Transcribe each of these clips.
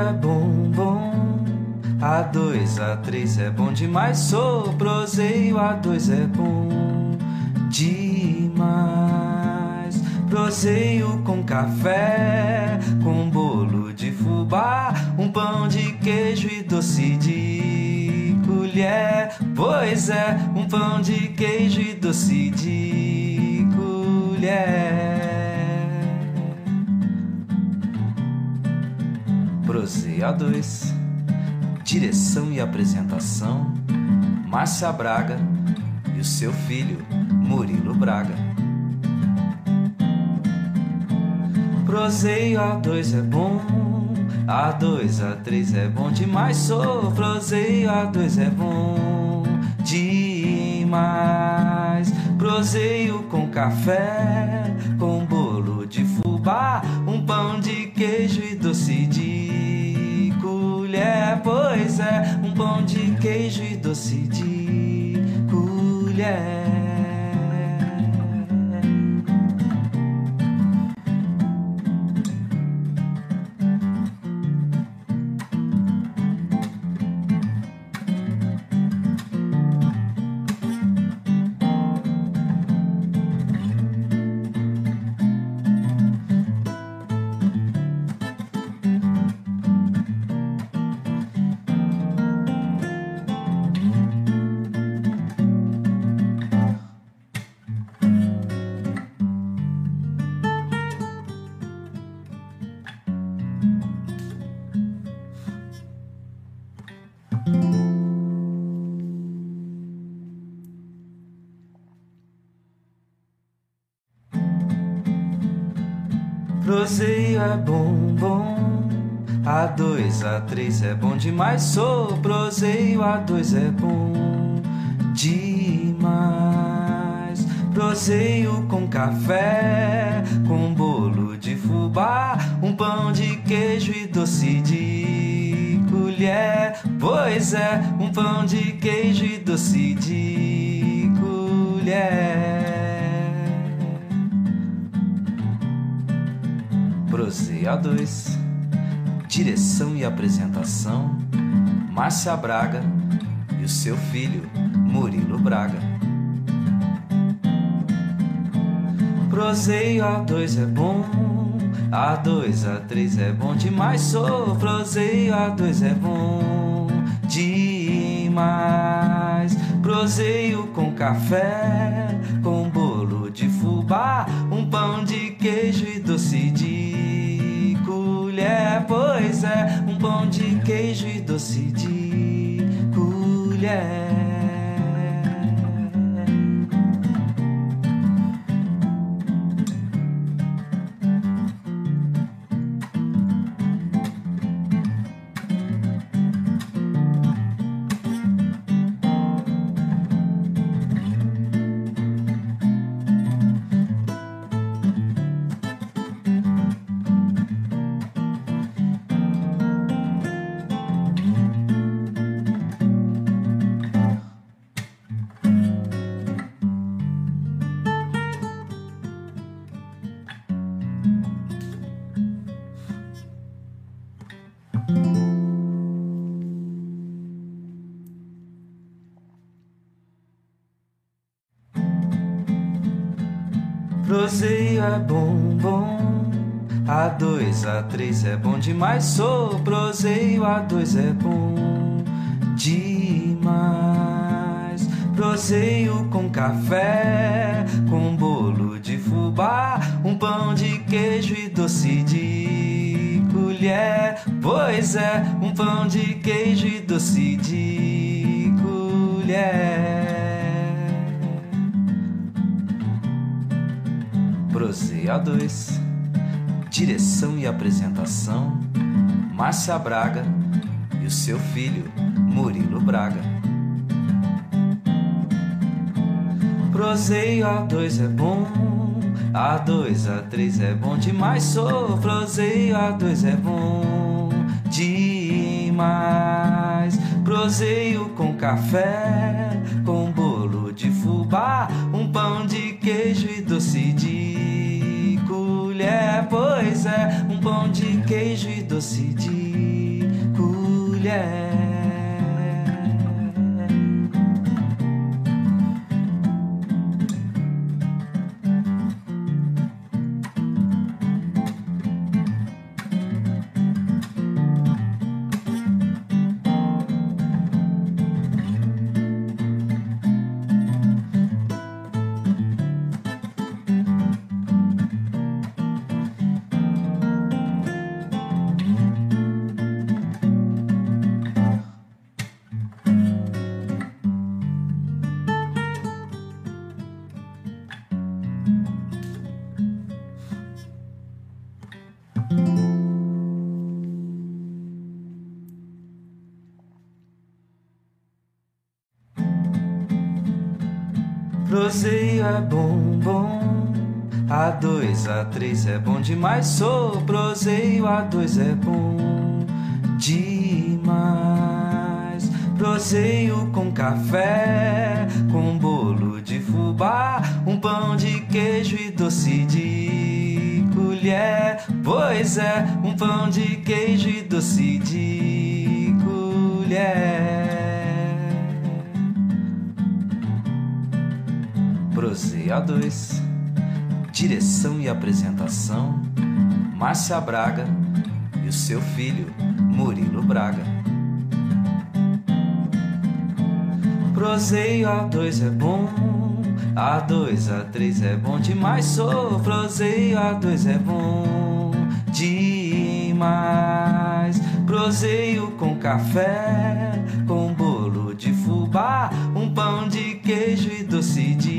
é bom, bom. A2, A3 é bom demais. Sou proseio, A2 é bom demais. Proseio com café, com bolo de fubá, um pão de queijo e doce de colher. Pois é, um pão de queijo e doce de colher. Proseio A2 Direção e apresentação: Márcia Braga e o seu filho, Murilo Braga. Proseio A2 é bom, A2, A3 é bom demais. Sou proseio A2 é bom demais. Proseio com café, com bolo de fubá, pão de queijo e doce de colher. Pois é, um pão de queijo e doce de colher. A2, A3 é bom demais. Sou proseio, A2 é bom demais. Proseio com café, com bolo de fubá, um pão de queijo e doce de colher. Pois é, um pão de queijo e doce de colher. Proseio A2 Direção e apresentação: Márcia Braga e o seu filho, Murilo Braga. Proseio A2 é bom, A2, A3 é bom demais. Sou proseio A2 é bom demais. Proseio com café, com bolo de fubá, um pão de queijo e doce de colher. Pois é, um pão de queijo e doce de colher. É bom, bom. A2, A3 é bom demais. Sou proseio, A2 é bom demais. Proseio com café, com bolo de fubá, um pão de queijo e doce de colher. Pois é, um pão de queijo e doce de colher. Proseio A2 Direção e apresentação: Márcia Braga e o seu filho, Murilo Braga. Proseio A2 é bom, A2, A3 é bom demais. Sou proseio A2 é bom demais. Proseio com café, um pão de queijo e doce de colher. Pois é, um pão de queijo e doce de colher. É bom, bom. A dois, a três é bom demais. Sou proseio, a dois é bom demais. Proseio com café, com bolo de fubá, um pão de queijo e doce de colher. Pois é, um pão de queijo e doce de colher. Proseia 2. Direção e apresentação: Márcia Braga e o seu filho Murilo Braga. Proseio A2 é bom, A2, A3 é bom demais. Sou proseio A2 é bom demais. Proseio com café, com bolo de fubá, um pão de queijo e doce de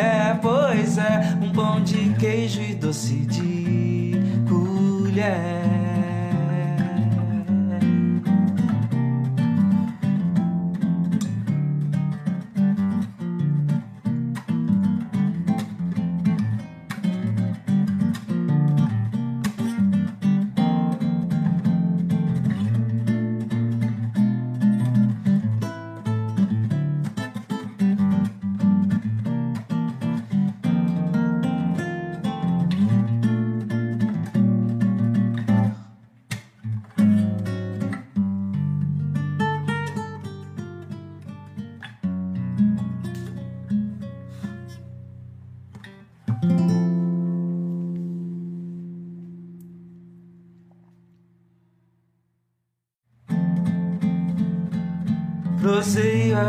colher. Pois é, um pão de queijo e doce de colher.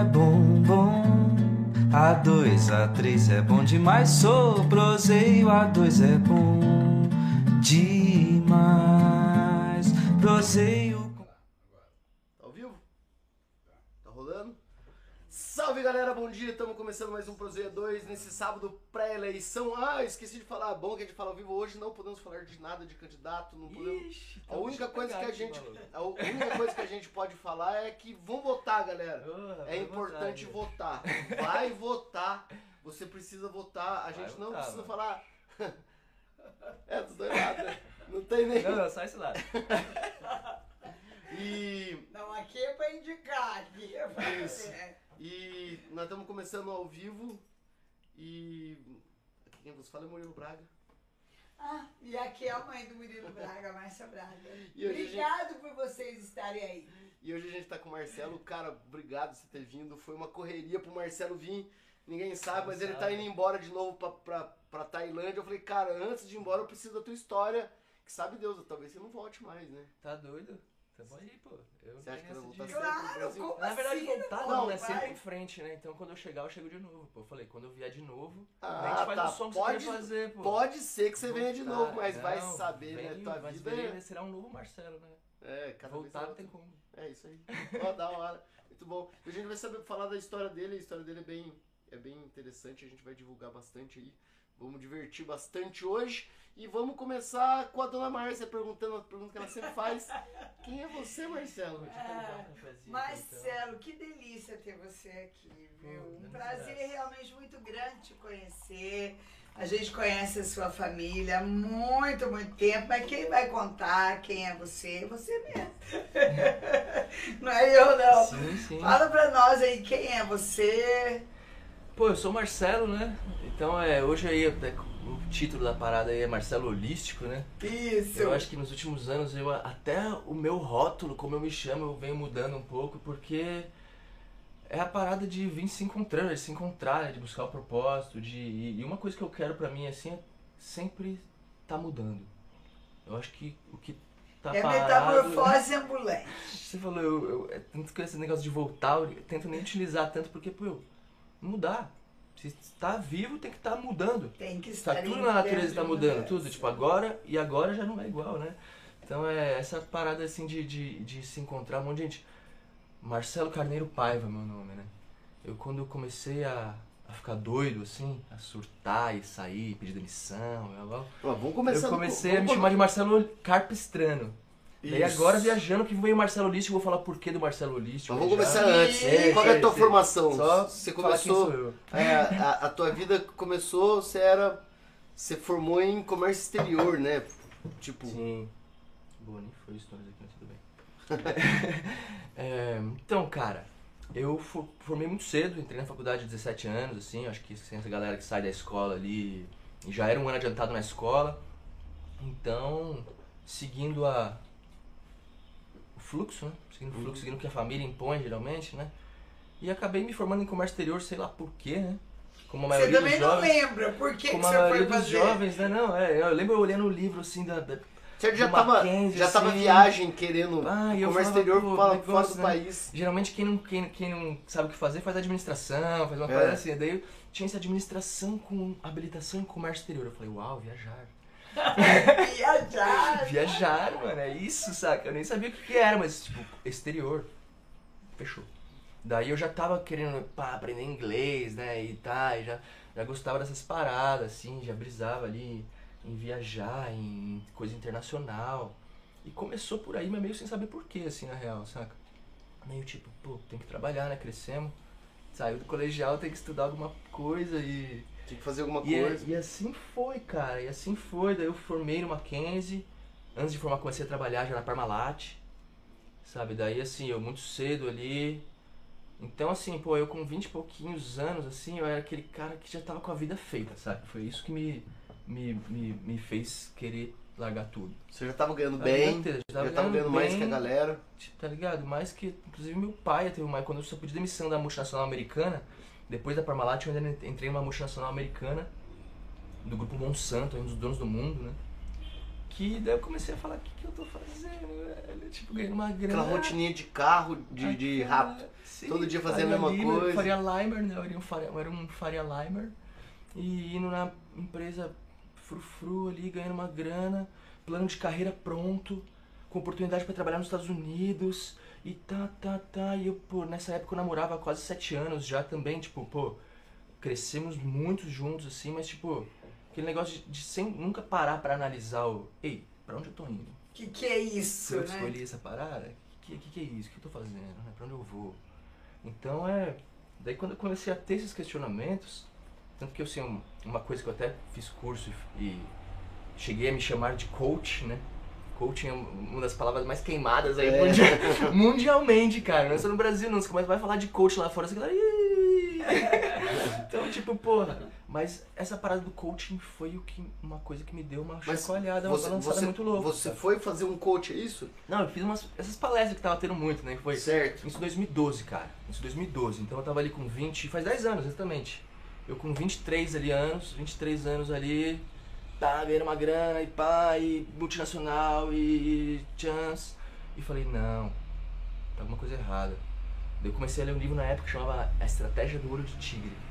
É bom, bom. A2, A3 é bom demais. Sou proseio, A2 é bom demais. Proseio. Tá ao vivo? Tá rolando? Salve galera, bom dia! Estamos começando mais um Prozeia 2 nesse sábado pré-eleição. Ah, esqueci de falar, bom que a gente fala ao vivo hoje, não podemos falar de nada de candidato, não podemos. Ixi, A única coisa que a gente, a única coisa que a gente pode falar é que vão votar, galera. Porra, É vai importante votar, votar. Vai votar. Você precisa votar. A Vai gente não votar, precisa mano. falar. é, dos dois lados, né? Não tem nem. Não, não, só esse lado. E Não, aqui é pra indicar, aqui é pra Isso. É. E nós estamos começando ao vivo e aqui quem vos fala é Murilo Braga. Ah, e aqui é a mãe do Murilo Braga, Márcia Braga. E Obrigado por vocês estarem aí. E hoje a gente tá com o Marcelo. Cara, obrigado por você ter vindo. Foi uma correria pro Marcelo vir. Ninguém sabe, mas ele tá indo embora de novo pra, pra, pra Tailândia. Eu falei, cara, antes de ir embora eu preciso da tua história. Que sabe Deus, talvez você não volte mais, né? Tá doido? Você pode ir, pô. Eu Você acha que eu vou voltar sempre Claro, Na verdade, assim? voltar Não, não, é sempre vai. em frente, né? Então quando eu chegar, eu chego de novo, pô. Eu falei, quando eu vier de novo, Ah, a gente faz tá. o som que Pode- você fazer, pô. Pode ser que você venha de Voltar. novo, mas vai Não, saber, vem, né? Tua mas vida vem, é. será um novo Marcelo, né? É, cada vez Voltar é não tem como. É isso aí. Ó, da hora. Muito bom. E a gente vai saber falar da história dele. A história dele é bem, é bem interessante. A gente vai divulgar bastante aí. Vamos divertir bastante hoje. E vamos começar com a dona Márcia perguntando a pergunta que ela sempre faz. Quem é você, Marcelo? Cafezinho, então. Marcelo, que delícia ter você aqui, viu? Pô, Um prazer realmente muito grande te conhecer. A gente conhece a sua família há muito, muito tempo, mas quem vai contar quem é você é você mesmo. Não é eu, não. Sim, sim. Fala pra nós aí quem é você. Pô, eu sou o Marcelo, né? Então é, hoje aí, é, título da parada aí é Marcelo Holístico, né? Isso. Eu acho que nos últimos anos eu até o meu rótulo, como eu me chamo, eu venho mudando um pouco, porque é a parada de vir se encontrando, de se encontrar, de buscar o propósito, de e uma coisa que eu quero pra mim assim é sempre tá mudando. Eu acho que o que tá é parado, metamorfose ambulante. Você falou, eu, eu é tanto que esse negócio de voltar, eu tento nem utilizar tanto porque pô, eu, mudar. Se está vivo, tem que estar tá mudando. Tem que estar Tá tudo na natureza está mudando, tudo. Tipo, agora e agora já não é igual, né? Então é essa parada assim de, de, de se encontrar. Um monte de gente. Marcelo Carneiro Paiva, meu nome, né? Eu quando comecei a, a ficar doido, assim, a surtar e sair, pedir demissão, eu, vamos começar eu comecei a me chamar de Marcelo Carpestrano. E agora viajando que veio o Marcelo Holístico, eu vou falar por que do Marcelo Holístico. Mas vamos já. começar antes. Sei, Qual é a tua sei. formação? Só você começou. É, a, a tua vida começou, você era. Você formou em comércio exterior, né? Tipo. Sim. Boa, nem foi isso, mas aqui, mas tudo bem. É, então, cara, eu fo- formei muito cedo, entrei na faculdade de 17 anos, assim, acho que tem essa galera que sai da escola ali, e já era um ano adiantado na escola. Então, seguindo a fluxo, né? Seguindo o fluxo, seguindo o que a família impõe, geralmente, né? E acabei me formando em comércio exterior, sei lá por quê, né? Como a Você maioria também dos não jovens. lembra por que, que Como a você maioria foi dos fazer? jovens, né? Não, é, eu lembro eu olhando o livro assim da, da Você já tava, já tava assim. viagem querendo Ah, comércio falava, exterior pô, fora, negócio, fora do né? país. Geralmente quem não, quem, quem não sabe o que fazer faz administração, faz uma É. coisa assim. Daí eu tinha essa administração com habilitação em comércio exterior. Eu falei, uau, viajar. Viajar. Mano, é isso, saca? Eu nem sabia o que, que era, mas tipo, exterior. Fechou. Daí eu já tava querendo pá, aprender inglês, né? E tá, e já, já gostava dessas paradas, assim, já brisava ali em viajar, em coisa internacional. E começou por aí, mas meio sem saber porquê, assim, na real, saca? Meio tipo, pô, tem que trabalhar, né? Crescemos. Saiu do colegial, tem que estudar alguma coisa e. Tinha que fazer alguma E, é- coisa. e assim foi, cara. E assim foi. Daí eu formei no Mackenzie. Antes de formar, comecei a trabalhar já na Parmalat. Sabe? Daí, assim, eu muito cedo ali. Então, assim, pô, eu com 20 e pouquinhos anos, assim, eu era aquele cara que já tava com a vida feita, sabe? Foi isso que me, me, me, me fez querer largar tudo. Você já tava ganhando A bem, vida inteira, já tava ganhando mais que a galera. Tá ligado? Mais que, inclusive, meu pai teve uma. Quando eu só pedi demissão da multinacional americana, depois da Parmalat, eu ainda entrei numa multinacional americana, do grupo Monsanto, um dos donos do mundo, né? Que daí eu comecei a falar: o que, que eu tô fazendo, velho? Tipo, ganhando uma grana. Aquela rotininha de carro, de, de rápido. Sim, Todo dia fazendo a mesma Limer, coisa. Faria Limer, né? Eu era um Faria, eu era um Faria Limer. E indo na empresa frufru ali, ganhando uma grana, plano de carreira pronto, com oportunidade pra trabalhar nos Estados Unidos. E tá, tá, tá. E eu, pô, nessa época eu namorava há quase sete anos já também, tipo, pô, crescemos muito juntos assim, mas tipo, aquele negócio de, de sem nunca parar pra analisar o. Ei, pra onde eu tô indo? O que, que é isso, Se eu né? escolhi essa parada, o que, que, que é isso? O que eu tô fazendo? Né? Pra onde eu vou? Então é. Daí quando eu comecei a ter esses questionamentos, tanto que eu sei um- uma coisa que eu até fiz curso e, cheguei a me chamar de coach, né? Coaching é uma das palavras mais queimadas aí É. mundia- mundialmente, cara. Não é só no Brasil, não. Você começa, vai falar de coach lá fora, você! Então, tipo, porra. Mas essa parada do coaching foi o que, uma coisa que me deu uma Mas chacoalhada, uma Você, balançada você, muito louca. você sabe? foi fazer um coach, é isso? Não, eu fiz umas, essas palestras que tava tendo muito, né? Foi Certo. isso em 2012, cara. Isso em 2012. Então eu tava ali com 20, faz 10 anos, exatamente. Eu com 23 ali anos, 23 anos ali, tá, ganhando uma grana e pá, e multinacional e chance. E falei, não, tá alguma coisa errada. Daí eu comecei a ler um livro na época que chamava A Estratégia do Ouro de Tigre.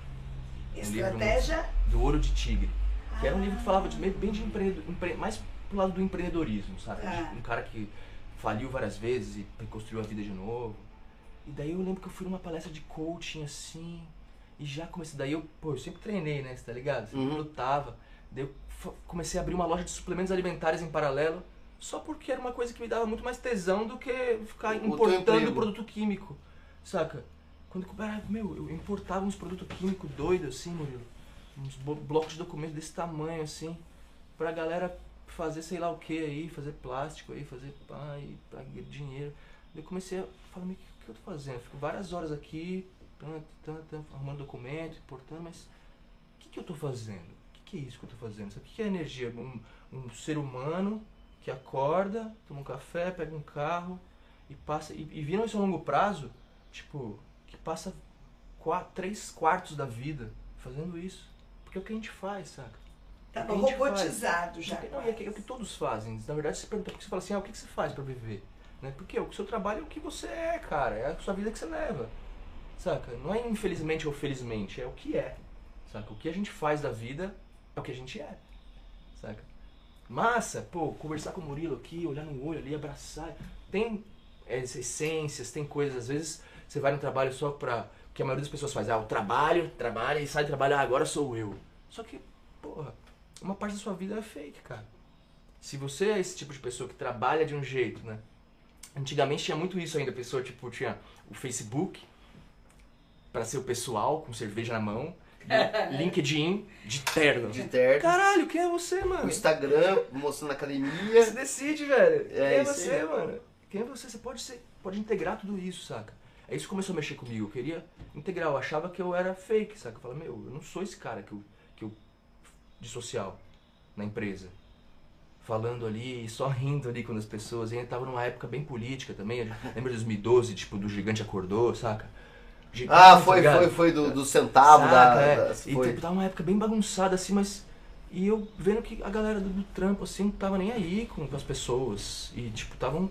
Um livro Estratégia. Do Ouro de Tigre. Que era um livro que falava de, bem de empreendedor, empre, mais pro lado do empreendedorismo, sabe? Ah. Um cara que faliu várias vezes e reconstruiu a vida de novo. E daí eu lembro que eu fui numa palestra de coaching assim, e já comecei. Daí eu, pô, eu sempre treinei, né? Você tá ligado? Sempre Uhum. lutava. Daí eu comecei a abrir uma loja de suplementos alimentares em paralelo, só porque era uma coisa que me dava muito mais tesão do que ficar O importando produto químico, saca? Quando eu, ah, meu, eu importava uns produtos químicos doidos assim, Murilo. Uns blocos de documento desse tamanho assim, pra galera fazer sei lá o que aí, fazer plástico aí, fazer pá, e dinheiro. Eu comecei a falar, "Meu, o que, que eu tô fazendo? Fico várias horas aqui, tan, tan, tan, arrumando documento, importando, mas o que, que eu tô fazendo? O que, que é isso que eu tô fazendo? Sabe o que que é energia? Um, um ser humano que acorda, toma um café, pega um carro e passa. E, e viram isso a longo prazo, tipo, que passa quatro, três quartos da vida fazendo isso. Porque é o que a gente faz, saca? A gente robotizado já. Não, é, é o que todos fazem. Na verdade, você pergunta porque você fala assim, ah, o que que você faz pra viver? Né? Porque o seu trabalho é o que você é, cara. É a sua vida que você leva. Saca? Não é infelizmente ou felizmente, é o que é. Saca? O que a gente faz da vida é o que a gente é. Saca? Massa, pô, conversar com o Murilo aqui, olhar no olho ali, abraçar. Tem é, essências, tem coisas. Às vezes você vai no trabalho só pra. O que a maioria das pessoas faz. Ah, o trabalho, trabalho e sai do trabalho, ah, agora sou eu. Só que, porra, uma parte da sua vida é fake, cara. Se você é esse tipo de pessoa que trabalha de um jeito, né? Antigamente tinha muito isso ainda, a pessoa, tipo, tinha o Facebook pra ser o pessoal, com cerveja na mão, LinkedIn de terno. De terno. Caralho, quem é você, O mano? Instagram, mostrando na Você academia. decide, velho. Quem é você, aí. mano? Quem é você? Você pode ser, pode integrar tudo isso, saca? É isso que começou a mexer comigo. Eu queria integrar. Eu achava que eu era fake, saca? Eu falava, meu, eu não sou esse cara que eu, que eu de social na empresa. Falando ali, só rindo ali com as pessoas. E ainda tava numa época bem política também. Lembra de 2012, tipo, do Gigante Acordou, saca? Gigante, Ah, tá foi, ligado? foi, foi do, do centavo da. Saca, é. da- E foi. tava uma época bem bagunçada assim, mas. E eu vendo que a galera do, do trampo assim não tava nem aí com, com as pessoas. E tipo, estavam.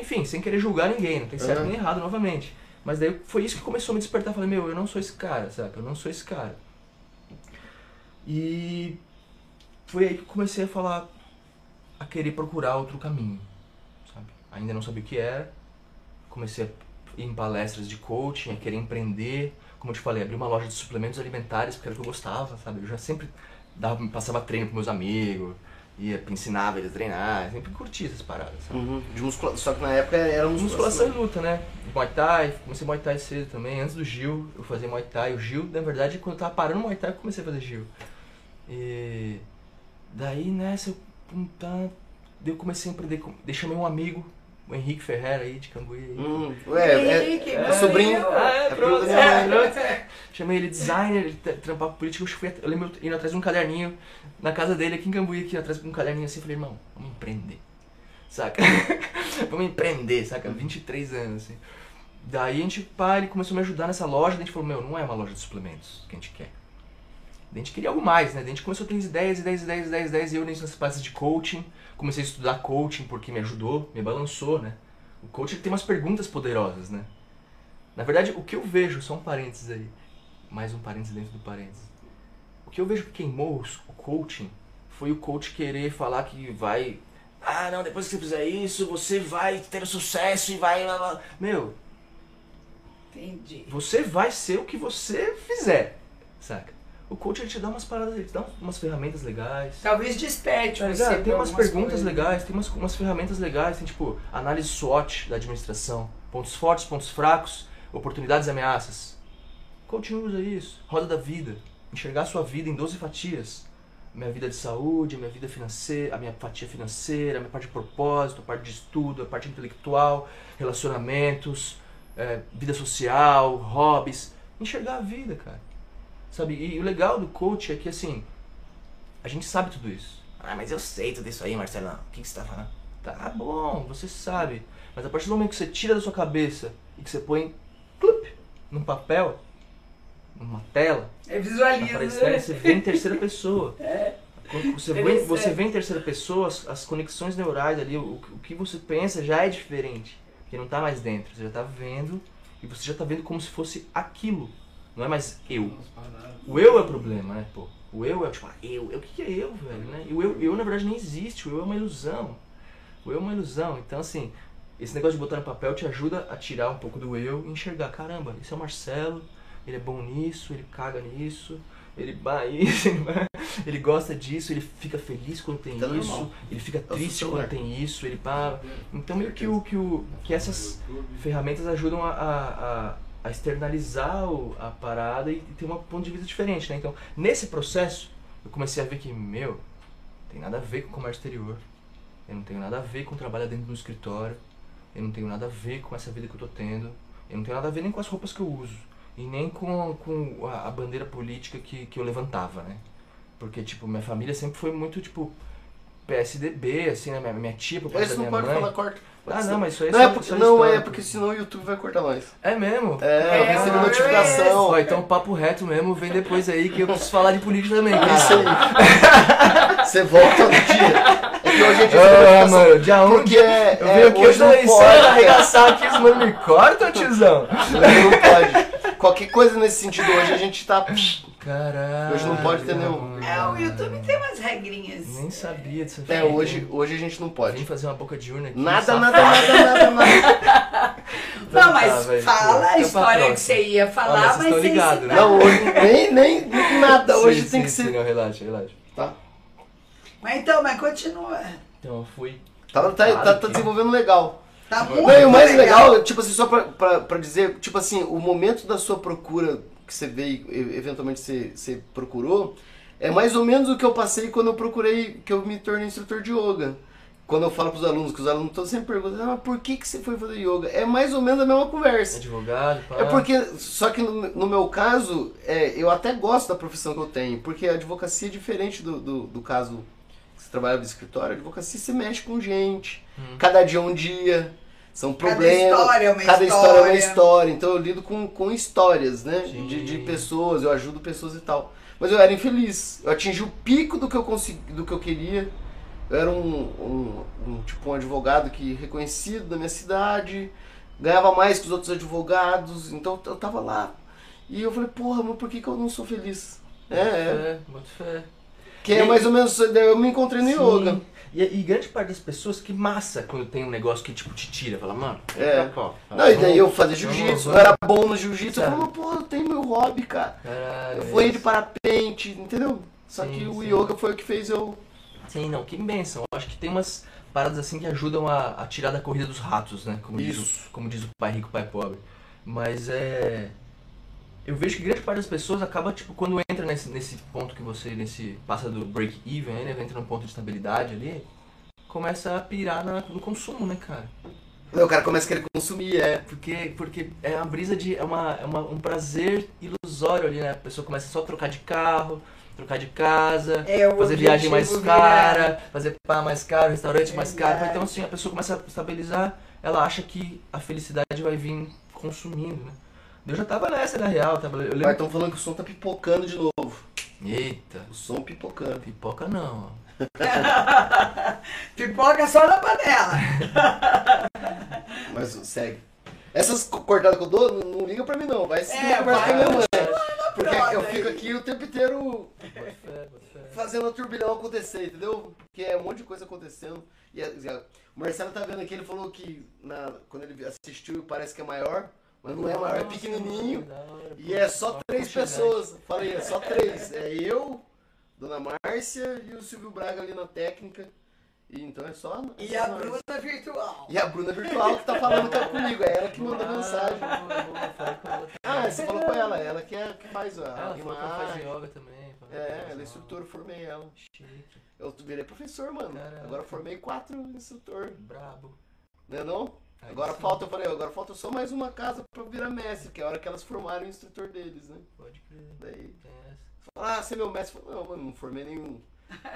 Enfim, sem querer julgar ninguém, não tem certo nem errado novamente. Mas daí foi isso que começou a me despertar. Falei, meu, eu não sou esse cara, saca? Eu não sou esse cara. E foi aí que comecei a falar, a querer procurar outro caminho, sabe? Ainda não sabia o que era. Comecei a ir em palestras de coaching, a querer empreender. Como eu te falei, abri uma loja de suplementos alimentares porque era o que eu gostava, sabe? Eu já sempre dava, passava treino com meus amigos, ia, ensinava eles a treinar, sempre curti essas paradas, sabe? Uhum, de musculação. Só que na época era um Musculação e luta, né? Muay Thai, comecei Muay Thai cedo também. Antes do Gil, eu fazia Muay Thai. O Gil, na verdade, quando eu tava parando Muay Thai, eu comecei a fazer Gil. E daí nessa, eu, eu comecei a Daí chamei um amigo, o Henrique Ferreira aí, de Cambuí. Hum, ué, é, Henrique, é meu sobrinho. Ah, é, É pronto. É, pronto. Chamei ele designer, ele tra- trampava com política, eu, fui, eu lembro indo atrás de um caderninho na casa dele aqui em Cambuí, aqui atrás de um caderninho assim, eu falei, irmão, vamos empreender. Saca? vamos empreender, saca? 23 anos, assim. Daí a gente, pá, ele começou a me ajudar nessa loja, daí a gente falou, meu, não é uma loja de suplementos que a gente quer. Daí a gente queria algo mais, né? Daí a gente começou a ter ideias, ideias, ideias, ideias, ideias, e eu nessas partes de coaching, comecei a estudar coaching porque me ajudou, me balançou, né? O coaching tem umas perguntas poderosas, né? Na verdade, o que eu vejo, só um parênteses aí, mais um parênteses dentro do parênteses. O que eu vejo que queimou o coaching foi o coach querer falar que vai. Ah, não, depois que você fizer isso, você vai ter sucesso e vai. lá, lá." Meu, Entendi. você vai ser o que você fizer, saca? O coach ele te dá umas paradas, ele te dá umas ferramentas legais. Talvez desperte Tá você. Tem umas perguntas coisas. legais, tem umas, umas ferramentas legais, tem tipo análise SWOT da administração, pontos fortes, pontos fracos, oportunidades e ameaças. Coaching usa isso, roda da vida, enxergar a sua vida em 12 fatias. Minha vida de saúde, a minha vida financeira, a minha fatia financeira, a minha parte de propósito, a parte de estudo, a parte intelectual, relacionamentos, é, vida social, hobbies. Enxergar a vida, cara. Sabe? E, o legal do coach é que assim, a gente sabe tudo isso. Ah, mas eu sei tudo isso aí, Marcelão. O que, que você tá falando? Tá bom, você sabe. Mas a partir do momento que você tira da sua cabeça e que você põe clup, num papel, numa tela, É visualiza. aparecendo, você vê em terceira pessoa. É. Quando Você vê, você vê em terceira pessoa as, as conexões neurais ali, o, o que você pensa já é diferente. Porque não tá mais dentro, você já tá vendo e você já tá vendo como se fosse aquilo. Não é mais eu. O eu é o problema, né, pô? O eu é tipo, ah, eu, eu, o que que é eu, velho, né? E o eu, eu, na verdade, nem existe, o eu é uma ilusão. O eu é uma ilusão. Então, assim, esse negócio de botar no papel te ajuda a tirar um pouco do eu e enxergar, caramba, esse é o Marcelo, ele é bom nisso, ele caga nisso, ele vai isso, ele, vai- ele gosta disso, ele fica feliz quando tem Tá isso, normal. ele fica o triste quando tem isso, ele pá. Então meio que o que o que essas ferramentas ajudam a, a, a- a externalizar o- a parada e ter um ponto de vista diferente, né? Então, nesse processo, eu comecei a ver que, meu, tem nada a ver com o comércio exterior. Eu não tenho nada a ver com trabalhar dentro do escritório. Eu não tenho nada a ver com essa vida que eu tô tendo. Eu não tenho nada a ver nem com as roupas que eu uso. E nem com, com a, a bandeira política que, que eu levantava, né? Porque, tipo, minha família sempre foi muito, tipo, PSDB, assim, né? Minha, minha tia, por Esse da não minha pode mãe. falar, corta. Ah, não, mas isso aí Não, só- é porque, só não, é porque senão o YouTube vai cortar nós. É mesmo? É, eu É, recebi não, notificação. Ó, então papo reto mesmo, vem depois aí que eu preciso falar de política também, cara. Isso aí. Você volta outro dia. É que hoje a gente Ah, mano, dia 1 Porque é, Eu é, venho aqui hoje da eleição pode. arregaçar aqui, os mano me cortam, tiozão. Hoje não pode. Qualquer coisa nesse sentido hoje a gente tá. Caralho. Hoje não pode ter nenhum. É, o YouTube tem umas regrinhas. Nem sabia disso. É, hoje, hoje a gente não pode. fazer uma boca de urna aqui. Nada, nada, nada, nada, nada. Então Não, mas tá, velho. fala a Então, história que você ia falar, mas vocês estão ligados, né? Não, hoje nem, nem nada. Hoje Sim, tem que sim, ser. não, relaxa, relaxa. Tá. Mas então, mas continua. Então eu fui. Tá, tá, tá, tá desenvolvendo legal. Tá muito Não, e o mais legal, tipo assim, só pra, pra, pra dizer, tipo assim, o momento da sua procura que você veio, eventualmente você, você procurou, é mais ou menos o que eu passei quando eu procurei, que eu me tornei instrutor de yoga. Quando eu falo pros alunos, que os alunos todos sempre perguntam, ah, mas por que, que você foi fazer yoga? É mais ou menos a mesma conversa. Advogado, pá. É porque, só que no, no meu caso, é, eu até gosto da profissão que eu tenho, porque a advocacia é diferente do, do, do caso que você trabalha no escritório, a advocacia se mexe com gente, Hum. cada dia é um dia, são Cada problemas, história é uma cada história é uma história. história, então eu lido com, com histórias, né, de, de pessoas, eu ajudo pessoas e tal. Mas eu era infeliz, eu atingi o pico do que eu consegui, do que eu queria, eu era um, um, um, tipo um advogado que reconhecido da minha cidade, ganhava mais que os outros advogados, então eu tava lá. E eu falei, porra, mas por que, que eu não sou feliz? É, é. É, muito fé. Que é mais ou menos. daí Eu me encontrei no Sim. yoga. E, e grande parte das pessoas que massa quando tem um negócio que tipo te tira, fala, mano, É. Não, e daí eu fazia jiu-jitsu, eu era bom no jiu-jitsu. Eu falei, pô, eu tenho meu hobby, cara. Caralho, Eu é fui de isso. parapente, entendeu? Só Sim, que o sim. yoga foi o que fez eu. Sim, não, que benção. Eu acho que tem umas paradas assim que ajudam a, a tirar da corrida dos ratos, né? Como diz, Isso. o, como diz o pai rico, pai pobre. Mas é. Eu vejo que grande parte das pessoas acaba, tipo, quando entra nesse, nesse ponto que você, nesse. passa do break-even, né? Entra num ponto de estabilidade ali, começa a pirar na- no consumo, né, cara? Não, o cara começa a querer consumir, é. Porque, porque é uma brisa de. É, uma, é uma, um prazer ilusório ali, né? A pessoa começa só a trocar de carro, trocar de casa, É, fazer viagem mais cara, fazer pá mais caro, restaurante mais caro. Verdade. Então assim, a pessoa começa a estabilizar, ela acha que a felicidade vai vir consumindo, né? Eu já tava nessa, na real, tava, eu Mas lembro... estão falando que o som tá pipocando de novo. Eita, O som pipocando. pipoca não, ó. Pipoca só na panela. Mas segue. Essas co- cortadas que eu dou, não, não liga pra mim não. Vai É, conversa com a vai. minha mãe. Porque eu aí. fico aqui o tempo inteiro fazendo o turbilhão acontecer, entendeu? Porque é um monte de coisa acontecendo. E a- e a- o Marcelo tá vendo aqui, ele falou que na- quando ele assistiu parece que é maior, mas não é maior, é pequenininho. hora, E é só três pessoas. Falei, é só três. É eu, Dona Márcia e o Silvio Braga ali na técnica. E então é só. é E só a nós. Bruna virtual. E a Bruna Virtual que tá falando é comigo, é ela que mandou Ah, mensagem. boa, Ah, você falou com ela, ela que, é, que faz a Ela que ela faz imagem. yoga também. É, ela é instrutora, formei ela. Chique, Eu virei professor, mano. Caraca. Agora formei quatro instrutor, brabo. né não? Aí Agora sim, falta, eu falei, agora falta só mais uma casa pra virar mestre, que é a hora que elas formarem o instrutor deles, né? Pode crer, Daí, fala, ah, você é meu mestre? Não, mano, não formei nenhum.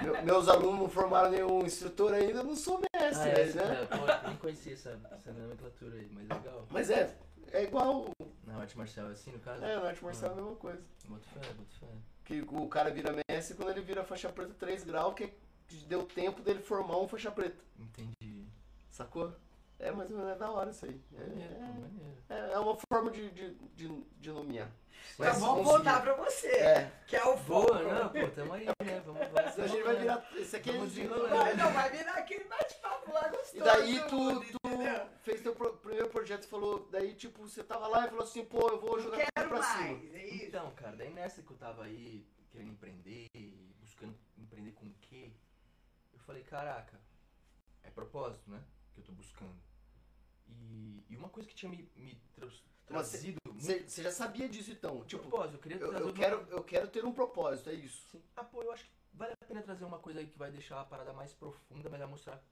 Meu- meus alunos não formaram nenhum instrutor ainda, eu não sou mestre, Ah, é, né? é, nem conhecia essa, essa nomenclatura aí, mas legal. Mas é, é igual, Na arte marcial é assim, no caso? é, na arte marcial é a mesma coisa. Boto fé, boto fé. Que o cara vira mestre quando ele vira faixa preta 3 graus, que deu tempo dele formar um faixa preta. Entendi. Sacou? É, mas é da hora isso aí. É, maneiro. é, é uma forma de, de, de, de nomear. Então Mas vamos conseguir. voltar pra você, É. que é o foco. Boa, não, pô, tamo aí, né? Vamos, vamos. Então a gente vai virar. Esse aqui é Vamos de- desenrolando. Vai, não, vai virar aquele bate-papo lá gostoso. E daí tu, entendeu? tu fez teu pro- primeiro projeto e falou, daí tipo, você tava lá e falou assim, pô, eu vou jogar tudo quero pra cima. mais, é isso. Então, cara, daí nessa que eu tava aí querendo empreender, buscando empreender com o quê? Eu falei, caraca, é propósito, né? Que eu tô buscando. E, e uma coisa que tinha me, me trazido muito Você você já sabia disso então? Tipo, propósito, eu queria eu, eu uma- quero, eu quero ter um propósito, é isso. Sim. Ah, pô, eu acho que vale a pena trazer uma coisa aí que vai deixar a parada mais profunda, mas vai mostrar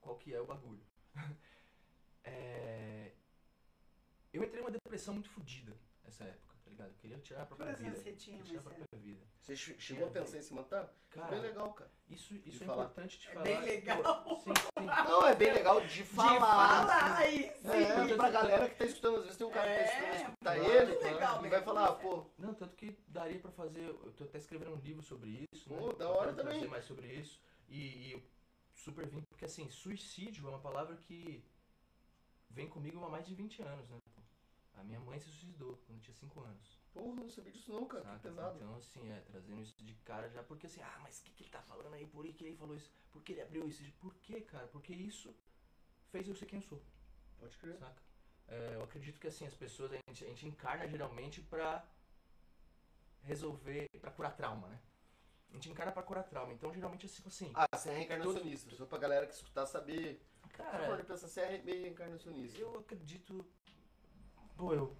qual que é o bagulho. É, Eu entrei numa depressão muito fodida nessa época, tá ligado? Eu queria tirar a própria vida. você tinha, Queria tirar a própria vida. Você che- chegou a pensar em se matar? Cara, Bem legal, cara. isso, isso é falar. importante de É falar. bem legal. Pô, Sim, sim. Não, é bem legal de falar. De falar aí, É, sim. pra galera que tá escutando, às vezes tem um cara que tá escutando, É, escutar muito ele legal e vai falar, pô, Não, tanto que daria pra fazer. Eu tô até escrevendo um livro sobre isso, né? Pô, da Eu hora quero também. mais sobre isso. E, e eu super vim, porque assim, suicídio é uma palavra que vem comigo há mais de 20 anos, né? A minha mãe se suicidou quando tinha 5 anos. porra, não sabia disso não, cara, que saca? pesado. Então, assim, é, trazendo isso de cara já, porque assim, ah, mas o que, que ele tá falando aí? Por que ele falou isso? Por que ele abriu isso? Por quê, cara? Porque isso fez eu ser quem eu sou. Pode crer. Saca? É, eu acredito que assim, as pessoas, a gente, a gente encarna geralmente pra resolver, pra curar trauma, né? A gente encarna pra curar trauma. Então, geralmente, assim, assim Ah, você é reencarnacionista, só pra galera que escutar saber. Você pode cara, pensar, você é meio reencarnacionista. eu acredito. Pô, eu.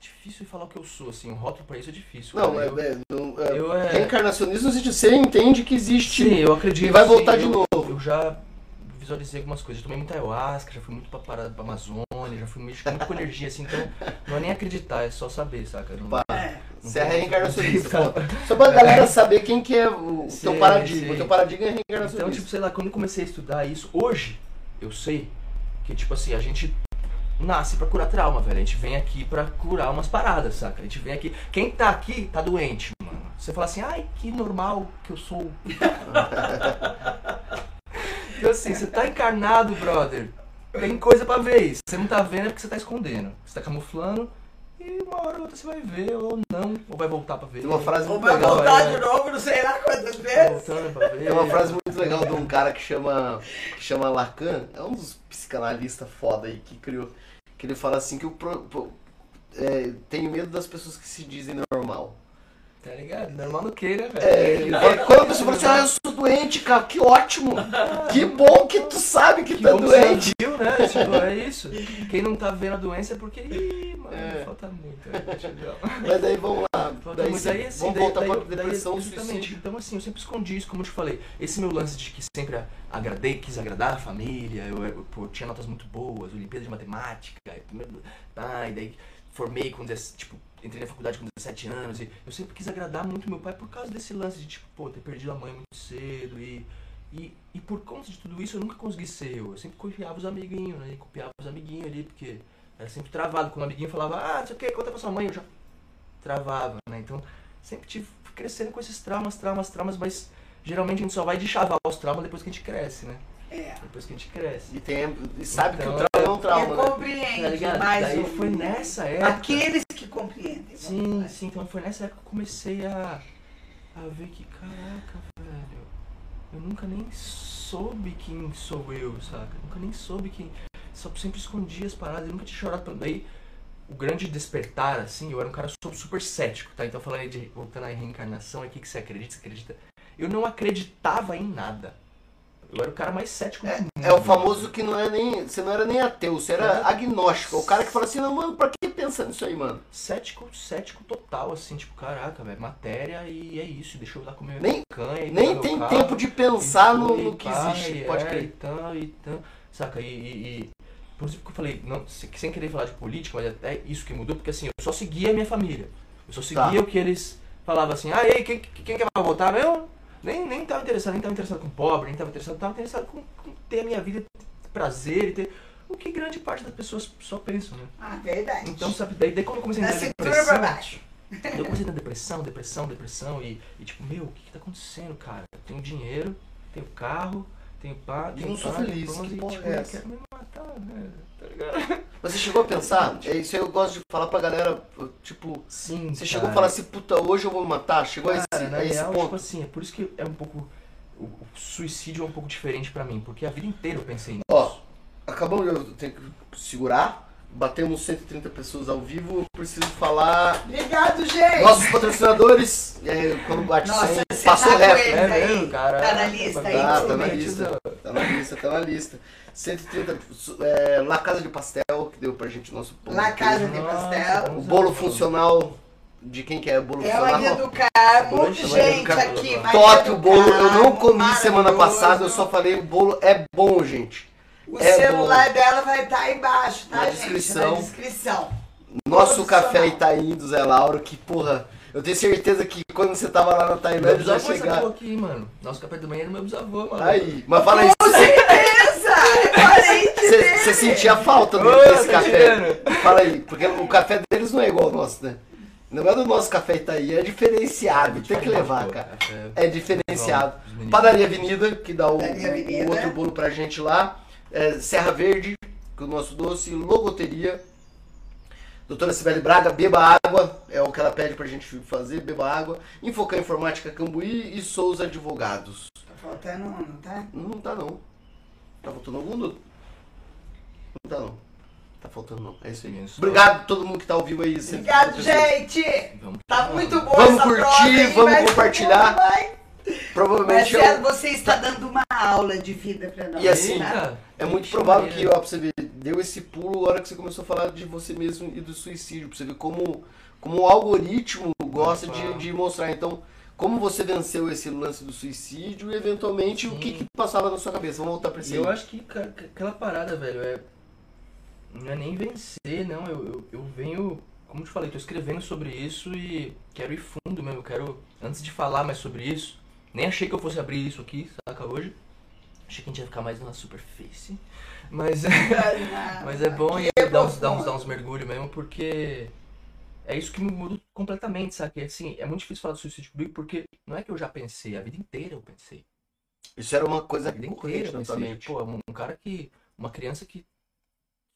Difícil falar o que eu sou, assim, um rótulo pra isso é difícil. Não, cara. é, eu, é, não, é, eu é. reencarnacionismo existe, você entende que existe. Sim, eu acredito. E vai sim, voltar de eu- novo. Eu já visualizei algumas coisas. Eu tomei muita ayahuasca, já fui muito pra parada pra Amazônia, já fui mexer muito com energia, assim, então não é nem acreditar, é só saber, saca? Não, Pá, É. Você é reencarnacionista. Não Só, só pra galera saber quem que é o Sim, teu paradigma. sim. O teu paradigma é Então, reencarnacionista. tipo, sei lá, quando eu comecei a estudar isso, hoje eu sei que, tipo assim, a gente nasce pra curar trauma, velho. A gente vem aqui pra curar umas paradas, saca? A gente vem aqui. Quem tá aqui tá doente, mano. Você fala assim, ai, que normal que eu sou. então, assim, você tá encarnado, brother. Tem coisa pra ver isso. Você não tá vendo é porque você tá escondendo. Você tá camuflando. E uma hora ou outra você vai ver, ou não, ou vai voltar pra ver. Tem uma frase Ou muito vai legal. voltar né? de novo, não sei lá quantas vezes. voltando pra ver. Tem uma frase muito legal de um cara que chama, que chama Lacan, é um dos psicanalistas foda aí que criou, que ele fala assim que o pro, pro- é, tem medo das pessoas que se dizem normal. Tá ligado? Normal no que, né, velho? É, fala, quando a pessoa fala assim, ah, eu sou doente, cara, que ótimo! Que bom que tu sabe que Que tá que doente! viu, né? Tipo, é isso. Quem não tá vendo a doença é porque, ih, mano, É. falta muito. né? Mas daí vamos lá, Falta daí, muito. sim, Daí, assim, vamos daí, voltar daí, pra daí, depressão, exatamente. suicídio. Então, assim, eu sempre escondi isso, como eu te falei. Esse meu lance de que sempre agradei, quis agradar a família, eu, eu, pô, tinha notas muito boas, Olimpíada de Matemática, e primeiro, tá, e daí formei com, 10 tipo, entrei na faculdade com 17 anos, e eu sempre quis agradar muito meu pai por causa desse lance de, tipo, pô, ter perdido a mãe muito cedo, e, e, e por conta de tudo isso eu nunca consegui ser eu. Eu sempre copiava os amiguinhos, né, e copiava os amiguinhos ali, porque era sempre travado. Quando o amiguinho falava, ah, não sei o que, conta pra sua mãe, eu já travava, né? Então, sempre tive crescendo com esses traumas, traumas, traumas, mas geralmente a gente só vai de chavar os traumas depois que a gente cresce, né? É. Depois que a gente cresce. E, tem, e sabe Então, que o trauma é um trauma, né? compreende Tá ligado? Daí foi nessa época. Aqueles que compreendem. Sim, sim, então foi nessa época que eu comecei a, a ver que, caraca, velho, eu nunca nem soube quem sou eu, saca? Eu nunca nem soube quem. Só sempre escondi as paradas, eu nunca tinha chorado tanto. Daí, o grande despertar, assim, eu era um cara super, cético, tá? Então falando aí de voltando à reencarnação, o que, que você acredita, você acredita? Eu não acreditava em nada. Eu era o cara mais cético do mundo. É o famoso que não é nem. Você não era nem ateu, você era É. agnóstico. O cara que fala assim, não, mano, pra que pensar nisso aí, mano? Cético, cético total, assim, tipo, caraca, velho, matéria e é isso, deixa eu lá comer Nem- canha. e Nem tem carro, tempo de pensar e no, no que pá, existe, pode é, crer. E tão, e tão, saca, e, e, e- por isso que eu falei, não, se- sem querer falar de política, mas até isso que mudou, porque assim, eu só seguia a minha família. Eu só seguia Tá. o que eles falavam assim, ah, e aí, quem, quem quer votar? Eu nem, nem tava interessado, nem tava interessado com pobre, nem tava interessado, tava interessado com, com ter a minha vida, ter prazer e ter. O que grande parte das pessoas só pensam, né? Ah, verdade. Então, sabe, daí, daí quando eu comecei a entrar na cintura pra depressão, baixo. eu comecei na depressão, depressão, depressão e, e tipo, meu, o que que tá acontecendo, cara? Eu tenho dinheiro, tenho carro, tenho pá, E tenho não sou pá, feliz, que e, tipo, é essa? quero me matar, né? Tá ligado? Mas você chegou a pensar? É isso aí eu gosto de falar pra galera, tipo, Sim, você chegou a falar assim, puta, hoje eu vou me matar? Chegou a esse, Cara, na a esse real, ponto? tipo assim, é por isso que é um pouco. O, o suicídio é um pouco diferente pra mim, porque a vida inteira eu pensei nisso. Ó, acabamos, eu tenho que segurar. Batemos 130 pessoas ao vivo. Eu preciso falar. Obrigado, gente. Nossos patrocinadores, é, quando bate Nossa, 100, você passou tá reto. é mesmo, cara. Tá na lista aí, Tá, tá na Exatamente, lista. Tá na lista, tá na lista. 130, é, La Casa de Pastel, que deu pra gente o nosso pão La Casa de Nossa, Pastel. O bolo funcional, de quem que é o bolo É funcional? do Carmo. Gente, do aqui, Top o bolo, eu não comi semana passada, eu só falei o bolo é bom, gente. O é celular dela vai estar aí embaixo, tá, Na gente? descrição. Na descrição. Nosso café Itaim do Zé Lauro, que porra, eu tenho certeza que quando você tava lá na Meu Tailândia já essa chegar. porra aqui, mano. Nosso café da manhã era meu bisavô, mano. Aí, mas fala aí, Com certeza! É você, sentia falta do- Ô, desse tá café? tirando. Fala aí, porque o café deles não é igual ao nosso, né? Não é do nosso café Itaí, é diferenciado, tem que levar, Pô, cara. café. É diferenciado. Padaria Avenida, que dá o, o outro bolo pra gente lá. É, Serra Verde, que é o nosso doce. Logoteria. Doutora Sibeli Braga, beba água. É o que ela pede pra gente fazer, beba água. Infocan Informática Cambuí e Souza Advogados. Tá faltando um, não tá? Não tá não. Tá faltando algum? Não tá não. Tá faltando não. É isso aí. Isso. Obrigado a todo mundo que tá ao vivo aí. Obrigado, gente! Vamos Tá muito bom Vamos essa curtir, prova, vamos Vai ser compartilhar. Provavelmente eu- Marcelo, você está dando uma aula de vida pra nós. E assim, tá? É muito provável que, ó, pra você ver, deu esse pulo a hora que você começou a falar de você mesmo e do suicídio, pra você ver como, como o algoritmo gosta de, de mostrar. Então, como você venceu esse lance do suicídio e, eventualmente, o que, que passava na sua cabeça? Vamos voltar pra isso eu aí. acho que ca- ca- aquela parada, velho, é. Não é nem vencer, não. Eu, eu, eu venho. Como eu te falei, tô escrevendo sobre isso e quero ir fundo mesmo. Eu quero. Antes de falar mais sobre isso, nem achei que eu fosse abrir isso aqui, saca, hoje. Achei que a gente ia ficar mais na superfície. Mas é, mas é bom e dar uns, dar uns, dar uns mergulhos mesmo, porque é isso que me mudou completamente, sabe? Assim, é muito difícil falar do suicídio comigo, porque não é que eu já pensei, a vida inteira eu pensei. Isso era uma coisa A vida corrente inteira, assim, mente. pô, um um cara que. Uma criança que,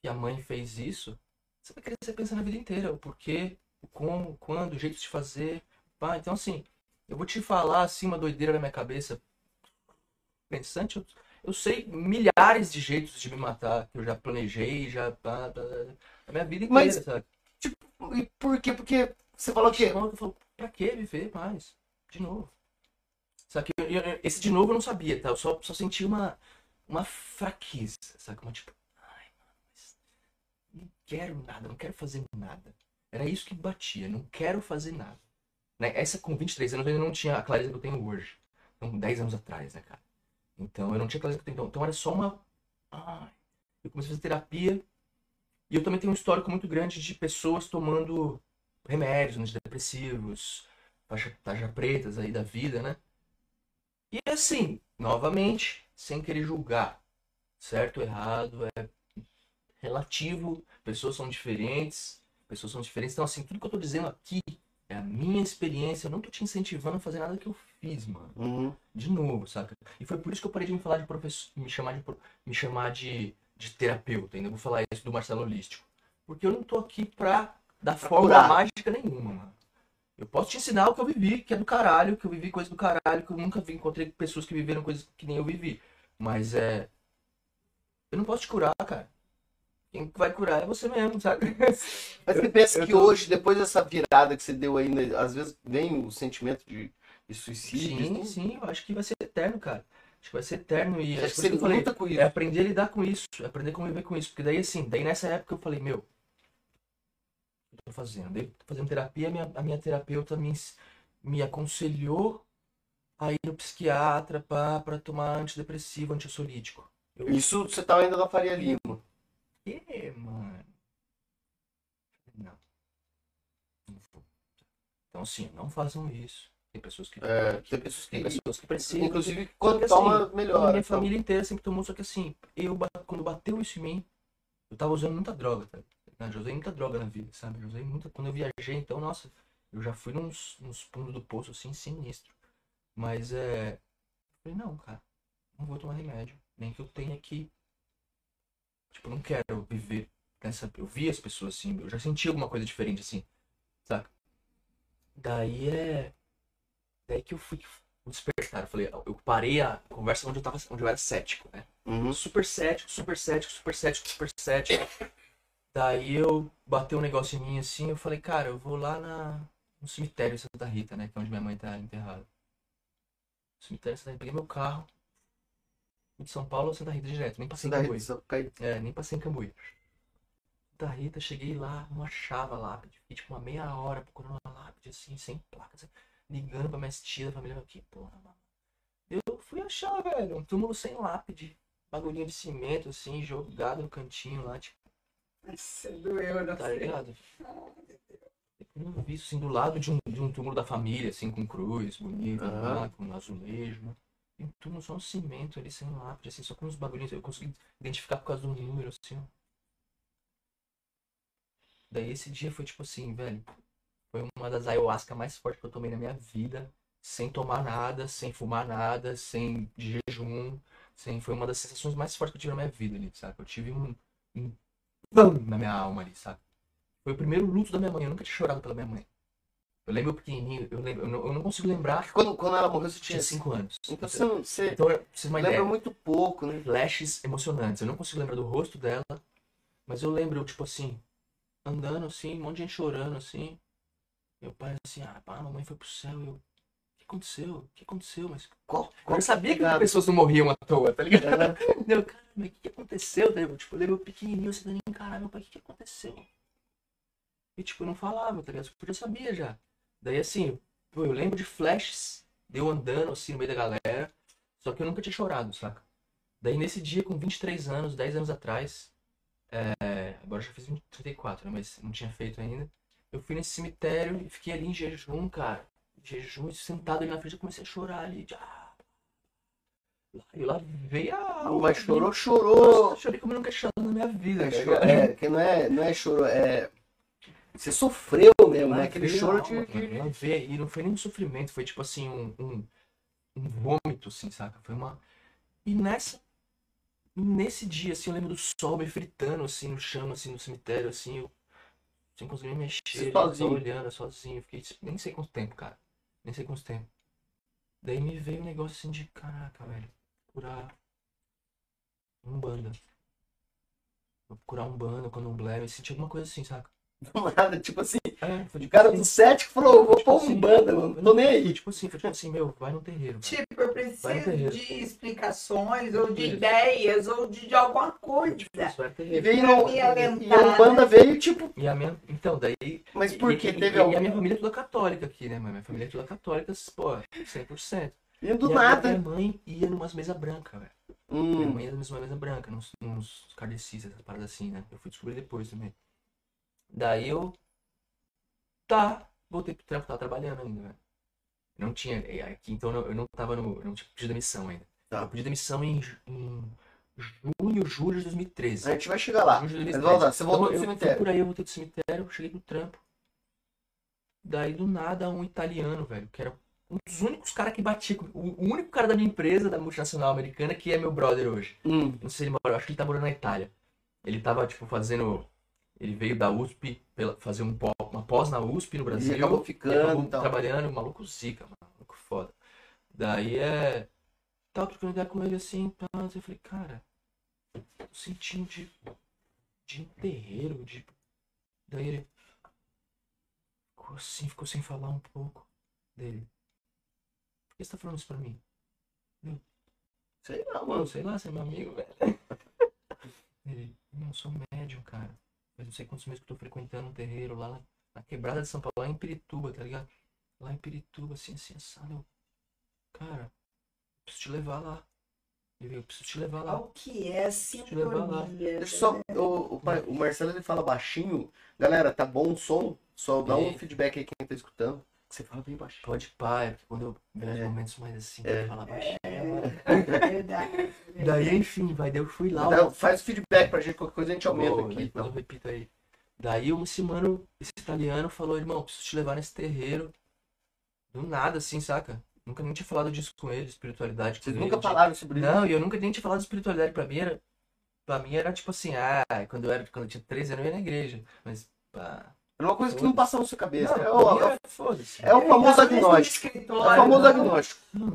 que a mãe fez isso, você vai crescer pensando a vida inteira. O porquê, o como, quando, o jeito de fazer. Pá, então assim, eu vou te falar assim, uma doideira na minha cabeça. Pensante, eu, eu sei milhares de jeitos de me matar, que eu já planejei, já. A minha vida inteira, Mas- sabe? E por quê? Porque você falou que Eu falo, pra que viver mais? De novo. Só que eu- eu- esse de novo eu não sabia, tá? Eu só, só senti uma, uma fraqueza, sabe? Uma tipo, ai, mano, mas não quero nada, não quero fazer nada. Era isso que batia, não quero fazer nada. Né? Essa com 23 anos eu ainda não tinha a clareza que eu tenho hoje. Então, 10 anos atrás, né, cara? Então, eu não tinha clareza que eu tenho. Então, então era só uma. Eu comecei a fazer terapia. E eu também tenho um histórico muito grande de pessoas tomando remédios, antidepressivos, faixa, faixa pretas aí da vida, né? E assim, novamente, sem querer julgar, certo errado, é relativo, pessoas são diferentes, pessoas são diferentes. Então, assim, tudo que eu tô dizendo aqui é a minha experiência, eu não tô te incentivando a fazer nada que eu fiz, mano. Uhum. De novo, saca? E foi por isso que eu parei de me falar de professor, me chamar de, me chamar de, de terapeuta, ainda vou falar isso do Marcelo Holístico. Porque eu não tô aqui pra dar Pra fórmula curar. mágica nenhuma, mano. Eu posso te ensinar o que eu vivi, que é do caralho, que eu vivi coisa do caralho, que eu nunca vi, encontrei pessoas que viveram coisas que nem eu vivi. Mas é. Eu não posso te curar, cara. Quem vai curar é você mesmo, sabe? Mas você pensa eu que tô- hoje, depois dessa virada que você deu ainda, às vezes vem o sentimento de, de suicídio? Sim, sim, eu acho que vai ser eterno, cara. Acho que vai ser eterno e Acho é que você que eu falei, luta com isso. É aprender a lidar com isso, é aprender a conviver com isso. Porque daí, assim, daí nessa época eu falei, meu, o que eu tô fazendo? Daí, tô fazendo terapia, a minha, a minha terapeuta me, me aconselhou a ir no psiquiatra pra, pra tomar antidepressivo, antiossolítico. Eu, Isso você tava ainda na Faria Lima. Mano? Não. Não vou. Então, assim, não façam isso. Tem pessoas que, É, tem pessoas tem que, pessoas que precisam. inclusive, quando que, toma, assim, melhora. A minha então. família inteira sempre tomou, só que assim, eu quando bateu isso em mim, eu tava usando muita droga, tá? Eu já usei muita droga na vida, sabe? Eu usei muita. Quando eu viajei, então, nossa, eu já fui nos, nos fundos do poço assim, sinistro. Mas é. Eu falei, não, cara, não vou tomar remédio. Nem que eu tenha que. Tipo, eu não quero viver nessa. Eu vi as pessoas assim, eu já senti alguma coisa diferente assim, saca? Daí é. Daí que eu fui despertar. Eu falei, eu parei a conversa onde eu tava, onde eu era cético, né? Uhum. Super cético, super cético, super cético, super cético. Daí eu bateu um negócio em mim assim, eu falei, cara, eu vou lá na, no cemitério de Santa Rita, né? Que é onde minha mãe tá enterrada. Cemitério de Santa Rita, peguei meu carro. De São Paulo a Santa Rita direto, nem passei Você em Cambuí. É, nem passei em Cambuí. Santa Rita, cheguei lá, não achava a lápide. Fiquei tipo uma meia hora procurando uma lápide assim, sem placa, assim, ligando pra minha tia da família. Que porra, mano. Eu fui achar, velho, um túmulo sem lápide. Bagulhinho de cimento, assim, jogado no cantinho lá, tipo, Nossa, doeu, não tá sei. ligado? Eu vi isso assim, do lado de um, de um túmulo da família, assim, com cruz, bonito, Aham. lá, com azulejo, né? Túmulo só um cimento ali, sem lápide, assim, só com uns bagulhinhos. Eu consegui identificar por causa do número, assim, ó. Daí esse dia foi tipo assim, velho. Foi uma das ayahuasca mais fortes que eu tomei na minha vida. Sem tomar nada, sem fumar nada, sem jejum. Sem... Foi uma das sensações mais fortes que eu tive na minha vida ali, sabe? Eu tive um, um na minha alma ali, sabe? Foi o primeiro luto da minha mãe. Eu nunca tinha chorado pela minha mãe. Eu lembro pequenininho, eu, lembro, eu, não, eu não consigo lembrar. Quando, quando ela morreu, você tinha tinha 5 anos. Então você, não- você Então, lembra ideia, muito pouco, né? flashes emocionantes. Eu não consigo lembrar do rosto dela, mas eu lembro, tipo assim, andando assim, um monte de gente chorando assim. Meu pai assim, ah, pá, a mamãe foi pro céu. Eu, o que aconteceu? O que aconteceu? Mas Qual, eu sabia que as pessoas não morriam à toa, tá ligado? Aham. Eu, cara, mas o que, que aconteceu? Eu, tipo, eu lembro pequenininho, assim, caralho, meu pai, o que, que aconteceu? E, tipo, eu não falava, tá ligado? Porque eu sabia já. Daí, assim, pô, eu lembro de flashes, de eu andando, assim, no meio da galera, só que eu nunca tinha chorado, saca? Daí, nesse dia, com 23 anos, 10 anos atrás, é, agora eu já fiz 20 34, né? Mas não tinha feito ainda. Eu fui nesse cemitério e fiquei ali em jejum, cara. Em jejum, e sentado ali na frente, eu comecei a chorar ali. de, ah, E lá veio a. Não, mas chorou, chorou. Nossa, eu chorei como eu nunca tinha chorado na minha vida, É, choro- ligado? é, que não é, não é choro, é. Você sofreu mesmo, né? Lá Aquele choro de. mano, lá veio, E não foi nem um sofrimento, foi tipo assim, um, um, um vômito, assim, saca? Foi uma. E nessa. Nesse dia, assim, eu lembro do sol me fritando, assim, no chão, assim, no cemitério, assim, eu. Sem conseguir me mexer, Você eu só sozinho? olhando, sozinho. eu Fiquei nem sei quanto tempo, cara. Nem sei quanto tempo. Daí me veio um negócio assim de, caraca, velho, curar Umbanda. Vou procurar um banda, quando um blé, eu senti alguma coisa assim, saca? Do nada, tipo assim, É, foi o tipo cara assim. do set que falou, vou Tipo pôr assim, um banda, mano. Tô nem aí. Tipo assim, foi tipo assim, meu, vai no terreiro. velho. Tipo, eu Vai no preciso terreiro. de explicações, ou de ideias, ou de, de alguma coisa. Tipo, isso, E terreiro. veio Pra no, me e a Umbanda veio, tipo, E a minha. Então, daí. mas por que teve e, algum. e a minha família é toda católica aqui, né, mano? Minha família é toda católica, pô, 100%. E do e nada. minha mãe ia numas mesas brancas, velho. Minha Hum, mãe ia numa mesa branca, nos, nos kardecis, essas paradas assim, né? Eu fui descobrir depois também. Daí eu. Tá, voltei pro trampo, tava trabalhando ainda, velho. Não tinha. é, Aqui, então eu não tava no. Eu não tinha pedido demissão ainda. Tá. Eu pedi demissão em, em junho, julho de 2013. a gente vai chegar lá. Junho de Mas 2013. volta, você voltou Então, do cemitério. por aí, eu voltei do cemitério, cheguei pro trampo. Daí do nada um italiano, velho, que era um dos únicos caras que batia. com- O único cara da minha empresa, da multinacional americana, que é meu brother hoje. Hum, Não sei se ele mora, acho que ele tá morando na Itália. Ele tava, tipo, fazendo. Ele veio da USP pela, fazer um, uma pós na USP no Brasil. acabou ficando e acabou e tal. trabalhando, maluco zica, maluco foda. Daí é. Tava trocando ideia com ele assim, eu falei, cara, tô sentindo de. de terreiro, de. Daí ele. Ficou assim, ficou sem falar um pouco dele. Por que você tá falando isso pra mim? sei lá, Mano, mano. sei lá, você é meu amigo, velho. Ele, não, eu sou médium, cara. Faz não sei quantos meses que eu tô frequentando um terreiro lá na, na quebrada de São Paulo, lá em Pirituba, tá ligado? Lá em Pirituba, assim, assim, assado. Cara, eu preciso te levar lá. Eu preciso te levar lá. O que é te levar lá. sintonia? Deixa eu só. O, o, Marcelo ele fala baixinho. Galera, tá bom o som? Só dá um E- feedback aí quem tá escutando. Você fala bem baixinho. Pode pá, é porque quando eu vejo É. momentos mais assim, É. falo baixinho. É verdade. Daí, enfim, vai, daí eu fui lá. Dá- faz o feedback pra gente, qualquer coisa a gente aumenta Boa, aqui. depois Então. eu repito aí. Daí esse mano, esse italiano falou, irmão, preciso te levar nesse terreiro. Do nada, assim, saca? Nunca nem tinha falado disso com ele, espiritualidade Vocês ele. nunca de- falaram sobre isso? Não, e eu nunca nem tinha falado de espiritualidade pra mim. Era... Pra mim era tipo assim, ah, quando eu era, quando eu tinha 13 anos eu ia na igreja. Mas, pá. É uma coisa que não passa na sua cabeça. Não, é, o, foda-se. é o famoso agnóstico. É o famoso agnóstico. Não,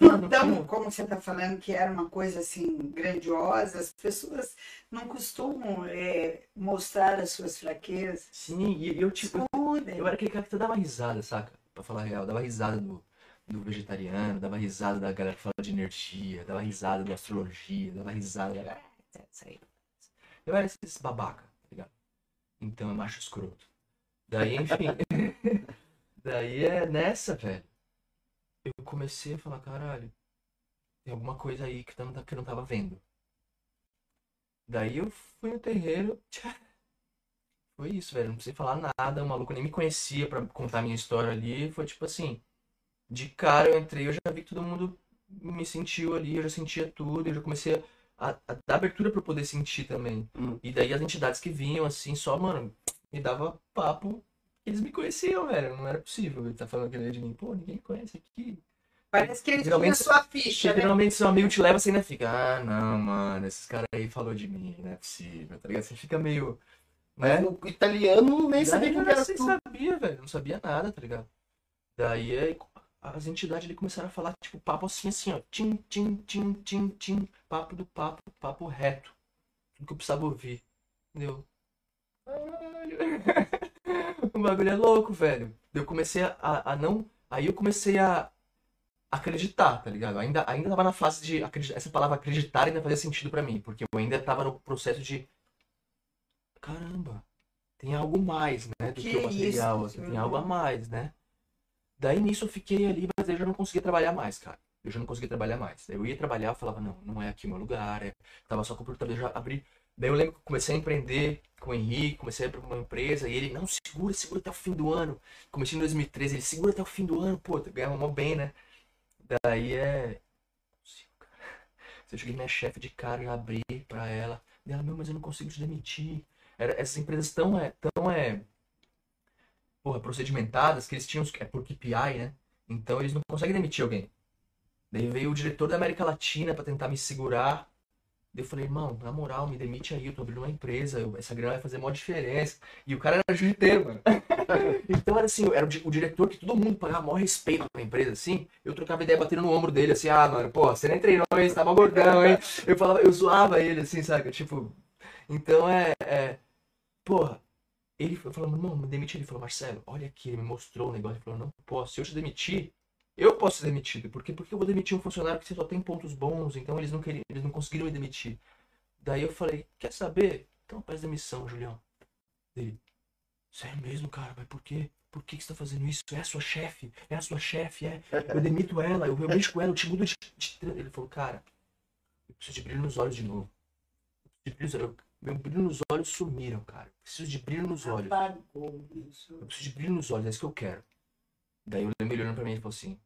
não, não Então, como você está falando que era uma coisa assim grandiosa, as pessoas não costumam é, mostrar as suas fraquezas. Sim, e eu tipo. Escondem. Eu era aquele cara que dava risada, saca? Pra falar a real, dava risada do, do vegetariano, dava risada da galera que fala de energia, dava risada da astrologia, dava risada da. Eu era esses babaca, tá ligado? Então eu macho escroto. Daí, enfim. daí é nessa, velho. Eu comecei a falar, caralho, tem alguma coisa aí que, eu não- que eu não tava vendo. Daí eu fui no terreiro, foi isso, velho. Não precisei falar nada, o maluco nem me conhecia pra contar a minha história ali. Foi tipo assim, de cara eu entrei, eu já vi que todo mundo me sentiu ali, eu já sentia tudo, eu já comecei a, a dar abertura pra eu poder sentir também. Hum. E daí as entidades que vinham, assim, só, mano, me dava papo. Eles me conheciam, velho. Não era possível ele tá falando aquilo de mim. Pô, ninguém conhece aqui. Parece que ele tinha Geralmente- sua ficha, né? geralmente seu amigo te leva, você ainda fica, ah, não, mano, esses caras aí falou de mim, não é possível, tá ligado? Você fica meio. Né? O italiano nem sabia Daí, era você tu. sabia, velho, não sabia nada, tá ligado? Daí aí, as entidades ali começaram a falar, tipo, papo assim, assim, ó, tim, tim, tim, tim, tim, papo do papo, papo reto. Tudo que eu precisava ouvir. Entendeu? Caralho. O bagulho é louco, velho. Eu comecei a, a não. Aí eu comecei a acreditar, tá ligado? Ainda, ainda tava na fase de. acreditar. Essa palavra acreditar ainda fazia sentido pra mim, porque eu ainda tava no processo de. Caramba, tem algo mais, né? Do que, Que o material. assim, tem algo a mais, né? Daí nisso eu fiquei ali, mas eu já não conseguia trabalhar mais, cara. Eu já não conseguia trabalhar mais. Eu ia trabalhar, eu falava, não, não é aqui o meu lugar. É... Tava só com o computador, eu já abri. Daí eu lembro que comecei a empreender com o Henrique, comecei a abrir uma empresa, e ele, não, segura, segura até o fim do ano. Comecei em 2013, ele segura até o fim do ano, pô, ganhava mó bem, né? Daí é. Eu cheguei minha chefe de cara e abri pra ela. E ela, meu, mas eu não consigo te demitir. Era, essas empresas tão é, tão é, porra, procedimentadas que eles tinham, é por KPI, né? Então eles não conseguem demitir alguém. Daí veio o diretor da América Latina pra tentar me segurar. Eu falei, irmão, na moral, me demite aí, eu tô abrindo uma empresa, eu- essa grana vai fazer maior diferença. E o cara era jiu-jiteiro, mano. Então era assim, era o, di- o diretor que todo mundo pagava maior respeito na empresa, assim. Eu trocava ideia batendo no ombro dele, assim, ah, mano, pô, você nem treinou, hein? Você tá mó gordão, hein? Eu falava, eu zoava ele, assim, sabe? Tipo. Então é. é porra, ele falando, irmão, me demite. Ele falou, Marcelo, olha aqui, ele me mostrou o negócio. Ele falou, não posso, se eu te demitir, eu posso ser demitido. Por quê? Porque eu vou demitir um funcionário que só tem pontos bons, então eles não queriam, eles não conseguiram me demitir. Daí eu falei, quer saber? Então faz demissão, Julião. Ele, sério mesmo, cara, mas por quê? Por que, que você tá fazendo isso? É a sua chefe, é a sua chefe, é. Eu demito ela, eu, eu mexo com ela, eu te mudo de, de tra-" Ele falou, cara, eu preciso de brilho nos olhos de novo. Eu preciso de brilho, eu- meu brilho nos olhos sumiram, cara. Eu preciso de brilho nos olhos. Eu preciso de brilho nos olhos, é isso que eu quero. Daí ele olhando pra mim e falou assim: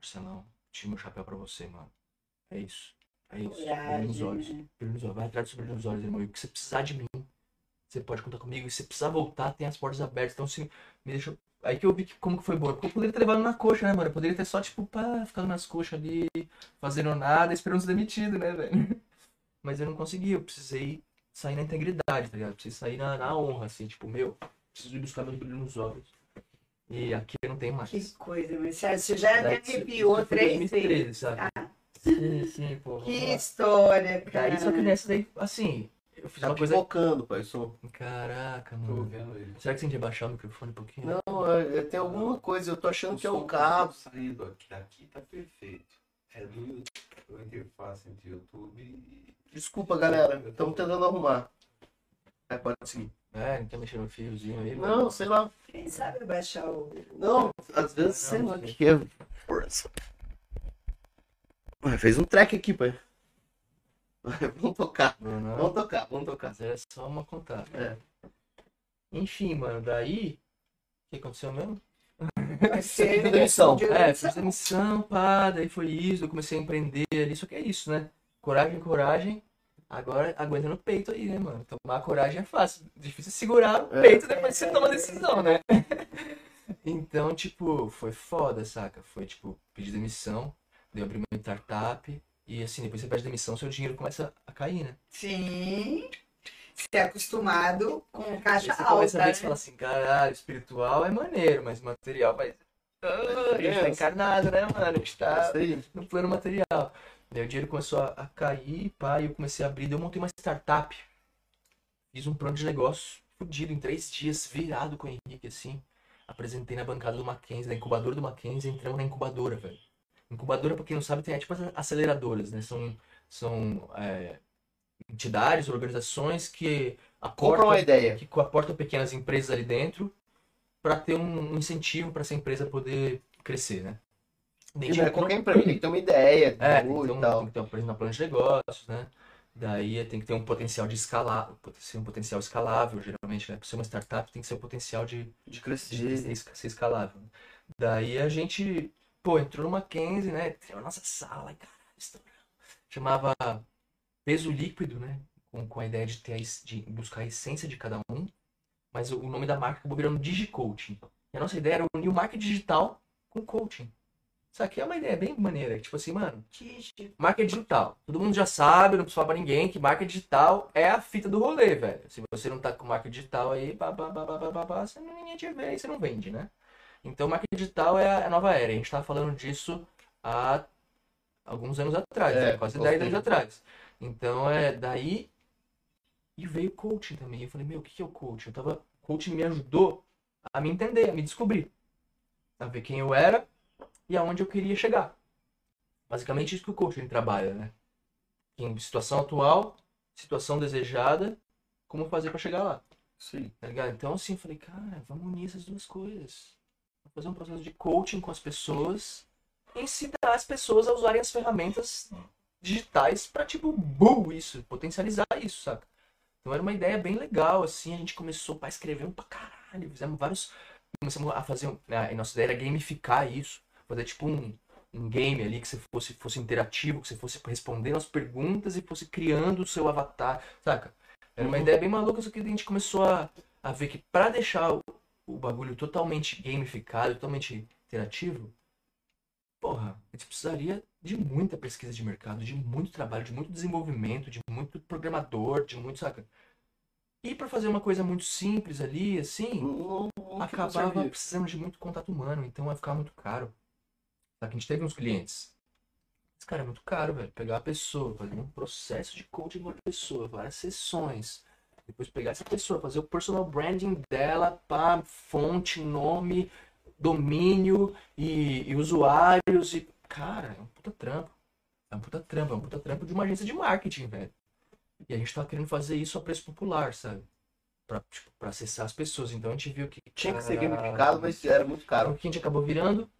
Marcelão, tiro meu chapéu pra você, mano. É isso. É isso. Brilho nos olhos. Brilho nos olhos. Vai atrás do seu brilho nos olhos, irmão. E o que você precisar de mim, você pode contar comigo. E se você precisar voltar, tem as portas abertas. Então, assim, me deixou. Aí que eu vi que, como que foi bom. Porque eu poderia ter levado na coxa, né, mano? Eu poderia ter só, tipo, pá, ficado nas coxas ali, fazendo nada, esperando ser demitido, né, velho? Mas eu não consegui. Eu precisei sair na integridade, tá ligado? Eu precisei sair na, na honra, assim, tipo, meu, preciso ir buscar meu brilho nos olhos. E aqui não tenho mais. Que coisa, Marcelo. Você já me Daí, arrepiou isso foi três 2013, vezes. sabe? Ah, Sim, sim, pô. que lá. história, cara. Daí, só que nessa daí, assim, eu fiz Tá uma coisa. pipocando, pai, o som. Caraca, Tô mano. vendo ele. Será que você tem que abaixar o microfone um pouquinho? Não, é- tem alguma coisa, eu tô achando que é o cabo. tá saindo aqui, daqui tá perfeito. É do interface entre YouTube e. Desculpa, galera, estamos tentando arrumar. É, pode seguir. É, não quer mexer no fiozinho aí? Não, sei lá. Quem sabe baixar o. Não, às vezes sei lá o que é. Força. Ué, Fez um track aqui, pai. Vamos tocar. Não, Vamos tocar, vamos tocar. Mas é só uma contada. É. Enfim, mano, daí. O que aconteceu mesmo? Pediu demissão. de É, fiz a missão, pá, daí foi isso, eu comecei a empreender ali, só que é isso, né? Coragem, coragem. Agora aguenta no peito aí, né, mano? Tomar coragem é fácil. Difícil é segurar o É. peito depois que você toma a decisão, né? Então, tipo, foi foda, saca? Foi, tipo, pedir demissão, daí eu abri uma startup, e assim, depois você pede demissão, seu dinheiro começa a cair, né? Sim. Você é acostumado com Aí caixa você começa a alta. ver você fala assim, caralho, espiritual é maneiro, mas material vai. Ah, a gente tá encarnado, né, mano? A gente tá no plano material. Daí o dinheiro começou a, a cair, pá, e eu comecei a abrir. Daí eu montei uma startup. Fiz um plano de negócio fudido em três dias, virado com o Henrique, assim. Apresentei na bancada do Mackenzie, da incubadora do Mackenzie, entramos na incubadora, velho. Incubadora, pra quem não sabe, tem é tipo as aceleradoras, né? São, são é, entidades, organizações que Compra uma aportam, ideia. que aportam pequenas empresas ali dentro para ter um incentivo para essa empresa poder crescer, né? Não é qualquer empresa, tem que ter uma ideia, É, de tem que, ter um, tem que ter um plano plano de negócios, né? Daí tem que ter um potencial de escalar, um potencial escalável, geralmente, né? Pra ser uma startup tem que ser um potencial de, De de crescer. ser, ser escalável. Daí a gente, pô, entrou numa Mackenzie, né? Tem a nossa sala, caralho, estouramos. Chamava Peso Líquido, né? Com, com a ideia de, ter a, de buscar a essência de cada um. Mas o, o nome da marca acabou virando DigiCoaching. E a nossa ideia era unir o marketing digital com coaching. Isso aqui é uma ideia bem maneira. Tipo assim, mano, marca digital. Todo mundo já sabe, não precisa falar pra ninguém que marca digital é a fita do rolê, velho. Se você não tá com marca digital aí, pá, você não, ninguém te vê você não vende, né? Então, marca digital é a nova era. A gente tava falando disso há alguns anos atrás, É, né? quase pouco 10 anos atrás. Então, é daí. E veio coaching também. Eu falei, meu, o que que é o coaching? Eu tava. O coaching me ajudou a me entender, a me descobrir. A ver quem eu era e aonde eu queria chegar. Basicamente isso que o coaching trabalha, né? Em situação atual, situação desejada, como fazer pra chegar lá, Sim. tá ligado? Então assim, eu falei, cara, vamos unir essas duas coisas. Vamos fazer um processo de coaching com as pessoas e ensinar as pessoas a usarem as ferramentas digitais pra, tipo, boom, isso, potencializar isso, saca? Então era uma ideia bem legal, assim, a gente começou a escrever um pra caralho, fizemos vários. Começamos a fazer. um- A nossa ideia era gamificar isso, fazer tipo um, um game ali que você fosse, fosse interativo, que você fosse respondendo as perguntas e fosse criando o seu avatar, saca? Era uma Uhum. ideia bem maluca, só que a gente começou a, a ver que pra deixar o, o bagulho totalmente gamificado, totalmente interativo, porra, a gente precisaria de muita pesquisa de mercado, de muito trabalho, de muito desenvolvimento, de muito programador, de muito, saca? E pra fazer uma coisa muito simples ali, assim, não fica acabava precisando de muito contato humano, então ia ficar muito caro. Só que a gente teve uns clientes. Esse cara é muito caro, velho. Pegar a pessoa, fazer um processo de coaching com a pessoa, várias sessões. Depois pegar essa pessoa, fazer o personal branding dela, pá, fonte, nome, domínio e, e usuários. E, cara, é um puta trampo. É um puta trampo, é um puta trampo de uma agência de marketing, velho. E a gente tava querendo fazer isso a preço popular, sabe? Pra, tipo, pra acessar as pessoas. Então a gente viu que. Tinha que ser gamificado, mas era muito Então, caro. o que a gente acabou virando?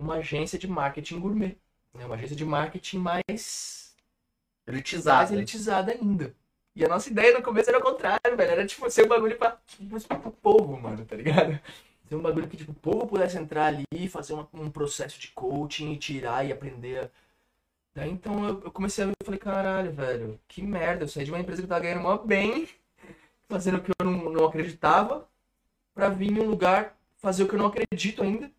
Uma agência de marketing gourmet. Né? Uma agência de marketing mais, mais Elitizado. elitizada ainda. E a nossa ideia no começo era o contrário, velho. Era tipo ser um bagulho pra, tipo, pro povo, mano, tá ligado? Ser um bagulho que tipo, o povo pudesse entrar ali, fazer uma- um processo de coaching e tirar e aprender. Daí então eu, eu comecei a ver e falei, caralho, velho, que merda. Eu saí de uma empresa que tava ganhando mó bem, fazendo o que eu não, não acreditava, pra vir em um lugar fazer o que eu não acredito ainda,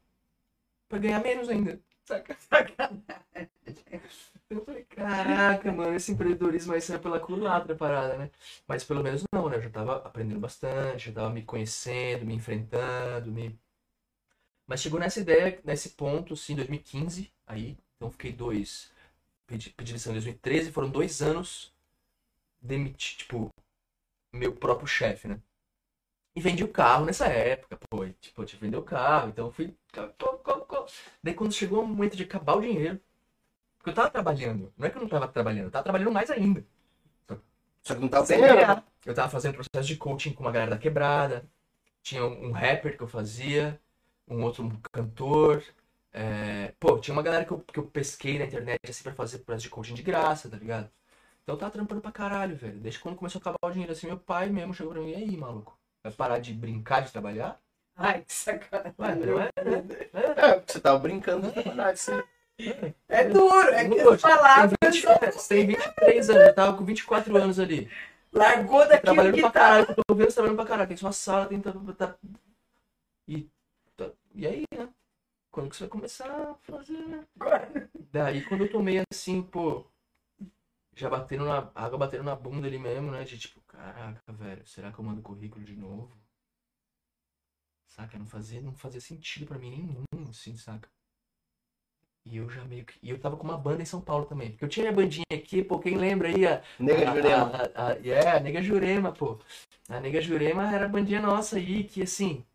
pra ganhar menos ainda. Saca? Eu falei, caraca, mano, esse empreendedorismo aí saiu pela culatra parada, né? Mas pelo menos não, né? Eu já tava aprendendo bastante, já tava me conhecendo, me enfrentando, me... Mas chegou nessa ideia, nesse ponto, assim, 2015, aí, então fiquei dois, pedi, pedi lição em 2013, foram dois anos demiti, tipo, meu próprio chefe, né? E vendi o carro nessa época, pô, e, tipo, eu tive que vender o carro, então eu fui... Daí quando chegou o momento de acabar o dinheiro, porque eu tava trabalhando, não é que eu não tava trabalhando, eu tava trabalhando mais ainda. Só que não tava Sem ganhar. Eu tava fazendo processo de coaching com uma galera da quebrada. Tinha um rapper que eu fazia, um outro cantor. é, Pô, tinha uma galera que eu, que eu pesquei na internet assim pra fazer processo de coaching de graça, tá ligado? Então eu tava trampando pra caralho, velho. Desde quando começou a acabar o dinheiro assim, meu pai mesmo chegou pra mim, e aí, maluco? Vai parar de brincar de trabalhar? Ai, que sacanagem. Ué, não é? É, porque você tava brincando de trabalhar, sim. É duro, é que as palavras tem 20 tem 23 anos, eu tava com 24 anos ali. largou daquilo trabalhando que pra tá. caralho, eu tô vendo você trabalhando pra caralho, tem sua sala, tem tá, tá- e tá- e aí, né? Quando que você vai começar a fazer, né? Daí quando eu tomei assim, pô, já batendo na água batendo na bunda ali mesmo, né? De tipo, caraca, velho, será que eu mando currículo de novo? Saca? Não fazia, não fazia sentido pra mim nenhum, assim, saca? E eu já meio que. E eu tava com uma banda em São Paulo também. Porque eu tinha minha bandinha aqui, pô, quem lembra aí a, Nega de a- Jurema. a- a- é, a Nega Jurema, pô. A Nega Jurema era a bandinha nossa aí, que assim.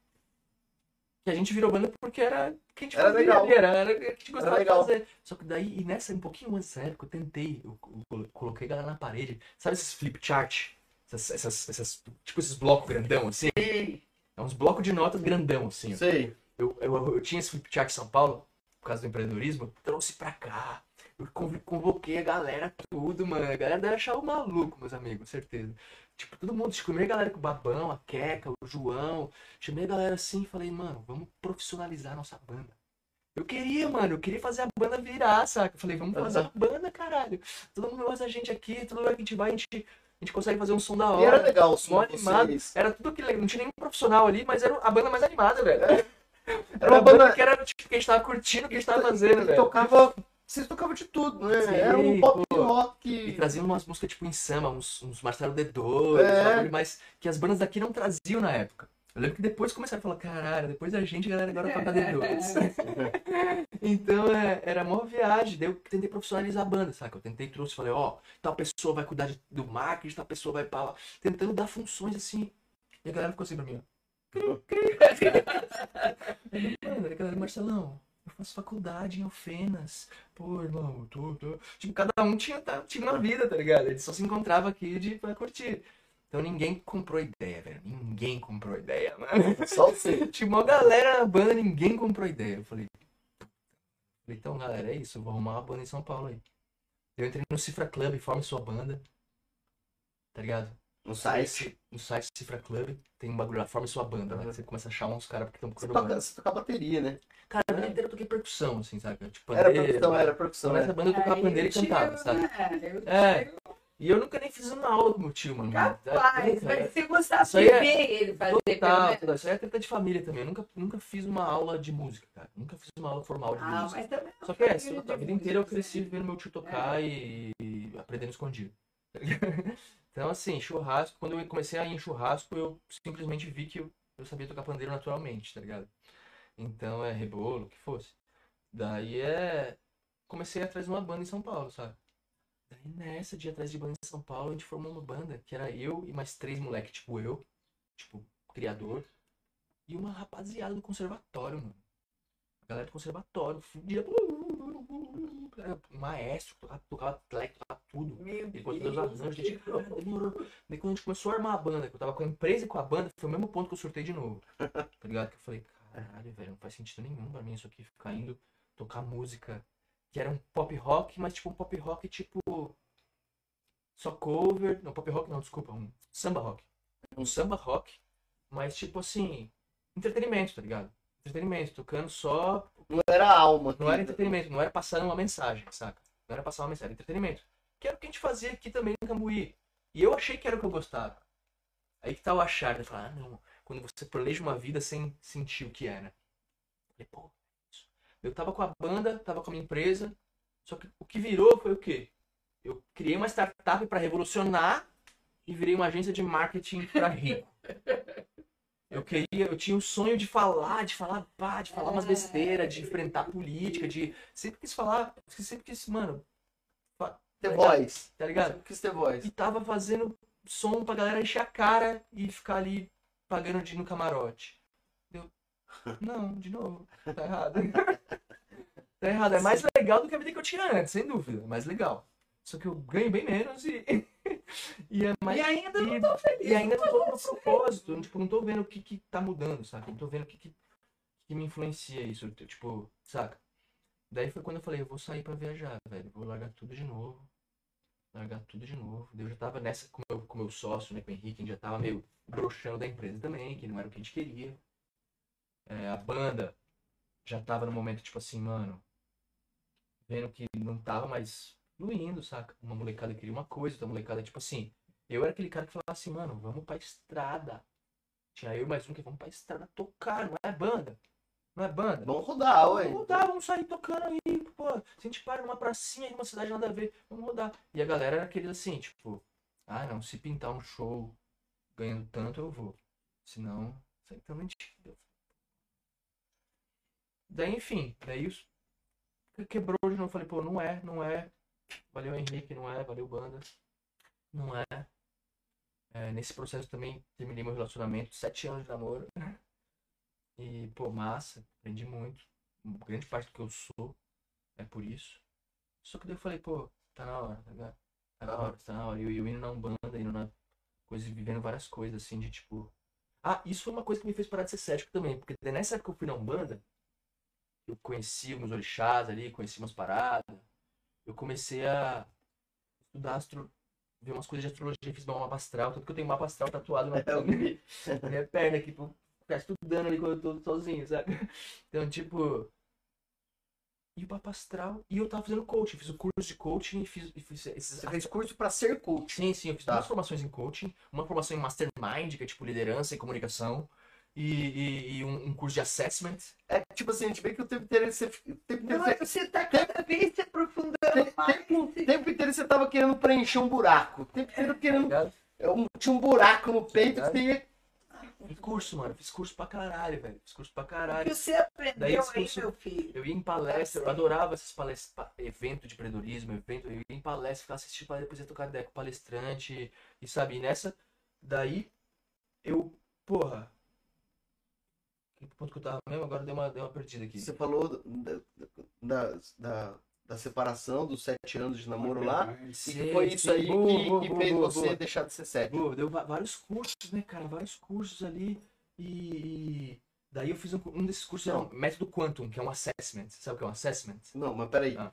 Que a gente virou banda porque era que a gente Era fazia legal. era, era que a gente gostava de legal. fazer. Só que daí, e nessa, um pouquinho antes dessa época, eu tentei, eu, eu colo- coloquei galera na parede. Sabe esses flip chart? Essas, essas, essas- tipo esses blocos grandão, assim? É uns blocos de notas grandão, assim. Sei. Eu, eu, eu tinha esse flip chart em São Paulo, por causa do empreendedorismo, eu trouxe pra cá. Eu conv- convoquei a galera, tudo, mano. A galera deve achar o maluco, meus amigos, certeza. Tipo, todo mundo, chamei a galera com o Babão, a Queca, o João. Chamei a galera assim e falei, mano, vamos profissionalizar a nossa banda. Eu queria, mano, eu queria fazer a banda virar, saca? Eu falei, vamos fazer a banda, caralho. Todo mundo gosta da gente aqui, todo lugar que a gente vai, a gente, a gente consegue fazer um som da E era hora. legal o som animado. vocês. Era tudo que não tinha nenhum profissional ali, mas era a banda mais animada, velho. Era Era uma banda- banda que era tipo que a gente tava curtindo o que a gente tava fazendo, E velho. tocava. Vocês tocavam de tudo, né? Sim, era um pop pô. E rock. traziam umas músicas tipo em samba, uns, uns Marcelo D2, É. mais que as bandas daqui não traziam na época. Eu lembro que depois começaram a falar, caralho, depois da gente, a galera agora toca D2. então é, era mó viagem, daí eu tentei profissionalizar a banda, saca? Eu tentei, trouxe, falei, ó, tal pessoa vai cuidar de- do marketing, tal pessoa vai pra lá, tentando dar funções assim. E a galera ficou assim pra mim, ó. Mano, a galera, Marcelão, eu faço faculdade em Alfenas. Pô, irmão, eu tô, tô. Tipo, cada um tinha, tá- tinha uma vida, tá ligado? Ele só se encontrava aqui de, pra curtir. Então ninguém comprou ideia, velho. Ninguém comprou ideia, mano. Só você. Tinha uma galera na banda, ninguém comprou ideia. Eu falei, falei, então galera, é isso, eu vou arrumar uma banda em São Paulo aí. Eu entrei no Cifra Club, forme sua banda. Tá ligado? No site. No site Cifra Club, tem um bagulho lá, forme sua banda, né? Você começa a achar uns caras que estão Você procurando toca, banda. você toca bateria, né? Cara, a vida inteira eu toquei percussão, assim, sabe? Tipo, Era pandeiro. percussão, era percussão. Nessa Era. banda eu tocava pandeiro e cantava, sabe? É, eu É. E eu nunca nem fiz uma aula com meu tio, mano. Capaz, Nunca, mas é. se gostar de é ver ele fazer, Total, menos. total. Isso aí é treta de família também. Eu nunca, nunca fiz uma aula de música, cara. Nunca fiz uma aula formal de Ah, música. mas também Só que é, foi isso, de a vida música, inteira eu assim. cresci vendo meu tio tocar e, e aprendendo escondido. tá? Então, assim, churrasco, quando eu comecei a ir em churrasco, eu simplesmente vi que eu, eu sabia tocar pandeiro naturalmente, tá ligado? Então, é rebolo, o que fosse. Daí é. Comecei atrás de uma banda em São Paulo, sabe? Daí nessa, de ir atrás de banda em São Paulo, a gente formou uma banda que era eu e mais três moleques, tipo eu, tipo, criador, e uma rapaziada do conservatório, mano. A galera do conservatório, fudia. Era maestro, tocava, tocava atleta, tocava tudo. Meu Ele os arranjos, gente, demorou. Daí quando a gente começou a armar a banda, que eu tava com a empresa e com a banda, foi o mesmo ponto que eu surtei de novo. Tá ligado? Que eu falei, caralho, velho, não faz sentido nenhum pra mim isso aqui, ficar indo tocar música que era um pop rock, mas tipo um pop rock tipo. Só cover. Não, pop rock não, desculpa, um samba rock. Um samba rock, mas tipo assim, entretenimento, tá ligado? Entretenimento, tocando só Não era alma. não era entretenimento, não era passando uma mensagem, saca? Não era passar uma mensagem, era entretenimento. Que era o que a gente fazia aqui também no Cambuí. E eu achei que era o que eu gostava. Aí que tá o achar, né? Falar, ah, não, quando você planeja uma vida sem sentir o que era. Falei, pô. Eu tava com a banda, tava com a minha empresa, só que o que virou foi o quê? Eu criei uma startup para revolucionar e virei uma agência de marketing para rico. Eu queria, eu tinha o sonho de falar, de falar, pá, de falar umas besteiras, de enfrentar política, de sempre quis falar, sempre quis, mano, The Voice. tá ligado? Sempre quis ter voz. E tava fazendo som pra galera encher a cara e ficar ali pagando de no camarote. Eu, não, de novo, tá errado. tá errado. É mais legal do que a vida que eu tinha antes, sem dúvida. É mais legal. Só que eu ganho bem menos e. e é mais. E ainda não tô feliz. e ainda não tô no propósito. eu, Tipo, não tô vendo o que, que tá mudando, saca? Não tô vendo o que, que, que me influencia isso. Tipo, saca? Daí foi quando eu falei, eu vou sair pra viajar, velho. Vou largar tudo de novo. Largar tudo de novo. Eu já tava nessa com o meu, com meu sócio, né? Com o Henrique, a gente já tava meio broxando da empresa também, que não era o que a gente queria. É, a banda já tava no momento, tipo assim, mano. Vendo que não tava mais fluindo, saca? Uma molecada queria uma coisa, outra molecada, tipo assim. Eu era aquele cara que falava assim, mano, vamos pra estrada. Tinha eu mais um que vamos pra estrada tocar, não é banda. Não é banda. Vamos rodar, ué. Vamos rodar, vamos sair tocando aí, pô. Se a gente para numa pracinha de uma cidade nada a ver, vamos rodar. E a galera era aqueles assim, tipo, ah não, se pintar um show ganhando tanto, eu vou. Senão, sai tão mentira. Daí, enfim, daí os... quebrou novo. Eu falei, pô, não é, não é. Valeu Henrique, não é, valeu banda. Não é. É, nesse processo também terminei meu relacionamento, sete anos de namoro. E, pô, massa, aprendi muito. Grande parte do que eu sou é por isso. Só que daí eu falei, pô, tá na hora, tá? Tá na hora, tá na hora. E eu, eu indo na Umbanda, indo na coisa, vivendo várias coisas, assim, de tipo. Ah, isso foi uma coisa que me fez parar de ser cético também, porque nessa época que eu fui na Umbanda, eu conheci alguns orixás ali, conheci umas paradas. eu comecei a estudar astro... ver umas coisas de astrologia, fiz meu mapa astral, tanto que eu tenho mapa astral tatuado na, Eu vi. na minha perna aqui, pra ficar estudando ali quando eu tô sozinho, sabe? Então, tipo. E o mapa astral. E eu tava fazendo coaching, fiz o curso de coaching e fiz, fiz esses. Você fez curso pra ser coach. Sim, sim, eu fiz Tá. duas formações em coaching, uma formação em mastermind, que é tipo liderança e comunicação, e, e- e um, um curso de assessment. É tipo assim, a gente vê que o tempo inteiro você. O tempo inteiro Não, você tá cada vez se aprofundando mais. tempo, o tempo inteiro você tava querendo preencher um buraco. O tempo inteiro Tá querendo. é um- Tinha um buraco no peito que você ia. Fiz curso, mano, fiz curso pra caralho, velho. Fiz curso pra O caralho. que você Daí aprendeu esse aí, curso- meu filho? Eu ia em palestra, eu adorava esses palestras, evento de empreendedorismo, evento, eu ia em palestra, ficava assistindo palestra, depois ia tocar ideia com palestrante, e sabe, e nessa, daí, eu, porra, que ponto que eu tava mesmo? Agora deu uma, deu uma perdida aqui. Você falou da, da, da, da separação dos sete anos de namoro lá. E foi isso aí Boa, que, boa, que boa, fez boa, você boa. deixar de ser. Pô, deu vários cursos, né, cara? Vários cursos ali. E, daí eu fiz um, um desses cursos, era um método Quantum, que é um assessment. Sabe o que é um assessment? Não, mas peraí. Ah.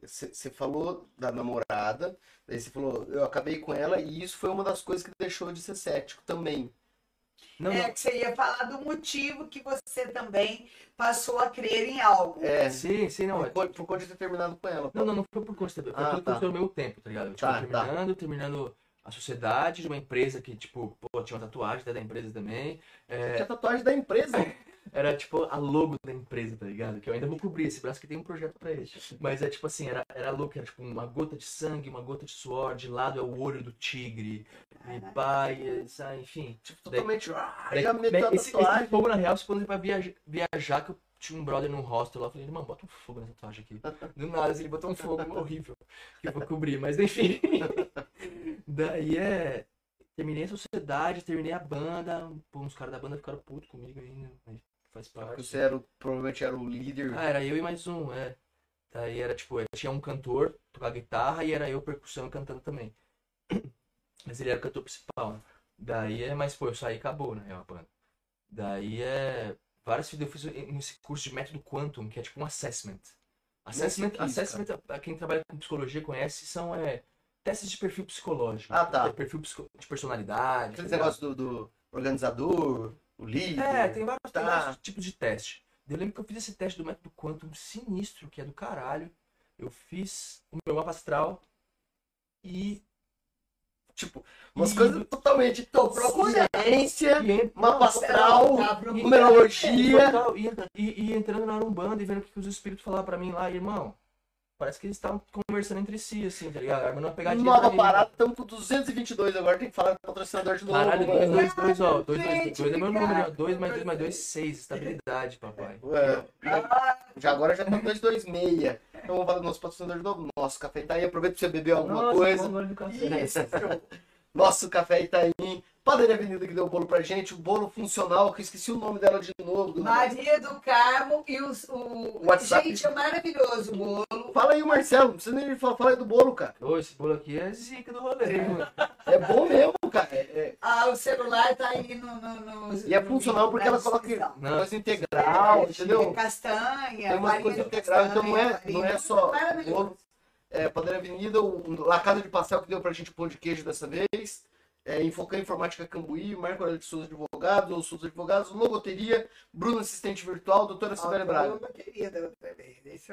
Você você falou da namorada, daí você falou, eu acabei com ela, e isso foi uma das coisas que deixou de ser cético também. Não, É não. que você ia falar do motivo que você também passou a crer em algo. É, Sim, sim, não. por, é- conta- por conta de ter terminado com ela. Não, não, não foi por curso, foi Ah, tudo tá. curso ao mesmo tempo, tá ligado? Tipo, Tá, tá. terminando, terminando a sociedade de uma empresa que, tipo, pô, tinha uma tatuagem da empresa também. É, Tinha tatuagem da empresa. era tipo a logo da empresa, tá ligado? Que eu ainda vou cobrir esse braço que tem um projeto pra ele. Mas é tipo assim, era, era logo, era tipo uma gota de sangue, uma gota de suor, de lado é o olho do tigre, e pai, sabe, enfim. Tipo, totalmente. Ah, Daí, já meteu a esse, esse tatuagem. fogo, na real, se quando ele vai viajar, viajar, que eu tinha um brother num hostel lá, eu falei, mano, bota um fogo nessa tatuagem aqui. Do nada, ele botou um fogo horrível, que eu vou cobrir, mas enfim. Daí é. Terminei a sociedade, terminei a banda, pô, uns caras da banda ficaram putos comigo ainda, mas faz Porque parte. você era, o- provavelmente era o líder. Ah, era eu e mais um, é. Daí era tipo, tinha um cantor, tocava guitarra e era eu percussão cantando também. Mas ele era o cantor principal, né? Daí é, mas pô, eu saí e acabou, né, a banda. Daí é. Várias eu fiz esse curso de método Quantum, que é tipo um assessment. Assessment, que assessment a quem trabalha com psicologia conhece, são é, testes de perfil psicológico. Ah, tá. É perfil de personalidade. Aquele negócio do, do organizador, o líder. É, tem vários, tem Tá. vários tipos de teste. Eu lembro que eu fiz esse teste do método Quantum sinistro, que é do caralho. Eu fiz o meu mapa astral e. Tipo, umas e- coisas totalmente. Tô procurando. Ciência, e en- mapa astral, Tá numerologia. e, e, e entrando na Umbanda e vendo o que os espíritos falavam pra mim lá, irmão. Parece que eles estavam conversando entre si, assim, tá ligado? Armando uma pegadinha. Nova parada, estamos com 222 agora, tem que falar do patrocinador de novo. Caralho, mano. 2, 2, 2, ó. 2, 2, Gente, 2 é meu número, ó. obrigado. 2 mais 2 mais 2, 6. Estabilidade, papai. É, já agora já tá 226. Então vamos falar do nosso patrocinador de novo. Nosso café Itaí, aproveita pra você beber alguma Nossa, coisa. Isso. Nosso café Itaí. Padaria Avenida que deu o bolo pra gente, o bolo funcional, que eu esqueci o nome dela de novo. Maria do Carmo e os, o. WhatsApp. Gente, é maravilhoso o bolo. Fala aí, Marcelo, não precisa nem falar, fala aí do bolo, cara. Ô, esse bolo aqui é zica do rolê, mano. É bom mesmo, cara. É, é- Ah, o celular tá aí no. no, no E é funcional porque ela coloca coisa integral, entendeu? Castanha, Tem uma farinha coisa de integral, então não é, não é farinha. só Maravilhoso. bolo. É, Padaria Avenida, o Lacada de Pastel que deu pra gente o pão de queijo dessa vez. É, Infocan Informática Cambuí, Marco Aurélio de Souza Advogados, ou Souza Advogados, Logoteria, Bruno Assistente Virtual, Doutora Braga. Queria da outra vez, isso.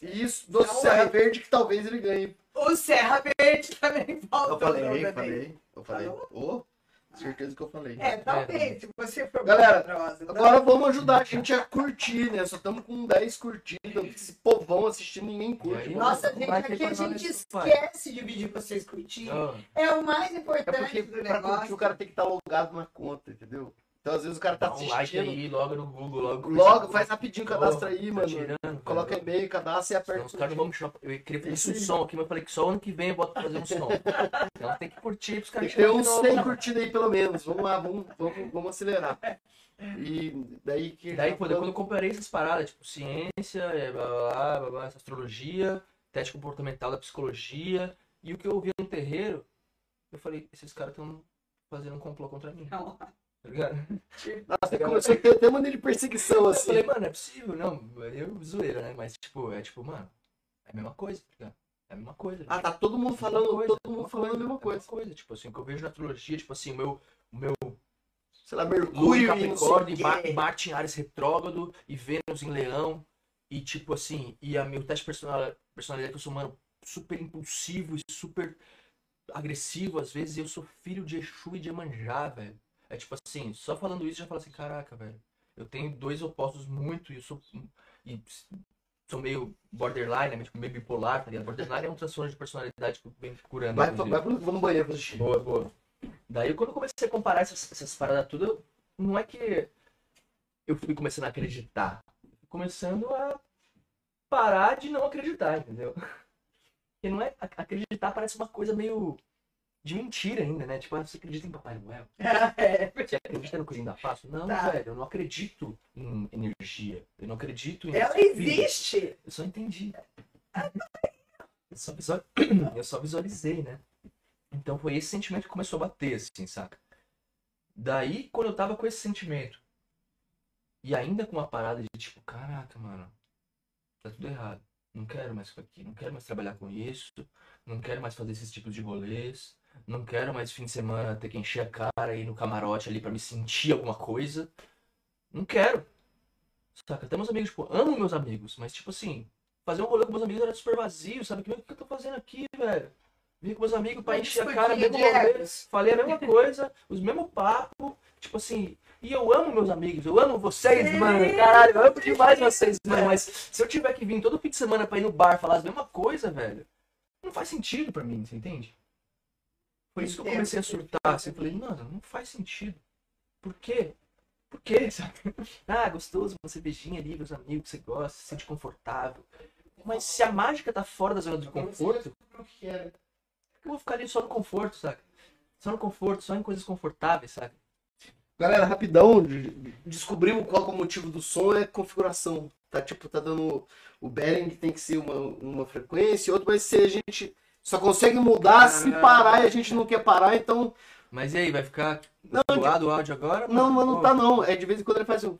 E isso, Doce Não Serra é. Verde, que talvez ele ganhe. O Serra Verde também faltou. Eu falei, eu falei, eu falei. Ô, certeza que eu falei. É, talvez, se você for Galera, poderosa. Agora vamos ajudar a gente a curtir, né? Só estamos com 10 curtidas. Esse povão assistindo, ninguém curte. Aí. Nossa, Não gente, aqui a gente esquece de pedir pra vocês curtirem. Ó, É o mais É importante porque do pra curtir negócio. o cara tem que estar logado na conta, entendeu? Então às vezes o cara tá Dá um like assistindo. aí, logo no Google, logo. Logo, faz rapidinho, cadastra aí, tá mano. tirando, Coloca cara. e-mail, cadastra e aperta. os caras não vão me chamar. Eu queria fazer Isso um aí. som aqui, mas eu falei que só ano que vem eu boto pra fazer um som. Então tem que curtir pros Tem caras chamarem uns de novo, 100 mano. curtidas aí pelo menos. Vamos lá, vamos, vamos, vamos acelerar. E daí que. Daí, pô, quando eu comparei essas paradas, tipo, ciência, é, blá, blá, blá, blá, blá, essa astrologia, teste comportamental da psicologia, e o que eu ouvia no terreiro, eu falei, esses caras estão fazendo um complô contra mim, tá ligado? Nossa, começou a ter até maneira de perseguição Eu assim. falei, mano, é possível, não, eu zoeira, né? Mas, tipo, é tipo, mano, é a mesma coisa, tá ligado? É a mesma coisa. Ah, tá todo mundo falando, Mesma coisa, todo mundo mesma falando a mesma é coisa. coisa. Tipo assim, o que eu vejo na astrologia, tipo assim, o meu, o meu Sei lá, Mercúrio e Capricórnio, e. Marte em Ares retrógrado e Vênus em Leão. E tipo assim, e a meu teste personal- personalidade que eu sou humano super impulsivo e super agressivo às vezes, e eu sou filho de Exu e de Emanjá, velho. É tipo assim, só falando isso já fala assim, caraca, velho. Eu tenho dois opostos muito e eu sou e sou meio borderline, né? Tipo, meio bipolar, tá ligado? Borderline é um transtorno de personalidade que eu venho curando. Vai, vai pro, vou no banheiro pra assistir. Boa, boa. Daí quando eu comecei a comparar essas, essas paradas tudo, não é que eu fui começando a acreditar. Começando a parar de não acreditar, entendeu? Porque não é. ac- Acreditar parece uma coisa meio de mentira ainda, né? Tipo, ah, você acredita em Papai Noel? É. Você acredita no Cozinho da Páscoa? Não, Tá. velho, eu não acredito em energia. Eu não acredito em. Ela existe. Eu só entendi. Eu só, visual- eu só visualizei, né? Então foi esse sentimento que começou a bater, assim, saca? Daí, quando eu tava com esse sentimento, e ainda com uma parada de tipo, caraca, mano, tá tudo errado. Não quero mais ficar aqui, não quero mais trabalhar com isso, não quero mais fazer esses tipos de rolês, não quero mais fim de semana ter que encher a cara e ir no camarote ali pra me sentir alguma coisa. Não quero. Saca? Até meus amigos, tipo, amo meus amigos, mas tipo assim, fazer um rolê com meus amigos era super vazio, sabe? O que eu tô fazendo aqui, velho? Vim com meus amigos pra encher a cara, mesmo rolê, egos. falei a mesma coisa, os mesmos papos, tipo assim, e eu amo meus amigos, eu amo vocês, Sim. mano, caralho, eu amo demais vocês, mano, mas se eu tiver que vir todo fim de semana pra ir no bar falar as mesmas coisas, velho, não faz sentido pra mim, você entende? Por isso que eu comecei a surtar, assim, eu falei, mano, não faz sentido. Por quê? Por quê, sabe? Ah, gostoso você beijinho ali, meus amigos, você gosta, se sente confortável. Mas se a mágica tá fora da zona de conforto, eu vou ficar ali só no conforto, saca? Só no conforto, só em coisas confortáveis, saca? Galera, rapidão, de- descobrimos qual que é o motivo do som, é configuração. Tá tipo, tá dando. O bearing tem que ser uma, uma frequência, outro vai ser a gente só consegue mudar se Ah. parar e a gente não quer parar, então. Mas e aí, vai ficar Não, doado o áudio agora? Não, mas não Pô. tá não. É de vez em quando ele faz um.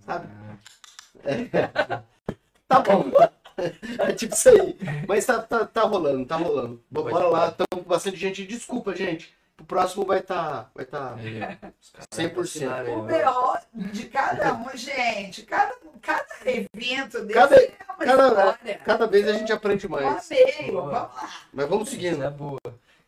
Sabe? Ah, Tá bom. É tipo isso aí. Mas tá, tá, tá rolando, tá rolando. Bora lá, estamos com bastante gente. Desculpa, gente. O próximo vai estar. Vai tá... ó. Os caras 100%. vacinaram aí, O. BO de cada um, gente, cada, cada evento desse Cada- é uma cada- história. Cada vez a gente aprende mais. Boa. vamos lá. Mas vamos Isso seguindo. é boa.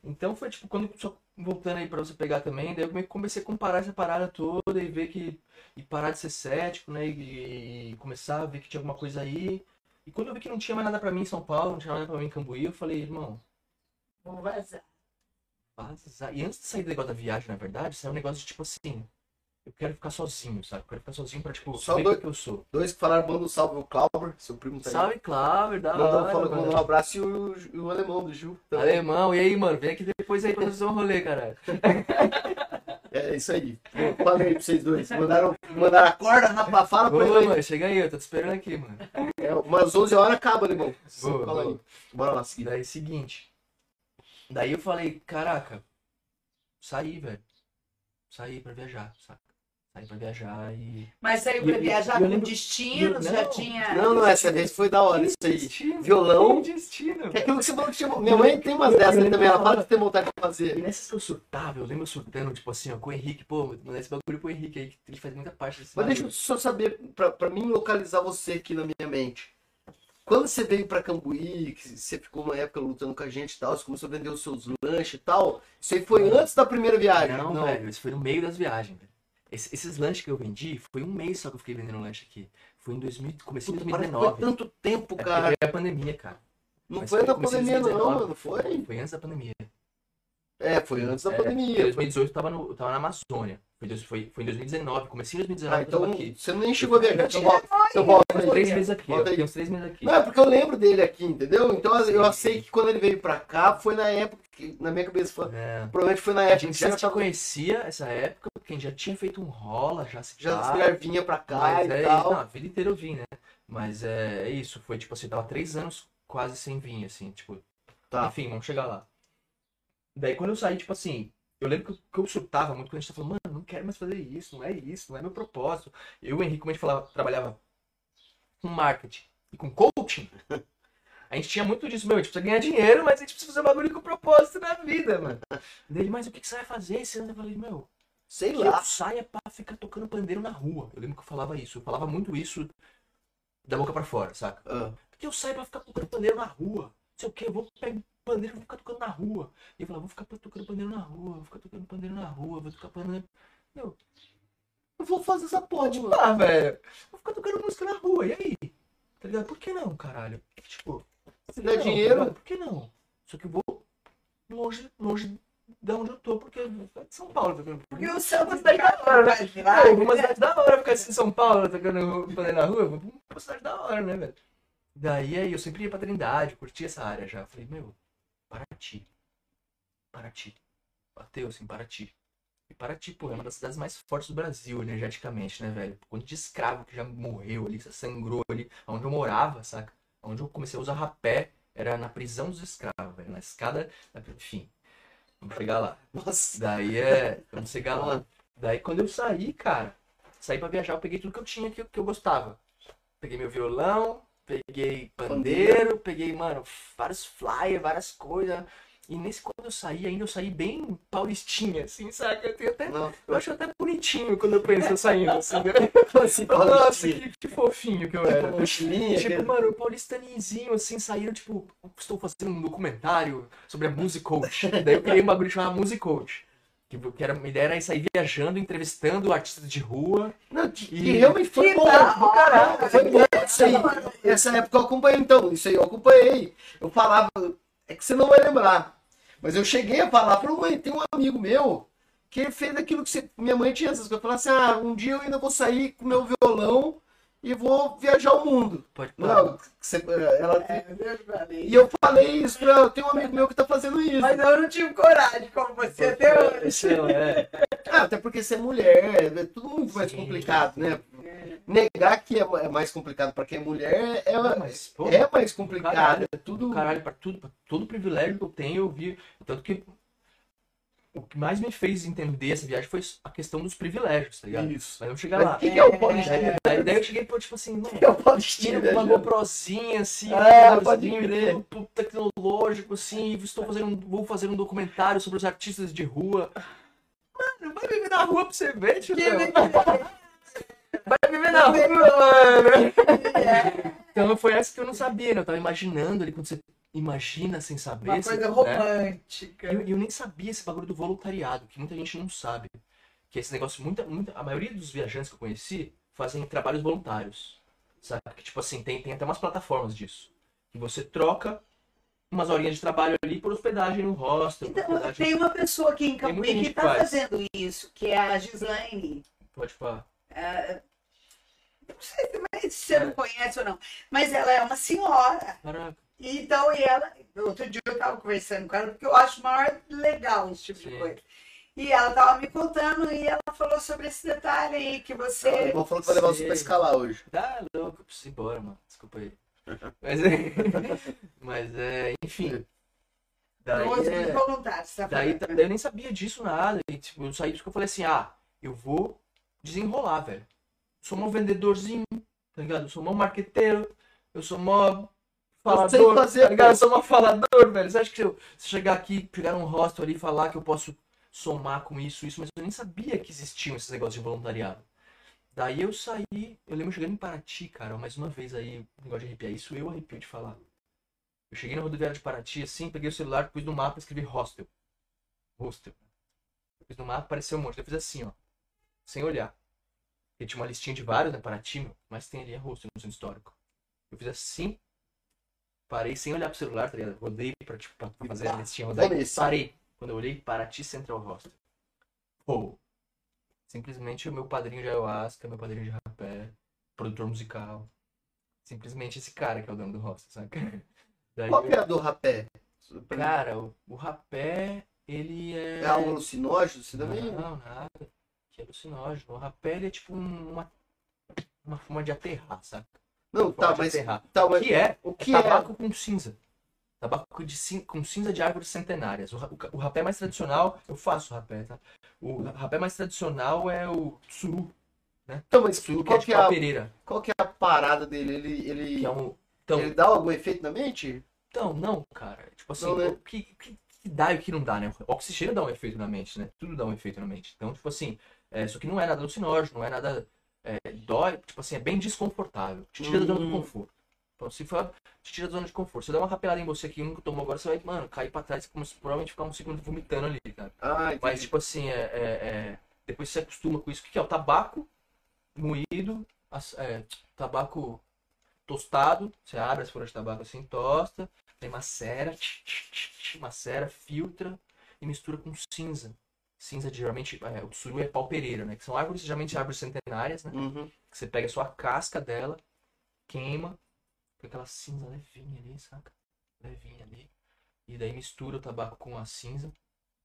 Então foi tipo, quando só voltando aí pra você pegar também, daí eu meio que comecei a comparar essa parada toda e ver que. E parar de ser cético, né? E, e começar a ver que tinha alguma coisa aí. E quando eu vi que não tinha mais nada pra mim em São Paulo, não tinha nada pra mim em Cambuí, eu falei, irmão, Vou vazar. Vaza. E antes de sair do negócio da viagem, na verdade, saiu um negócio de tipo assim. Eu quero ficar sozinho, sabe? Eu quero ficar sozinho pra, tipo, Só dois- o que eu sou. Dois que falaram, manda um salve o Clauber, seu primo tá aí. Salve, Cláudio, da Mandou, hora, falou mandou um abraço e o, e o alemão do Gil. também. Alemão, e aí, mano? Vem aqui depois aí pra fazer um rolê, caralho. É isso aí. Eu Falei pra vocês dois. Mandaram, mandaram a corda, rapaz. Fala pra Boa, ele. aí. mano, chega aí, eu tô te esperando aqui, mano. É, umas 11 horas acaba, alemão. Boa, Fala boa. aí. Bora lá, seguir. Daí, seguinte. Daí eu falei, caraca, saí, velho. Saí pra viajar, saca? Saí pra viajar e. Mas saiu E- pra e- viajar e eu com lembro- destinos, eu- já não. tinha. Não, não, essa vez foi da hora, isso aí. Destino, Violão. que destino. É aquilo que você falou que tinha. Minha mãe tem umas dessas aí também, ela fala que tem vontade de E fazer. nessas que eu surtava, eu lembro eu surtando, tipo assim, ó, com o Henrique, pô, mandar esse bagulho pro Henrique aí, que ele faz muita parte desse Mas deixa eu só saber, pra, pra mim localizar você aqui na minha mente. Quando você veio pra Cambuí, que você ficou uma época lutando com a gente e tal, você começou a vender os seus lanches e tal, isso aí foi antes da primeira viagem? Não, velho, isso foi no meio das viagens, velho. Esse- esses lanches que eu vendi, foi um mês só que eu fiquei vendendo lanche aqui. Foi em 2000, comecei em Puta, parece que foi 2019. tanto tempo, É cara. foi a pandemia, cara. Não Mas foi da comecei em pandemia, não, 2019. mano. Foi? Foi antes da pandemia. É, foi antes da É, Em pandemia. 2018 eu tava, no, eu tava na Amazônia. Foi, foi, foi em 2019, comecei em 2019 Ah, eu tava então aqui. você nem chegou a viajar. Então volta, então volta Uns aí. três meses aqui. Volta aí. Uns três meses aqui. Não, é porque eu lembro dele aqui, entendeu? Então eu sei que quando ele veio pra cá, foi na época que, na minha cabeça, foi, É. provavelmente foi na A época gente que já você se tava, conhecia essa época, porque a gente já tinha feito um rola, já se já vinha pra cá mas e é, tal. Não, a vida inteira eu vim, né? Mas é, é isso, foi tipo assim, eu tava três anos quase sem vir, assim, tipo. Tá. Enfim, vamos chegar lá. Daí quando eu saí, tipo assim, eu lembro que eu, que eu surtava muito quando a gente tá falando, mano, não quero mais fazer isso, não é isso, não é meu propósito. Eu e o Henrique, como a gente falava, trabalhava com marketing e com coaching. A gente tinha muito disso, meu, a gente precisa ganhar dinheiro, mas a gente precisa fazer um bagulho com propósito na vida, mano. Dele, mas o que, que você vai fazer esse ano? Eu falei, meu, Sei lá. eu saia pra ficar tocando pandeiro na rua. Eu lembro que eu falava isso. Eu falava muito isso da boca pra fora, saca? Ah, Porque eu saio pra ficar tocando pandeiro na rua. Não sei o que, eu vou pegar pandeiro vou ficar tocando na rua. E eu falava, vou ficar tocando pandeiro na rua, vou ficar tocando pandeiro na rua, vou tocar pandeiro. Meu, eu vou fazer essa porra de lá, velho. Vou ficar tocando música na rua, e aí? Tá ligado? Por que não, caralho? Tipo, Se não, der tá dinheiro, ligado? Por que não? Só que eu vou longe, longe da onde eu tô, porque é de São Paulo, tá ligado? Porque o São Uma cidade da hora, né? Pô, milagre, uma cidade da hora ficar assim em São Paulo, tocando pandeiro na rua, vou pra uma cidade da hora, né, velho? Daí aí eu sempre ia pra Trindade, curtia essa área já. Falei, meu, Paraty. Paraty. Bateu assim, Paraty. E Paraty, pô, é uma das cidades mais fortes do Brasil, energeticamente, né, velho? Quanto de escravo que já morreu ali, que sangrou ali, onde eu morava, saca? Onde eu comecei a usar rapé era na prisão dos escravos, velho. Na escada, enfim. Vamos chegar lá. nossa. Daí é. Vamos chegar lá. Daí quando eu saí, cara, saí pra viajar, eu peguei tudo que eu tinha que, que eu gostava. Peguei meu violão, peguei pandeiro, peguei, mano, vários flyers, várias coisas. E nesse quando eu saí, ainda eu saí bem paulistinha, assim, saca? Eu, tenho até, Não, eu acho até bonitinho quando eu penso eu saindo, assim. né? assim, Nossa, que, que fofinho que eu era. Tipo, mochilinha, Tipo, aquele- mano, o paulistaninzinho, assim, saíram, tipo, estou fazendo um documentário sobre a Music Coach. Daí eu criei um bagulho chamado Music Coach. Que, que era, a ideia era sair viajando, entrevistando artistas de rua. Não, que, E- que realmente foi bom. caralho. Foi bom isso aí. Essa época eu acompanhei, então. Isso aí eu acompanhei. Eu falava. É que você não vai lembrar. Mas eu cheguei a falar, falei, mãe, tem um amigo meu que fez aquilo que você. Minha mãe tinha essas coisas. Eu falei assim, ah, um dia eu ainda vou sair com meu violão e vou viajar o mundo. Pode Não, você- ela, É. E eu falei isso pra ela, tem um amigo meu que tá fazendo isso. Mas eu não tive coragem como você até hoje. Esse é, Ah, até porque ser mulher é tudo muito mais Sim. complicado, né? Negar que é é mais complicado pra quem é mulher é, Não, mas, pô, é mais complicado. caralho, É tudo. Caralho, pra tudo, pra todo privilégio que eu tenho, eu vi. Tanto que o que mais me fez entender essa viagem foi a questão dos privilégios, tá ligado? Isso. Mas vamos chegar lá. o que, que é o Paulistinha? Daí, daí, daí eu cheguei, pô, tipo assim, mano, O que é o Paulistinha? Tira uma? GoProzinha, assim, Ah, um pode crer. tecnológico, assim, estou fazendo, vou fazer um documentário sobre os artistas de rua. Mano, vai viver na rua pra você ver, tio. Vai viver na rua, mano. Então foi essa que eu não sabia, né? Eu tava imaginando ali, quando você imagina sem saber. Uma coisa né? romântica. E eu, eu nem sabia esse bagulho do voluntariado, que muita gente não sabe. Que esse negócio, muita, muita, a maioria dos viajantes que eu conheci fazem trabalhos voluntários. Sabe? Que, tipo assim, tem, tem até umas plataformas disso. Que você troca umas horinhas de trabalho ali por hospedagem no hostel. Então, hospedagem... tem uma pessoa aqui em Cambuí que está faz. fazendo isso, que é a Gislaine. Pode falar. Não sei se você não conhece ou não, mas ela é uma senhora. Caraca. Então, e ela, outro dia eu estava conversando com ela, porque eu acho maior legal esse tipo de Sim. coisa. E ela estava me contando e ela falou sobre esse detalhe aí, que O você. irmão falou que vai levar você pra escalar hoje. Tá louco, eu preciso ir embora, mano. Desculpa aí. Mas é. Mas é, enfim. Daí, é- voluntários, tá Daí, daí eu nem sabia disso nada. E, tipo, eu saí disso que eu falei assim, ah, eu vou desenrolar, velho. Sou mó vendedorzinho, tá ligado? Eu sou mó marqueteiro, eu sou mó falador, sei fazer, tá ligado? Eu sou mó falador, velho. Você acha que se eu se eu chegar aqui, pegar um hostel ali e falar que eu posso somar com isso, isso, mas eu nem sabia que existiam esses negócios de voluntariado. Daí eu saí, eu lembro chegando em Paraty, cara, mais uma vez aí, o negócio de arrepiar, isso eu arrepio de falar. Eu cheguei na rodoviária de Paraty, assim, peguei o celular, pus no mapa e escrevi hostel. Hostel. Eu pus no mapa, apareceu um monte. Eu fiz assim, ó. Sem olhar. Porque tinha uma listinha de vários, né? Paraty, meu, mas tem ali é hostel no centro histórico. Eu fiz assim. Parei sem olhar pro celular, tá ligado? Rodei pra, tipo, pra fazer a listinha. Vou e nesse. Parei. Quando eu olhei, Paraty Central Hostel. Pô. Simplesmente o meu padrinho de ayahuasca, meu padrinho de rapé, produtor musical. Simplesmente esse cara que é o dono do hostel, saca? Daí Qual eu- é a do rapé? Cara, o, o rapé, ele é. É algo alucinógeno? Você também? Não, nada. Que é alucinógeno. O rapé, ele é tipo um- uma, uma forma de aterrar, saca? Não, tá, mas. aterrar. Tá, O mas que é? o É que é? tabaco com cinza. Tabaco de cin- com cinza de árvores centenárias. O, o o rapé mais tradicional, eu faço rapé, tá? O ra- rapé mais tradicional é o suru. Então, mas Suru que é qual de que é, a, pereira. qual que é a parada dele? Ele. ele... Que é um. Então, Ele dá algum efeito na mente? então, não, cara. Tipo assim, Não, né? o que, o que que dá e o que não dá, né? O oxigênio dá um efeito na mente, né? Tudo dá um efeito na mente. Então, tipo assim, é, isso aqui não é nada alucinógeno, não é nada. É, dói, tipo assim, é bem desconfortável. Te tira da zona do Hum. conforto. Então, se for, te tira da zona de conforto. Se eu der uma rapelada em você que nunca tomou agora, você vai, mano, cair pra trás e como se provavelmente ficar um segundo vomitando ali, cara. Ah. Mas, tipo assim, é, é- é- depois você acostuma com isso. O que que é? O tabaco moído, é, tabaco tostado. Você abre as folhas de tabaco assim, tosta, tem macera, tch, tch, tch, macera, filtra e mistura com cinza. Cinza, de, geralmente, é, o suru é pau pereira, né? Que são árvores, geralmente árvores centenárias, né? Uhum. Que você pega só a casca dela, queima, fica aquela cinza levinha ali, saca? Levinha ali. E daí mistura o tabaco com a cinza.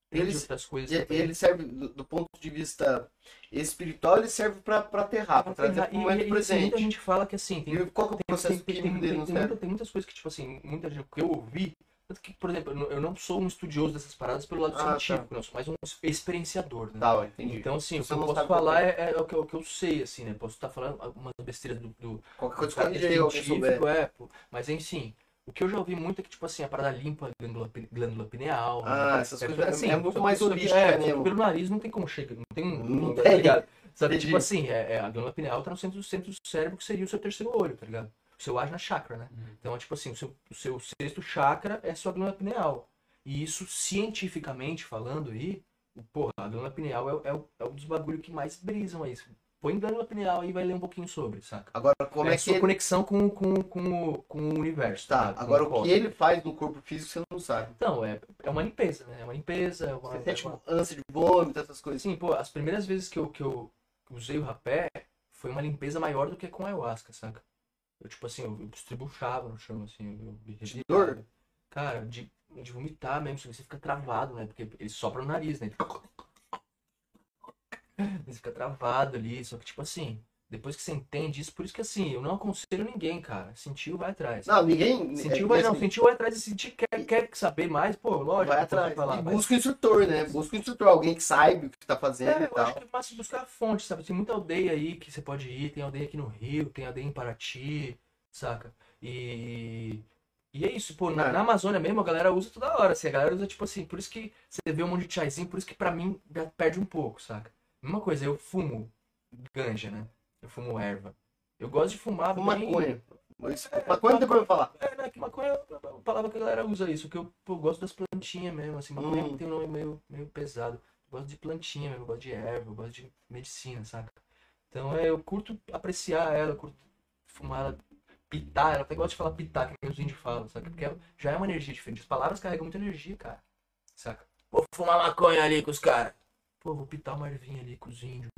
Tem Eles- outras coisas E- também. Ele serve, do, do ponto de vista espiritual, ele serve pra aterrar, pra trazer pro momento e- e Muita presente. gente fala que assim, tem, E qual que é o processo tem, tem, tem, tem, cérebro? muita- tem muitas coisas que, tipo assim, muita gente que eu ouvi. Tanto que, por exemplo, eu não- não sou um estudioso dessas paradas pelo lado Ah, tá. científico, não, eu sou mais um experienciador, né? Tá, entendi. Então, assim, o que eu não posso falar é, é o, que, eu- o que eu sei, assim, né? Posso estar falando algumas besteiras do, do, Qualquer coisa do souber. científico, é, pô. Mas, enfim, o que eu já ouvi muito é que, tipo assim, a parada limpa a glândula, glândula pineal. Ah, né? essas É, coisas assim, é muito mais holística é, mesmo. Pelo nariz não tem como chegar, não tem... Não Não, tá ligado? Sabe, Entendi. tipo assim, é, é, a glândula pineal tá no centro, do centro do cérebro, que seria o seu terceiro olho, tá ligado? Seu ajna chakra, né? Então, é tipo assim, o seu, o seu sexto chakra é a sua glândula pineal. E isso, cientificamente falando aí, o- porra, a glândula pineal é, o- é, é um dos bagulho que mais brisam aí. Põe glândula pineal aí e vai ler um pouquinho sobre, saca? Agora, como é é a que sua ele... conexão com, com, com, o- com o universo. Tá? Com agora o o que ele faz no corpo físico você não sabe. Então, é, é uma limpeza, né? É uma limpeza, é uma, Você é sente uma- tipo, ânsia de vômito, essas coisas. Assim, pô, as primeiras vezes que eu, que eu usei o rapé foi uma limpeza maior do que com ayahuasca, saca? Eu, tipo assim, eu, eu distribuchava no chão, assim, eu, eu De dor? Cara, de, de vomitar mesmo, assim, você fica travado, né? Porque ele sopra no nariz, né? Você fica travado ali, só que, tipo assim, depois que você entende isso, por isso que, assim, eu não aconselho ninguém, cara. Sentiu, vai atrás. Não, ninguém... Sentiu, é, vai, mas, não, assim, sentiu, vai atrás e sentir, quer, quer saber mais, pô, lógico. Vai atrás. falar, e mas- busca um instrutor, né? Busca um instrutor, alguém que saiba o que tá fazendo É, e eu tal. acho que é massa buscar a fonte, sabe? Tem muita aldeia aí que você pode ir, tem aldeia aqui no Rio, tem aldeia em Paraty, saca? E. E é isso, pô, na, É. na Amazônia mesmo a galera usa toda hora, assim, a galera usa tipo assim, por isso que você vê um monte de chaizinho, por isso que pra mim perde um pouco, saca? Mesma coisa, eu fumo ganja, né? Eu fumo erva. Eu gosto de fumar bem- Maconha. Mas, maconha não tem problema falar. É, né? Que maconha é a palavra que a galera usa isso, que eu, pô, gosto das plantinhas mesmo, assim, maconha Hum. tem um nome meio, meio pesado. Eu gosto de plantinha mesmo, eu gosto de erva, eu gosto de medicina, saca? Então é, eu curto apreciar ela, eu curto fumar ela, pitar ela, até gosto de falar pitar, que os índios falam, saca? Porque ela já é uma energia diferente. As palavras carregam muita energia, cara. Saca? Vou fumar maconha ali com os caras. Pô, vou pitar uma ervinha ali com os índios,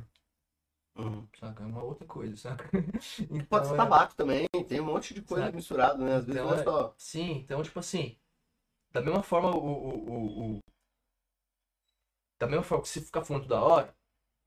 saca? É uma outra coisa, saca? Então, Pode ser é- tabaco também, tem um monte de coisa Sabe? misturada, né? Às vezes Então, não é é- só. Sim, então, tipo assim, da mesma forma, o, o, o, o- da mesma forma que se ficar fumando toda hora,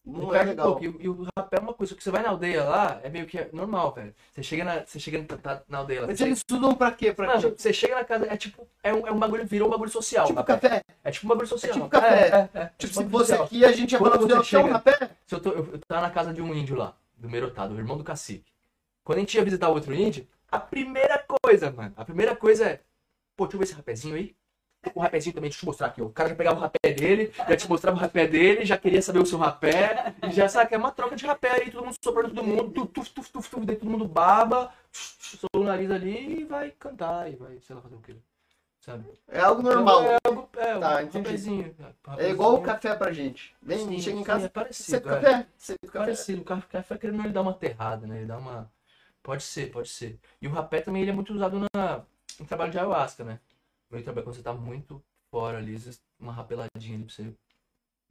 Não é legal. pouco. E, o- e o rapé é uma coisa que você vai na aldeia lá, é meio que é normal, velho. Você chega na, você chega na, tá na aldeia lá. Mas eles estudam pra quê? Pra tipo, você chega na casa, é tipo, é um, é um bagulho, virou um bagulho social. tipo rapé. café? É tipo um bagulho social. tipo café. É, é, é. Tipo, um se fosse aqui, a gente ia falar você você, quer um chega- rapé? Se eu, tô, eu, eu tava na casa de um índio lá, do Merotado, o irmão do cacique. Quando a gente ia visitar outro índio, a primeira coisa, mano, a primeira coisa é, pô, deixa eu ver esse rapézinho aí. Com o rapézinho também, deixa eu te mostrar aqui. ó. O cara já pegava o rapé dele, já te mostrava o rapé dele, já queria saber o seu rapé, e já sabe que é uma troca de rapé aí, todo mundo soprando todo mundo, tuf, tuf, tuf, tuf, daí todo mundo baba, solta o nariz ali e vai cantar, e vai, sei lá, fazer o quê. Sabe? É algo normal. Então, é algo, é, um Tá, entendi. rapézinho. É igual o café pra gente. Vem, Sim, chega em sim, casa, é você parecido, é. café? Café? Parecido, o café, querendo ele dar uma aterrada, né? Ele dá uma. Pode ser, pode ser. E o rapé também ele é muito usado na... no trabalho de ayahuasca, né? Meio trabalho, quando você tá muito fora ali, às vezes uma rapeladinha ali pra você.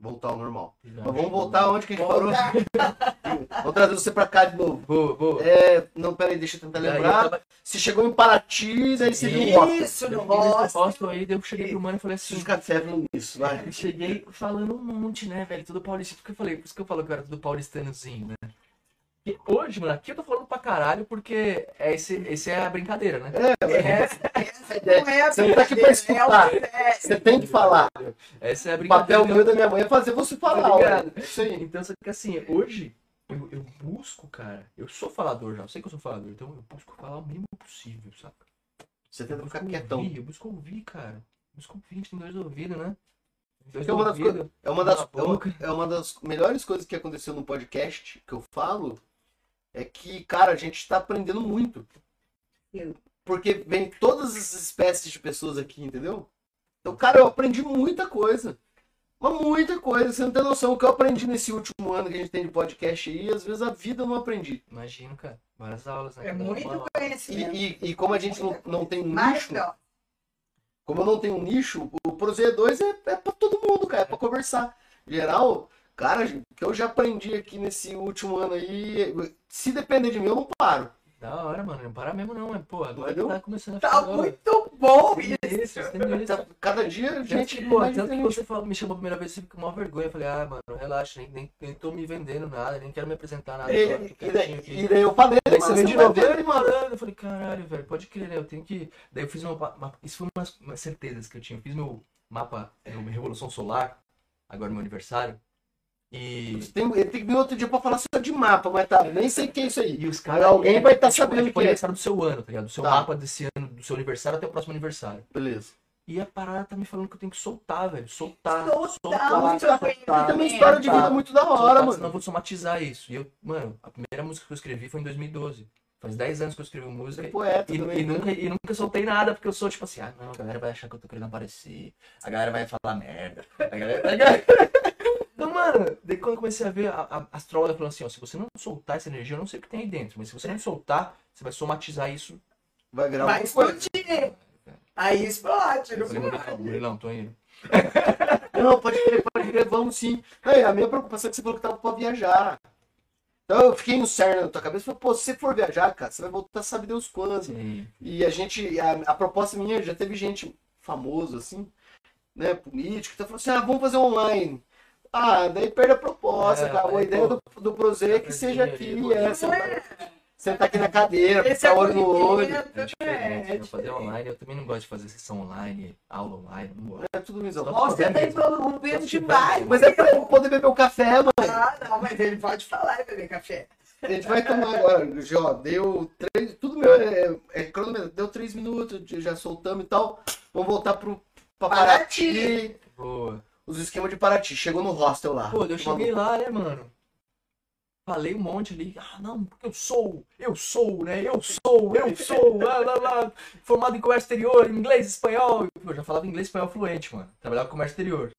Voltar ao normal. já- Mas vamos voltar onde que a gente parou. Vamos trazer você pra cá de novo. Boa, boa. É, não, peraí, deixa eu tentar Daí eu lembrar. tava- Você chegou em Paraty, daí você viu um hostel. Isso, no eu hostel aí, daí eu cheguei pro mano e falei assim. Preciso de café falando isso, vai. Eu cheguei falando um monte, né, velho? Tudo paulistano. Por que eu falei? Por isso que eu falo que eu era tudo paulistanozinho, né? E hoje, mano, aqui eu tô falando pra caralho porque é esse, esse é a brincadeira, né? É, mas Essa é, não é a você não tá aqui pra escutar. É Você tem que falar. Essa é a O brincadeira. papel meu da minha mãe é fazer você falar, Tá. É aí. Então, só que assim, hoje eu, eu busco, cara. Eu sou falador já, eu sei que eu sou falador, então eu busco falar o mínimo possível, saca? Você tenta ficar quietão. ouvir, eu busco ouvir, cara. Eu busco ouvir, a gente tem dois ouvidos, né? É uma das. É uma, das, é, uma, é uma das melhores coisas que aconteceu no podcast que eu falo é que, cara, a gente tá aprendendo muito. Eu. Porque vem todas as espécies de pessoas aqui, entendeu? Então, cara, eu aprendi muita coisa. Mas muita coisa. Você não tem noção. O que eu aprendi nesse último ano que a gente tem de podcast aí, às vezes a vida eu não aprendi. Imagino, cara. Várias aulas, né? É muito uma aula. E, conhecimento. e, e como a gente não, não tem um nicho, ó, como eu não tenho um nicho, o Prozeia 2 é, é pra todo mundo, cara. É pra conversar. Em geral, cara, o que eu já aprendi aqui nesse último ano aí, se depender de mim, eu não paro. Da hora, mano. Não para mesmo, não. É, pô, agora tá começando a Tá ficar hora. muito bom isso. isso. Tá- Cada dia, gente. Gente, pô, tanto que você falou, me chamou a primeira vez, você fica com maior vergonha. Eu falei, ah, mano, relaxa, nem, nem, nem tô me vendendo nada, nem quero me apresentar nada. E, tô e daí, aqui. e daí eu falei, Daí você vem de vai novo, ver, "Ei, malandro. Eu falei, caralho, velho, pode crer, né? Eu tenho que. Daí eu fiz uma. uma- isso foi umas, umas certezas que eu tinha. Eu fiz meu mapa, meu Revolução Solar, agora meu aniversário. E. Tem, ele tem que vir outro dia pra falar só de mapa, mas tá, nem sei o que é isso aí. E os caras. alguém vai estar tipo, sabendo é o tipo que é. aniversário do seu ano, tá ligado? Do seu Tá. mapa desse ano, do seu aniversário até o próximo aniversário. Beleza. E a parada tá me falando que eu tenho que soltar, velho. Soltar. Soltar, muito soltar. E tem uma história de vida muito da hora, soltar, mano. Senão eu vou somatizar isso. E eu, mano, a primeira música que eu escrevi foi em 2012. Faz 10 anos que eu escrevi música. É poeta E, também. e né? nunca, e nunca soltei nada, porque eu sou tipo assim, ah não, a galera vai achar que eu tô querendo aparecer, a galera vai falar merda, a galera. a galera- Então, mano, daí quando eu comecei a ver, a, a astróloga falando assim, ó, se você não soltar essa energia, eu não sei o que tem aí dentro, mas se você não soltar, você vai somatizar isso. Vai virar Vai explodir. Aí explode. Eu Não. Murilão, Murilão, tô indo. Não, pode crer, pode crer, vamos sim. Aí, a minha preocupação é que você falou que tava pra viajar. Então eu fiquei no cerne na tua cabeça e falei, pô, se você for viajar, cara, você vai voltar, sabe Deus quando. Sim. E a gente, a, a proposta minha, já teve gente famosa, assim, né, político, então falou assim, ah, vamos fazer online. Ah, daí perde a proposta, É, cara. A ideia do, do Prozeia é que seja aqui, é, sentar, sentar aqui na cadeira, Esse é ficar olho no olho. É diferente, é, eu fazer online, eu também não gosto de fazer sessão online, aula online, não gosto. É tudo isso. Só Nossa, você tá interrompendo demais. Mas é pra eu poder beber o café, mano. Ah, não, mas ele pode falar e beber café. A gente vai tomar agora, ó, deu três, tudo meu é, é cronômetro, deu três minutos, já soltamos e tal. Vamos voltar pro. Paraty. Boa. Os esquemas de Paraty. Chegou no hostel lá. Pô, eu Tomando- cheguei lá, né, mano? Falei um monte ali. Ah, não, porque eu sou, eu sou, né? Eu sou, eu sou, lá, lá, lá. Formado em comércio exterior, inglês, espanhol. Eu já falava inglês e espanhol fluente, mano. Trabalhava com comércio exterior.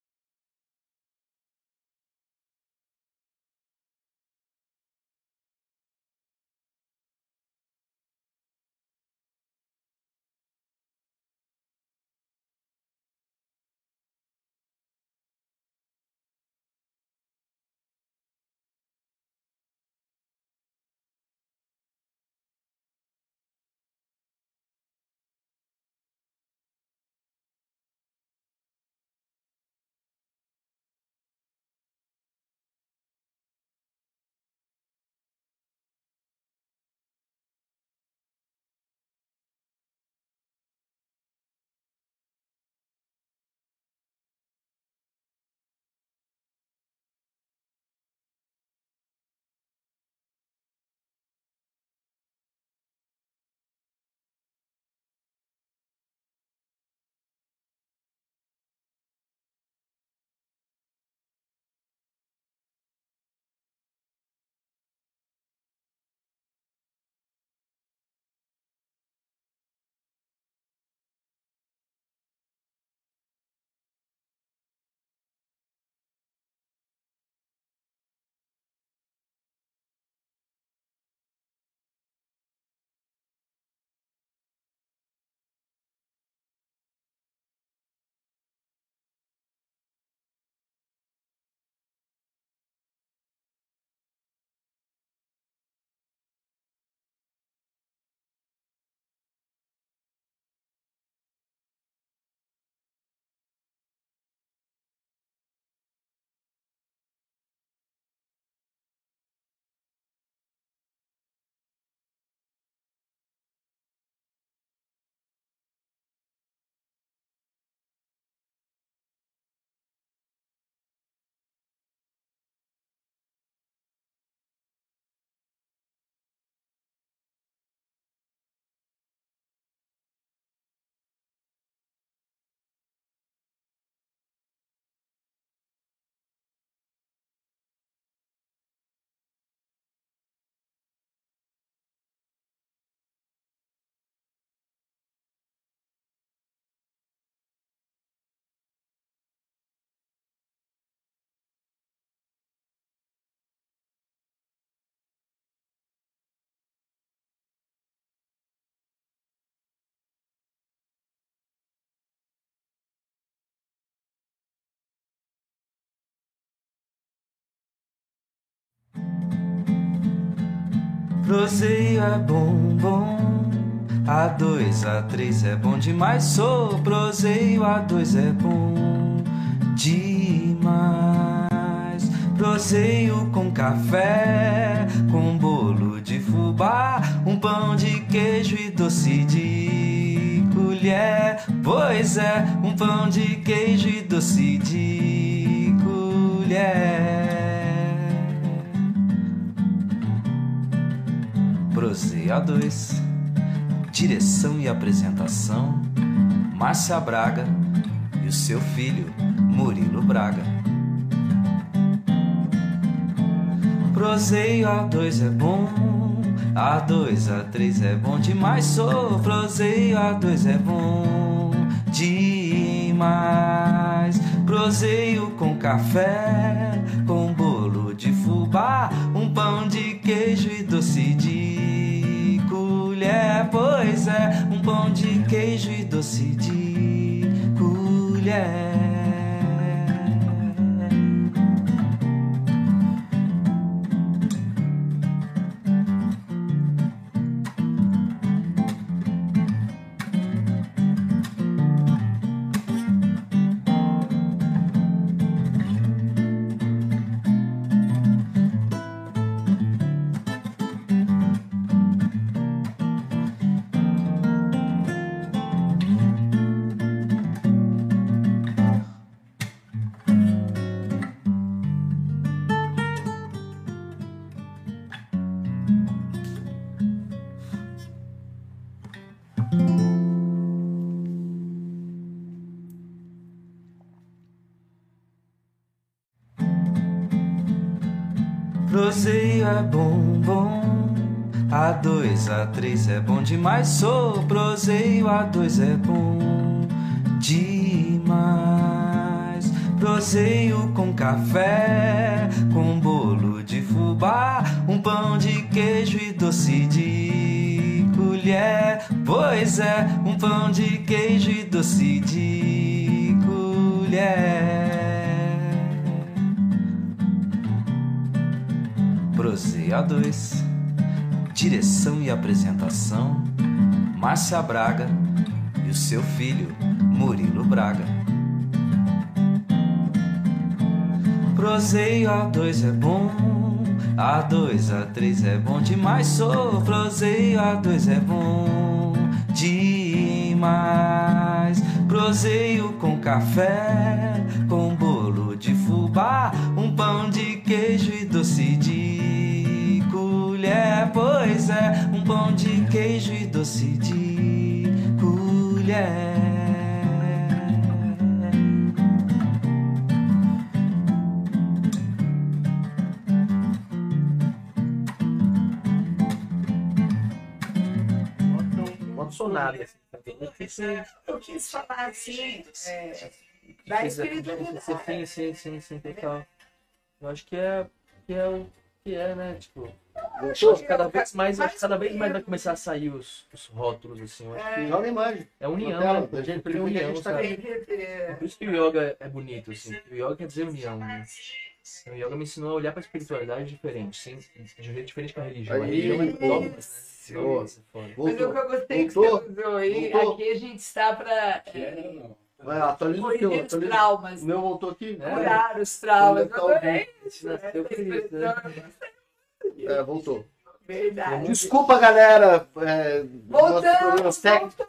Proseio é bom, bom. A2, A3 é bom demais. Sou proseio, A2 é bom demais. Proseio com café, com bolo de fubá, um pão de queijo e doce de colher. Pois é, um pão de queijo e doce de colher. Proseio A2 Direção e apresentação: Márcia Braga e o seu filho, Murilo Braga. Proseio A2 é bom, A2, A3 é bom demais. Sou proseio A2 é bom demais. Proseio com café, com bolo de fubá, um pão de queijo e doce de colher. Pois é, um pão de queijo e doce de colher. É bom, bom. A2, A3 é bom demais. Sou proseio, A2 é bom demais. Proseio com café, com bolo de fubá, um pão de queijo e doce de colher. Pois é, um pão de queijo e doce de colher. Proseio A2 Direção e apresentação Márcia Braga e o seu filho Murilo Braga. Proseio A2 é bom A2, A3 é bom demais. Sou proseio A2 é bom demais. Proseio com café Com bolo de fubá pão de queijo e doce de colher Pois é, um pão de queijo e doce de colher nada. Assim, eu quis Eu quis falar assim, é, da espiritualidade. Sim, sim, sim, sim, total. Eu acho que é, que é o que é, né? Tipo, eu acho que cada vez mais, acho que cada vez mais vai começar a sair os, os rótulos, assim. Eu acho que Joga a imagem. é união, tela, né? gente que a união, tá sabe? Que Por isso que o yoga é bonito, assim. O yoga quer dizer união, né? O yoga me ensinou a olhar pra espiritualidade diferente, sem, de um jeito diferente que a religião. A Aí. religião é dogmas, né? É. Mas o que eu gostei que Voltou? você usou aí, Voltou? aqui a gente está para não. Vai, atualiza o teu. os traumas, O meu voltou aqui? É. curar os traumas. É que tá Adorei nasceu querido, né? expressão, É, voltou. Verdade. Desculpa, galera. É, nossos problemas Voltamos, técnicos.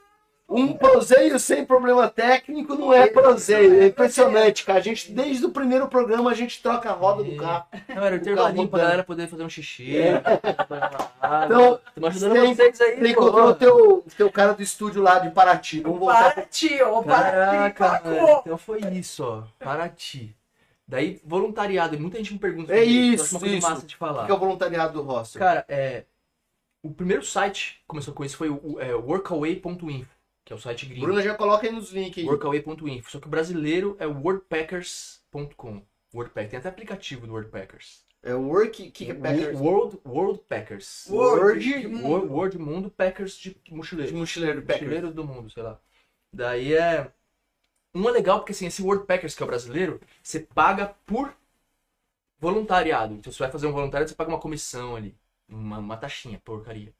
Um proseio sem problema técnico não é proseio. É impressionante, cara. A gente, desde o primeiro programa, a gente troca a roda do carro. Não, era o intervalinho pra galera poder fazer um xixi. Então, Estamos ajudando tem- vocês aí, Você encontrou o teu, teu cara do estúdio lá de Paraty. Vamos voltar. Paraty, ô Paraty, Caraca. Então foi isso, ó. Paraty. Daí, voluntariado. E muita gente me pergunta. É isso, uma coisa isso. massa de falar. que é o voluntariado do Rossi. Cara, é, o primeiro site que começou com isso foi o é, workaway.info, que é o site gringo. Bruna já coloca aí nos links. Workaway.info. Só que o brasileiro é wordpackers.com. Wordpack. Tem até aplicativo do Wordpackers. É o Work que é Packers. World, World Packers. Word Word, Word Mundo Packers de de mochileiro. mochileiro Packers. Mochileiros do mundo, sei lá. Daí é. Um é legal porque assim, esse World Packers, que é o brasileiro, você paga por voluntariado. Então você vai fazer um voluntariado, você paga uma comissão ali. Uma, uma taxinha, porcaria.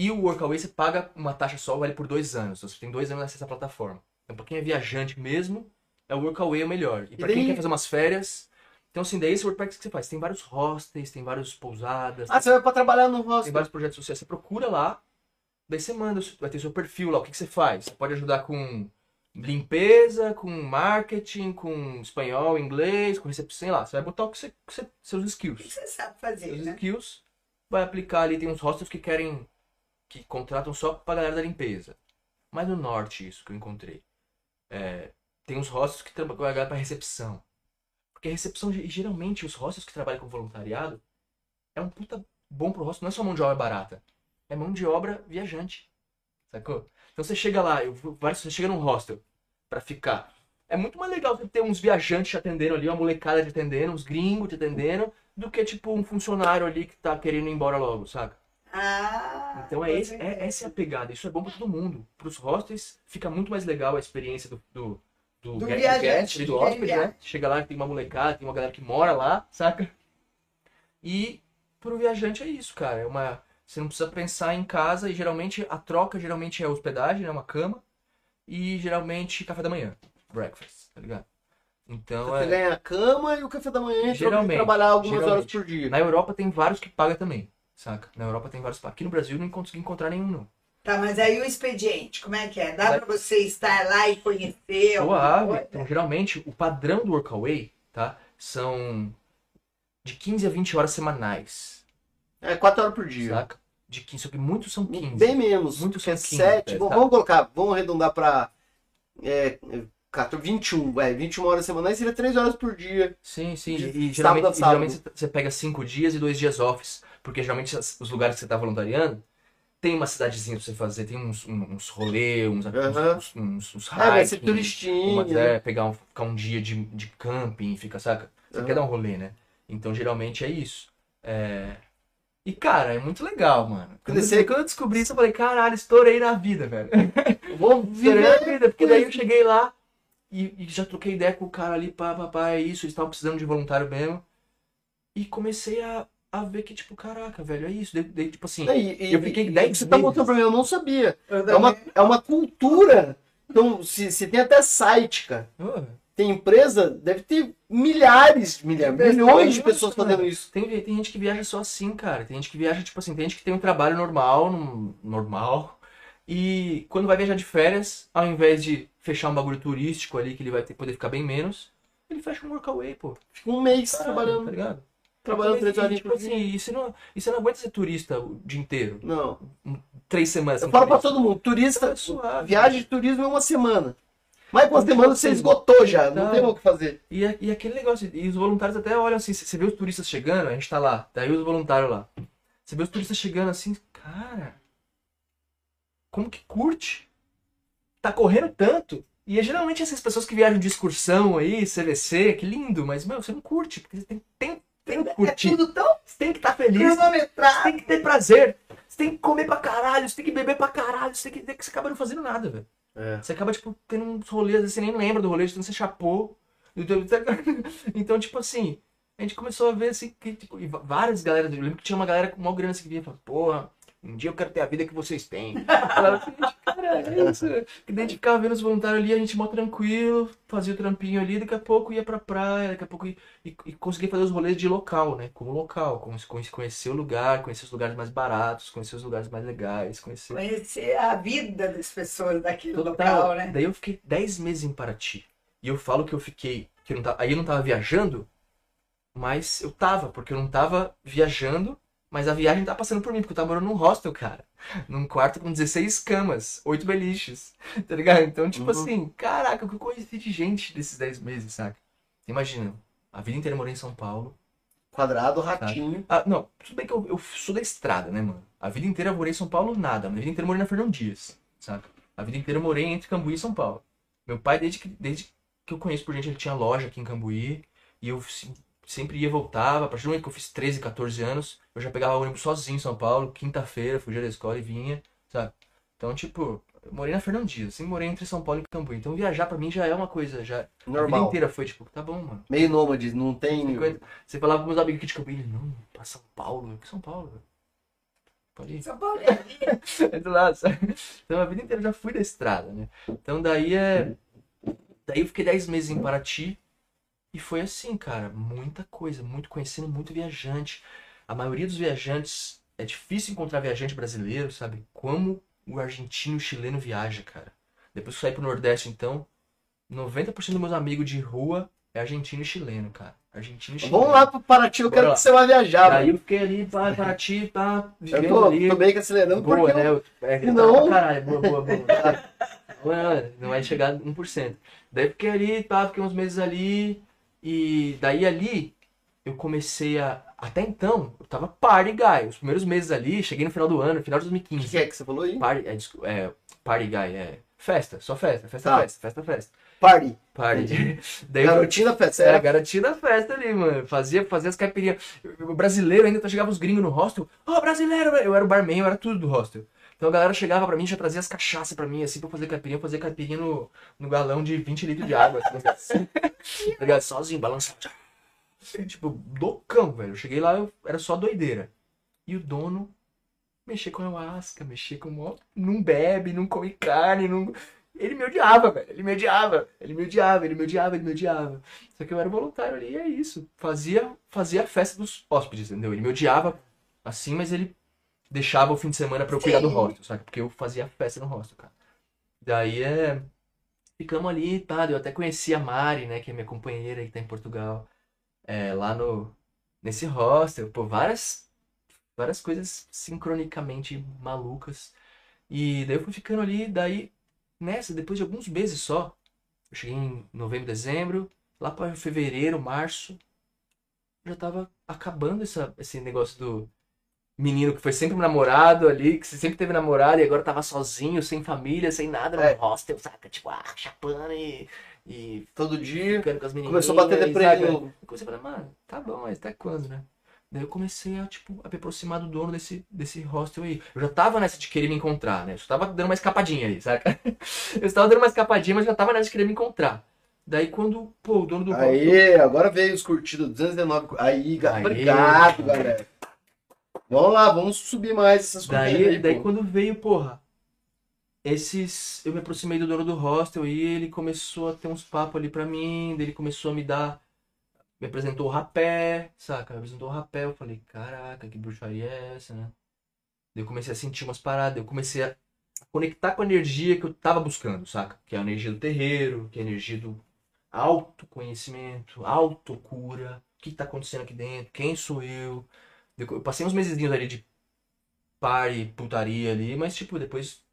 E o Workaway você paga uma taxa só, vale por dois anos. Então você tem dois anos acesso à plataforma. Então pra quem é viajante mesmo, é o Workaway o melhor. E pra daí- quem quer fazer umas férias, então assim, daí esse WordPress que você faz, tem vários hostels, tem vários pousadas, Ah, você vai pra trabalhar no tem hostel. vários projetos sociais. Você procura lá, daí você manda, vai ter seu perfil lá. O que, que você faz? Você pode ajudar com limpeza, com marketing, com espanhol, inglês, com recepção, sei lá. Você vai botar o que você, que você- seus O que skills. você sabe fazer, Seus né? skills, vai aplicar ali. Tem uns hostels que querem, que contratam só pra galera da limpeza. Mas no norte, isso que eu encontrei. É, tem uns hostels que trabalham pra recepção. Porque a recepção, ge- geralmente, os hostels que trabalham com voluntariado, é um puta bom pro hostel. Não é só mão de obra barata. É mão de obra viajante. Sacou? Então você chega lá, eu, você chega num hostel pra ficar. É muito mais legal ter uns viajantes te atendendo ali, uma molecada te atendendo, uns gringos te atendendo, do que tipo um funcionário ali que tá querendo ir embora logo, saca? Ah, Então é, esse, é essa é a pegada. Isso é bom pra todo mundo. Pros hostels fica muito mais legal a experiência do, do, do, Do viajante, do quem hóspede, né? Chega lá, tem uma molecada, tem uma galera que mora lá, saca? E pro viajante é isso, cara. É uma, você não precisa pensar em casa e geralmente a troca geralmente é hospedagem, né? Uma cama. E geralmente café da manhã. Breakfast, tá ligado? Então Você é. ganha a cama e o café da manhã e Geralmente, trabalhar algumas horas geralmente. por dia. Na Europa tem vários que pagam também, saca? Na Europa tem vários. Aqui no Brasil eu não consegui encontrar nenhum, não. Tá, mas aí o expediente, como é que é? Dá Vai- pra você estar lá e conhecer Suave. Então, geralmente, o padrão do Workaway, tá? São de 15 a 20 horas semanais, É, 4 horas por dia. saca? De 15, só que muitos são 15. Bem menos. Muitos é são 15, 7. é, Vamos, tá. vamos colocar, vamos arredondar pra é, 14, 21. É, 21 horas semanais seria 3 horas por dia. Sim, sim. De E, sábado geralmente, e geralmente você pega 5 dias e 2 dias offs. Porque geralmente os lugares que você tá voluntariando tem uma cidadezinha pra você fazer, tem uns, uns rolê, uns, Aham. uns, uns, uns É, vai ser hiking, turistinha. Umas, é, pegar um, ficar um dia de, de camping, fica, saca? Você Aham. quer dar um rolê, né? Então, geralmente é isso. É... E, cara, é muito legal, mano. Quando, Você- eu, quando eu descobri isso, eu falei, caralho, estourei na vida, velho. Vou Estourei na viver. vida, porque daí eu cheguei lá e, e já troquei ideia com o cara ali, pá, pá, pá, é isso, eles estavam precisando de voluntário mesmo. E comecei a, a ver que, tipo, caraca, velho, é isso. Daí, daí, tipo assim, E, e, Eu fiquei e- 10 Você tá meses. mostrando pra mim, eu não sabia. Eu É uma, é uma cultura. Então, se, se tem até site, cara. ô, Tem empresa, deve ter milhares, milhares, milhões de pessoas fazendo isso. Tem, tem gente que viaja só assim, cara. Tem gente que viaja, tipo assim, tem gente que tem um trabalho normal, num- normal. E quando vai viajar de férias, ao invés de fechar um bagulho turístico ali, que ele vai ter, poder ficar bem menos, ele fecha um workaway, pô. Fica um mês Caralho, trabalhando. Tá ligado? Trabalhando três horas tipo por assim, dia. e você, não, e você não aguenta ser turista o dia inteiro. Não. Três semanas. Eu sem falo pra turista. todo mundo, turista, É suave. viagem de turismo é uma semana. Mais uma Então, semana você assim, esgotou já, não tá. tem mais o que fazer. E, e aquele negócio, e os voluntários até olham assim, você vê os turistas chegando, a gente tá lá, daí os voluntários lá. Você vê os turistas chegando assim, cara, como que curte? Tá correndo tanto? E é geralmente essas pessoas que viajam de excursão aí, CVC, que lindo, mas, meu, você não curte, porque você tem, tem, tem que É curtir. tudo tão Você tem que estar feliz, você tem que ter prazer, você tem que comer pra caralho, você tem que beber pra caralho, você tem que, que você acaba não fazendo nada, velho. É. Você acaba, tipo, tendo uns rolês, às vezes você nem lembra do rolê, tanto você chapou. Então, Então, tipo assim, a gente começou a ver assim, que, tipo, e várias galera, eu lembro que tinha uma galera com maior grana assim que vinha e falava, porra, um dia eu quero ter a vida que vocês têm. Eu falava assim, gente, cara, é isso. E daí a gente ficava vendo os voluntários ali, a gente mó tranquilo, fazia o trampinho ali, daqui a pouco ia pra praia, daqui a pouco ia, e, e conseguia fazer os rolês de local, né? Como local, como conhecer o lugar, conhecer os lugares mais baratos, conhecer os lugares mais legais, conhecer. Conhecer a vida das pessoas daquele Total. local, né? Daí eu fiquei 10 meses em Paraty. E eu falo que eu fiquei. Que eu não tava, aí eu não tava viajando, mas eu tava, porque eu não tava viajando, mas a viagem tava passando por mim, porque eu tava morando num hostel, cara. Num quarto com 16 camas, 8 beliches, tá ligado? Então, tipo Uhum. assim, caraca, o que eu conheci de gente desses 10 meses, saca? Imagina, a vida inteira eu morei em São Paulo. Quadrado, ratinho. Ah, não, tudo bem que eu, eu sou da estrada, né, mano? A vida inteira eu morei em São Paulo, nada. A vida inteira eu morei na Fernão Dias, saca? A vida inteira eu morei entre Cambuí e São Paulo. Meu pai, desde que, desde que eu conheço por gente, ele tinha loja aqui em Cambuí. E eu se- sempre ia e voltava. A partir do momento que eu fiz 13, 14 anos, eu já pegava ônibus sozinho em São Paulo. Quinta-feira, fugia da escola e vinha, sabe? Então, tipo, eu morei na Dias. Sempre morei entre São Paulo e Cambuí. Então, viajar pra mim já é uma coisa, já... A vida Normal. inteira foi, tipo, tá bom, mano. Meio nômade, não tem. 50. Você falava com meus amigos aqui de Cambuí, ele, não, pra São Paulo. Que São Paulo, velho? pode ir. São Paulo É do lado, sabe? Então a vida inteira eu já fui da estrada, né? Então daí é. Daí eu fiquei 10 meses em Paraty e foi assim, cara, muita coisa, muito conhecendo muito viajante. A maioria dos viajantes é difícil encontrar viajante brasileiro, sabe? Como o argentino o chileno viaja, cara. Depois que eu saí pro Nordeste, então, 90% dos meus amigos de rua é argentino e chileno, cara. Argentino e chileno. Vamos lá pro Paraty, eu quero Bora lá. que você vá viajar. Mano. eu fiquei ali, pá, Paraty, pá, Eu vivendo tô, ali. tô meio que acelerando Boa, porque né? eu- É, Não. Caralho, boa, boa, boa. Não, não vai chegar a 1%. Daí fiquei ali, tá, fiquei uns meses ali. E daí ali eu comecei a. Até então, eu tava party guy. Os primeiros meses ali, cheguei no final do ano, final de O 2015. que, que é que você falou aí? Party, é, é, party guy, é. Festa, só festa, festa, Tá. festa, festa, festa. Party. Party. Daí Garotinha festa. era Era... garotinha da festa ali, mano. Fazia, fazia as caipirinhas. O brasileiro ainda chegava os gringos no hostel. Ó, brasileiro! Eu era o barman, eu era tudo do hostel. Então a galera chegava pra mim já trazia as cachaças pra mim, assim, pra fazer caipirinha. Eu fazia caipirinha no, no galão de 20 litros de água, assim, tá ligado? Sozinho, balançando. Tipo, loucão, velho. Eu cheguei lá, eu era só doideira. E o dono mexia com ayahuasca, mexia com. mó- Não bebe, não come carne, não. Ele me odiava, velho. Ele me odiava. Ele me odiava, ele me odiava, ele me odiava. Só que eu era voluntário ali e é isso. Fazia, fazia a festa dos hóspedes, entendeu? Ele me odiava assim, mas ele deixava o fim de semana pra eu cuidar do Sim. hostel, sabe? Porque eu fazia festa no hostel, cara. Daí é. Ficamos ali, tá? Eu até conheci a Mari, né? Que é minha companheira que tá em Portugal. É, lá no. Nesse hostel. Pô, várias. Várias coisas sincronicamente malucas. E daí eu fui ficando ali, daí nessa, depois de alguns meses só, eu cheguei em novembro, dezembro, lá para fevereiro, março, já tava acabando essa, esse negócio do menino que foi sempre namorado ali, que sempre teve namorado e agora tava sozinho, sem família, sem nada, no É. hostel, saca? Tipo, ah, chapando e, e Todo dia. ficando com as. Começou a bater deprê de saca? novo. Eu comecei a falar, mano, tá bom, mas até quando, né? Daí eu comecei a, tipo, a me aproximar do dono desse, desse hostel aí. Eu já tava nessa de querer me encontrar, né? Eu só tava dando uma escapadinha ali, saca? Eu estava dando uma escapadinha, mas já tava nessa de querer me encontrar. Daí quando, pô, o dono do hostel... Aí, agora veio os curtidos, 219. Aí, ga- Aí. obrigado, galera. Vamos lá, vamos subir mais essas coisas Daí, aí, daí pô. quando veio, porra, esses. Eu me aproximei do dono do hostel e ele começou a ter uns papos ali pra mim, daí ele começou a me dar. Me apresentou o rapé, saca? Me apresentou o rapé, eu falei, caraca, que bruxaria é essa, né? Daí eu comecei a sentir umas paradas, eu comecei a conectar com a energia que eu tava buscando, saca? Que é a energia do terreiro, que é a energia do autoconhecimento, autocura, o que tá acontecendo aqui dentro, quem sou eu. Eu passei uns meses ali de pare, putaria ali, mas tipo, depois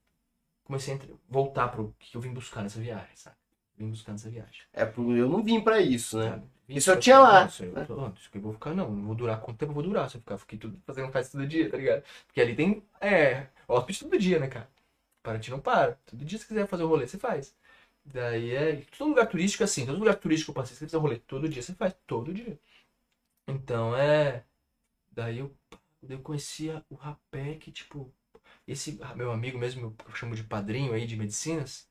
comecei a voltar pro que eu vim buscar nessa viagem, sabe? Vim buscar nessa viagem. É, eu não vim pra isso, né? Sabe? Isso eu tinha lá, Isso, eu, tô- isso que eu vou ficar, não. Não vou durar quanto tempo eu vou durar se eu ficar fiquei tudo, fazendo festa todo dia, tá ligado? Porque ali tem. É, hóspede todo dia, né, cara? Paraty não para. Todo dia se quiser fazer o rolê, você faz. Daí é. Todo lugar turístico é assim, todo lugar turístico que eu passei, se você um rolê todo dia, você faz. Todo dia. Então é. Daí eu, eu conhecia o rapé que, tipo. Esse meu amigo mesmo, que eu chamo de padrinho aí de medicinas,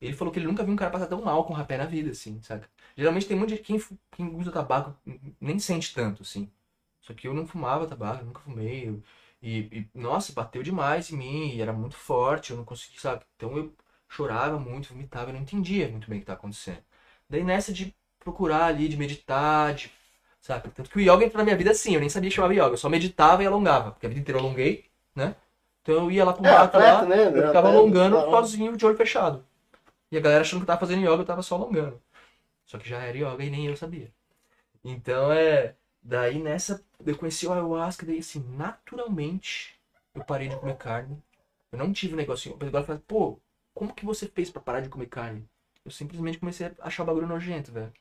ele falou que ele nunca viu um cara passar tão mal com rapé na vida, assim, saca? Geralmente tem muito de quem, quem usa tabaco nem sente tanto, assim. Só que eu não fumava tabaco, nunca fumei. eu- E, e, nossa, bateu demais em mim, e era muito forte, eu não conseguia, sabe? Então eu chorava muito, vomitava, eu não entendia muito bem o que estava acontecendo. Daí nessa de procurar ali, de meditar, de, sabe? Tanto que o yoga entrou na minha vida assim, eu nem sabia que chamava yoga, eu só meditava e alongava, porque a vida inteira eu alonguei, né? Então eu ia lá pro É, mato atleta, lá, né? eu ficava Atleta, alongando tá. sozinho, de olho fechado. E a galera achando que eu tava fazendo yoga, eu tava só alongando. Só que já era yoga e nem eu sabia. Então é. Daí nessa, eu conheci o ayahuasca, daí assim, naturalmente eu parei de comer carne. Eu não tive um negocinho. O Pedro falou, pô, como que você fez pra parar de comer carne? Eu simplesmente comecei a achar o bagulho nojento, velho.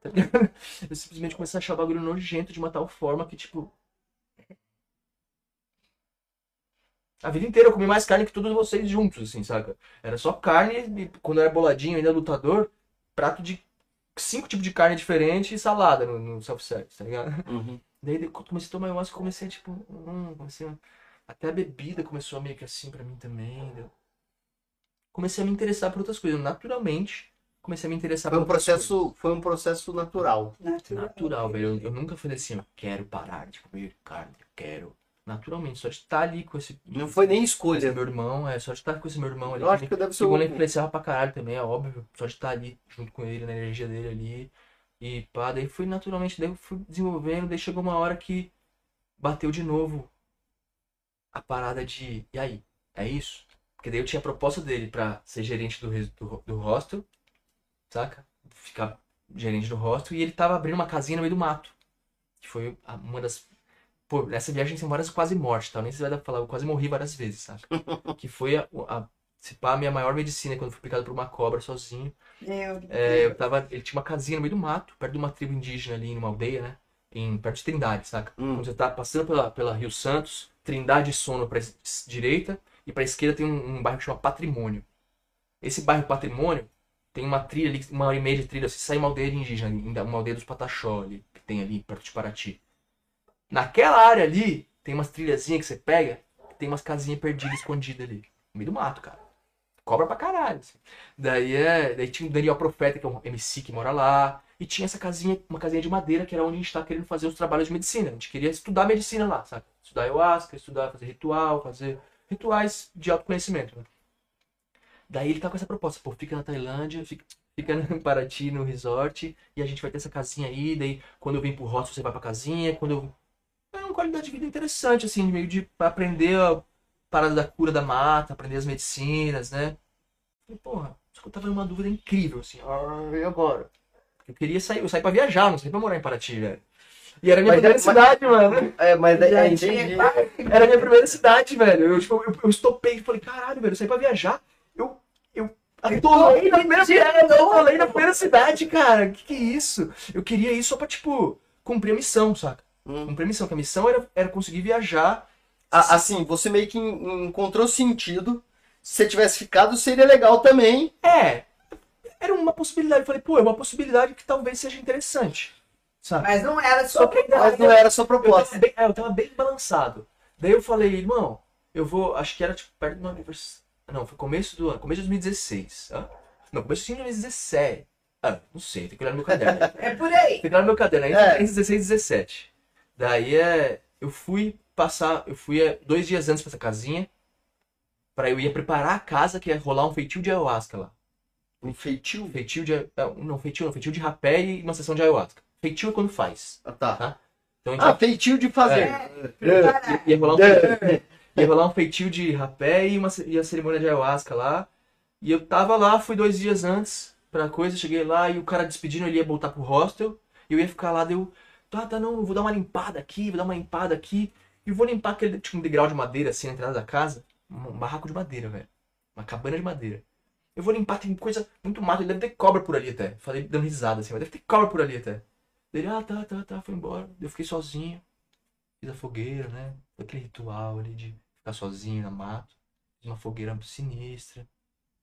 Tá ligado? Eu simplesmente comecei a achar o bagulho nojento de uma tal forma que, tipo. A vida inteira eu comi mais carne que todos vocês juntos, assim, saca? Era só carne, e quando eu era boladinho, ainda lutador, prato de cinco tipos de carne diferente e salada no, no self-service, tá ligado? Uhum. Daí comecei a tomar ayahuasca, eu comecei a, tipo, hum, comecei a... Até a bebida começou a meio que assim pra mim também. Comecei a me interessar por outras coisas. Naturalmente, comecei a me interessar Foi um outras coisas. processo, foi um processo natural. Natural. Natural, velho. Eu, eu nunca falei assim, eu quero parar de comer carne, eu quero. Naturalmente, só de estar ali com esse. Não foi nem escolha. meu irmão, é só de estar com esse meu irmão ali. Eu acho que deve ser Segundo, influenciava pra caralho também, é óbvio. Só de estar ali junto com ele, na energia dele ali. E pá, daí fui naturalmente, daí eu fui desenvolvendo, daí chegou uma hora que bateu de novo a parada de. E aí? É isso? Porque daí eu tinha a proposta dele pra ser gerente do, do, do hostel, saca? Ficar gerente do hostel, e ele tava abrindo uma casinha no meio do mato. Que foi uma das. Pô, nessa viagem tem várias quase mortes, tá? Nem se vai dar pra falar, eu quase morri várias vezes, saca? que foi a, a, se pá, a minha maior medicina quando fui picado por uma cobra sozinho. Meu Deus. É, eu tava, ele tinha uma casinha no meio do mato, perto de uma tribo indígena ali, numa aldeia, né? Em, perto de Trindade, saca? Hum. Quando você tá passando pela, pela Rio Santos, Trindade e Sono pra es- direita, e pra esquerda tem um, um bairro que chama Patrimônio. Esse bairro Patrimônio tem uma trilha ali, uma hora e meia de trilha, você sai uma aldeia de indígena, ainda uma aldeia dos Pataxó ali, que tem ali perto de Paraty. Naquela área ali, tem umas trilhazinhas que você pega, tem umas casinhas perdidas, escondidas ali. No meio do mato, cara. Cobra pra caralho. assim. Daí, é, daí tinha o Daniel Profeta, que é um MC que mora lá. E tinha essa casinha, uma casinha de madeira, que era onde a gente tá querendo fazer os trabalhos de medicina. A gente queria estudar medicina lá, sabe? Estudar ayahuasca, estudar, fazer ritual, fazer rituais de autoconhecimento. Né? Daí ele tá com essa proposta, pô, fica na Tailândia, fica, fica em Paraty, no resort, e a gente vai ter essa casinha aí, daí quando eu venho pro hostel você vai pra casinha, quando eu... É uma qualidade de vida interessante, assim, meio de aprender a parada da cura da mata, aprender as medicinas, né? Falei, porra, só que eu tava numa dúvida incrível, assim, ah, e agora? Eu queria sair, eu saí pra viajar, não saí pra morar em Paraty, velho. E era a minha Mas primeira é- mas- cidade, mano. É, mas é, tinha entendi. Era a minha primeira cidade, velho. Eu, tipo, eu, eu estopei e falei, caralho, velho, eu saí pra viajar. Atolei na primeira viagem, eu atolei na primeira cidade, cara. Que que é isso? Eu queria isso só pra, tipo, cumprir a missão, saca? Hum. Cumprir a missão, que a missão era, era conseguir viajar. A- Assim, você meio que en- encontrou sentido. Se você tivesse ficado, seria legal também. É, era uma possibilidade. Eu falei, pô, é uma possibilidade que talvez seja interessante, sabe? Mas não era Só só ainda- Mas não era a sua Eu tava, proposta. bem, é, eu tava bem balançado. Daí eu falei, irmão, eu vou. Acho que era tipo perto do meu aniversário. Não, foi começo do ano, começo de 2016. Ah? Não, começo de 2017. Ah, não sei, tem que olhar no meu caderno. É por aí. Tem que olhar no meu caderno, aí É. entre 16 e 17. Daí é. Eu fui passar. Eu fui é, dois dias antes pra essa casinha. Pra eu ir preparar a casa, que ia rolar um feitio de ayahuasca lá. Um feitio? Feitio de. é, Não, feitio não, feitio de rapé e uma sessão de ayahuasca. Feitio é quando faz. Ah, tá. Tá. Então Ah, feitio de fazer. Preparar. Ia rolar, um É. ia rolar um feitio de rapé e, uma, e a cerimônia de ayahuasca lá. E eu tava lá, fui dois dias antes pra coisa, cheguei lá e o cara despedindo, ele ia voltar pro hostel. E eu ia ficar lá, deu. Tá, tá, não, vou dar uma limpada aqui, vou dar uma limpada aqui. E vou limpar aquele tipo, um degrau de madeira assim na entrada da casa. Um barraco de madeira, velho. Uma cabana de madeira. Eu vou limpar, tem coisa muito mato, deve ter cobra por ali até. Falei dando risada assim, mas deve ter cobra por ali até. Ele, ah, tá, tá, tá, foi embora. Eu fiquei sozinho. Fiz a fogueira, né? Aquele ritual ali de ficar sozinho na mata. Fiz uma fogueira sinistra.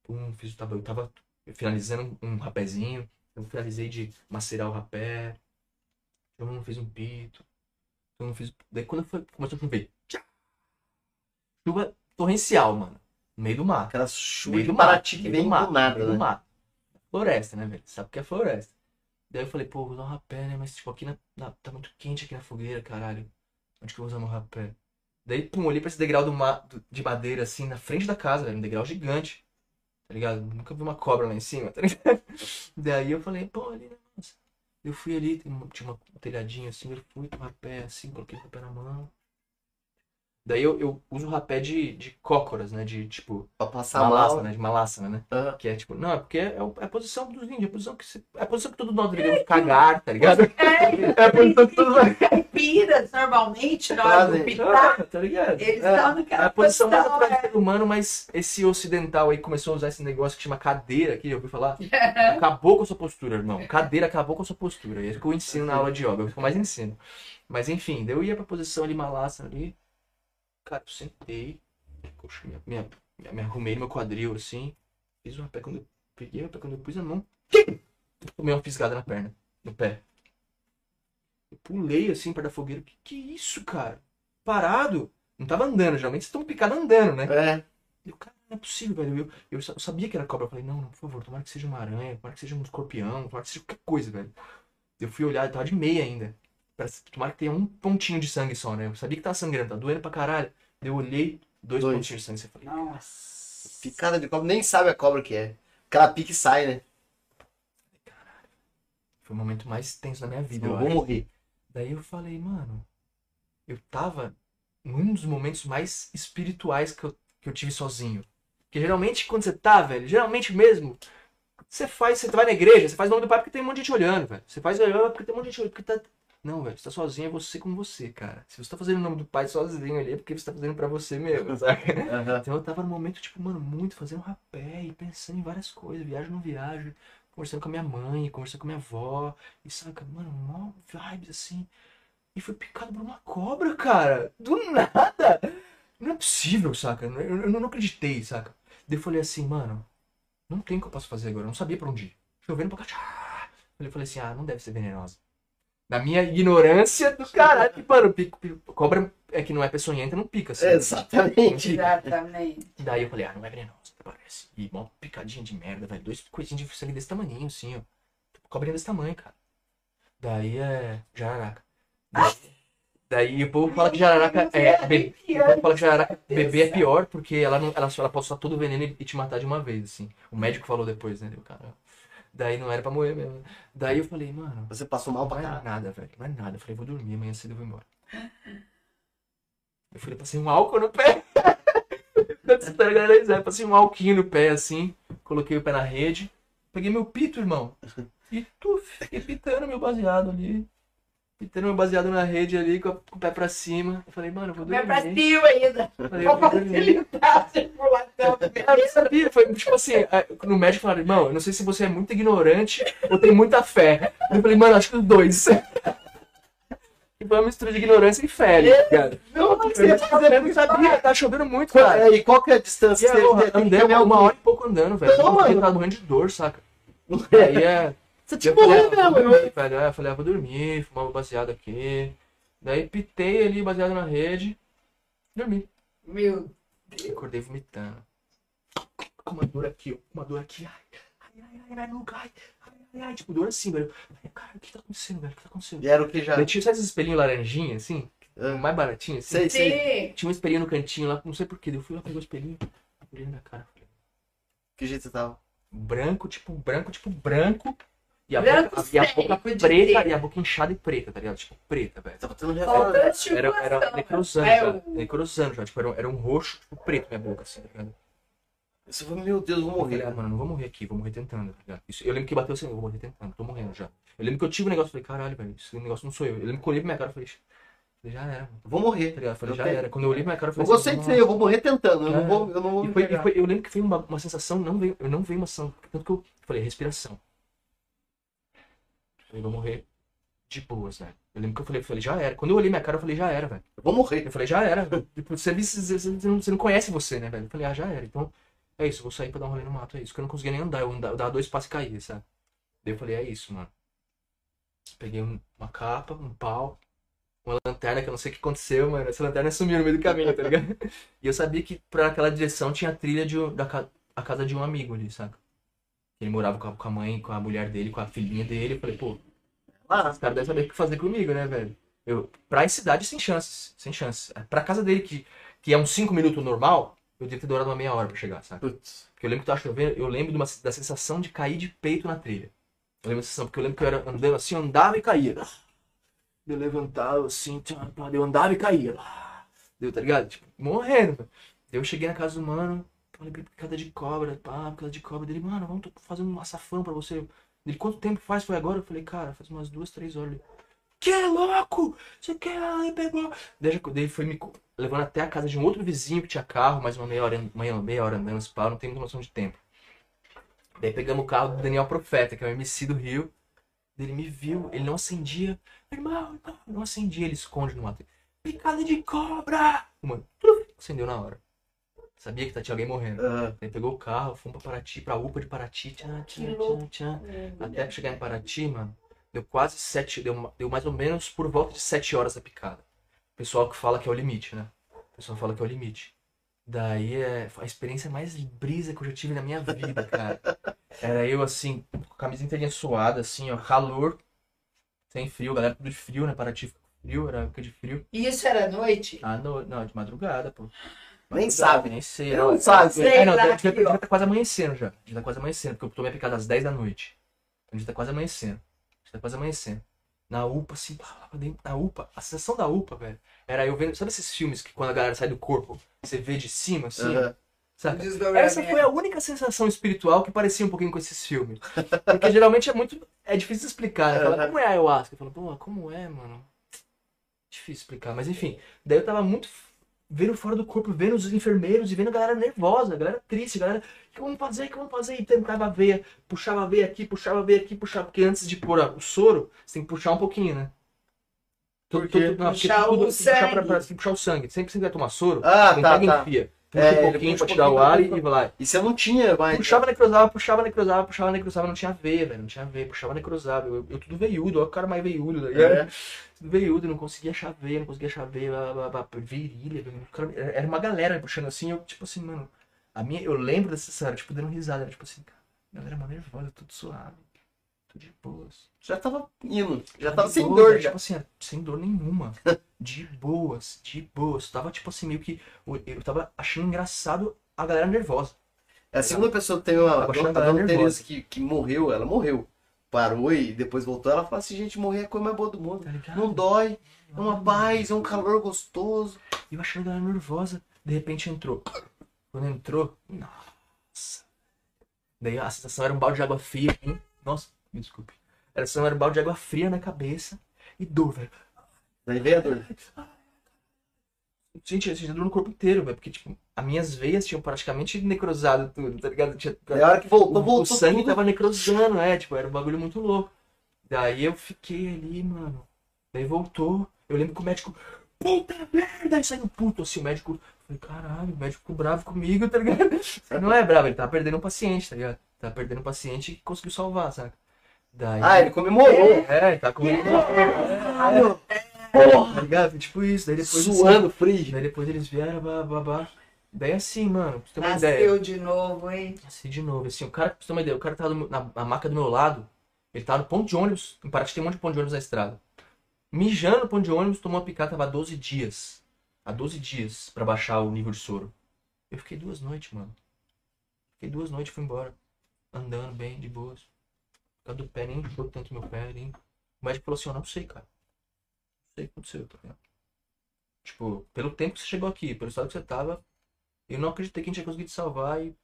Pum, fiz o tava, eu tava finalizando um rapézinho. Eu finalizei de macerar o rapé. Todo mundo fez um pito. Todo mundo fez. Daí quando foi, começou a chover. tchá! Chuva torrencial, mano. No meio do mato. Aquela chuva Meio do Paraty mato, que meio vem do do nada, meio do né? mato. Floresta, né, velho? Sabe o que é floresta. Daí eu falei, pô, vou usar um rapé, né? Mas, tipo, aqui na, na- tá muito quente aqui na fogueira, caralho. Onde que eu vou usar meu rapé? Daí, pum, olhei pra esse degrau do ma de madeira, assim, na frente da casa, velho. Um degrau gigante. Tá ligado? Nunca vi uma cobra lá em cima, tá ligado? Daí eu falei, pô, ali, né, moça? Eu fui ali, tinha uma- um telhadinho assim, eu fui com o rapé, assim, coloquei o rapé na mão. Daí eu, eu uso o rapé de, de cócoras, né? De, tipo, Pra passar malaça, mal. né? De malaça, né? Ah, Que é tipo, não, é porque é, é a posição dos índios, é a posição que, se, é a posição que todo nós deveríamos cagar, tá ligado? É a posição que todos nós Caipiras, normalmente, na hora do pitar, tá ligado? eles É. estão É naquela a posição mais natural do é. ser humano, mas esse ocidental aí começou a usar esse negócio que chama cadeira aqui, já ouviu falar? Acabou com a sua postura, irmão. Cadeira acabou com a sua postura. É isso que eu ensino na aula de yoga, é que eu mais ensino. Mas enfim, daí eu ia pra posição ali, malaça ali. Cara, eu sentei, coxa, minha, minha, minha- me arrumei no meu quadril assim, fiz o rapé quando eu peguei o rapé quando eu pus a mão. Tomei uma fisgada na perna, no pé. Eu pulei assim perto da fogueira. Que que isso, cara? Parado. Não tava andando, geralmente vocês estão picados andando, né? é. Eu, cara, não é possível, velho. Eu, eu, sa- eu sabia que era cobra. Eu falei, não, não, por favor, tomara que seja uma aranha, tomara que seja um escorpião, tomara que seja qualquer coisa, velho. Eu fui olhar, eu tava de meia ainda. tomara que tenha um pontinho de sangue só, né? Eu sabia que tava sangrando, tá doendo pra caralho. Eu olhei, dois, Dois. pontinhos de sangue. Você falei, Nossa. Picada de cobra, nem sabe a cobra que é. Aquela pique sai, né? foi o momento mais tenso da minha vida. Eu Eu vou acho. morrer. Daí eu falei, mano, eu tava num dos momentos mais espirituais que eu, que eu tive sozinho. Porque geralmente quando você tá, velho, geralmente mesmo, você faz, você vai na igreja, você faz o nome do pai porque tem um monte de gente olhando, velho. Você faz olhando porque tem um monte de gente olhando, porque tá... Não, velho, você tá sozinho, é você com você, cara. Se você tá fazendo o nome do pai sozinho ali, é porque você tá fazendo pra você mesmo, sabe? Aham. Então eu tava num momento, tipo, mano, muito fazendo rapé e pensando em várias coisas, viagem não viagem, conversando com a minha mãe, conversando com a minha avó, e saca, mano, mó vibes assim. E fui picado por uma cobra, cara. Do nada. Não é possível, saca? Eu, eu- eu não acreditei, saca? Daí eu falei assim, mano, não tem o que eu posso fazer agora. Eu não sabia pra onde ir. Chovendo pra cá. Eu falei assim, ah, não deve ser venenosa. Na minha ignorância do caralho, que, mano, pico, pico- cobra é que não é peçonhenta, não pica, assim. Exatamente. Exatamente. Daí eu falei, ah, não é venenosa, parece. E mó picadinha de merda, velho. Dois coisinhos de sangue desse tamanho, assim, ó. Cobrinha desse tamanho, cara. Daí é. Jararaca. Daí, daí o povo fala que jararaca é. Be... O povo fala que jararaca bebê é pior, porque ela, não, ela, ela pode soltar todo o veneno e, e te matar de uma vez, assim. O médico falou depois, né? Deu, cara. Daí não era pra morrer mesmo. Daí eu falei, mano. Você passou mal pra Não é caralho. nada, velho. Não é nada. Eu falei, vou dormir, amanhã cedo eu vou embora. Eu falei, passei um álcool no pé. É, Passei um alquinho no pé, assim. Coloquei o pé na rede. Peguei meu pito, irmão. E tu, fiquei pitando meu baseado ali. Pitando meu baseado na rede ali, com, a- com o pé pra cima. Eu falei, mano, eu vou Vai pra dormir. cima ainda. Falei, eu Pra vou dormir. facilitar a circulação. Eu não sabia, foi tipo assim, é, no médico falaram, irmão, eu não sei se você é muito ignorante ou tem muita fé. Eu falei, mano, acho que os dois. E foi uma mistura de ignorância e fé, cara. Não, Eu não- eu não sabia, tá chovendo muito, cara. É, e qual que é a E distância que aí, você que andei uma um hora e pouco andando, velho. Não, eu tava morrendo de dor, saca? Aí é. Você Eu falei, morreu ah, vou mesmo. dormir, velho. Aí eu falei, ah, vou dormir, fumar um baseado aqui. Daí pitei ali, baseado na rede. Dormi. Meu Acordei vomitando. Com uma dor aqui, ó. Uma dor aqui. Ai, ai, ai, ai, ai, nunca, ai, ai, ai, ai. Tipo, dor assim, velho. Ai, Cara, o que tá acontecendo, velho? O que tá acontecendo? E era o que já. Daí tinha, sabe esses espelhinhos laranjinha, assim? Ah. Mais baratinho, assim? Sei, sei. Deus. Tinha um espelhinho no cantinho lá, não sei porquê. Eu fui lá, peguei o espelhinho, olhei na cara. Falei, Que jeito você tava? branco, tipo, branco, tipo, branco. E a, Branco boca, e a boca preta, e a boca inchada e preta, tá ligado? Tipo, preta, velho. Era, era necrosando É, Necrosando já. Tipo, era, um- era um roxo, tipo, preto minha boca, assim, tá ligado? Você falou, meu Deus, eu vou Eu falei, morrer. ah, mano, eu não vou morrer aqui, vou morrer tentando, tá ligado? Isso, eu lembro que bateu assim, eu vou morrer tentando, tô morrendo já. Eu lembro que eu tive um negócio, falei, caralho, velho, esse negócio não sou eu. Eu lembro que eu olhei pra minha cara e falei, falei, já era, mano, Eu vou morrer. tá ligado? Eu falei, Eu já tenho- era. Quando eu olhei pra minha cara, eu Eu falei, gostei assim, de ser, eu vou morrer tentando. Eu não É. vou, eu não vou E foi, e foi- eu lembro que foi uma, uma sensação, não veio, eu não veio uma sensação, tanto que eu falei, respiração. Eu vou morrer de boas, né? Eu lembro que eu falei, falei, já era. Quando eu olhei minha cara, eu falei, já era, velho. Eu vou morrer. Eu falei, já era. Tipo, você, você, você não, conhece você, né, velho? Eu falei, ah, já era. Então, é isso, eu vou sair pra dar um rolê no mato, é isso. Porque eu não conseguia nem andar, eu, andava, eu dava dois passos e caía, sabe? Daí eu falei, é isso, mano. Peguei um- uma capa, um pau, uma lanterna que eu não sei o que aconteceu, mano. Essa lanterna sumiu no meio do caminho, tá ligado? E eu sabia que pra aquela direção tinha a trilha de, da a casa de um amigo ali, saca? Ele morava com a, com a mãe, com a mulher dele, com a filhinha dele. Eu falei, pô, Lá. os caras devem saber o que fazer comigo, né, velho? Eu, pra cidade, sem chances. Sem chances. Pra casa dele, que, que é uns 5 minutos normal, eu devia ter demorado uma meia hora pra chegar, sabe? Putz. Porque eu lembro que tava chovendo, eu lembro uma, da sensação de cair de peito na trilha. Eu lembro da sensação, porque eu lembro que eu era andando assim, eu andava e caía. Eu levantava assim, eu andava e caía. Deu, tá ligado? Tipo, morrendo, eu cheguei na casa do mano, falei, picada de cobra, pá, picada de cobra. Dele, mano, vamos fazendo um açafrão pra você. Dele, quanto tempo faz? Foi agora? Eu falei, cara, faz umas duas, três horas. Ele, que é louco? Você quer? Aí pegou. Daí, daí foi me levando até a casa de um outro vizinho que tinha carro, mais uma meia hora, meia, meia hora andando, pau, não tem muita noção de tempo. Daí pegamos o carro do Daniel Profeta, que é o MC do Rio. Ele me viu, ele não acendia. Irmão, irmão, não acendia, ele esconde no mato. Picada de cobra! Mano, acendeu na hora. Sabia que tá- tinha alguém morrendo. Ah, Aí pegou o carro, fomos pra Paraty, pra UPA de Paraty, tchan, Que tchan, tchan, tchan. Até chegar em Paraty, mano, deu quase sete, deu, deu mais ou menos por volta de sete horas a picada. O pessoal que fala que é o limite, né? O pessoal fala que é o limite. Daí é a experiência mais brisa que eu já tive na minha vida, cara. Era eu assim, com a camisa inteirinha suada, assim, ó, calor, tem frio, galera tudo de frio, né? Paraty fica frio, era época de frio. E isso era à noite? Ah, no, não, de madrugada, pô. Nem sabe. Nem sei. Não sabe. Sei É, não, lá, devia ó. tá quase amanhecendo já. Já tá quase amanhecendo, porque eu tomei a picada às 10 da noite. Então já tá quase amanhecendo. Já tá quase amanhecendo. Na UPA, assim, lá lá pra dentro, na UPA, a sensação da UPA, velho, era eu vendo. Sabe esses filmes que quando a galera sai do corpo, você vê de cima, assim? Saca? Desdobramento. Essa foi a única sensação espiritual que parecia um pouquinho com esses filmes. Porque geralmente é muito. É difícil de explicar, né? Fala, como é a ayahuasca? Eu falo, pô, como é, mano? Difícil explicar, mas enfim. Daí eu tava muito vendo fora do corpo, vendo os enfermeiros e vendo a galera nervosa, a galera triste, a galera, o que vamos fazer, o que vamos fazer? E tentava a veia, puxava a veia aqui, puxava a veia aqui, puxava, porque antes de pôr o soro, você tem que puxar um pouquinho, né? Por quê? não, porque Puxar tudo- o puxar pra, sangue. pra, tem que puxar o sangue. Sempre que você vai tomar soro, Ah, não tá, pega e tá. enfia. Puxa É, um pouquinho pra tirar o ar e vai lá. E você não tinha mais. Puxava, necrosava, puxava, necrosava, puxava, necrosava, não tinha veia, velho. Não tinha veia, puxava, necrosava. Eu, eu tudo veiudo, olha o cara mais veiudo, tá ligado? É. Tudo veiudo, não conseguia achar veia, não conseguia achar veia, blá, blá, blá, blá, virilha. velho. Era uma galera puxando assim, eu, tipo assim, mano. A minha, eu lembro dessa cena, tipo, dando risada. Era tipo assim, cara, a galera é mó nervosa, tudo suave, de boas. Já tava indo. Já Tava tava sem dor velho, já. Tipo assim, sem dor nenhuma. De boas, de boas. Tava tipo assim, meio que. Eu tava achando engraçado a galera nervosa. É a segunda pessoa que tem uma. A a dona nervosa. Tereza que, que morreu, ela morreu. Parou e depois voltou. Ela falou assim: gente, morrer é a coisa mais boa do mundo. Tá? Não dói, é uma paz, é um calor gostoso. E eu achando a galera nervosa. De repente entrou. Quando entrou, nossa. Daí a sensação era um balde de água fria. hein? Nossa, me desculpe. Era era um balde de água fria na cabeça. E dor, velho. Daí veio a dor. Gente, eu tinha dor no corpo inteiro, velho. Porque, tipo, as minhas veias tinham praticamente necrosado tudo, tá ligado? Tinha, Daí a hora que voltou, o, voltou o sangue tudo. tava necrosando, é, tipo, era um bagulho muito louco. Daí eu fiquei ali, mano. Daí voltou. Eu lembro que o médico. Puta merda! Aí saiu puto assim, o médico. Eu falei, caralho, o médico ficou bravo comigo, tá ligado? Não é bravo, ele tava perdendo um paciente, tá ligado? Tava perdendo um paciente que conseguiu salvar, saca? Daí. Ah, ele comemorou. É, ele tá com. Caralho, Tá ligado? Tipo isso, daí depois. assim, suando frio. daí depois eles vieram, babá. Daí assim, mano, pra você ter uma ideia. Nasceu de novo, hein? Assim, de novo, assim, o cara, pra você ter uma ideia, o cara tava no- na, na maca do meu lado, ele tava no ponto de ônibus, em Paraty tem um monte de ponto de ônibus na estrada. Mijando no ponto de ônibus, tomou uma picada, tava há 12 dias. Há 12 dias pra baixar o nível de soro. Eu fiquei duas noites, mano. Fiquei duas noites e fui embora. Andando bem, de boas. Causa do pé, nem inchou tanto meu pé, nem... O médico falou assim, eu não sei, cara. Não sei o que aconteceu, tá ligado? Tipo, pelo tempo que você chegou aqui, pelo estado que você tava, eu não acreditei que a gente ia conseguir te salvar e...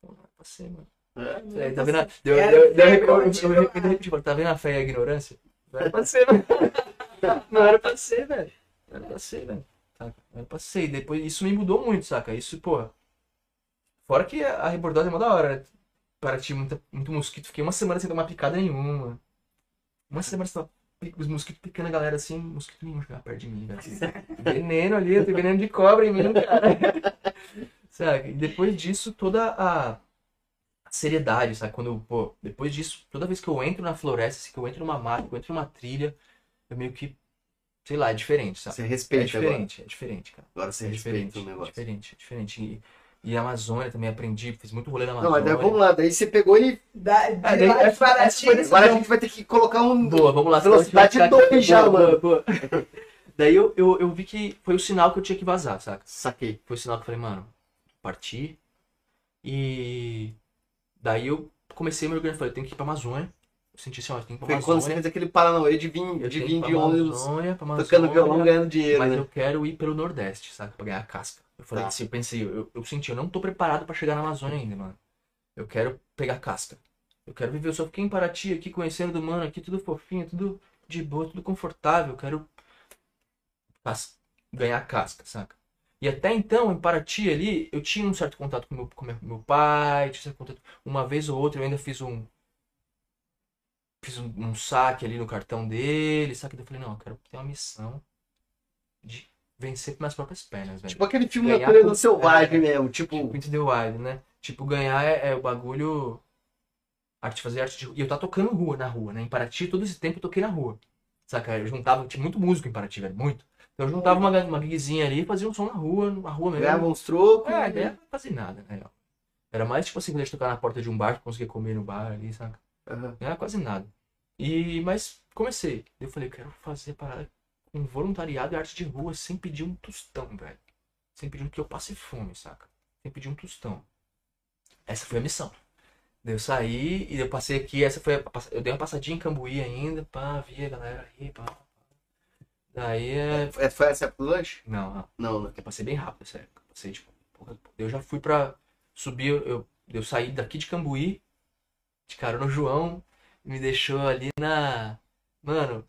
Pô, não pra ser, mano. É. É, tá vendo? a- Deu, deu, deu, eu- tipo, tá vendo a fé e a ignorância? Não era pra ser, mano. Não era pra ser, velho. Não era pra ser, velho. Saca? Não era pra ser. E depois, isso me mudou muito, saca? Isso, pô. Fora que a rebordose é mó da hora, né? Paraty, muito, muito mosquito. Fiquei uma semana sem tomar picada nenhuma. Uma semana sem tomar os mosquitos picando a galera assim, mosquito nenhum chegava perto de mim. Veneno ali, eu tenho veneno de cobra em mim, cara. Saca? E depois disso, toda a seriedade, sabe? Quando, pô, depois disso, toda vez que eu entro na floresta, assim, que eu entro numa mata, que eu entro numa trilha, eu meio que, sei lá, é diferente, sabe? Você É respeita agora. diferente, é diferente, cara. Agora você É respeita diferente, o é negócio. diferente, é diferente. E, e a Amazônia também aprendi, fiz muito rolê na Não, Amazônia. mas daí vamos lá. Daí você pegou e. Da, de Ah, daí lá essa- essa foi Agora a gente vai ter que colocar um. Boa, vamos lá. Velocidade senão a gente vai ficar dois já, Boa, mano. boa, boa. Daí eu, eu, eu vi que foi o sinal que eu tinha que vazar, saca? Saquei. Foi o sinal que eu falei, mano, parti. E daí eu comecei a me organizar. Falei, eu tenho que ir pra Amazônia. Eu senti assim, ó, eu tenho que ir pra Foi quando você Amazônia. fez aquele Paranauê de vir Eu de, ir de ônibus, Amazônia, pra Amazônia, tocando violão, ganhando dinheiro, Mas né? eu quero ir pelo Nordeste, sabe? Pra ganhar casca. Eu falei Tá. assim, eu pensei, eu, eu senti, eu não tô preparado pra chegar na Amazônia ainda, mano. Eu quero pegar casca. Eu quero viver, eu só fiquei em Paraty aqui, conhecendo do mano aqui, tudo fofinho, tudo de boa, tudo confortável. Eu quero cas- ganhar casca, saca? E até então, em Paraty ali, eu tinha um certo contato com meu, com meu, pai, tinha certo contato. Uma vez ou outra eu ainda fiz um. Fiz um, um saque ali no cartão dele, saque. Daí Eu falei, não, eu quero ter uma missão de vencer minhas próprias pernas, velho. Tipo aquele filme Ganhar Natureza com- Selvagem é. mesmo. Tipo, Tipo, Into the Wild, né? Tipo, ganhar é, é o bagulho. Arte, fazer arte de. E eu tava tocando rua, na rua, né? Em Paraty, todo esse tempo eu toquei na rua. Saca? Eu juntava, tinha muito músico em Paraty, velho, muito. Então eu juntava uma, uma gigzinha ali e fazia um som na rua, na rua mesmo. ganhava uns trocos. É, ideia não fazer nada, né? Era mais tipo assim, gente tocar na porta de um bar, que conseguia comer no bar ali, saca? Não era quase nada. E, mas comecei. Eu falei, eu quero fazer parada com voluntariado e arte de rua sem pedir um tostão, velho. Sem pedir um que eu passe fome, saca? Sem pedir um tostão. Essa foi a missão. Eu saí e eu passei aqui, essa foi a, eu dei uma passadinha em Cambuí ainda, pá, vi a galera aí, pá. Daí é. É, Foi essa época do lanche? Não, não. Não, né? Eu passei bem rápido, sério. Eu passei, tipo, porra, eu já fui pra subir, eu, eu, eu saí daqui de Cambuí, de carona o João, me deixou ali na. Mano,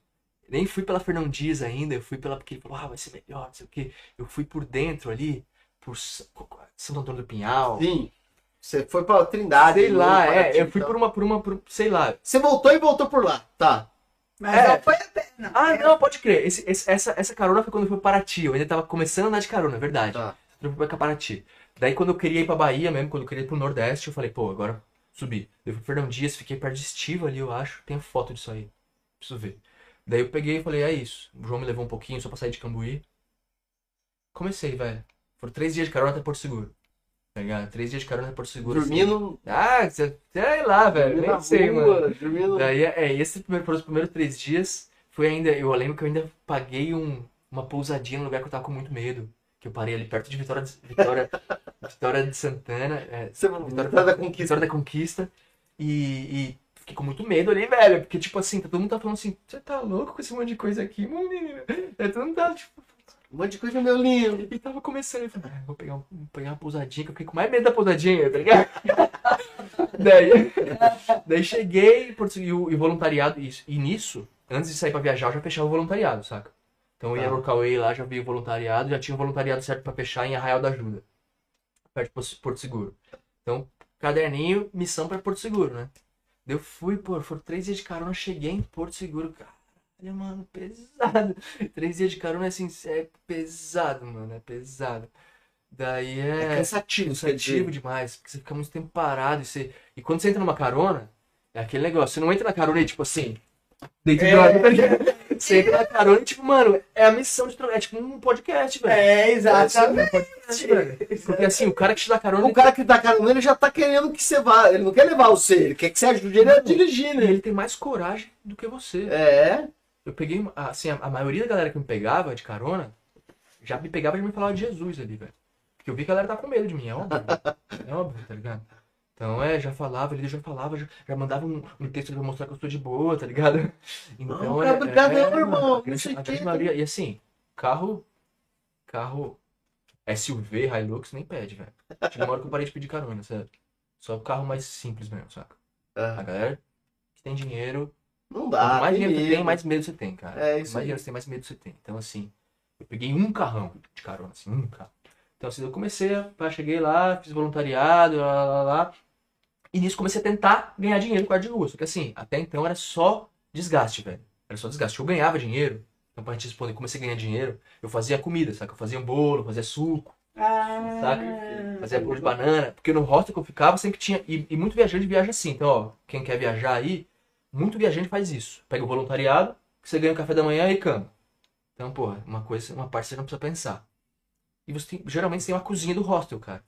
nem fui pela Fernão Dias ainda, eu fui pela. Porque ele falou, ah, vai ser melhor, não sei o quê. Eu fui por dentro ali, por Santo Antônio do Pinhal. Sim. Você foi pra Trindade. Sei lá, é, Paraty, eu fui então. por uma, por uma, por, sei lá. Você voltou e voltou por lá. Tá. Mas É. não foi a pena. Ah, não, pode crer. Esse, esse- essa, essa carona foi quando eu fui para Paraty. Eu ainda tava começando a andar de carona, é verdade. Tá. Eu fui pra Paraty. Daí quando eu queria ir pra Bahia mesmo, quando eu queria ir pro Nordeste, eu falei, pô, agora subi. Eu fui pro Fernão Dias, fiquei perto de Estiva ali, eu acho. Tem foto disso aí. Preciso ver. Daí eu peguei e falei, é isso. O João me levou um pouquinho só pra sair de Cambuí. Comecei, velho. Foram três dias de carona até Porto Seguro. Tá ligado? Três dias de carona até Porto Seguro. assim. Dormindo. Ah, sei lá, velho. Nem sei, rua, mano. Dormindo. Daí, é, esse primeiro, foram os primeiros três dias. Foi ainda, eu lembro que eu ainda paguei um, uma pousadinha no lugar que eu tava com muito medo. Que eu parei ali perto de Vitória, de- Vitória, Vitória de Santana. É, Vitória, Vitória da Conquista. Vitória da Conquista. E, e fiquei com muito medo ali, velho. Porque, tipo assim, todo mundo tá falando assim, você tá louco com esse monte de coisa aqui, menino? Todo mundo tá, tipo, Um monte de coisa, meu lindo. e tava começando, eu falei, ah, vou pegar, um- vou pegar uma pousadinha, que eu fiquei com mais medo da pousadinha, tá ligado? daí, daí cheguei, e o e voluntariado, isso, e nisso, antes de sair pra viajar, eu já fechava o voluntariado, saca? Então eu ia Tá. no Cauê lá, já vi o voluntariado, já tinha o voluntariado certo pra fechar em Arraial da Ajuda, perto de Porto Seguro. Então, caderninho, missão pra Porto Seguro, né? Eu fui, pô, foram três dias de carona, cheguei em Porto Seguro, caralho, mano, pesado. Três dias de carona, assim, é pesado, mano, é pesado. Daí É é cansativo, cansativo demais, porque você fica muito tempo parado e você... E quando você entra numa carona, é aquele negócio, você não entra na carona e, tipo assim, dentro de uma... tá ligado? Você entra na carona e, tipo, mano, é a missão de trocar, é tipo um podcast, velho. É, É exatamente. um podcast, velho. Porque assim, o cara que te dá carona, O cara que tá carona, ele já tá querendo que você vá. Ele não quer levar você, ele quer que você ajude ele a dirigir, né? ele tem mais coragem do que você. É. Eu peguei, assim, a, a maioria da galera que me pegava de carona, já me pegava e me falava de Jesus ali, velho. Porque eu vi que a galera tá com medo de mim, é óbvio. é óbvio, tá ligado? Então, é, já falava, ele já falava, já, já mandava um, um texto pra mostrar que eu estou de boa, tá ligado? Então, Não, cara, obrigado, mano, irmão, a grande, não sei a o grande maioria, e assim, carro, carro SUV, Hilux, nem pede, velho. Chegou uma hora que eu parei de pedir carona, sério. Só carro mais simples mesmo, saca? A Ah, galera que tem dinheiro, Não Quanto dá. mais tem dinheiro você tem, mais medo você tem, cara. É, Quanto isso mais aí. dinheiro você tem, mais medo você tem. Então, assim, eu peguei um carrão de carona, assim, um carro. Então, assim, eu comecei, pá, cheguei lá, fiz voluntariado, lá, lá, lá. E nisso comecei a tentar ganhar dinheiro com a de rua. Só que, assim, até então era só desgaste, velho. Era só desgaste. Eu ganhava dinheiro. Então, pra gente responder, comecei a ganhar dinheiro. Eu fazia comida, saca? Eu fazia um bolo, fazia suco, Ah, saca? Fazia bolo de banana. Porque no hostel que eu ficava sempre tinha. E, e muito viajante viaja assim. Então, ó, quem quer viajar aí, muito viajante faz isso. Pega o voluntariado, que você ganha o café da manhã e cama. Então, porra, uma coisa, uma parte você não precisa pensar. E você tem, geralmente você tem uma cozinha do hostel, cara.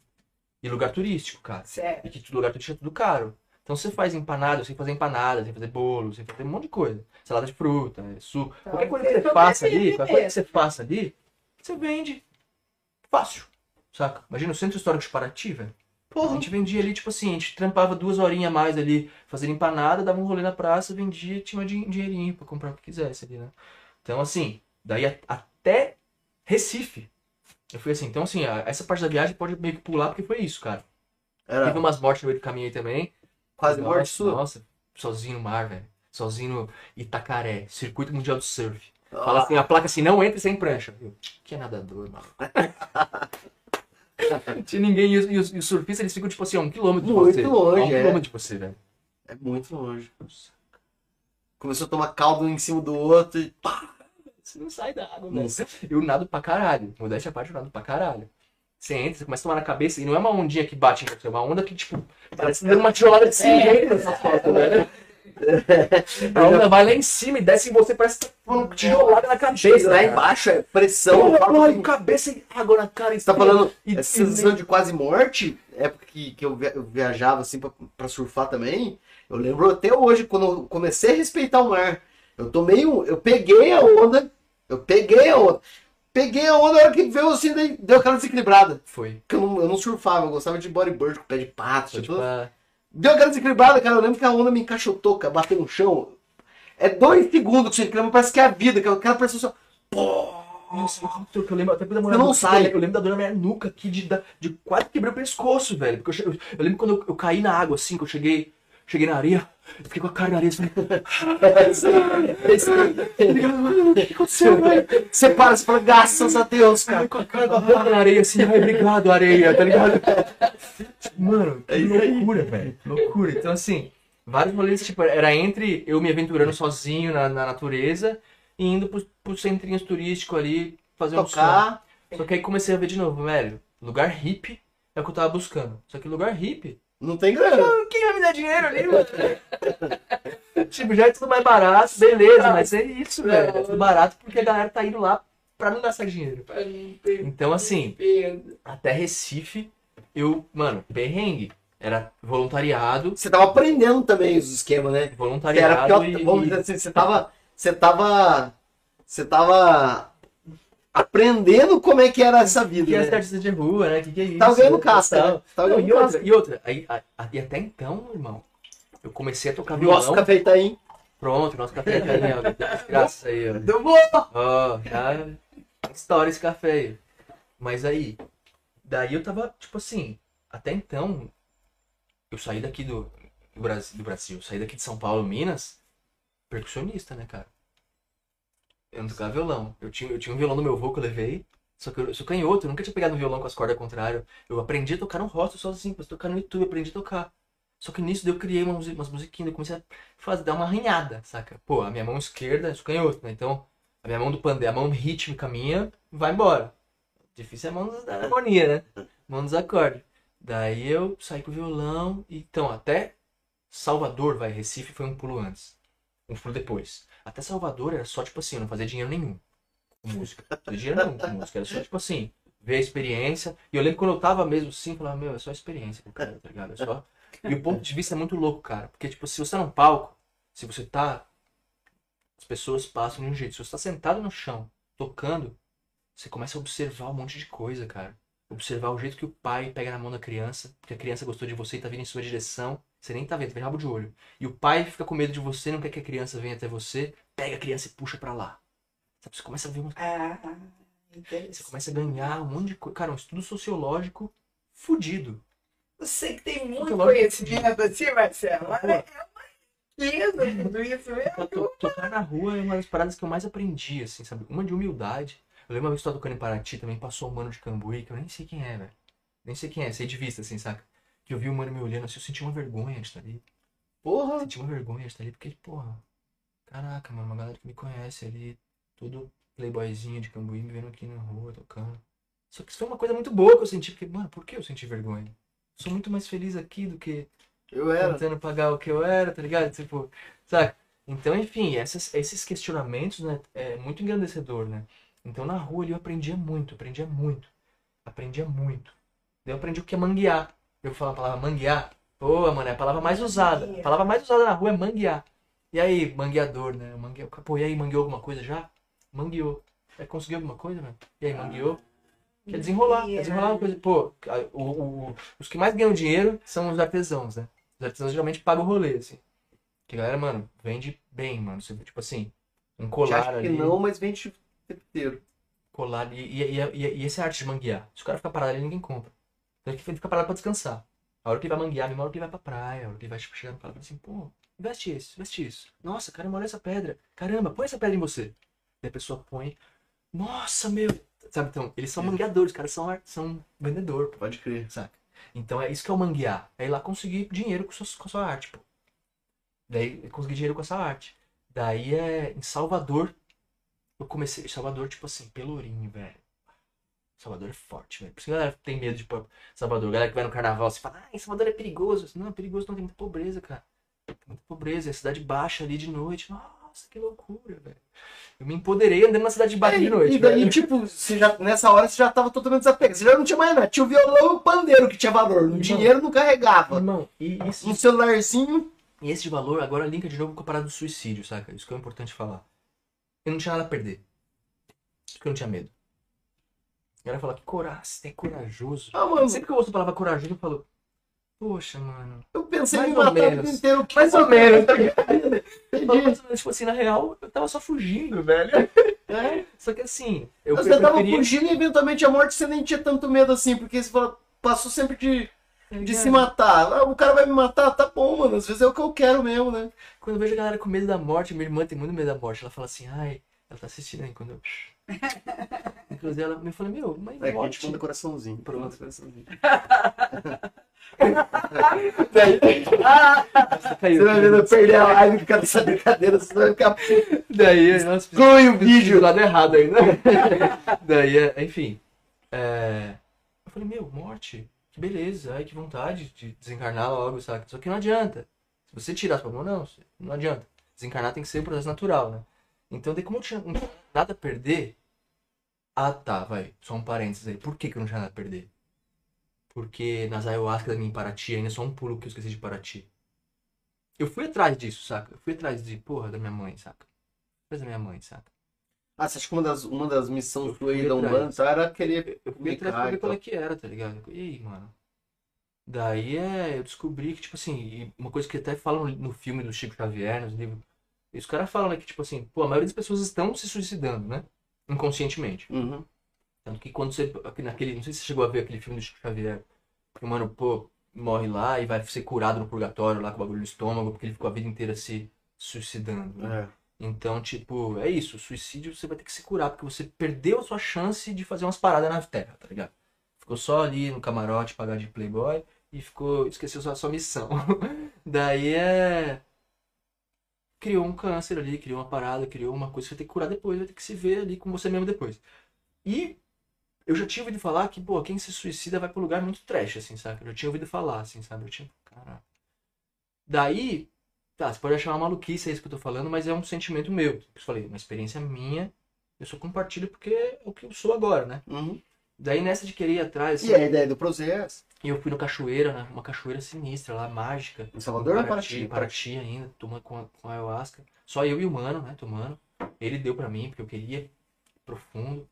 E lugar turístico, cara. Certo. E que lugar turístico é tudo caro. Então você faz empanada, sei fazer empanada, sei fazer bolo, sei fazer um monte de coisa. Salada de fruta, suco. Então, Qualquer coisa que você você faça ali, qualquer coisa que você faça ali, você vende. Fácil. Saca? Imagina o centro histórico de Paraty, velho. A Porra. gente vendia ali, tipo assim, a gente trampava duas horinhas a mais ali, fazendo empanada, dava um rolê na praça, vendia, tinha um din- dinheirinho pra comprar o que quisesse ali, né? Então, assim, daí a- até Recife. Eu fui assim, então assim, essa parte da viagem pode meio que pular, porque foi isso, cara. Era Teve umas mortes no meio do caminho aí também. quase Nossa, morte sua. Nossa, sozinho no mar, velho. Sozinho no Itacaré, Circuito Mundial do Surf. Fala assim, a placa assim, não entre sem prancha. Eu, que é nadador, mano. Tinha ninguém, e os, e os- e os surfistas, eles ficam, tipo assim, a um quilômetro de Muito você. longe, a um é. quilômetro de você, velho. É muito longe. Começou a tomar caldo um em cima do outro e pá. Você não sai da água, Não velho. Eu nado pra caralho. Modéstia à parte, eu nado pra caralho. Você entra, você começa a tomar na cabeça, e não é uma ondinha que bate em você, é uma onda que, tipo, parece dando uma tijolada desse jeito nessas fotos, velho. A onda vai lá em cima e desce em você, parece que tá tomando tijolada na cabeça. Lá cara. embaixo é pressão. Porra, porra, que- cabeça e água na cara. Você tá falando E- essa e- sensação de quase morte, época que, que eu viajava assim pra, pra surfar também. Eu lembro até hoje, quando eu comecei a respeitar o mar, Eu tomei um. Eu peguei a onda. Eu peguei a onda. Peguei a onda, na hora que veio assim, daí deu aquela desequilibrada. Foi. Porque eu não, eu não surfava, eu gostava de bodyboard com pé de pato. Tipo, Deu aquela desequilibrada, cara. Eu lembro que a onda me encaixotou, cara, bateu no chão. É dois segundos que você equilibra, parece que é a vida, que aquela pessoa assim, ó, pô. Nossa, eu lembro até da Você não sai. Eu lembro da dor na minha nuca aqui, de, da- de quase quebrar o pescoço, velho. Porque eu, eu- eu lembro quando eu, eu caí na água, assim, que eu cheguei, cheguei na areia, fiquei com a cara na areia, assim, mano, o que aconteceu, velho? Você para, você fala, graças a Deus, cara. Com a cara com a boca na areia, assim, ai, obrigado, areia, tá ligado? Mano, que loucura, velho. Loucura. Então, assim, vários rolês, tipo, era entre eu me aventurando sozinho na, na natureza e indo pros, pros centrinhos turísticos ali, fazer um som. Tocar. Só que aí comecei a ver de novo, velho, lugar hippie é o que eu tava buscando. Só que lugar hippie, Não tem grana. quem vai me dar dinheiro ali, mano? tipo, já é tudo mais barato, beleza, mas é isso, velho. É tudo barato porque a galera tá indo lá pra não gastar dinheiro. Então, assim, até Recife, eu, mano, perrengue. Era voluntariado, Você tava aprendendo também os esquemas, né? Era voluntariado porque, e, vamos dizer assim, você tava. Você tava. Você tava aprendendo como é que era essa vida. que é né? essa artista de rua, né? Que que é isso? Tava ganhando? Tava ganhando e outra, e outra, aí, até então, irmão, eu comecei a tocar violão. café tá aí. Pronto, nosso café tá aí, ó. Graças aí, ó. Do bom. Ó, já estoura esse café aí. Mas aí, daí eu tava, tipo assim, até então, eu saí daqui do, do, Brasil, do Brasil, saí daqui de São Paulo, Minas, percussionista, né, cara? Eu não tocava violão. Eu tinha, eu tinha um violão no meu voo que eu levei, só que eu, eu sou canhoto, eu nunca tinha pegado um violão com as cordas ao contrário. Eu aprendi a tocar no rosto sozinho, mas tocar no YouTube, eu aprendi a tocar. Só que nisso eu criei umas, umas musiquinhas, eu comecei a fazer, dar uma arranhada, saca? Pô, a minha mão esquerda, eu sou canhoto, né? Então, a minha mão do pandeiro, a mão rítmica minha, vai embora. Difícil é a mão da harmonia, né? Mão dos acordes. Daí eu saí com o violão, então até Salvador, vai, Recife foi um pulo antes. Um pulo depois. Até Salvador era só tipo assim, não fazia dinheiro nenhum com música. Não fazia dinheiro nenhum com música. Era só tipo assim, ver a experiência. E eu lembro quando eu tava mesmo assim, eu falava, meu, é só experiência, cara, tá ligado? É só. E o ponto de vista é muito louco, cara. Porque, tipo, se você tá num palco, se você tá. As pessoas passam de um jeito. Se você tá sentado no chão, tocando, você começa a observar um monte de coisa, cara. Observar o jeito que o pai pega na mão da criança, porque a criança gostou de você e tá vindo em sua direção. Você nem tá vendo, tá vendo rabo de olho. E o pai fica com medo de você, não quer que a criança venha até você, pega a criança e puxa pra lá. Sabe, você começa a ver uma Ah, você interessante. começa a ganhar um monte de coisa. Cara, um estudo sociológico fudido. Você que tem muito conhecimento assim, Marcelo. Olha, é uma riqueza tudo isso mesmo. to- tocar na rua é uma das paradas que eu mais aprendi, assim, sabe? Uma de humildade. Eu lembro uma vez que eu tava tocando em Paraty, também passou um mano de Cambuí, que eu nem sei quem é, velho. Nem sei quem é, sei de vista, assim, saca? Que eu vi o mano me olhando assim, eu senti uma vergonha de estar ali. Porra. Senti uma vergonha de estar ali, porque, porra, caraca, mano, uma galera que me conhece ali, todo playboyzinho de Cambuí me vendo aqui na rua, tocando. Só que isso foi uma coisa muito boa que eu senti, porque, mano, por que eu senti vergonha? Sou muito mais feliz aqui do que Eu era. tentando pagar o que eu era, tá ligado? Tipo, saca? Então, enfim, essas, esses questionamentos, né, é muito engrandecedor, né? Então, na rua ali eu aprendia muito, aprendia muito, aprendia muito. Daí eu aprendi o que é manguear. Eu vou falar a palavra manguear. Pô, mano, é a palavra mais usada. A palavra mais usada na rua é manguear. E aí, mangueador, né? Mangue... Pô, e aí, mangueou alguma coisa já? Mangueou. É, conseguiu alguma coisa, mano? E aí, mangueou? Quer desenrolar, quer desenrolar uma coisa. Pô, o, o- o- os que mais ganham dinheiro são os artesãos, né? Os artesãos geralmente pagam o rolê, assim. Que a galera, mano, vende bem, mano. Tipo assim, um colar acho que ali. não, mas vende tempo inteiro. Colar e, e, e, e, e essa é a arte de manguear. Se o cara ficar parado ali, ninguém compra. Então ele fica parado pra descansar. A hora que ele vai manguear, a hora que ele vai pra praia, a hora que ele vai tipo, chegar no cara e assim, pô, investe isso, investe isso. Nossa, caramba, olha essa pedra. Caramba, põe essa pedra em você. Daí a pessoa põe. Nossa, meu. Sabe, então, eles são mangueadores, cara, são, ar- são vendedor, pô, Pode crer. saca? Então é isso que é o manguear. É ir lá conseguir dinheiro com, sua, com a sua arte, pô. Daí conseguir dinheiro com essa arte. Daí é em Salvador. Eu comecei. Salvador, tipo assim, Pelourinho, velho. Salvador é forte, velho. Por isso que a galera tem medo de Salvador. A galera que vai no carnaval, você fala, ah, Salvador é perigoso. Não, é perigoso não, tem muita pobreza, cara. Tem muita pobreza. É cidade baixa ali de noite. Nossa, que loucura, velho. Eu me empoderei andando na cidade baixa de noite, e daí, velho. tipo, você já, nessa hora você já tava totalmente desapegado. Você já não tinha mais nada. Tinha o violão e o pandeiro que tinha valor. O Irmão. dinheiro não carregava. Irmão, e isso, Um celularzinho. E esse valor agora linka de novo com a parada do suicídio, saca? Isso que é importante falar. Eu não tinha nada a perder. Porque eu não tinha medo. A galera fala que coragem, você é corajoso. Ah, mano, Sempre que eu ouço a palavra corajoso, eu falo, poxa, mano. eu pensei Mais em matar o menos. vida inteiro. que Mais ou menos, tá ligado? Tipo assim, na real, eu tava só fugindo, velho. É. Só que assim, eu, Você tava preferia- fugindo e eventualmente a morte você nem tinha tanto medo assim, porque você fala, passou sempre de, de ligado? se matar. Ah, o cara vai me matar? Tá bom, mano. Às vezes é o que eu quero mesmo, né? Quando eu vejo a galera com medo da morte, minha irmã tem muito medo da morte. Ela fala assim, ai, ela tá assistindo aí quando eu. Inclusive ela me falou, meu, mas É que a gente morte. manda coraçãozinho. Pronto. coraçãozinho. Você caiu. Você vai vendo eu perder a live por causa dessa brincadeira, você vai ficar Daí, fiz- com o do vídeo. lado errado ainda. Daí, é, enfim. é, Eu falei, meu, morte, que beleza, ai, que vontade de desencarnar logo, sabe? Só que não adianta. Se você tirar sua mão, não, não adianta. Desencarnar tem que ser um processo natural, né? Então, daí, como eu tinha nada a perder. Ah, tá, vai. Só um parênteses aí. Por que, que eu não tinha nada a perder? Porque nas ayahuasca da minha Paraty, ainda só um pulo que eu esqueci de Paraty. Eu fui atrás disso, saca? Eu fui atrás de, porra, da minha mãe, saca? Atrás da minha mãe, saca? Ah, você acha que uma das, uma das missões fui da. Umbanda era querer Eu fui atrás pra ver qual é que era, tá ligado? E aí, mano? Daí é, eu descobri que, tipo assim, uma coisa que até falam no filme do Chico Xavier, nos livros, e os caras falam, né, que, tipo assim, pô, a maioria das pessoas estão se suicidando, né? Inconscientemente. Uhum. Tanto que quando você, naquele, não sei se você chegou a ver aquele filme do Chico Xavier, que o mano, pô, morre lá e vai ser curado no purgatório lá com o bagulho no estômago, porque ele ficou a vida inteira se suicidando. né? É. Então, tipo, é isso. Suicídio você vai ter que se curar, porque você perdeu a sua chance de fazer umas paradas na Terra, tá ligado? Ficou só ali no camarote, pagar de playboy, e ficou. esqueceu sua, sua missão. Daí é. Criou um câncer ali, criou uma parada, criou uma coisa que você vai ter que curar depois, vai ter que se ver ali com você mesmo depois. E eu já tinha ouvido falar que, pô, quem se suicida vai pro lugar muito trash, assim, sabe? Eu já tinha ouvido falar, assim, sabe? Eu tinha. Caraca. Daí, Tá, você pode achar uma maluquice é isso que eu tô falando, mas é um sentimento meu. Eu falei, uma experiência minha, eu só compartilho porque é o que eu sou agora, né? Uhum. Daí nessa de querer ir atrás, assim, E a ideia do processo? e eu fui no cachoeira, né? Uma cachoeira sinistra lá, mágica. Em Salvador ou Em Paraty? Paraty ainda, tomando com, a- com a ayahuasca. Só eu e o mano, né, tomando. Ele deu pra mim, porque eu queria profundo.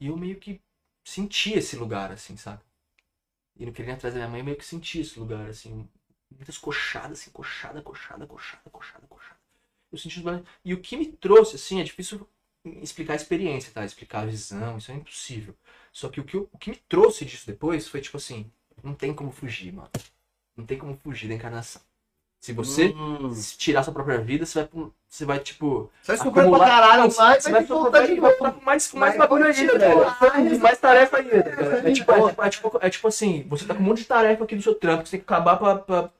E eu meio que senti esse lugar, assim, sabe? E no querer ir atrás da minha mãe, eu meio que senti esse lugar, assim. Muitas coxadas, assim, coxada, coxada, coxada, coxada, coxada. Eu senti E o que me trouxe, assim, é difícil explicar a experiência, tá? Explicar a visão, isso é impossível. Só que o que, eu- o que me trouxe disso depois foi tipo assim, não tem como fugir, mano. Não tem como fugir da encarnação. Se você Hum. tirar sua própria vida, você vai, você vai tipo. Você vai sofrer pra caralho mais, você vai vai voltar de novo. com mais, com mais bagulho ainda, velho. Mais tarefa ainda. É tipo, é, tipo, é, tipo, é tipo assim, você tá com um monte de tarefa aqui do seu trampo, que você tem que acabar pra. pra-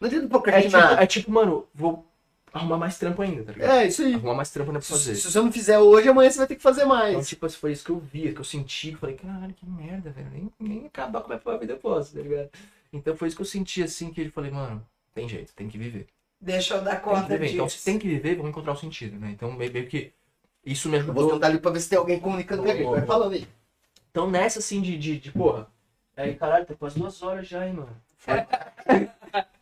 Não adianta É, tipo, procrastinar. é tipo, mano, vou arrumar mais trampo ainda, tá ligado? É, isso aí. Arrumar mais trampo ainda pra Se, fazer. se você não fizer hoje, amanhã você vai ter que fazer Então, mais. tipo, foi isso que eu vi, que eu senti, eu falei, caralho, que merda, velho. Nem, nem acabar com a minha vida eu posso, tá ligado? Então foi isso que eu senti assim, que eu falei, mano, tem jeito, tem que viver. Deixa eu dar conta disso. Então se tem que viver, vamos encontrar o sentido, né? Então meio, meio que isso me Eu vou ajudou. tentar ali pra ver se tem alguém comunicando com a gente. Vai falando aí. Então nessa assim de, de, de porra. Aí, caralho, tá quase duas horas já, hein, mano.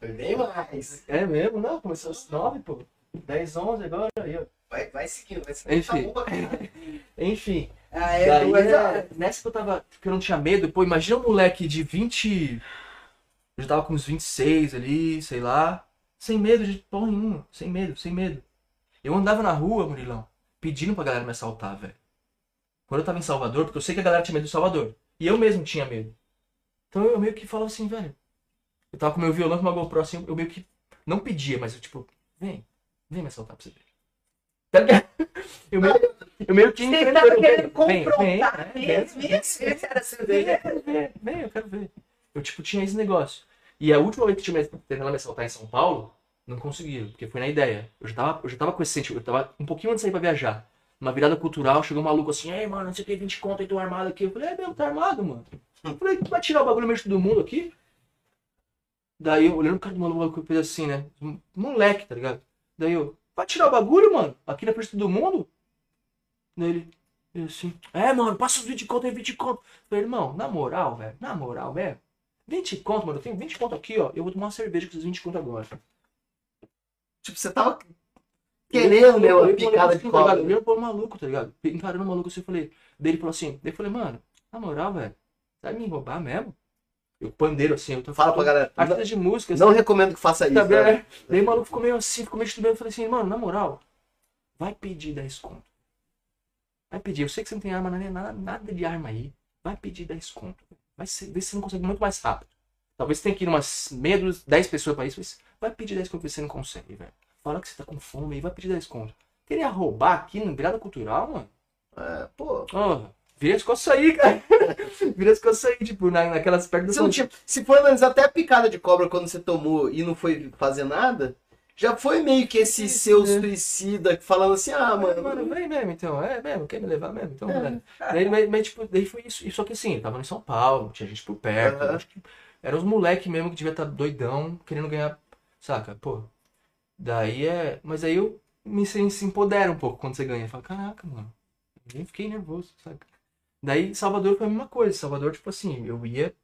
Foi bem mais. É mesmo? Não, começou às nove, pô. 10, 11 agora. Aí, ó. Vai, vai seguindo, vai seguindo. Enfim. Tá. Enfim. Ah, é Daí, duas é, nessa que eu tava. Que eu não tinha medo, pô, imagina um moleque de 20. Eu já tava com uns 26 ali, sei lá. Sem medo de porra nenhuma. Sem medo, sem medo. Eu andava na rua, Murilão, pedindo pra galera me assaltar, velho. Quando eu tava em Salvador, porque eu sei que a galera tinha medo de Salvador. E eu mesmo tinha medo. Então eu meio que falava assim, velho. Eu tava com meu violão com uma GoPro assim, eu meio que. Não pedia, mas eu tipo, vem, vem me assaltar pra você ver. Tá ligado? Eu meio, eu meio que. Você tava querendo vem, vem, confrontar vem, mesmo? vem, esse era seu Vem, quero ver, vem, eu quero ver. Eu, tipo, tinha esse negócio. E a última vez que tinha tentado me assaltar em São Paulo, não conseguiram, porque foi na ideia. Eu já tava, eu já tava com esse sentimento, eu tava um pouquinho antes de sair pra viajar. Uma virada cultural, chegou um maluco assim, ei, mano, não sei o que, 20 conto aí, tô armado aqui. Eu falei, é mesmo, tá armado, mano. Eu falei, tu vai tirar o bagulho de todo mundo aqui? Daí eu, olhando o cara do maluco, fez assim, né? Moleque, tá ligado? Daí eu, vai tirar o bagulho, mano? Aqui na frente de todo mundo? Daí ele, ele assim, é, mano, passa os 20 conto aí, 20 conto. Eu falei, irmão, na moral, velho, na moral, velho. 20 conto, mano, eu tenho 20 conto aqui, ó. Eu vou tomar uma cerveja com esses 20 conto agora. Tipo, você tava querendo, né, Eu uma picada de assim, tá cobra. Eu pro maluco, tá ligado? Encarando o maluco assim, eu falei. Daí ele falou assim, daí eu falei, mano, na moral, velho, vai me roubar mesmo? Eu pandeiro assim, eu tô Fala pra galera. Artista de música, Não assim, recomendo que faça isso. sabe? né? É. Daí o maluco ficou meio assim, ficou meio estudando. Eu falei assim, mano, na moral, vai pedir 10 conto. Vai pedir. Eu sei que você não tem arma, não é nada, nada de arma aí. Vai pedir 10 conto. Vai ser, vê se você não consegue muito mais rápido. Talvez tenha que ir umas meia dúzia, 10 pessoas pra isso, mas vai pedir 10 conto, se você não consegue, velho. Fala que você tá com fome aí, vai pedir 10 conto. Queria roubar aqui no virada cultural, mano? É, pô. Ó, virei as costas aí, cara. Virei as costas aí, tipo, na, naquelas pernas não tinha- se for analisar até a picada de cobra quando você tomou e não foi fazer nada, já foi meio que esse Isso, seu né? suicida falando assim, ah, Mano, mano. mano, vem mesmo, então. É mesmo, quer me levar mesmo? Então, É. velho. Daí, mas, mas, tipo, daí foi isso. Só que assim, eu tava em São Paulo, tinha gente por perto. Aham. Acho que eram os moleques mesmo que devia estar doidão, querendo ganhar, saca? Pô. Daí é. Mas aí eu me se, se empodera um pouco quando você ganha. Fala, caraca, mano. Eu nem fiquei nervoso, saca? Daí Salvador foi a mesma coisa. Salvador, tipo assim, eu ia,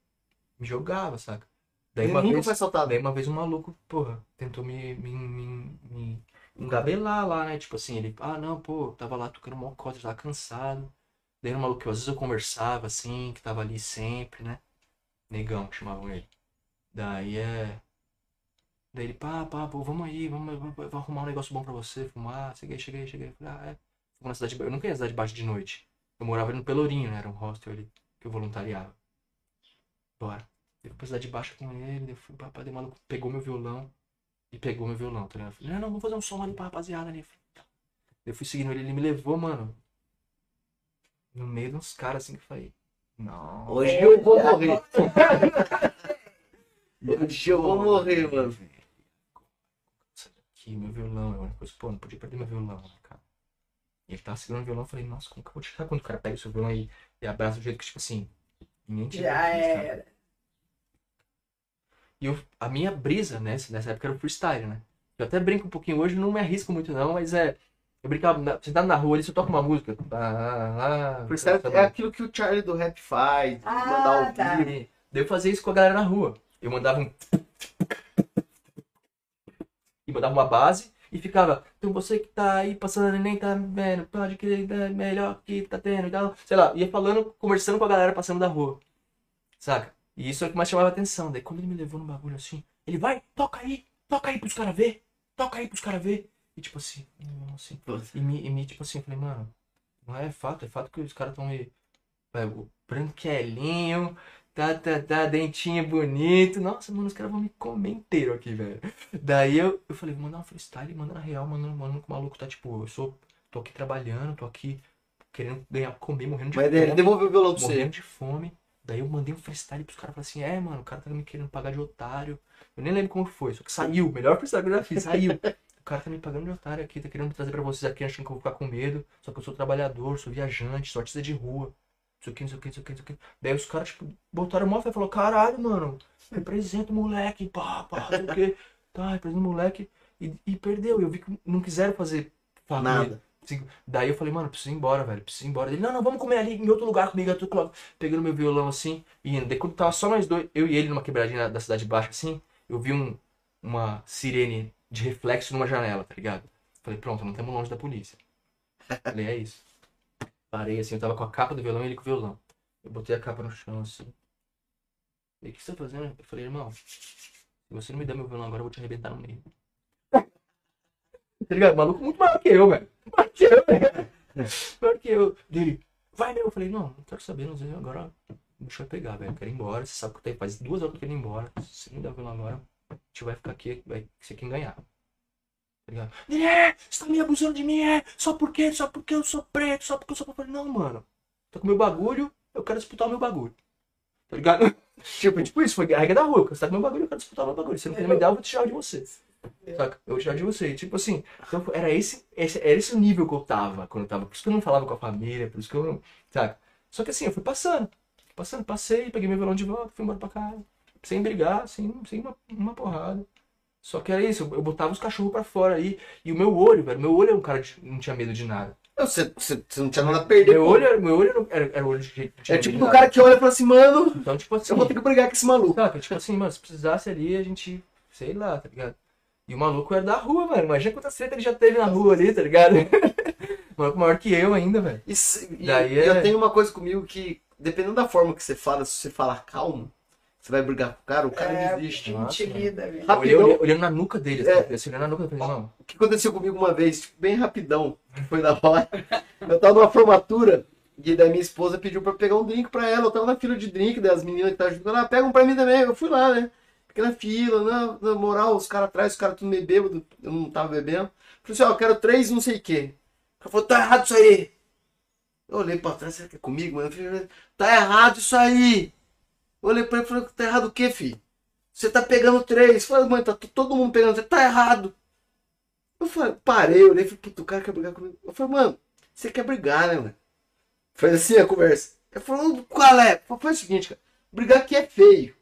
me jogava, saca? Daí uma vez. Daí uma vez um maluco, porra, tentou me, me, me, me engabelar lá, né? Tipo assim, ele, ah, não, pô, tava lá tocando mó cota, tava cansado. Daí um maluco que às vezes eu conversava, assim, que tava ali sempre, né? Negão, que chamavam ele. Daí é. Daí ele, pá, pá, pô, vamos aí, vamos, vamos, vou arrumar um negócio bom pra você, fumar. Cheguei, cheguei, cheguei. Falei, ah, é. Fui na cidade Eu nunca ia na cidade de baixo de noite. Eu morava ali no Pelourinho, né? Era um hostel ali que eu voluntariava. Bora. Eu fui pra cidade de baixo com ele, eu fui daí o maluco pegou meu violão e pegou meu violão, tá ligado? Eu falei, não, não, vamos fazer um som ali pra rapaziada ali. Eu tá. Eu fui seguindo ele, ele me levou, mano. No meio de uns caras assim que eu falei, não. Hoje eu vou morrer. Hoje eu vou morrer, mano. Sai daqui, meu violão. É uma coisa, pô, não podia perder meu violão, né, cara. Ele tava segurando o violão, eu falei, nossa, como que eu vou tirar quando o cara pega o seu violão e, e abraça do jeito que, tipo assim, ninguém te Já era. E eu, a minha brisa nessa, nessa época era o freestyle, né? Eu até brinco um pouquinho hoje, não me arrisco muito não, mas é. Eu brincava, na- sentado na rua ali, se eu toco uma música. Ah, ah, Freestyle sabe? é aquilo que o Charlie do rap faz, Ah, mandar o tá. daí eu fazia isso com a galera na rua. Eu mandava um. E mandava uma base e ficava. Então você que tá aí passando e nem tá vendo, pode que é melhor que tá tendo e tal. Sei lá, ia falando, conversando com a galera passando da rua. Saca? E isso é o que mais chamava a atenção. Daí quando ele me levou no bagulho assim, ele vai, toca aí, toca aí pros caras ver, toca aí pros caras ver. E tipo assim, não, assim. E me, e me, tipo assim, eu falei, mano, não é fato, é fato que os caras tão me. é, o branquelinho, tá, tá, tá, dentinho bonito. Nossa, mano, os caras vão me comer inteiro aqui, velho. Daí eu, eu falei, vou mandar um freestyle, manda na real, mano, mano, que o maluco tá tipo, eu sou, tô aqui trabalhando, tô aqui querendo ganhar, comer, morrendo de Mas ele fome. devolveu o violão pra você. Morrendo de fome. Daí eu mandei um freestyle pros caras. Falei assim, é, mano, o cara tá me querendo pagar de otário. Eu nem lembro como foi, só que saiu. Melhor freestyle que eu já fiz, saiu. O cara tá me pagando de otário aqui, tá querendo trazer pra vocês aqui, achando que eu vou ficar com medo. Só que eu sou trabalhador, sou viajante, sou artista de rua. Sei o que, não sei o que, não sei o que, não sei o que. Daí os caras, tipo, botaram mó fé e falou, caralho, mano, representa o moleque, pá, pá, não sei o que. Tá, representa o moleque. E, e perdeu. Eu vi que não quiseram fazer família. Nada. Assim, Daí eu falei, mano, preciso ir embora, velho. Preciso ir embora. Ele, não, não, vamos comer ali em outro lugar comigo. Eu tô pegando meu violão assim e indo. Daí quando tava só nós dois, eu e ele numa quebradinha da cidade baixa assim, eu vi um, uma sirene de reflexo numa janela, tá ligado? Falei, pronto, não estamos longe da polícia. Falei, é isso. Parei assim, eu tava com a capa do violão e ele com o violão. Eu botei a capa no chão assim. Falei, o que você tá fazendo? Eu falei, irmão, se você não me der meu violão agora, eu vou te arrebentar no meio. Tá ligado? Maluco muito maior que eu, velho. Maior que eu, velho. Maior que eu. Dele, vai meu. Eu falei, não, não quero saber, não sei. Agora deixa eu pegar, velho. Eu quero ir embora. Você sabe que eu tenho, faz duas horas que eu quero ir embora. Se você me der o violão agora, a gente vai ficar aqui, vai ser quem ganhar. Tá é, você tá me abusando de mim, é? Só porque, só porque eu sou preto, só porque eu sou. Falei, não, mano. Tô com meu bagulho, eu quero disputar o meu bagulho. Tá ligado? Tipo, tipo isso, foi a regra da rua. Você tá com meu bagulho, eu quero disputar o meu bagulho. Se não quer me dar, eu vou tirar de você. Saca? Eu vou tirar de você. Tipo assim, então era esse, esse, era esse o nível que eu tava quando eu tava. Por isso que eu não falava com a família, por isso que eu não. Saca? Só que assim, eu fui passando. Passando, passei, peguei meu violão de volta, fui embora pra casa. Sem brigar, sem, sem uma, uma porrada. Só que era isso, eu, botava os cachorros pra fora aí. E o meu olho, velho, meu olho era um cara que não tinha medo de nada. Você, você, você não tinha nada a perder. Meu pô. olho, era- meu olho era, era, olho de É tipo do cara que olha e fala assim, mano, Então, tipo assim. eu vou ter que brigar com esse maluco. Saca? Tipo assim, mano, se precisasse ali, a gente. Sei lá, tá ligado? E o maluco era da rua, mano. Imagina quantas treta ele já teve na rua ali, tá ligado? o maluco maior que eu ainda, velho. E, se- e Daí é- eu tenho uma coisa comigo que, dependendo da forma que você fala, se você falar calmo, você vai brigar com o cara, o cara É, desiste. Nossa, Rapidão. olhei- olhando na nuca dele, É. assim, olhando na nuca, não. O que aconteceu comigo uma vez, tipo, bem rapidão, foi da hora. Eu tava numa formatura e daí minha esposa pediu pra eu pegar um drink pra ela. Eu tava na fila de drink, daí as meninas que estavam junto, ela pega um pra mim também. Eu fui lá, né? Fiquei na fila, na, na moral, os caras atrás, os caras tudo meio bêbado, eu não tava bebendo. Falei assim, ó, eu quero três não sei o quê. Ela falou, tá errado isso aí. Eu olhei pra trás, será que é comigo, mano? Eu falei, tá errado isso aí. Eu olhei pra ele e falei, tá errado o quê, filho? Você tá pegando três. Eu falei, mãe, tá todo mundo pegando três. Tá errado. Eu falei, parei, eu olhei e falei, puto, o cara quer brigar comigo. Eu falei, mano, você quer brigar, né, mano? Foi assim a conversa. Eu falei, qual é? Faz o seguinte, cara, brigar aqui é feio.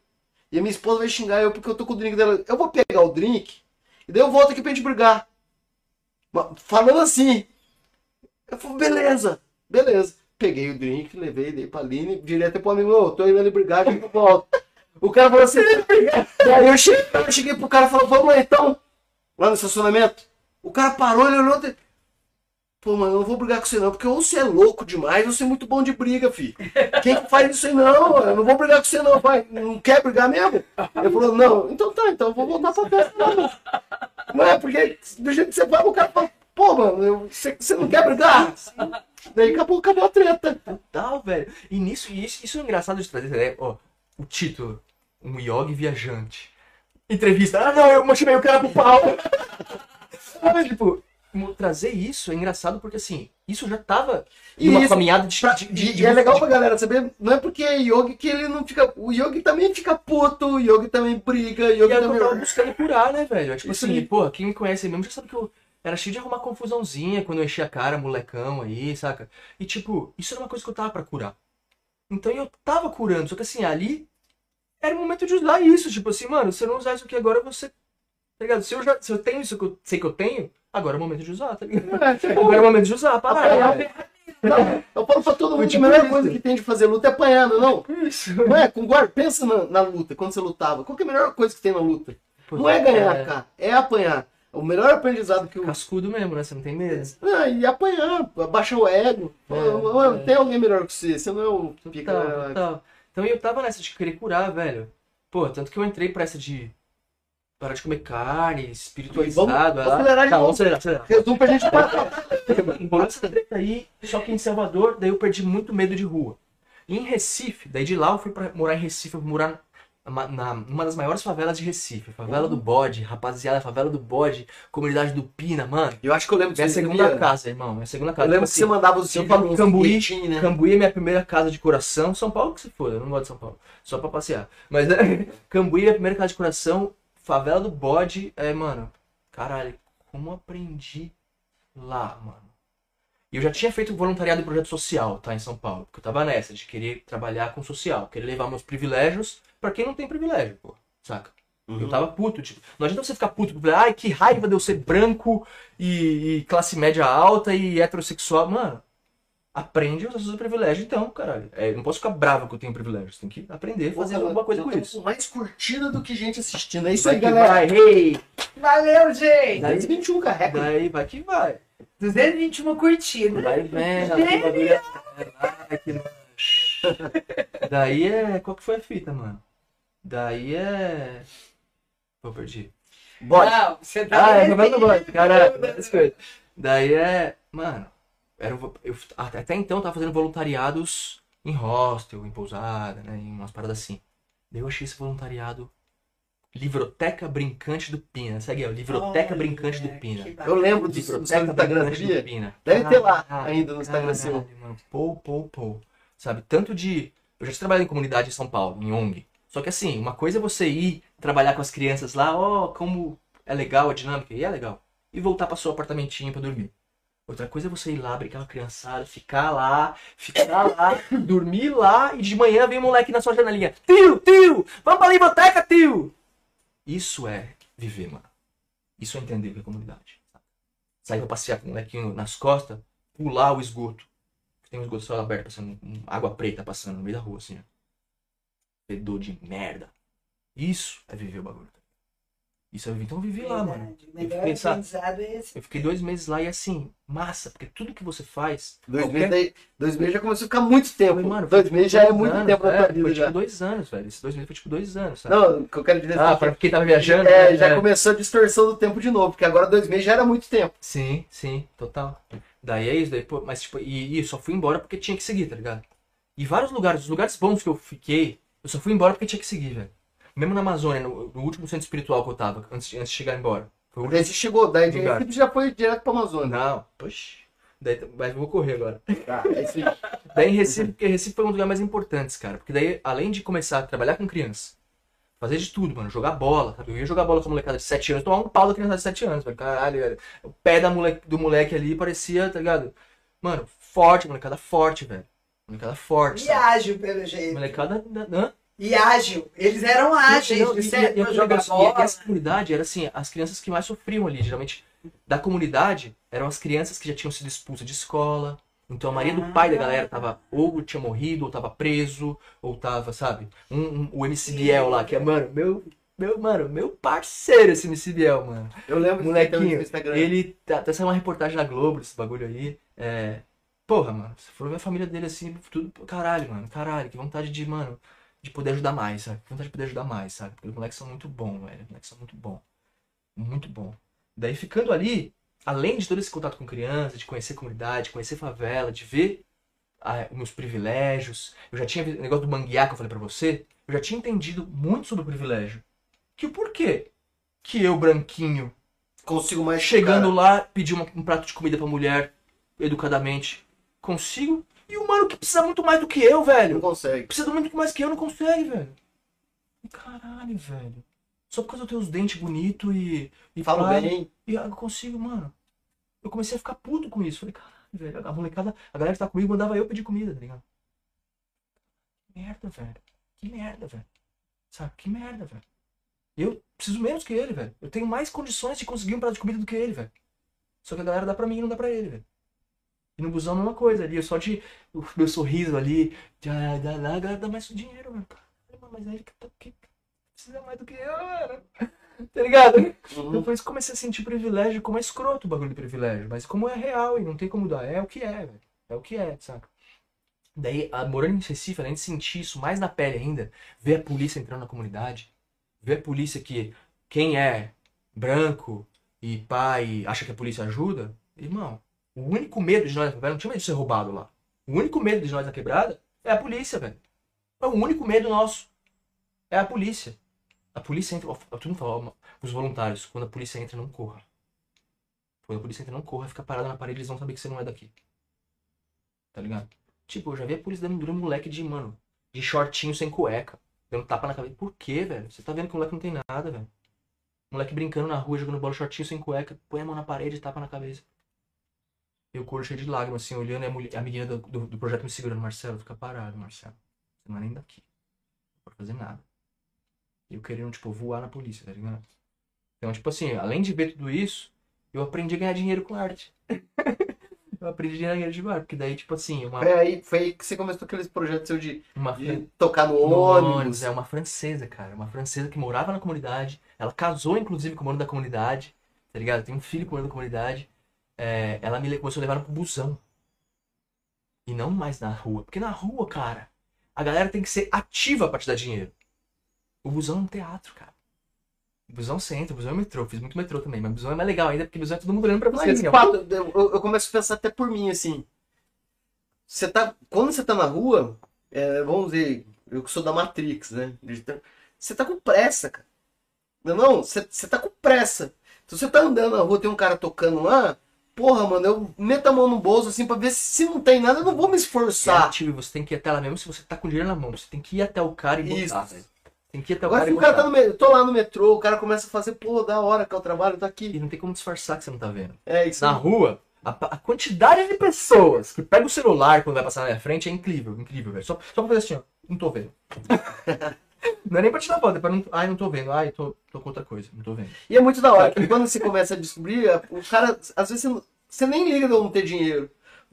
E a minha esposa vai xingar eu porque eu tô com o drink dela. Eu vou pegar o drink e daí eu volto aqui pra gente brigar. Falando assim. Eu falei, beleza, beleza. Peguei o drink, levei, dei pra Aline, direto pro amigo, ô, tô indo ali brigar, já volto. O cara falou assim, daí eu cheguei, eu cheguei pro cara e falei, vamos lá então, lá no estacionamento. O cara parou, ele olhou, pô, mano, eu não vou brigar com você não, porque ou você é louco demais, ou você é muito bom de briga, filho. Quem que faz isso aí? Não, eu não vou brigar com você não, vai, não quer brigar mesmo? Ele falou, não, então tá, então eu vou voltar pra festa não. Não é, porque do jeito que você vai, o cara fala, pô, mano, eu- você, você não quer brigar? Daí acabou, acabou a treta. Total, velho. E nisso, e isso, isso é engraçado de trazer, né? Ó, o título, um yogi viajante. Entrevista, ah não, eu chamei o cara pro pau. Ah, tipo, trazer isso é engraçado porque assim, isso já tava em uma Isso, caminhada de, Pra- de- e, de- e é legal de- pra galera saber, não é porque é yogi que ele não fica. O yogi também fica puto, o yogi também briga, o E yogi é o que eu tava também. buscando curar, né, velho? É Tipo Isso assim, aí. pô, quem me conhece mesmo já sabe que eu era cheio de arrumar confusãozinha quando eu enchia a cara, molecão aí, saca? E tipo, isso era uma coisa que eu tava pra curar. Então eu tava curando, só que assim, ali era o momento de usar isso. Tipo assim, mano, se eu não usar isso aqui agora, você. Tá ligado? Se eu, já, se eu tenho isso que eu sei que eu tenho, agora é o momento de usar, tá ligado? Agora é o momento de usar, para. Apanhar. Não, eu falo pra todo mundo que a melhor coisa que tem de fazer luta é apanhar, não é não? Isso. Não é? Com guarda, pensa na, na luta, quando você lutava. Qual que é a melhor coisa que tem na luta? Não é ganhar, cara, é apanhar. O melhor aprendizado que o. Cascudo mesmo, né? Você não tem medo. Ah, e apanhar, abaixar o ego. É, é. Tem alguém melhor que você, você não é o pica. Total. Então eu tava nessa de querer curar, velho. Pô, tanto que eu entrei pra essa de parar de comer carne, espiritualizado. Vamos lá. acelerar de Tá, vamos acelerar, acelerar. Resumo pra gente parar. Rolou essa treta aí, só que em Salvador, daí eu perdi muito medo de rua. E em Recife, daí de lá eu fui pra morar em Recife, eu fui morar na, numa das maiores favelas de Recife. Favela do Bode, rapaziada, favela do Bode, comunidade do Pina, mano. Eu acho que eu lembro Minha que você segunda via. casa, irmão. Minha segunda Eu casa. lembro Tipo que você assim, mandava os eu falo nos Cambuí, bilhetinhos, né? Cambuí é minha primeira casa de coração. São Paulo que se for, eu não gosto de São Paulo. Só pra passear. Mas é, Cambuí é minha primeira casa de coração. Favela do Bode é, mano. Caralho, como eu aprendi lá, mano. E eu já tinha feito voluntariado em projeto social, tá? Em São Paulo. Porque eu tava nessa, de querer trabalhar com social. Querer levar meus privilégios pra quem não tem privilégio, pô. Saca? Uhum. Eu tava puto, tipo. Não adianta você ficar puto, ai, que raiva de eu ser branco e, e classe média alta e heterossexual. Mano, aprende a usar seus privilégios então, caralho. É, eu não posso ficar bravo que eu tenho privilégios. Tem que aprender a fazer alguma coisa com isso. Mais curtida do que gente assistindo. É isso Vai aí, galera. vai, hey! Valeu, gente! 221 carrega. Daí vai que vai. 221 curtidas. Vai vendo, aqui bagulho. Daí é. Qual que foi a fita, mano? Daí é. Pô, perdi. Bode. Não, você tá Ah, é, vendo? Favela do Bode, caralho, várias coisas. Daí é. Mano, era, um eu, até até então eu tava fazendo voluntariados em hostel, em pousada, né? Em umas paradas assim. Daí eu achei esse voluntariado. Livroteca Brincante do Pina. Segue aí, ó, Livroteca Olha, Brincante do Pina. Eu lembro seu Livroteca Instagram, Brincante do? Pina. Deve ter lá Caralho, ainda no Instagram seu. caralho, mano. Pou, pou, pou. Sabe? Tanto de. Eu já trabalhei em comunidade em São Paulo, em ONG. Só que assim, uma coisa é você ir trabalhar com as crianças lá, ó, como é legal a dinâmica, e é legal. E voltar para seu apartamentinho pra dormir. Outra coisa é você ir lá, brincar com a criançada, ficar lá, ficar lá, dormir lá, e de manhã vem um moleque na sua janelinha. Tio, tio, vamos pra biblioteca, tio! Isso é viver, mano. Isso é entender é comunidade. Sair pra passear com o molequinho nas costas, pular o esgoto. Tem um esgoto só aberto, passando, água preta passando no meio da rua, assim, ó. Fedor de merda. Isso é viver o bagulho. Isso eu vivi, então eu vivi lá, mano. O melhor fiquei, sabe? aprendizado é esse. Eu fiquei dois meses lá e assim, massa, porque tudo que você faz. Dois qualquer- meses, daí, dois meses já começou a ficar muito tempo. Foi, mano, dois meses tipo já é dois muito anos, tempo é, Foi já. tipo dois anos, velho. Esses dois meses foi tipo dois anos, sabe? Não, o que eu quero dizer ah, é pra que quem tava viajando. é, né? já É. começou a distorção do tempo de novo, porque agora dois meses já era muito tempo. Sim, sim, total. Daí é isso, daí, pô, mas tipo, e, e eu só fui embora porque tinha que seguir, tá ligado? E vários lugares, os lugares bons que eu fiquei, eu só fui embora porque tinha que seguir, velho. Mesmo na Amazônia, no, no último centro espiritual que eu tava, antes, de- antes de chegar embora. Foi o Daí você chegou, daí de. Recife já foi direto pra Amazônia. Não, poxa. Daí, mas eu vou correr agora. Tá, é isso aí. Daí em Recife, porque Recife foi um dos lugares mais importantes, cara. Porque daí, além de começar a trabalhar com criança, fazer de tudo, mano, jogar bola, sabe? Eu ia jogar bola com a molecada de 7 anos, tomar um pau da criança de 7 anos, velho. Caralho, velho. O pé da moleque, do moleque ali parecia, tá ligado? Mano, forte, molecada forte, velho. Molecada forte, E sabe? ágil, pelo jeito. Molecada. Hã? E ágil. Eles eram ágeis, Não, de e- certo, e- e- pra jogar bola. Essa comunidade era assim, as crianças que mais sofriam ali, geralmente da comunidade, eram as crianças que já tinham sido expulsas de escola. Então a maioria do pai da galera tava ou tinha morrido, ou tava preso, ou tava, sabe? Um, um- o MC Biel lá, que é, mano, meu, meu, mano, meu parceiro esse MC Biel, mano. Eu lembro Molequinho, no Instagram. ele tá, tá saindo uma reportagem na Globo desse bagulho aí. É. Porra, mano, você falou ver a família dele assim, tudo. Caralho, mano, caralho, que vontade de, mano, de poder ajudar mais, sabe? Que vontade de poder ajudar mais, sabe? Porque os moleques são muito bons, velho. Os moleques são muito bons. Muito bom. Daí ficando ali, além de todo esse contato com criança, de conhecer comunidade, de conhecer favela, de ver ah, meus privilégios. Eu já tinha o negócio do manguear que eu falei pra você. Eu já tinha entendido muito sobre o privilégio. Que o porquê que eu, branquinho, Consigo mais chegando cara. lá, pedir uma- um prato de comida pra mulher, educadamente, consigo. E o mano que precisa muito mais do que eu, Não velho. consegue. Precisa muito mais que eu, não consegue, velho. Caralho, velho. Só por causa eu ter os dentes bonitos e. e Falo pá, bem. E eu consigo, mano. Eu comecei a ficar puto com isso. Falei, caralho, velho. A molecada, a galera que tá comigo mandava eu pedir comida, tá ligado? Que merda, velho. Que merda, velho. Sabe? Que merda, velho. Eu preciso menos que ele, velho. Eu tenho mais condições de conseguir um prato de comida do que ele, velho. Só que a galera dá pra mim e não dá pra ele, velho. E no busão a mesma coisa ali. Eu só de. O meu sorriso ali. Já, dá lá, a galera dá mais dinheiro, mano. Mano, mas é ele que, tá, que precisa mais do que eu, mano. Tá ligado? Então Uhum. que eu comecei a sentir privilégio como é escroto o bagulho de privilégio. Mas como é real e não tem como dar. É o que é, velho. É o que é, saca? Daí, a- morando em Recife, além de sentir isso mais na pele ainda, ver a polícia entrando na comunidade, ver a polícia que quem é branco e pai acha que a polícia ajuda, irmão, o único medo de nós na favela não tinha medo de ser roubado lá. O único medo de nós na quebrada é a polícia, velho. É o único medo nosso. É a polícia. A polícia entra. Todo mundo fala, os voluntários, quando a polícia entra, não corra. Quando a polícia entra, não corra, fica parada na parede, eles vão saber que você não é daqui. Tá ligado? Tipo, eu já vi a polícia dando em moleque de, mano, de shortinho sem cueca. Dando tapa na cabeça. Por quê, velho? Você tá vendo que o moleque não tem nada, velho. Moleque brincando na rua, jogando bola shortinho sem cueca, põe a mão na parede e tapa na cabeça. E o cheio de lágrimas, assim, olhando e a, mulher, a menina do, do, do projeto me segurando. Marcelo, fica parado, Marcelo. Você não é nem daqui. Não pode fazer nada. E eu querendo, tipo, voar na polícia, tá ligado? Então, tipo assim, além de ver tudo isso, eu aprendi a ganhar dinheiro com arte. eu aprendi a ganhar dinheiro de bar, porque daí, tipo assim, uma, Foi aí, foi aí que você começou aqueles projetos seu de, uma, de tocar no no ônibus. ônibus, é uma francesa, cara. Uma francesa que morava na comunidade. Ela casou, inclusive, com o mano da comunidade. Tá ligado? Tem um filho com o mano da comunidade. É, ela me começou a levar pro busão. E não mais na rua. Porque na rua, cara, a galera tem que ser ativa pra te dar dinheiro. O busão é um teatro, cara. O busão você entra, o busão é metrô. Fiz muito metrô também, mas o busão é mais legal ainda porque o busão é todo mundo olhando pra você. Mas, assim, ó. fato, eu, eu- começo a pensar até por mim, assim. Você tá, quando você tá na rua, é, vamos dizer, eu que sou da Matrix, né? Você tá com pressa, cara. Não, não, você, tá com pressa. Se você tá andando na rua, tem um cara tocando lá, porra, mano, eu meto a mão no bolso assim pra ver se, não tem nada, eu não vou me Você é esforçar. ativo, você tem que ir até lá mesmo se você tá com dinheiro na mão. Você tem que ir até o cara e botar, Isso. velho. Tem que ir até o Agora cara se e o cara botar. tá no metrô, tô lá no metrô, o cara começa a fazer, pô, da hora que é o trabalho, tá aqui. E não tem como disfarçar que você não tá vendo. É isso Na rua, a, a quantidade de pessoas que pega o celular quando vai passar na minha frente é incrível, incrível, velho. Só, só pra fazer assim, ó. Não tô vendo. não é nem pra tirar foto, é pra não. Ai, não tô vendo. Ai, tô, tô com outra coisa, não tô vendo. E é muito da hora, que quando você começa a descobrir, o cara, às vezes você, não- você nem liga de eu não ter dinheiro.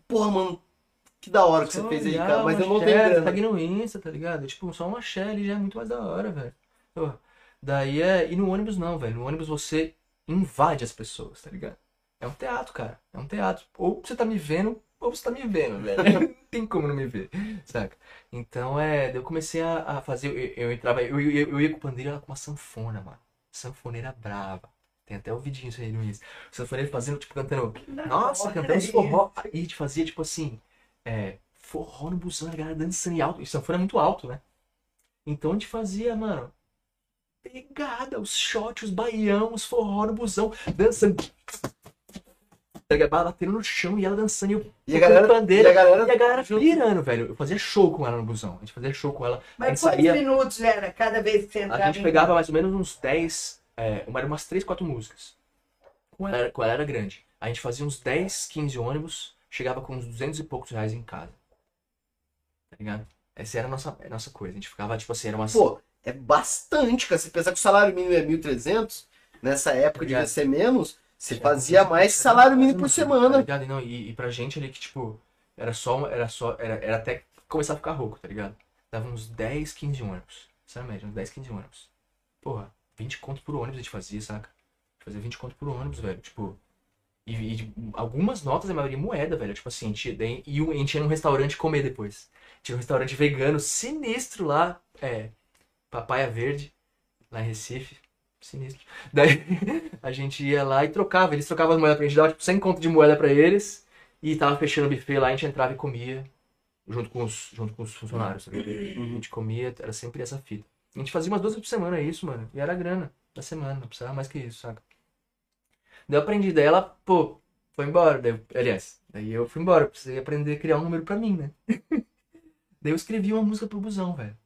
Porra, mano, que da hora que você fez aí, cara, mas uma eu não tenho Tá grana. aqui no Insta, tá ligado? Tipo, só uma share já é muito mais da hora, velho. Pô, Daí é. E no ônibus não, velho. No ônibus você invade as pessoas, tá ligado? É um teatro, cara. É um teatro. Ou você tá me vendo, ou você tá me vendo, velho. Não tem como não me ver, saca? Então é. Eu comecei a, a fazer. Eu, eu entrava. Eu, eu, eu ia com o pandeiro ela com uma sanfona, mano. Sanfoneira brava. Tem até o vidinho isso aí no início. Sanfoneiro fazendo, tipo, cantando. Nossa, cantando forró. E a gente fazia, tipo assim. É, forró no busão, a galera dançando em alto. E sanfona é muito alto, né? Então a gente fazia, mano. Pegada, os shots, os baião, os forró no busão, dançando. Batendo no chão e ela dançando e eu E a galera, bandeira. e a galera E a galera pirando, velho. Eu fazia show com ela no busão. A gente fazia show com ela. a Mas gente quantos saía. minutos era cada vez que você A entrava? gente em- pegava mais ou menos uns 10, é, uma- umas 3, 4 músicas. Com ela, com ela era grande. A gente fazia uns 10, 15 ônibus, chegava com uns 200 e poucos reais em casa. Tá ligado? Essa era a nossa, a nossa coisa. A gente ficava, tipo assim, era uma. Pô, é bastante, cara. Você pensar que o salário mínimo é 1.300, nessa época devia Obrigado. ser menos, você fazia mais salário mínimo por Tá semana. E, não, e, e pra gente ali que, tipo, era só. Era só. Era, era até começar a ficar rouco, tá ligado? Dava uns 10, 15 ônibus. Isso era a média, uns 10, 15 ônibus. Porra, 20 conto por ônibus a gente fazia, saca? Fazia 20 conto por ônibus, velho. Tipo. E, e, algumas notas, a maioria moeda, velho. Tipo assim, a gente, e a gente ia num restaurante comer depois. Tinha um restaurante vegano sinistro lá. É. Papaya Verde, lá em Recife. Sinistro. Daí a gente ia lá e trocava. Eles trocavam as moedas pra gente, dava tipo 100 conto de moeda pra eles. E tava fechando o buffet lá, a gente entrava e comia. Junto com os, junto com os funcionários, sabe? A gente comia, era sempre essa fita. A gente fazia umas duas vezes por semana isso, mano. E era grana da semana, não precisava mais que isso, saca? Daí eu aprendi, daí ela, pô, foi embora. Daí, aliás, daí eu fui embora, precisei aprender a criar um número pra mim, né? daí eu escrevi uma música pro busão, velho.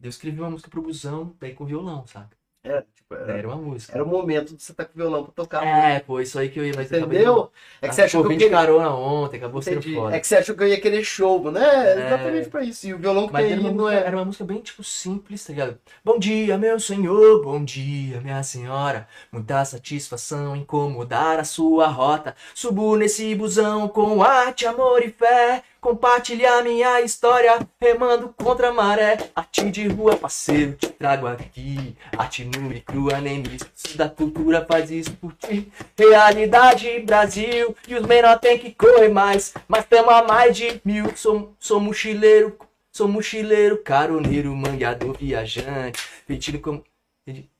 Daí eu escrevi uma música pro busão, daí com violão, saca? Era, tipo, Daí era, era uma música. era o momento de você estar com o violão pra tocar. É, pô, isso aí que eu ia mais Entendeu? É que você achou que eu de queria... carona ontem, acabou sendo Entendi. foda. É que você achou que eu ia querer show, né? É. Exatamente pra isso. E o violão que Mas tem era aí uma, não música, é. era uma música bem, tipo, simples, tá ligado? Bom dia, meu senhor, bom dia, minha senhora. Muita satisfação incomodar a sua rota. Subo nesse busão com arte, amor e fé. Compartilhar minha história, remando contra a maré. Arte de rua, parceiro, te trago aqui. Arte nua e crua, nem esqueço da cultura, faz isso por ti. Realidade, Brasil, e os menor tem que correr mais. Mas tamo a mais de mil, sou, sou mochileiro, Sou mochileiro, caroneiro, mangueador, viajante. Pedindo como.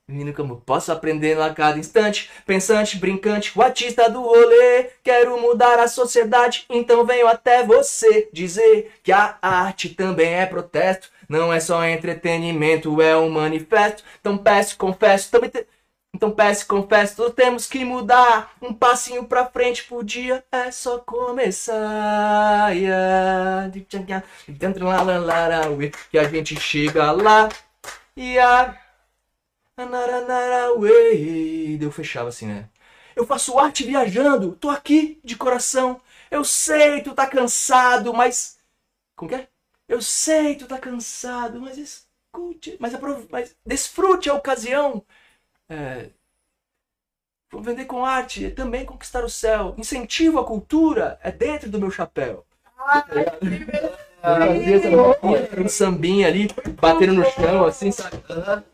Pedindo como posso aprender a cada instante. Pensante, brincante, o artista do rolê. Quero mudar a sociedade, então venho até você dizer que a arte também é protesto. Não é só entretenimento, é um manifesto. Então peço, confesso, também. te- Então peço, confesso, tudo temos que mudar. Um passinho pra frente por dia é só começar. Yeah. Que a gente chega lá. E Anaranaraway. Eu fechava assim, né? Eu faço arte viajando, tô aqui de coração. Eu sei, tu tá cansado, mas. Como que é? Eu sei, tu tá cansado, mas escute. Mas, mas desfrute a ocasião. É, Vou vender com arte, é também conquistar o céu. Incentivo a cultura, é dentro do meu chapéu. Fazia essa- um sambinha ali, batendo no chão, assim, sabe?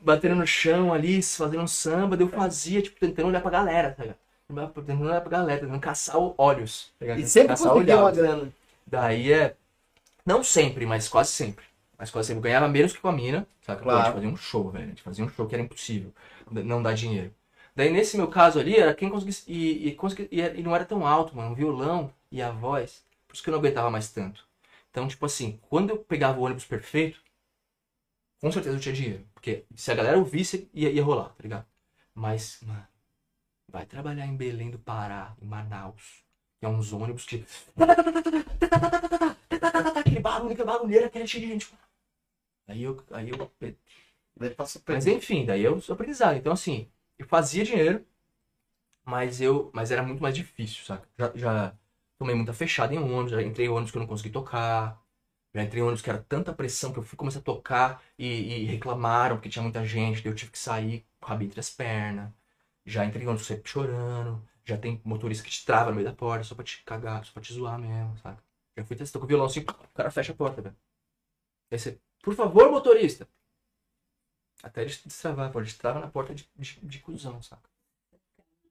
Batendo no chão ali, fazendo um samba, daí eu fazia, tipo, tentando olhar pra galera, tá ligado? Tentando olhar pra galera, tentando caçar olhos. tá ligado? E sempre caçar uma olhares. grana. Daí é. Não sempre, mas quase sempre. Mas quase sempre. Eu ganhava menos que com a mina. Saca? Pô, a Claro. gente fazia um show, velho. A gente fazia um show que era impossível não dar dinheiro. Daí nesse meu caso ali, era quem conseguisse. E, e, consegui- e, e não era tão alto, mano. O violão e a voz. Por isso que eu não aguentava mais tanto. Então, tipo assim, quando eu pegava o ônibus perfeito, com certeza eu tinha dinheiro. Porque se a galera ouvisse, ia, ia rolar, tá ligado? Mas, mano, vai trabalhar em Belém do Pará, em Manaus. Que é uns ônibus que. Aquele barulho, aquele barulheira, aquele cheio de gente. Aí eu. Aí eu mas enfim, daí eu sou aprendizado. Então, assim, eu fazia dinheiro, mas eu. Mas era muito mais difícil, saca? Já, já tomei muita fechada em ônibus, já entrei em ônibus que eu não consegui tocar. Já entrei em ônibus que era tanta pressão que eu fui começar a tocar e, e reclamaram porque tinha muita gente, eu tive que sair com o rabo entre as pernas. Já entrei em ônibus sempre chorando. Já tem motorista que te trava no meio da porta só pra te cagar, só pra te zoar mesmo, saca? Já fui testar com o violão assim, o cara fecha a porta, velho. Aí você, por favor, motorista. Até ele destravar, pô, ele destrava na porta de, de, de cuzão, saca?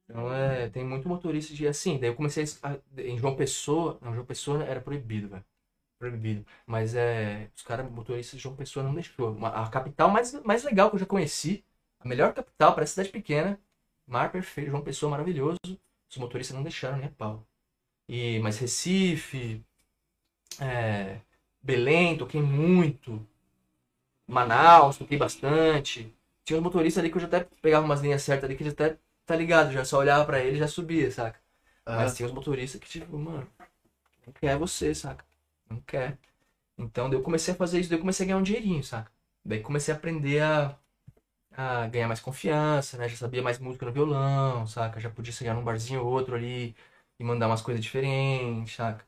Então é, tem muito motorista de assim, daí eu comecei a, em João Pessoa, não, João Pessoa era proibido, velho. Proibido. Mas é, os caras motoristas de João Pessoa não deixou. A capital mais, mais legal que eu já conheci, a melhor capital, parece cidade pequena, mar perfeito, João Pessoa maravilhoso, os motoristas não deixaram nem a pau. E, mas Recife, é, Belém, toquei muito. Manaus, toquei bastante. Tinha uns motoristas ali que eu já até pegava umas linhas certas ali que já até tá ligado, já só olhava pra ele e já subia, saca? Mas tinha uns motoristas que, tipo, mano, não quer você, saca? Não quer. Então, daí eu comecei a fazer isso, daí eu comecei a ganhar um dinheirinho, saca? Daí comecei a aprender a, a ganhar mais confiança, né? Já sabia mais música no violão, saca? Já podia chegar num barzinho ou outro ali e mandar umas coisas diferentes, saca?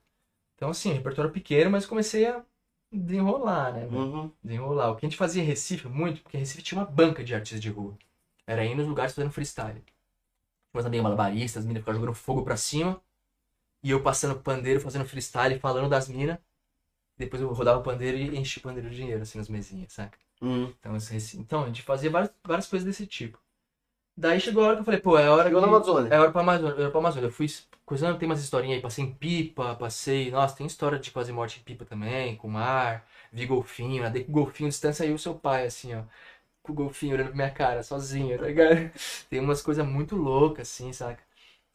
Então, assim, repertório pequeno, mas comecei a desenrolar, né? Uhum. desenrolar. O que a gente fazia em Recife muito, porque Recife tinha uma banca de artistas de rua. Era ir nos lugares fazendo freestyle. Tinha umas amigas malabaristas, as minas ficavam jogando fogo pra cima. E eu passando pandeiro, fazendo freestyle, falando das minas. Depois eu rodava o pandeiro e enchia o pandeiro de dinheiro, assim, nas mesinhas, saca? Uhum. Então, Recife- então a gente fazia várias, várias coisas desse tipo. Daí chegou a hora que eu falei, pô, é hora Chegou de... na Amazônia. É hora pra Amazônia. Eu, pra Amazônia. eu fui coisando, tem umas historinhas aí, passei em pipa, passei. Nossa, tem história de quase morte em pipa também, com mar, vi golfinho, nadei com golfinho, distância aí o seu pai, assim, ó. Com o golfinho olhando pra minha cara, sozinho, tá ligado? Tem umas coisas muito loucas, assim, saca?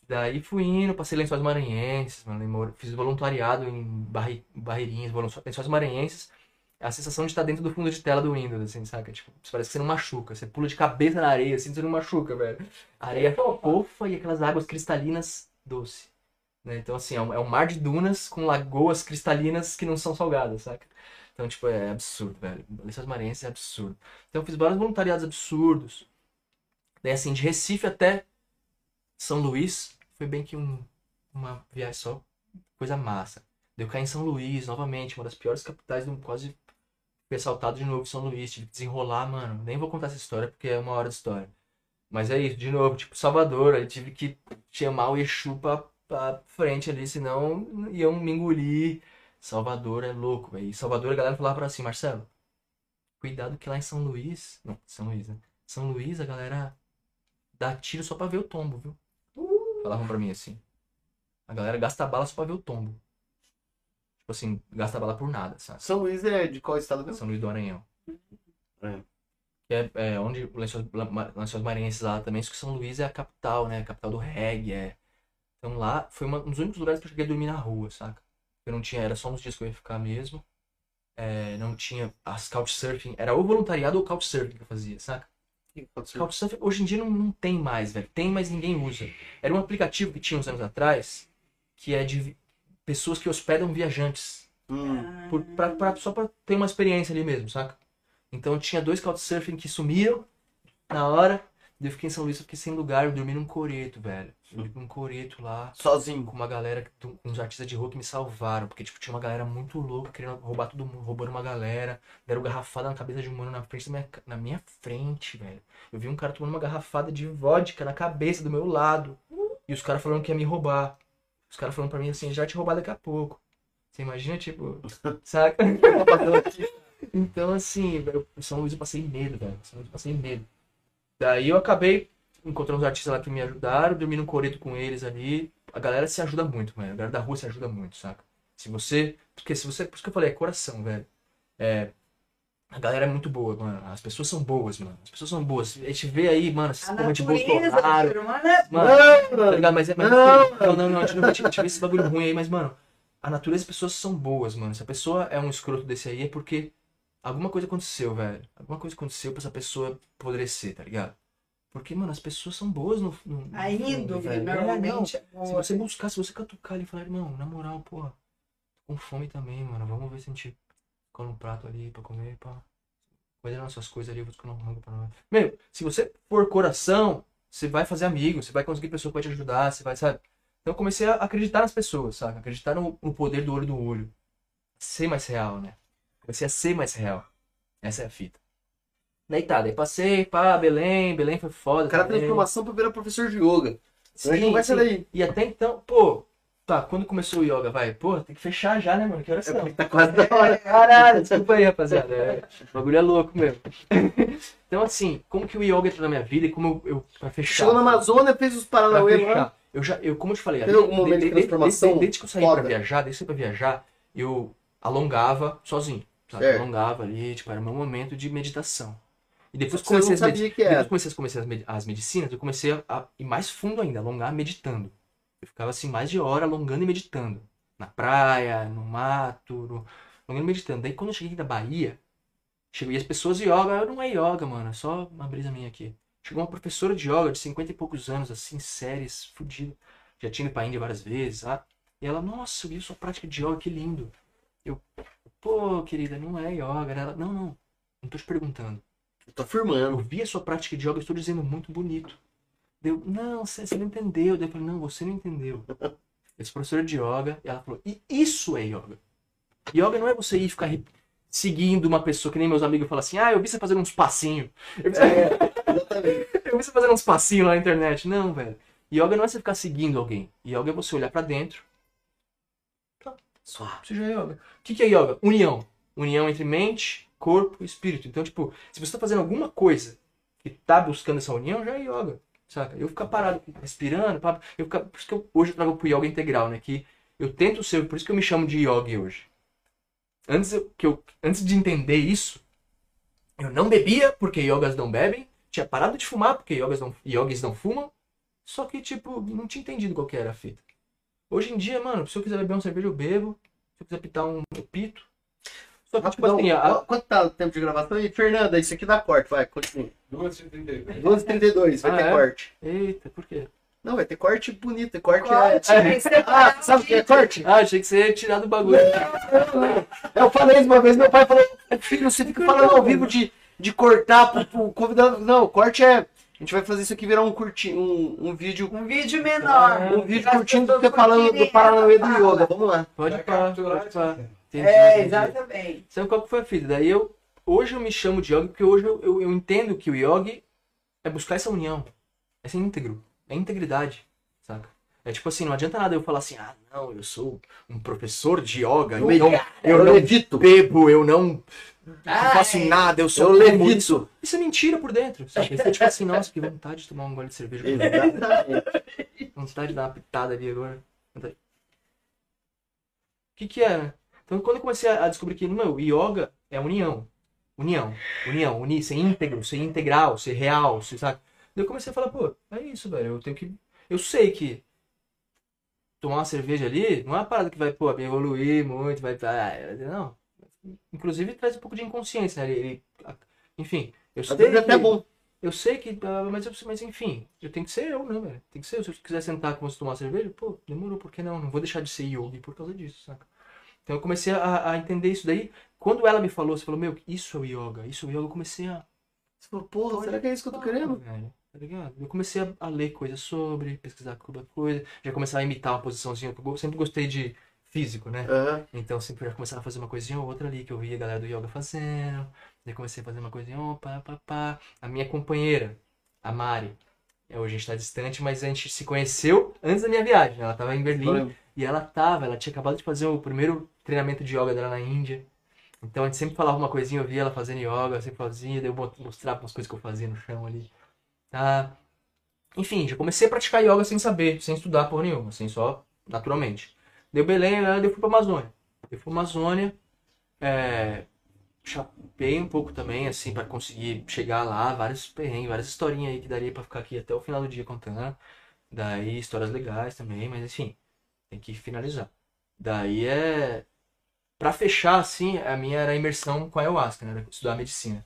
Daí fui indo, passei lençóis maranhenses, mano, fiz voluntariado em barri, barreirinhas, lençóis maranhenses. É a sensação de estar dentro do fundo de tela do Windows, assim, saca? Tipo, parece que você não machuca. Você pula de cabeça na areia, assim, você não machuca, velho. Areia fofa e aquelas águas cristalinas doce. Né? Então, assim, é um, é um mar de dunas com lagoas cristalinas que não são salgadas, saca? Então, tipo, é absurdo, velho. Lençóis maranhenses é absurdo. Então, eu fiz vários voluntariados absurdos. Daí, assim, de Recife até São Luís, foi bem que um, uma viagem só, coisa massa. Daí eu caí em São Luís, novamente, uma das piores capitais do quase fui assaltado de novo em São Luís, tive que desenrolar, mano. Nem vou contar essa história porque é uma hora de história. Mas é isso, de novo, tipo, Salvador, aí tive que chamar o Exu pra, pra frente ali, senão iam me engolir. Salvador é louco, velho. E Salvador a galera falava pra assim, Marcelo, cuidado que lá em São Luís. Não, São Luís, né? São Luís a galera dá tiro só pra ver o tombo, viu? Falavam pra mim assim. A galera gasta bala só pra ver o tombo. Tipo assim, gasta bala por nada, sabe? São Luís é de qual estado mesmo? São Luís do Maranhão. É. Que é, é onde o Lençóis Maranhenses lá também, só que São Luís é a capital, né? A capital do reggae, é. Então lá foi uma- um dos únicos lugares que eu cheguei a dormir na rua, saca? Eu não tinha, era só uns dias que eu ia ficar mesmo. É, não tinha as couchsurfing, era ou voluntariado ou couchsurfing que eu fazia, saca? Couchsurfing hoje em dia não, não tem mais, velho. Tem, mas ninguém usa. Era um aplicativo que tinha uns anos atrás, que é de pessoas que hospedam viajantes. Hum. Por, pra, pra- só pra ter uma experiência ali mesmo, saca? Então eu tinha dois couchsurfing que sumiram na hora. Eu fiquei em São Luís, eu fiquei sem lugar, eu dormi num coreto, velho. Eu dormi num coreto lá, Sozinho. com uma galera, com uns artistas de rua que me salvaram. Porque, tipo, tinha uma galera muito louca querendo roubar todo mundo, roubando uma galera. Deram garrafada na cabeça de um mano na frente da minha, na minha frente, velho. Eu vi um cara tomando uma garrafada de vodka na cabeça do meu lado. E os caras falando que ia me roubar. Os caras falando pra mim assim, já te roubar daqui a pouco. Você imagina, tipo, saca? Então, assim, em São Luís eu passei medo, velho. São Luís eu passei medo. Daí eu acabei encontrando uns artistas lá que me ajudaram, dormi num coreto com eles ali. A galera se ajuda muito, velho. A galera da rua se ajuda muito, saca? Se você. Porque se você. Por isso que eu falei, é coração, velho. É. A galera é muito boa, mano. As pessoas são boas, mano. As pessoas são boas. A gente vê aí, mano, esses A porra de Bolsonaro. Mano, tá ligado? Mas é. Mas, Não, não, não, não, a gente não vai te, te ver esse bagulho ruim aí, mas, mano, a natureza das pessoas são boas, mano. Se a pessoa é um escroto desse aí, é porque alguma coisa aconteceu, velho. Alguma coisa aconteceu pra essa pessoa apodrecer, tá ligado? Porque, mano, as pessoas são boas no. no no a fundo, índole, velho. É, não. normalmente é Se você buscar, se você catucar ali e falar, irmão, na moral, porra, tô com fome também, mano. Vamos ver se a gente cola um prato ali pra comer, pá. Das nossas coisas ali, eu vou escolher um rango pra nós. Meu, se você for coração, você vai fazer amigos, você vai conseguir pessoa que vai te ajudar, você vai, sabe? Então eu comecei a acreditar nas pessoas, sabe? Acreditar no, no poder do olho do olho. Ser mais real, né? Comecei a ser mais real. Essa é a fita. Daí tá, daí passei, pá, Belém, Belém foi foda. O cara também. tem formação pra virar professor de yoga. Então Sim, não vai sair sim. daí. E até então, pô, Tá, quando começou o yoga, vai? Pô, tem que fechar já, né, mano? Que horas É são? tá quase da hora. Caralho, desculpa aí, rapaziada. É, o bagulho é louco mesmo. Então, assim, como que o yoga entrou na minha vida e como eu, eu pra fechar. Chegou na Amazônia, fez os Paranauê lá. Eu já, eu, como eu te falei, Teve algum momento de desde, transformação desde, desde que eu saí foda? pra viajar, desde que eu saí pra viajar, eu alongava sozinho. Sabe? Alongava ali, tipo, era o meu momento de meditação. E depois Você comecei as que depois comecei, comecei as, med- as medicinas, eu comecei a, ir mais fundo ainda, alongar meditando. Eu ficava assim mais de hora alongando e meditando. Na praia, no mato, no, alongando e meditando. Daí quando eu cheguei da Bahia, chegou e as pessoas yoga, eu não é yoga, mano, é só uma brisa minha aqui. Chegou uma professora de yoga de 50 e poucos anos, assim, sérias, fudida. Já tinha ido pra Índia várias vezes, ah. E ela, nossa, eu vi a sua prática de yoga, que lindo. Eu, pô, querida, não é yoga. Ela, não, não, não tô te perguntando. Eu tô Eu afirmando. vi a sua prática de yoga, eu estou dizendo muito bonito. Deu, não, você, você não entendeu. Daí eu falei, não, você não entendeu. Eu sou professora de yoga, e ela falou, e isso é yoga. Yoga não é você ir ficar seguindo uma pessoa, que nem meus amigos falam assim, ah, eu vi você fazendo uns passinhos. Eu vi você- É, eu vi você fazendo uns passinhos lá na internet. Não, velho. Yoga não é você ficar seguindo alguém. Yoga é você olhar pra dentro. Tá, só. Isso já é yoga. O que, que é yoga? União. União entre mente, corpo e espírito. Então, tipo, se você tá fazendo alguma coisa que tá buscando essa união, já é yoga. Saca? Eu ficar parado, respirando, pá, eu ficar, por isso que eu, hoje eu trago pro yoga integral, né? Que eu tento ser, por isso que eu me chamo de yogi hoje. Antes, eu, que eu, antes de entender isso, eu não bebia, porque yogas não bebem. Tinha parado de fumar, porque yogas não, yogis não fumam. Só que, tipo, não tinha entendido qual que era a fita. Hoje em dia, mano, se eu quiser beber uma cerveja, eu bebo. Se eu quiser pitar um, eu pito. Só que, tipo Rapidão, assim, a- quanto tá o tempo de gravação aí? Fernanda, isso aqui dá corte, vai, continua. 2,32. 12h32, vai Ah, ter é? corte. Eita, por quê? Não, vai ter corte bonito, corte, Corte, é... que Ah, sabe o que é corte? Ah, achei que você ia tirar do bagulho. Eu falei isso uma vez, meu pai falou, filho, você fica falando ao vivo de, de cortar pro, pro convidado. Não, corte é. A gente vai fazer isso aqui virar um curti, um, um vídeo. Um vídeo menor. Um vídeo curtindo pessoas você falando do curtirem Paranauê do yoga. Vamos lá. Pode capturar pode pá. Entendi, É, entendi. exatamente. Sabe qual que foi a fita? Daí eu. Hoje eu me chamo de yogi porque hoje eu, eu, eu entendo que o yogi é buscar essa união. É ser íntegro. É integridade. Saca? É tipo assim, não adianta nada eu falar assim, ah, não, eu sou um professor de yoga, Eu eu Eu não levito. bebo, eu não não Ai. faço nada, eu sou Eu um levito. isso. Isso é mentira por dentro. Sabe? Isso é tipo assim, nossa, que vontade de tomar um gole de cerveja. Vontade de dar uma pitada ali agora. O que que é, né? Então, quando eu comecei a descobrir que, meu, yoga é união. União. União. Unir, ser íntegro, ser integral, ser real, ser, sabe? Daí eu comecei a falar, pô, é isso, velho. Eu tenho que... Eu sei que tomar uma cerveja ali não é uma parada que vai, pô, evoluir muito, vai... Não. Inclusive, traz um pouco de inconsciência, né? Ele, enfim, eu sei é até que- bom. eu sei que. ah, Mas, eu- mas enfim, eu tenho que ser eu, né, velho? Tem que ser eu. Se eu quiser sentar com você tomar cerveja, pô, demorou, por que não? Não vou deixar de ser yogi por causa disso, saca? Então eu comecei a, a entender isso daí. Quando ela me falou, você falou, meu, isso é o yoga, isso é o yoga, eu comecei a. Você falou, porra, será que é isso que eu tô querendo? Velho, tá ligado? Eu comecei a, a ler coisas sobre, pesquisar sobre a coisa, já começar a imitar uma posiçãozinha, que eu sempre gostei de físico, né? Aham. Então sempre já começava a fazer uma coisinha ou outra ali que eu via a galera do yoga fazendo. Daí comecei a fazer uma coisinha, ó, pá, pá. A minha companheira, a Mari. é, Hoje a gente tá distante, mas a gente se conheceu antes da minha viagem. Ela tava em Berlim Lembro. e ela tava, ela tinha acabado de fazer o primeiro treinamento de yoga dela na Índia. Então a gente sempre falava uma coisinha, eu via ela fazendo yoga, eu sempre fazia, daí eu mo- mostrava umas coisas que eu fazia no chão ali. Tá? Enfim, já comecei a praticar yoga sem saber, sem estudar porra nenhuma, assim, só naturalmente. Deu Belém, aí eu fui pra Amazônia. Eu fui pra Amazônia, é, chapei um pouco também, assim, pra conseguir chegar lá, vários perrengues, várias historinhas aí que daria pra ficar aqui até o final do dia contando. Daí histórias legais também, mas enfim, tem que finalizar. Daí é. Pra fechar, assim, a minha era a imersão com a ayahuasca, né? Era estudar medicina.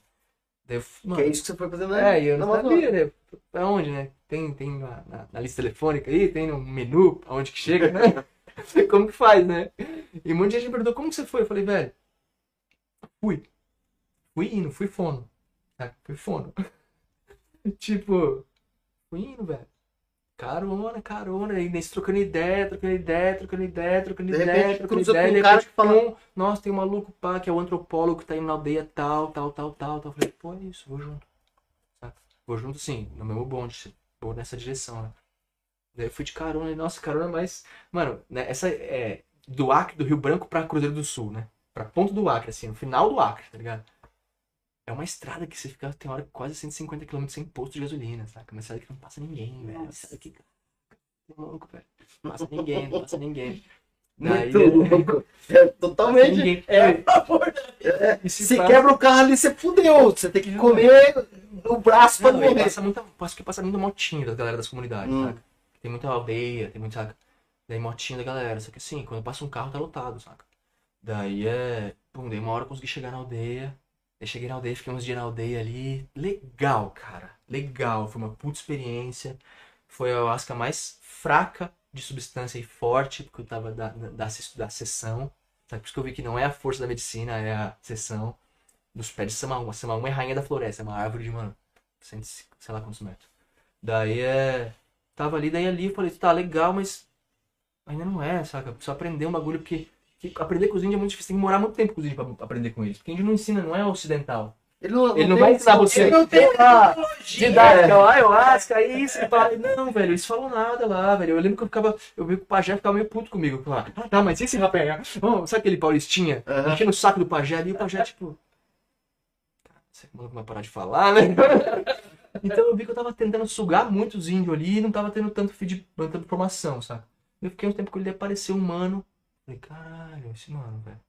Daí eu, Que mano, é isso que você foi fazendo né? é, e eu não Na sabia, né? Pra onde, né? Tem, tem na, na- na lista telefônica aí, tem no menu, aonde que chega, né? como que faz, né? E um monte de gente me perguntou, como que você foi? Eu falei, velho, fui. Fui indo, fui fono. Saca? Fui fono. tipo, fui indo, velho. Carona, carona, e nesse trocando ideia, trocando ideia, trocando ideia, trocando De ideia, repente, trocando ideia, com um cara que fala- pum, nossa, tem um maluco pá, que é o antropólogo que tá indo na aldeia tal, tal, tal, tal, tal. Eu falei, pô, é isso, vou junto. Vou junto sim, no mesmo bonde, vou nessa direção, né? Daí eu fui de carona e, nossa, carona mais. Mano, né, essa é do Acre, do Rio Branco pra Cruzeiro do Sul, né? Pra ponto do Acre, assim, no final do Acre, tá ligado? É uma estrada que você fica, tem hora, quase 150 km sem posto de gasolina, saca? Uma estrada que não passa ninguém, velho. Uma estrada que. Louco, velho. Não passa ninguém, não passa ninguém. Muito Daí, louco. É, totalmente. Ninguém. É, É, e se passa- quebra o carro ali, você fudeu. Você tem que comer no braço pra Não, não morrer. passa muita, acho que passa muito motinho da galera das comunidades, Hum. saca? Tem muita aldeia, tem muita, saca? Daí motinho da galera, só que assim, quando passa um carro tá lotado, saca? Daí é, pum, daí uma hora eu consegui chegar na aldeia, daí cheguei na aldeia, fiquei uns dias na aldeia ali, legal, cara, legal, foi uma puta experiência, foi a ayahuasca mais fraca de substância e forte, porque eu tava da, da, da, da sessão, sabe? Por isso que eu vi que não é a força da medicina, é a sessão dos pés de Samaúma. Samaúma é rainha da floresta, é uma árvore de, mano, 100, sei lá quantos metros. Daí é. Tava ali, daí ali eu falei, tá legal, mas ainda não é, saca? Preciso aprender um bagulho, porque que aprender com os índios é muito difícil, tem que morar muito tempo com os índios pra aprender com eles. Porque índio não ensina, não é ocidental. Ele não, Ele não tem- vai ensinar você. Ele não tem Ah, didática, ó, ayahuasca, isso, e pá. Não, velho, eles falam nada lá, velho. Eu lembro que eu ficava, eu vi que o pajé ficava meio puto comigo. Eu falava, ah, tá, mas e esse rapaz? Oh, sabe aquele paulistinha? Aham. Enchendo o saco do pajé ali, e o pajé, tipo. Que o maluco vai parar de falar, né? então eu vi que eu tava tentando sugar muito os índios ali e não tava tendo tanto feed, tanta informação, sabe? Eu fiquei um tempo com ele apareceu um mano. Falei, caralho, esse mano, velho.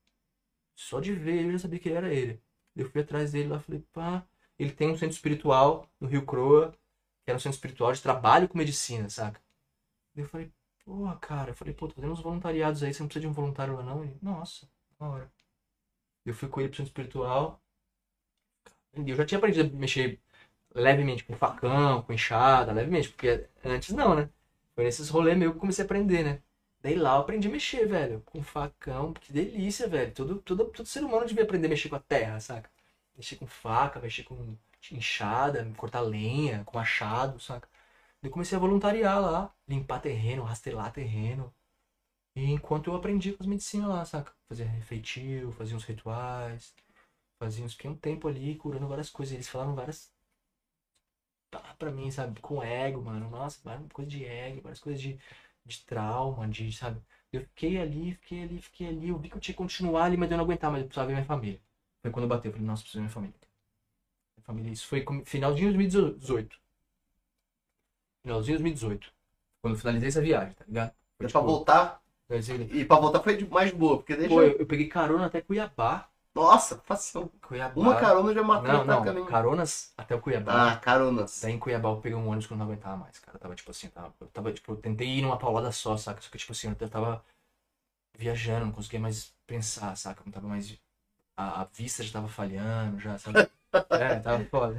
Só de ver eu já sabia que ele era ele. Eu fui atrás dele lá, falei, pá. Ele tem um centro espiritual no Rio Croa, que era um centro espiritual de trabalho com medicina, saca? Eu falei, porra, cara, eu falei, pô, tô fazendo uns voluntariados aí, você não precisa de um voluntário lá não? Ele, nossa, da hora. Eu fui com ele pro centro espiritual. Eu já tinha aprendido a mexer levemente com facão, com enxada, levemente, porque antes não, né? Foi nesses rolês meio que comecei a aprender, né? Daí lá eu aprendi a mexer, velho, com facão, que delícia, velho. Todo, todo, todo ser humano devia aprender a mexer com a terra, saca? Mexer com faca, mexer com enxada, cortar lenha, com machado, saca? Daí comecei a voluntariar lá, limpar terreno, rastelar terreno. E enquanto eu aprendi com as medicinas lá, saca? Fazia refeitio, fazia uns rituais, fazia uns. Fiquei um tempo ali curando várias coisas. Eles falavam várias. pra mim, sabe? Com ego, mano. Nossa, várias coisas de ego, várias coisas de, de trauma, de, sabe? Eu fiquei ali, fiquei ali, fiquei ali. Eu vi que eu tinha que continuar ali, mas eu não aguentava, mas eu precisava ver minha família. Foi quando eu bateu, eu falei, nossa, preciso ver minha família. Minha família, isso foi com- final de 2018. Finalzinho de 2018. Quando eu finalizei essa viagem, tá ligado? Foi, pra voltar. finalizei- E pra voltar foi mais boa, porque deixa. Pô, eu, eu peguei carona até Cuiabá. Nossa, fação. Cuiabá. Uma carona já matou Não, não, caminho. caronas até o Cuiabá. Ah, caronas. Daí em Cuiabá eu peguei um ônibus que eu não aguentava mais, cara. Eu tava tipo assim, tava, eu tava, tipo, eu tentei ir numa paulada só, saca? Só que tipo assim, eu tava viajando, não conseguia mais pensar, saca? Não tava mais. A, a vista já tava falhando, já, sabe? É, tava foda.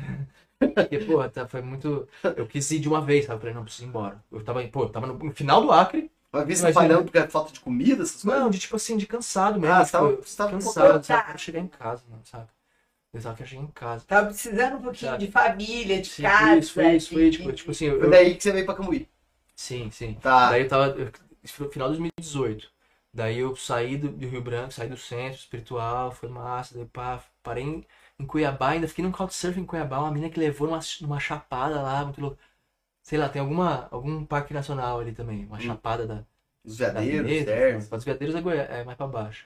Porque, porra, tá, foi muito. Eu quis ir de uma vez, sabe? Eu falei, não, preciso ir embora. Eu tava, pô, eu tava no final do Acre. Uma vez Imagina. falhando porque é falta de comida, essas coisas. Não, de tipo assim, de cansado mesmo. Ah, tipo, você tava- eu- você tava cansado, sabe? Eu quero chegar em casa, sabe? Eu só quero chegar em casa. Tava precisando um pouquinho Sabe? de família, de Sim, casa. isso, foi isso, foi de- tipo, tipo assim, eu, Foi daí que você veio pra Cambuí. Sim, sim. Tá. Daí eu tava. eu- Isso foi no final de 2018. Daí eu saí do, do Rio Branco, saí do centro espiritual, foi massa, daí pá, parei em, em Cuiabá, ainda fiquei num couchsurfing em Cuiabá, uma menina que levou numa, numa chapada lá, muito louco. Sei lá, tem alguma, algum parque nacional ali também, uma Hum. chapada da. Os veadeiros, certo. Os veadeiros é, Goi- é mais pra baixo.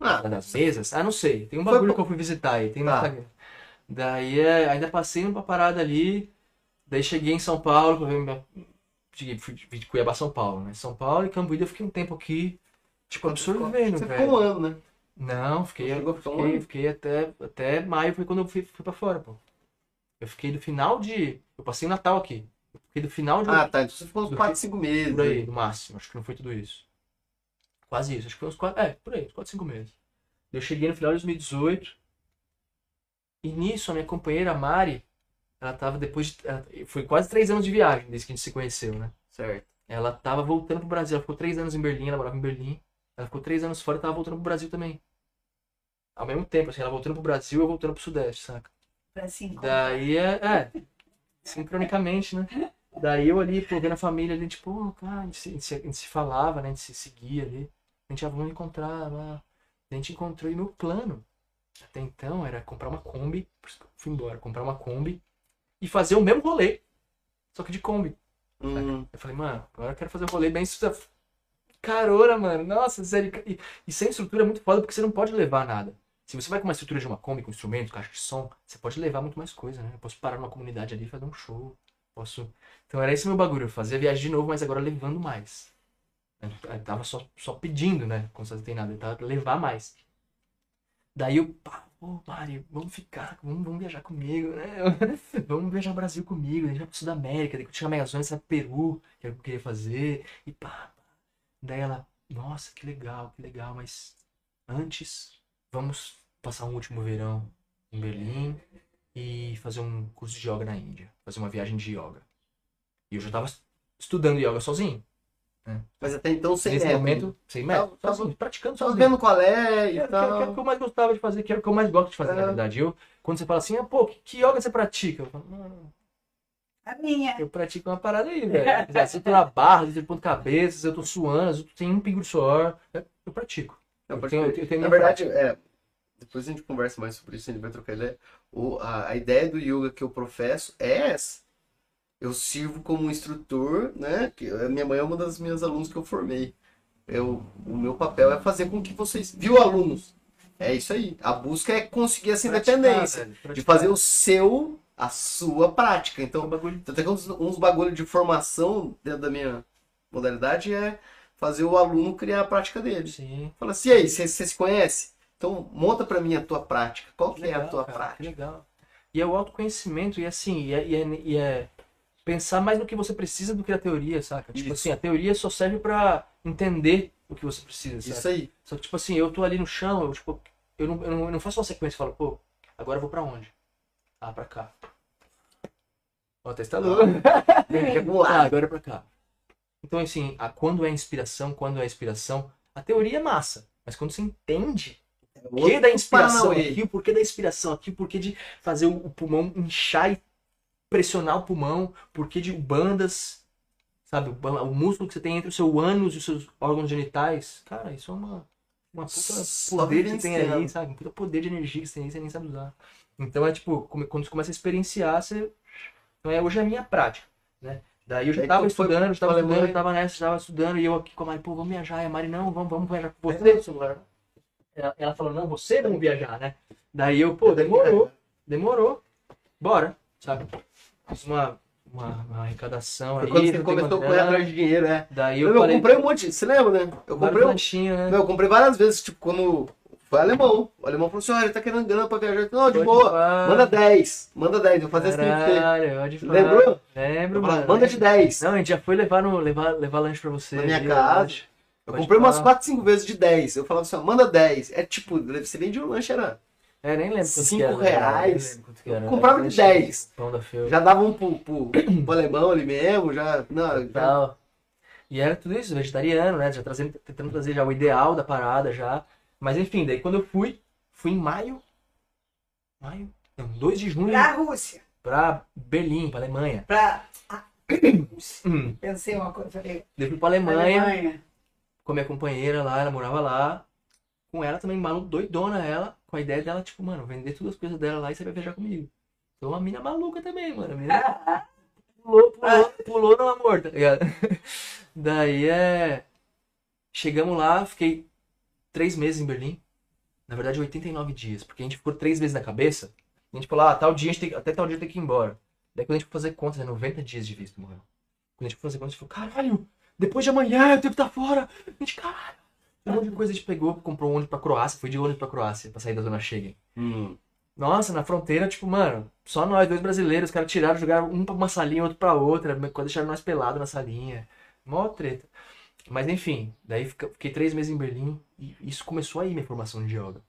Ah, Da- das mesas? Ah, não sei. Tem um Foi bagulho bom. que eu fui visitar aí. Tem no Tá. Instagram. Daí é, ainda passei numa parada ali. Daí cheguei em São Paulo pra ver minha. Cheguei, fui de Cuiabá, São Paulo, né? São Paulo e Cambuí, eu fiquei um tempo aqui, tipo, absorvendo, Você velho. ficou um ano, né? Não, fiquei, fiquei, fiquei até, até maio, foi quando eu fui, fui pra fora, pô. Eu fiquei do final de. Eu passei o Natal aqui. Fiquei do final de. Ah, tá. Então você ficou uns Do 4, 5 meses. Por aí, no máximo. Acho que não foi tudo isso. Quase isso. Acho que foi uns quatro. É, por aí, uns 4, 5 meses. Eu cheguei no final de 2018. E nisso, a minha companheira, Mari, ela tava depois de. ela- Foi quase 3 anos de viagem desde que a gente se conheceu, né? Certo. Ela tava voltando pro Brasil. Ela ficou 3 anos em Berlim, ela morava em Berlim. Ela ficou 3 anos fora e tava voltando pro Brasil também. Ao mesmo tempo, assim, ela voltando pro Brasil e eu voltando pro Sudeste, saca? Pra se encontrar. Daí é, é, sincronicamente, né? Daí eu ali, pô, vendo a família ali, tipo, pô, cara, a gente, se, a gente se- a gente se falava, né? A gente se seguia ali. A gente já vamos encontrar lá. A gente encontrou e meu plano até então era comprar uma Kombi, por isso que eu fui embora, comprar uma Kombi e fazer o mesmo rolê, só que de Kombi. Hum, Eu falei, mano, agora eu quero fazer um rolê bem carona, mano. Nossa, sério. E, e sem estrutura é muito foda porque você não pode levar nada. Se você vai com uma estrutura de uma Kombi, com instrumento, caixa de som, você pode levar muito mais coisa, né? Eu posso parar numa comunidade ali e fazer um show. Posso. Então era esse meu bagulho. Eu fazia viagem de novo, mas agora levando mais. Eu tava só, só pedindo, né? Quando você tem nada. Eu tava levar mais. Daí eu, pá, pô, Mari, vamos ficar, vamos, vamos viajar comigo, né? vamos viajar no Brasil comigo, já pro Sudamérica, daí tinha Amazônia, sabe, Peru, que eu queria fazer, e pá. Daí ela, nossa, que legal, que legal, mas antes vamos passar um último verão em Berlim e fazer um curso de yoga na Índia, fazer uma viagem de yoga. E eu já tava estudando yoga sozinho. mas até então sem Nesse método. momento, sem método, Tava- sozinho, praticando sozinho. vendo qual é e Era, que era- que era o tal. que eu mais gostava de fazer, que era o que eu mais gosto de fazer, na É. verdade. Eu, quando você fala assim, ah, pô, que, que yoga você pratica? Eu falo, mano, A minha. eu pratico uma parada aí, velho. Se eu tô na barra, se eu tô de ponta cabeça, se eu tô suando, se eu tenho um pingo de suor, eu pratico. Não, Eu tenho- eu tenho Na verdade, é. Depois a gente conversa mais sobre isso, a gente vai trocar ideia. O, a, a ideia do yoga que eu professo é essa. Eu sirvo como instrutor, né? Que a minha mãe é uma das minhas alunas que eu formei. Eu, o meu papel é fazer com que vocês. Viu, alunos? É isso aí. A busca é conseguir essa independência. De fazer o seu, a sua prática. Então, bagulho. É que uns, uns bagulho de formação dentro da minha modalidade é fazer o aluno criar a prática dele. Sim. Fala assim, e aí, você se conhece? Então monta pra mim a tua prática. Qual que é a Legal, tua cara, que prática? legal. E é o autoconhecimento, e assim, e é, e é- e é pensar mais no que você precisa do que a teoria, saca? Tipo Isso. assim, a teoria só serve pra entender o que você precisa, saca? Isso aí. Só que, tipo assim, eu tô ali no chão, eu, tipo, eu não, eu não, eu não faço uma sequência e falo, pô, agora eu vou pra onde? Ah, pra cá. Ó, tá instalando. Ah, agora é pra cá. Então, assim, a, quando é inspiração, quando é inspiração, a teoria é massa. Mas quando você entende porquê da inspiração aqui, o porquê da inspiração aqui, o porquê de fazer o, pulmão inchar e pressionar o pulmão, o porquê de bandas, sabe, o, músculo que você tem entre o seu ânus e os seus órgãos genitais. Cara, isso é uma, uma puta Só poder que você tem aí, sabe? Um puta poder de energia que você tem aí, você nem sabe usar. Então é tipo, quando você começa a experienciar, você. Então é, hoje é a minha prática, né? Daí eu já Aí tava tu foi estudando, eu já tava pra estudando, eu tava nessa, eu tava estudando, e eu aqui com a Mari, pô, vamos viajar. E a Mari, não, vamos, vamos viajar com você. celular. Ela, ela falou, não, você vamos viajar, né? Daí eu, pô, demorou, demorou. Bora, sabe? Fiz uma, uma, uma arrecadação Foi aí. quando você juntei começou a uma correr grana. atrás de dinheiro, é. Daí Eu, eu, falei, comprei um monte, você lembra, né? Eu comprei, um, lanchinhos, né? meu, eu comprei várias vezes, tipo, quando foi alemão. O alemão falou assim, olha, ele tá querendo grana pra viajar. Eu Não, de boa, pá. manda 10, manda 10, eu vou fazer assim pra você. Caralho, falar. Lembrou? Lembro, Eu mano. manda de 10. Não, a gente já foi levar, no, levar, levar lanche pra você. Na minha casa. lanche. Eu Pode comprei umas falar. 4, 5 vezes de 10. Eu falava assim, ó, manda 10. É tipo, você vende um lanche, era. É, nem lembro quanto Cinco que era, né? reais. Era. Eu comprava de Lanche 10. Pão da Feu. Já dava um pro, pro, pro alemão ali mesmo, já. Não, já tal. E era tudo isso, vegetariano, né? Já trazendo, tentando trazer já o ideal da parada já. Mas enfim, daí quando eu fui, fui em maio. Maio? Não, 2 de junho Pra Rússia. pra Berlim, pra Alemanha. Pra. Ah, Hum, pensei uma coisa, falei. daí fui pra pra Alemanha, Alemanha. Com a minha companheira lá, ela morava lá. Com ela também, maluco, doidona ela, com a ideia dela, tipo, mano, vender todas as coisas dela lá e você vai viajar comigo. Então uma mina maluca também, mano. A mina pulou, pulou, pulou no amor, tá ligado? Daí é. Chegamos lá, fiquei três meses em Berlim. Na verdade, 89 dias, porque a gente ficou três meses na cabeça. A gente falou, ah, tal dia a gente tem, até tal dia tem que ir embora. Daí quando a gente foi fazer contas, é 90 dias de visto, mano. Quando a gente foi fazer contas, a gente falou, caralho, depois de amanhã eu tenho que estar fora. A gente, caralho. Um monte de coisa a gente pegou, comprou um ônibus pra Croácia, foi de ônibus pra Croácia, pra sair da zona Schengen. Hum. Nossa, na fronteira, tipo, mano, só nós, dois brasileiros, os caras tiraram, jogaram um pra uma salinha, outro pra outra, deixaram nós pelados na salinha. Mó treta. Mas enfim, daí fiquei três meses em Berlim e isso começou aí minha formação de yoga.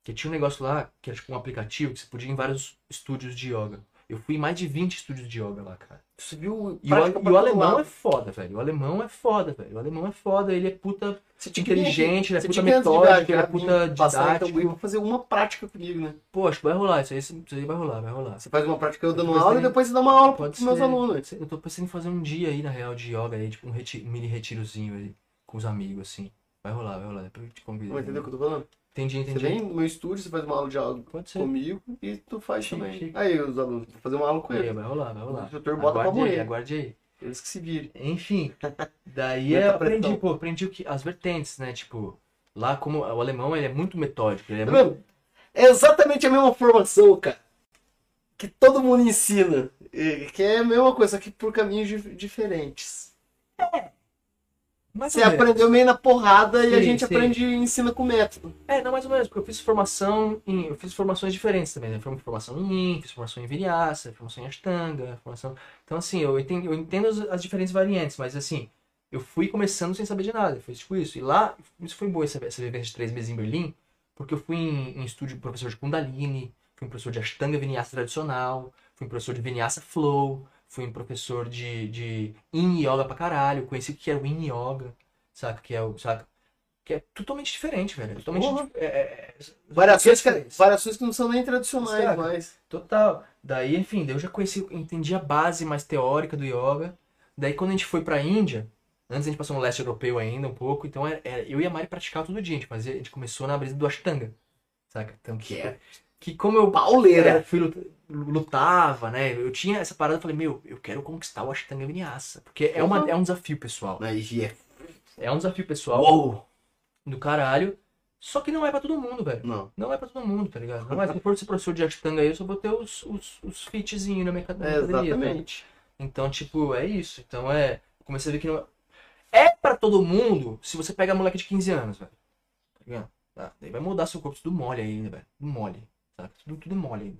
Porque tinha um negócio lá, que era tipo um aplicativo, que você podia ir em vários estúdios de yoga. Eu fui em mais de 20 estúdios de yoga lá, cara. Você viu? E o, e o alemão lado. é foda, velho. O alemão é foda, velho. O alemão é foda, ele é puta inteligente, ele é puta metódico, ele é puta em didático. Cambuí pra fazer uma prática comigo, né? Pô, acho que vai rolar, isso aí, isso aí vai rolar, vai rolar. Você faz uma prática eu dando Depois aula e depois você dá uma aula Pode pros meus alunos. Eu tô pensando em fazer um dia aí, na real, de yoga aí, tipo um, reti- um mini retirozinho aí, com os amigos, assim. Vai rolar, vai rolar, depois eu te convido. Entendeu o que eu tô falando? Entendi, Você entendi. vem no meu estúdio, você faz uma aula de aula Pode ser. comigo e tu faz Chique, também. chique. Aí os alunos, vou fazer uma aula com Aí, ele. vai rolar, vai rolar. O instrutor bota pra aguarde aí, morrer. aguarde aí. Eles que se virem. Enfim, daí eu aprendi, pressão. pô, aprendi o que, as vertentes, né? Tipo, lá como o alemão ele é muito metódico, ele é Tá muito... É exatamente a mesma formação, cara. Que todo mundo ensina. Que é a mesma coisa, só que por caminhos dif- diferentes. Mais Você menos. aprendeu meio na porrada e a Sim, gente sim. aprende e ensina com método. É, não, mais ou menos, porque eu fiz formação em. Eu fiz formações diferentes também, né? Fiz formação em Yin, fiz formação em Vinyasa, formação em Ashtanga, formação. Então, assim, eu entendo, eu entendo as, as diferentes variantes, mas assim, eu fui começando sem saber de nada. Foi tipo isso. E lá, isso foi bom essa, essa vivência de três meses em Berlim, porque eu fui em, em estúdio professor de Kundalini, fui um professor de Ashtanga Vinyasa tradicional, fui um professor de Vinyasa Flow, fui um professor de, de Yin Yoga pra caralho, conheci o que era o Yin Yoga, saca? Que é o. Saca? Que é totalmente diferente, velho. Totalmente. Porra. dif- é- é- é- Variações que, diferentes. variações que não são nem tradicionais Saca? mais. Total. Daí, enfim, daí eu já conheci, entendi a base mais teórica do yoga. Daí quando a gente foi pra Índia, antes a gente passou no leste europeu ainda um pouco, então era, era- eu e a Mari praticava todo dia, a gente fazia, a gente começou na brisa do Ashtanga. Saca? Então que é que como eu Pauleira. era, fui lut- lutava, né? Eu tinha essa parada, eu falei, meu, eu quero conquistar o Ashtanga Vinyasa, porque é uma é um desafio pessoal. Aí é. É um desafio pessoal Uou! do caralho. Só que não é pra todo mundo, velho. Não. Não é pra todo mundo, tá ligado? Não é, se for ser professor de Ashtanga aí, eu só vou ter os, os, os fitzinhos na minha É, academia. tá? exatamente. Então, tipo, é isso. Então é. Comecei a ver que não. É pra todo mundo se você pega moleque de 15 anos, velho. Tá ligado? Tá, Daí vai mudar seu corpo tudo mole ainda, velho. Mole. Saca? Tudo, tudo mole ainda.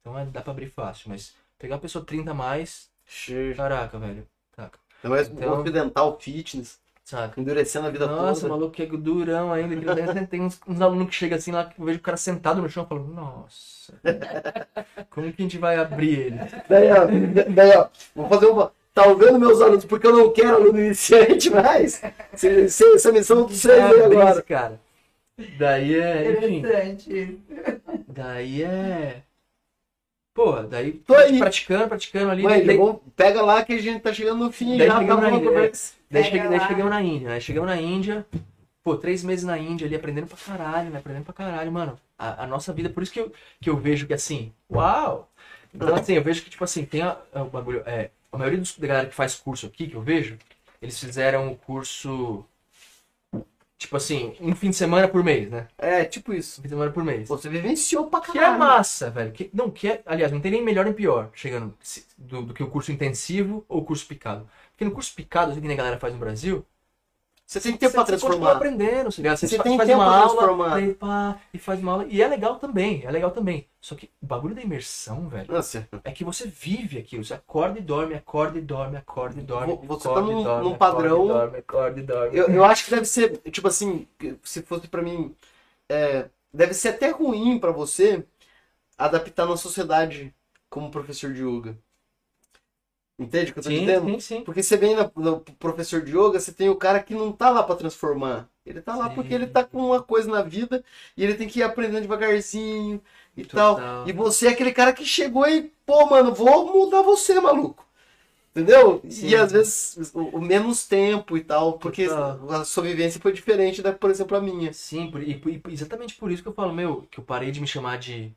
Então é, dá pra abrir fácil. Mas pegar uma pessoa 30 a mais, caraca, velho. Saca? Não é Então- ocidental fitness, Saca? endurecendo a vida Nossa, o toda. maluco que é durão ainda. que Tem uns, uns alunos que chegam assim lá, que eu vejo o cara sentado no chão e falo, nossa. Como que a gente vai abrir ele? Daí, ó, daí, ó, vou fazer uma. Tá ouvindo meus alunos, porque eu não quero aluno iniciante mais. Se- se- Essa missão de vocês Abrir agora. esse cara. Daí é, enfim. Interessante. Daí é. Pô, daí Tô aí. praticando, praticando ali. Mãe, daí, vamos- pega lá que a gente tá chegando no fim Daí já. chegamos Tá na Índia, conversa. daí, daí lá. chegamos na Índia, né? Chegamos na Índia. Pô, três meses na Índia ali, aprendendo pra caralho, né? Aprendendo pra caralho, mano. A, a nossa vida, por isso que eu, que eu vejo que assim, uau! Então, assim, eu vejo que, tipo assim, tem a, a- o bagulho. É, a maioria dos, da galera que faz curso aqui, que eu vejo, eles fizeram o curso. Tipo assim, um fim de semana por mês, né? É, tipo isso. Um fim de semana por mês. Você vivenciou pra Que é caralho. massa, velho. Que, não, que é, aliás, não tem nem melhor nem pior chegando do, do que o curso intensivo ou o curso picado. Porque no curso picado, assim que nem a galera faz no Brasil, Você tem tempo você continua transformar. aprendendo, tá ligado? Você, Você tem faz tempo aula, transformar. daí pá, e faz uma aula. E é legal também, é legal também. Só que o bagulho da imersão, velho, Nossa, é que você vive aquilo. Você acorda e dorme, acorda e dorme, acorda e dorme. Vo- você acorda tá num- dorme, num acorda padrão- E dorme, acorda e dorme. eu, eu acho que deve ser, tipo assim, se fosse pra mim, é, deve ser até ruim pra você adaptar na sociedade como professor de yoga. Entende o que eu tô Sim, dizendo? sim, sim. Porque você vem no professor de yoga, você tem o cara que não tá lá pra transformar. Ele tá lá Sim. porque ele tá com uma coisa na vida e ele tem que ir aprendendo devagarzinho e Total. tal. E você é aquele cara que chegou e, pô, mano, vou mudar você, maluco. Entendeu? Sim. E às vezes o, o menos tempo e tal, porque Total. a sua vivência foi diferente da, por exemplo, a minha. Sim, por- e, e- exatamente por isso que eu falo, meu, que eu parei de me chamar de.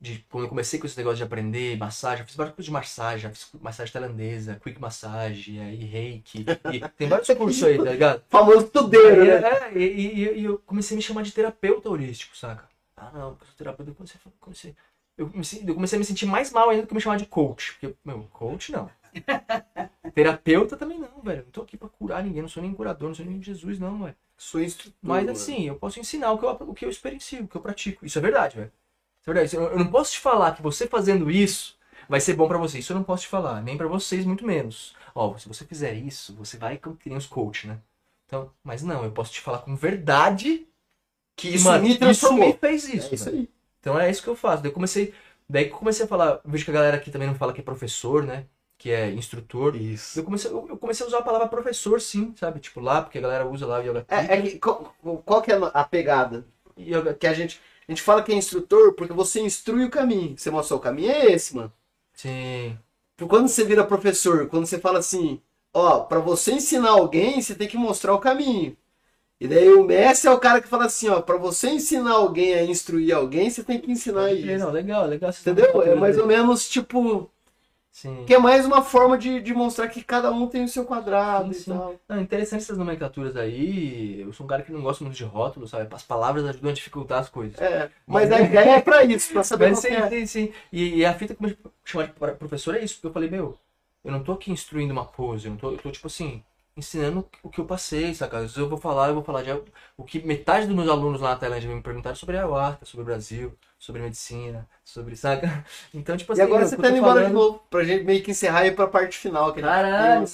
De quando eu comecei com esse negócio de aprender massagem, eu fiz vários cursos de massagem, já fiz massagem tailandesa, quick massage, aí reiki. E tem vários cursos aí, tá ligado? Famoso tudeiro, E, né? é, e, e- e eu comecei a me chamar de terapeuta holístico, saca? Ah, não, porque eu sou terapeuta, eu comecei, a- comecei, eu, comecei, eu comecei a me sentir mais mal ainda do que me chamar de coach. Porque, meu, coach não. terapeuta também não, velho. Não tô aqui pra curar ninguém, não sou nem curador, não sou nem Jesus, não, velho. Sou instrutor. Mas assim, eu posso ensinar o que eu, o que eu experiencio, o que eu pratico. Isso é verdade, velho. Isso é verdade. Eu, não posso te falar que você fazendo isso vai ser bom pra você. Isso eu não posso te falar. Nem pra vocês, muito menos. Ó, se você fizer isso, você vai nem os coach, né? Então, mas não, eu posso te falar com verdade que isso mano, me isso transformou. me fez isso. é isso aí. Então é isso que eu faço. Daí eu comecei. Daí que eu comecei a falar. Vejo que a galera aqui também não fala que é professor, né? Que é instrutor. Isso. Eu comecei, eu comecei a usar a palavra professor, sim, sabe? Tipo lá, porque a galera usa lá o yoga É, é que, qual, qual que é a pegada? yoga Que a gente, a gente fala que é instrutor porque você instrui o caminho. Você mostrou o caminho, é esse, mano. Sim. Quando você vira professor, quando você fala assim, ó, pra você ensinar alguém, você tem que mostrar o caminho. E daí o mestre é o cara que fala assim, ó, pra você ensinar alguém a instruir alguém, você tem que ensinar isso. Não, legal, legal. Entendeu? É mais ou menos tipo. Sim. Que é mais uma forma de, de mostrar que cada um tem o seu quadrado Sim, e sim. tal. Não, interessante essas nomenclaturas aí. Eu sou um cara que não gosta muito de rótulos, sabe? As palavras ajudam a dificultar as coisas. É, mas a ideia é pra isso, pra saber Mas sim, é. sim, sim. E, e a fita que eu chamar de pro- professor é isso, porque eu falei, meu, eu não tô aqui instruindo uma pose, eu, não tô, eu tô, tipo assim, ensinando o que eu passei, saca? Às vezes eu vou falar, eu vou falar de o que metade dos meus alunos lá na Tailândia me perguntaram sobre a ayahuasca, sobre o Brasil, sobre medicina, sobre, saca? Então, tipo assim, E agora meu, você que tá indo embora de novo, pra gente meio que encerrar e ir pra parte final. Que Caralho.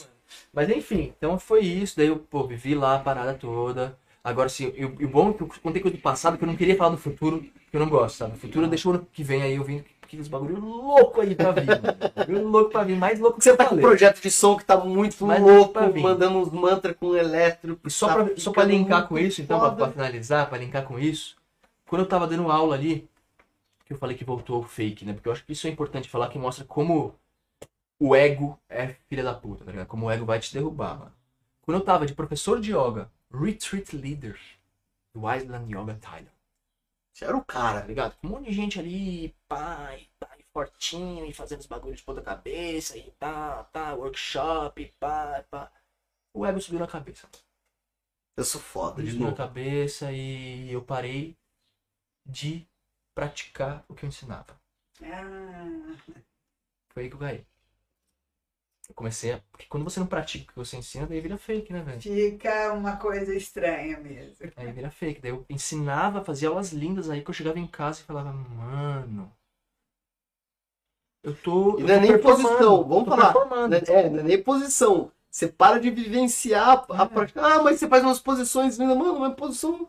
Mas enfim, então foi isso. Daí eu, pô, vivi lá a parada toda. Agora sim, e o bom é que eu contei coisa do passado, que eu não queria falar do futuro, que eu não gosto, sabe? O futuro deixa o ano que vem aí eu vim que os bagulho louco aí pra vir. Bagulho louco pra vir, mais louco que Você eu tá com um projeto de som que tá muito Mas louco, pra vir. mandando uns mantras com elétrico. E só tá pra, só pra linkar com isso, então, pra, pra finalizar, pra linkar com isso, quando eu tava dando aula ali, que eu falei que voltou o fake, né? Porque eu acho que isso é importante falar, que mostra como o ego é filha da puta, tá ligado? Como o ego vai te derrubar, mano. Quando eu tava de professor de yoga, retreat leader do Island Yoga Thailand, Você era o tá cara. ligado? Com um monte de gente ali, pai, pai, fortinho, e fazendo os bagulhos de ponta cabeça, e tá, tá, workshop, pá, pá. O ego subiu na cabeça. Eu sou foda, de Subiu na cabeça e eu parei de praticar o que eu ensinava. Ah, Foi aí que eu caí. Eu comecei a. Porque quando você não pratica o que você ensina, daí vira fake, né, velho? fica uma coisa estranha mesmo. Aí vira fake. Daí eu ensinava, fazia aulas lindas aí que eu chegava em casa e falava, mano. Eu tô. E eu não é nem posição, vamos falar. Não é, não é nem posição. Você para de vivenciar a É. prática. Ah, mas você faz umas posições lindas. Mano, mas posição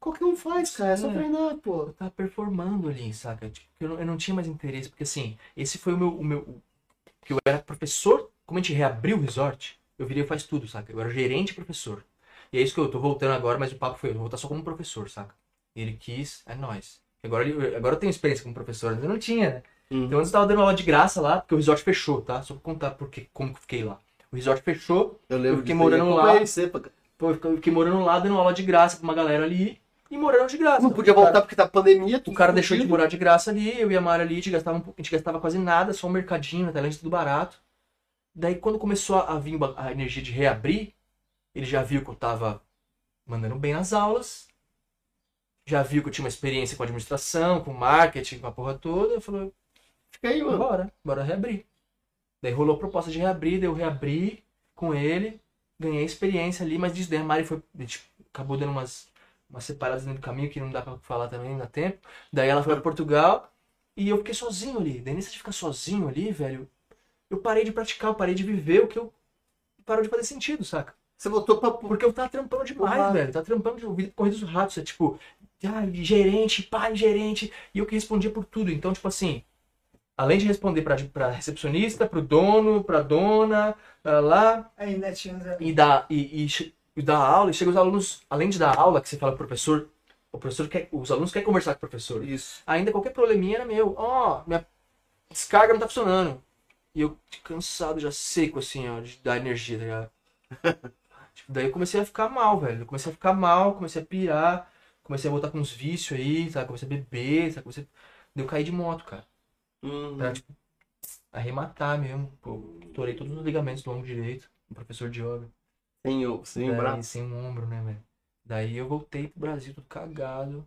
qualquer um faz, cara. É só treinar, pô. eu tava performando ali, saca? Tipo, eu, não, eu não tinha mais interesse, porque assim, esse foi o meu, o meu. Que eu era professor, como a gente reabriu o resort, eu virei faz tudo, saca? Eu era gerente e professor. E é isso que eu tô voltando agora, mas o papo foi, eu vou voltar só como professor, saca? E ele quis, é nóis. Agora, ele- agora eu tenho experiência como professor, antes eu não tinha, né? Uhum. Então antes eu tava dando aula de graça lá, porque o resort fechou, tá? Só pra contar porque, como que eu fiquei lá. O resort fechou, Eu lembro eu fiquei morando eu lá. pô. eu eu fiquei morando lá, dando aula de graça pra uma galera ali, e morando de graça. Não podia O cara- voltar porque tá pandemia. o cara deixou de morar de graça ali, eu e a Mara ali, a gente gastava, um pouco- a gente gastava quase nada, só um mercadinho, na Tailândia tudo barato. Daí quando começou a vir a energia de reabrir, ele já viu que eu tava mandando bem nas aulas, já viu que eu tinha uma experiência com administração, com marketing, com a porra toda, falou, Fica aí, mano. bora, bora reabrir. Daí rolou a proposta de reabrir, daí eu reabri com ele, ganhei experiência ali, mas disso daí a Mari foi, acabou dando umas, umas separadas no caminho que não dá pra falar também, não dá tempo. Daí ela foi pra Portugal e eu fiquei sozinho ali. Daí nessa de ficar sozinho ali, velho, eu parei de praticar, eu parei de viver o que eu parou de fazer sentido, saca? Você voltou pra. Porque eu tava trampando demais, Porra. velho. Tava trampando de ouvir corridas dos ratos. É tipo, ah, gerente, pai, gerente. E eu que respondia por tudo. Então, tipo assim, além de responder pra, pra recepcionista, pro dono, pra dona, pra lá, Ainda tinha e dar, e, e, e dar aula, e chega os alunos, além de dar aula, que você fala pro professor, o professor quer, os alunos querem conversar com o professor. Isso. Ainda qualquer probleminha era meu. Ó, minha descarga não tá funcionando. E eu cansado, já seco, assim, ó, de dar energia, tá ligado? Tipo, daí eu comecei a ficar mal, velho. Eu comecei a ficar mal, comecei a pirar, comecei a voltar com uns vícios aí, sabe? Comecei a beber, sabe? Comecei... Daí eu caí de moto, cara. Uhum. Pra, tipo, arrematar mesmo. Pô, torei todos os ligamentos do ombro direito. Um professor de yoga. Sem o, sem o braço. sem um ombro, né, velho? Daí eu voltei pro Brasil tudo cagado.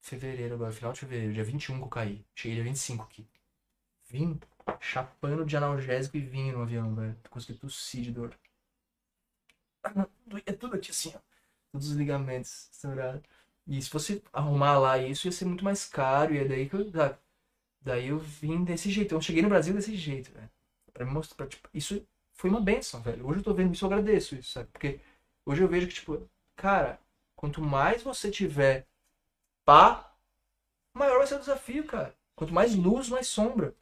Fevereiro agora, final de fevereiro, dia 21 que eu caí. Cheguei dia 25 aqui. Vim chapando de analgésico e vinho no avião, velho. Consegui tossir de dor. Doía tudo aqui assim, ó. Todos os ligamentos estourados. E se fosse arrumar lá isso, ia ser muito mais caro. E é daí que eu. Daí eu vim desse jeito. Eu cheguei no Brasil desse jeito, velho. Pra me mostrar. Pra, tipo, isso foi uma benção, velho. Hoje eu tô vendo isso, eu agradeço isso, sabe? Porque hoje eu vejo que, tipo, cara, quanto mais você tiver pá, maior vai ser o desafio, cara. Quanto mais luz, mais sombra.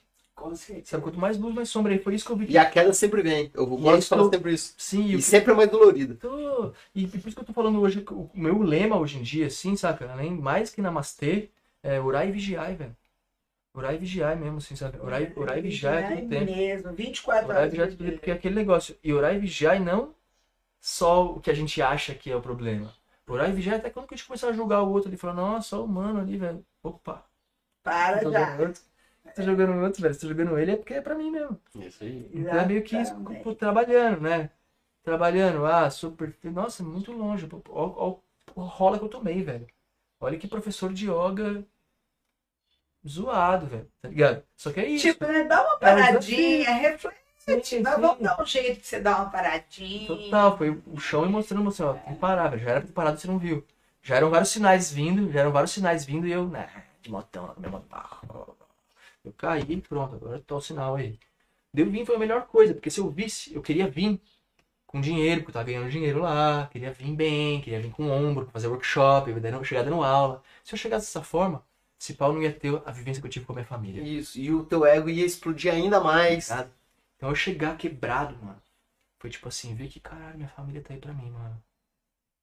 Sabe? Quanto mais luz, mais sombra. E foi isso que eu vi. E a queda sempre vem. Eu vou é gosto de isso falar eu- sempre isso. Sim, E e sempre é mais dolorida. Tô- E por isso que eu tô falando hoje, o meu lema hoje em dia, assim, saca? Além, mais que namastê, é orar e vigiar, velho. Orar e vigiar mesmo, assim, sabe? Orar, e- orar e vigiar é todo tempo. mesmo, 24 Orar e horas. vigiar é porque é aquele negócio. E orar e vigiar e não só o que a gente acha que é o problema. Orar e vigiar é até quando que a gente começar a julgar o outro ali, falar, nossa, só o mano ali, velho. Opa. Para tá já. doendo. tô jogando outro, velho. Se tô jogando ele é porque é pra mim mesmo. Isso aí. Então é meio que isso, pô, trabalhando, né? Trabalhando, ah, super. Nossa, muito longe. Pô, Ó, ó, ó, o rola que eu tomei, velho. Olha que professor de yoga zoado, velho. Tá ligado? Só que é isso. Tipo, né? Dá uma É um paradinha, reflete. Sim, Mas vamos dar um jeito de você dar uma paradinha. Total, foi o chão me mostrando assim, ó, tem que parar, velho. Já era parado, você não viu. Já eram vários sinais vindo, já eram vários sinais vindo e eu, né, de motão, meu motão. Eu caí e pronto, agora tá o sinal aí. Deu vir foi a melhor coisa, porque se eu visse, eu queria vir com dinheiro, porque eu tava ganhando dinheiro lá, queria vir bem, queria vir com ombro, fazer workshop, chegar dando aula. Se eu chegasse dessa forma, esse pau não ia ter a vivência que eu tive com a minha família. Isso. E o teu ego ia explodir ainda mais. Ligado? Então eu chegar quebrado, mano. Foi tipo assim, ver que caralho, minha família tá aí pra mim, mano.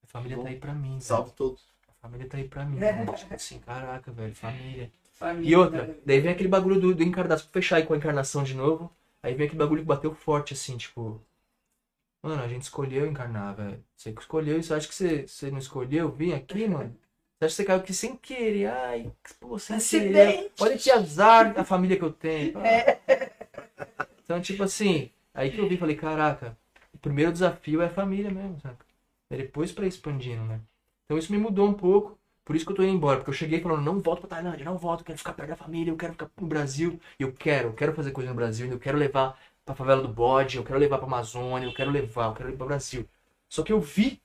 Minha família tá aí pra mim, velho. Salve todos. A família tá aí pra mim. mano. Tipo assim, caraca, velho, família. Família, E outra, daí vem aquele bagulho do, do encarnar, pra fechar aí com a encarnação de novo. Aí vem aquele bagulho que bateu forte, assim, tipo. Mano, a gente escolheu encarnar, velho. Você que escolheu, e você acha que você, você não escolheu vir aqui, mano? Você acha que você caiu aqui sem querer? Ai, pô, sem querer. Olha que azar a família que eu tenho. Então, tipo assim, aí que eu vi e falei, caraca, o primeiro desafio é a família mesmo, saca? É depois pra ir expandindo, né? Então isso me mudou um pouco. Por isso que eu tô indo embora. Porque eu cheguei falando, não volto pra Tailândia, não volto, quero ficar perto da família, eu quero ficar no Brasil. Eu quero, eu quero fazer coisa no Brasil, eu quero levar pra favela do bode, eu quero levar pra Amazônia, eu quero levar, eu quero levar pro Brasil. Só que eu vi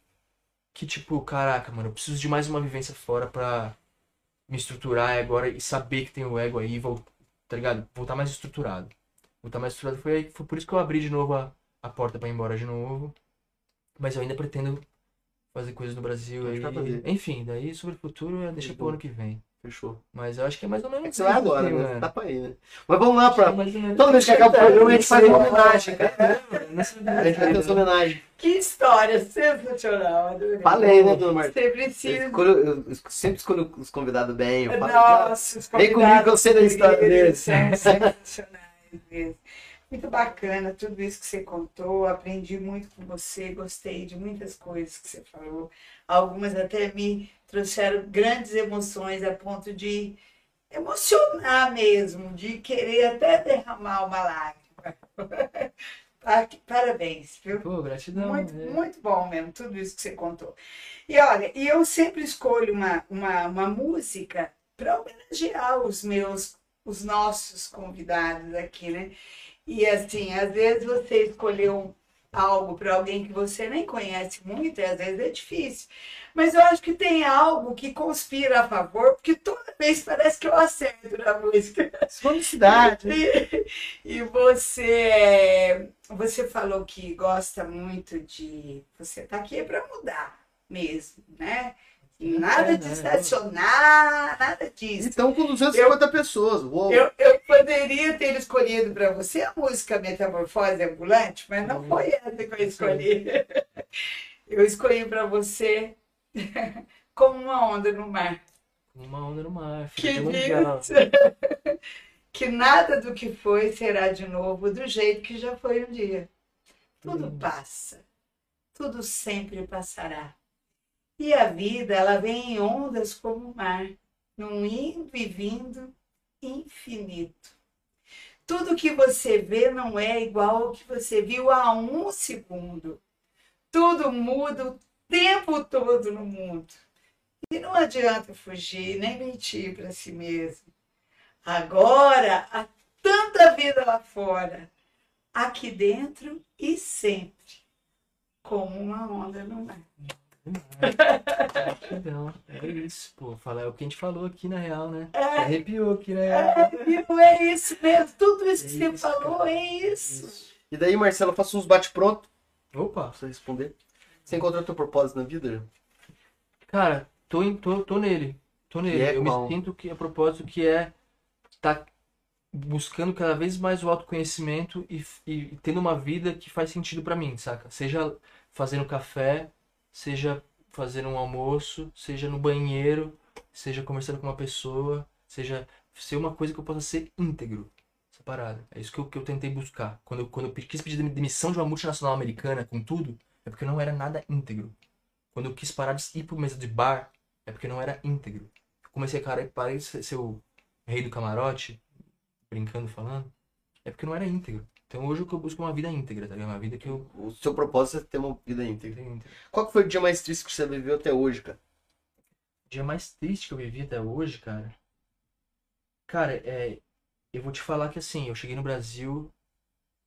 que, tipo, caraca, mano, eu preciso de mais uma vivência fora pra me estruturar agora e saber que tem o ego aí, vol- tá ligado? Voltar mais estruturado. Voltar mais estruturado foi, foi por isso que eu abri de novo a, a porta pra ir embora de novo. Mas eu ainda pretendo fazer coisas no Brasil aí. Enfim, daí sobre o futuro deixa pro Bom. ano que vem. Fechou. Mas eu acho que é mais ou menos É que você vai isso, agora, assim, né? mano. Tá pra ir, né? Mas vamos lá pra. É Toda vez que acaba o programa, a gente faz uma homenagem, cara. Sei- A gente vai ter essa homenagem. Que história sensacional, adorei. Falei, né, dona Marta? Precisa. escolho- eu sempre escolho os convidados bem. Eu falo, Nossa, os Vem comigo que eu sei da história deles. São sensacionais mesmo. Muito bacana tudo isso que você contou. Aprendi muito com você, gostei de muitas coisas que você falou. Algumas até me trouxeram grandes emoções a ponto de emocionar mesmo, de querer até derramar uma lágrima. Pa- Parabéns, viu? Pô, gratidão. Muito, é. muito bom mesmo, tudo isso que você contou. E olha, e eu sempre escolho uma, uma, uma música para homenagear os meus, os nossos convidados aqui, né? E assim, às vezes você escolheu algo para alguém que você nem conhece muito, e às vezes é difícil. Mas eu acho que tem algo que conspira a favor, porque toda vez parece que eu acerto na música. Felicidade. E, e você, é, você falou que gosta muito de. Você tá aqui para mudar mesmo, né? Nada de estacionar, nada disso. Então, com 250 pessoas. Uou. Eu, eu poderia ter escolhido para você a música Metamorfose Ambulante, mas não foi essa que eu escolhi. Eu escolhi para você como uma onda no mar. Uma onda no mar, Que que nada do que foi será de novo do jeito que já foi um dia. Tudo Hum. passa, tudo sempre passará. E a vida, ela vem em ondas como o mar, num indo e vindo infinito. Tudo que você vê não é igual ao que você viu há um segundo. Tudo muda o tempo todo no mundo. E não adianta fugir nem mentir para si mesmo. Agora há tanta vida lá fora, aqui dentro e sempre, como uma onda no mar. Legal. É isso, pô. Fala, é o que a gente falou aqui na real, né? É, Arrepiou aqui, né? é, viu? é isso mesmo, tudo isso que É você isso, falou cara. é isso. E daí, Marcelo, eu faço uns bate-pronto Opa. pra você responder. Você encontrou teu propósito na vida? Cara, tô, em, tô, tô nele. Tô nele. É eu qual? me sinto que a propósito que é tá buscando cada vez mais o autoconhecimento e, e, e tendo uma vida que faz sentido pra mim, saca? Seja fazendo café, seja fazendo um almoço, seja no banheiro, seja conversando com uma pessoa, seja ser uma coisa que eu possa ser íntegro. Essa parada. É isso que eu, que eu tentei buscar. Quando eu, quando eu quis pedir demissão de uma multinacional americana com tudo, é porque eu não era nada íntegro. Quando eu quis parar de ir pro mesa de bar, é porque eu não era íntegro. Eu comecei, cara, parei de ser ser o rei do camarote, brincando falando, é porque eu não era íntegro. Então hoje o que eu busco é uma vida íntegra, tá ligado? Uma vida que eu O seu propósito é ter uma vida íntegra. íntegra. Qual que foi o dia mais triste que você viveu até hoje, cara? O dia mais triste que eu vivi até hoje, cara. Cara, é. Eu vou te falar que assim, eu cheguei no Brasil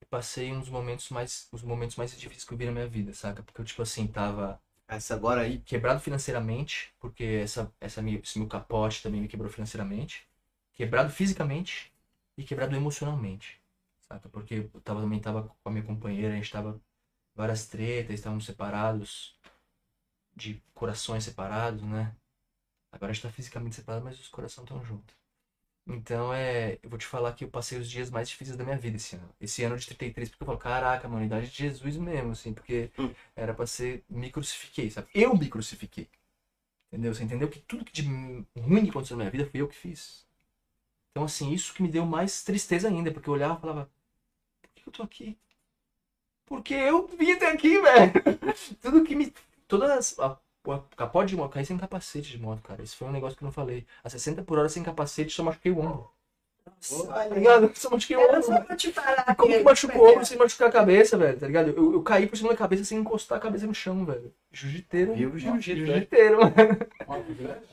e passei uns momentos mais. Os momentos mais difíceis que eu vi na minha vida, saca? Porque eu, tipo assim, tava Essa agora aí. quebrado financeiramente, porque essa, essa minha, esse meu capote também me quebrou financeiramente. Quebrado fisicamente e quebrado emocionalmente, saca? Porque eu tava, também tava com a minha companheira, a gente tava várias tretas, estávamos separados, de corações separados, né? Agora a gente tá fisicamente separado, mas os corações estão juntos. Então é. Eu vou te falar que eu passei os dias mais difíceis da minha vida esse ano. Esse ano de 33, porque eu falo, caraca, mano, idade de Jesus mesmo, assim, porque Hum. era pra ser. Me crucifiquei, sabe? Eu me crucifiquei. Entendeu? Você entendeu que tudo que de ruim que aconteceu na minha vida fui eu que fiz. Então, assim, isso que me deu mais tristeza ainda, porque eu olhava e falava, que eu tô aqui? Porque eu vim até aqui, velho. Tudo que me. Todas. A, a capote de moto, caí sem capacete de moto, cara. Isso foi um negócio que eu não falei. A 60 por hora sem capacete, só machuquei o ombro. Tá Olha, ligado? Só machuquei o ombro. parar. Como que machuca o ombro sem machucar a cabeça, velho? Tá ligado? Eu, eu caí por cima da cabeça sem encostar a cabeça no chão, velho. Jiu-jiteiro. Vivo jiu-jitsu, né? Jiu-jiteiro, mano. Moto grande?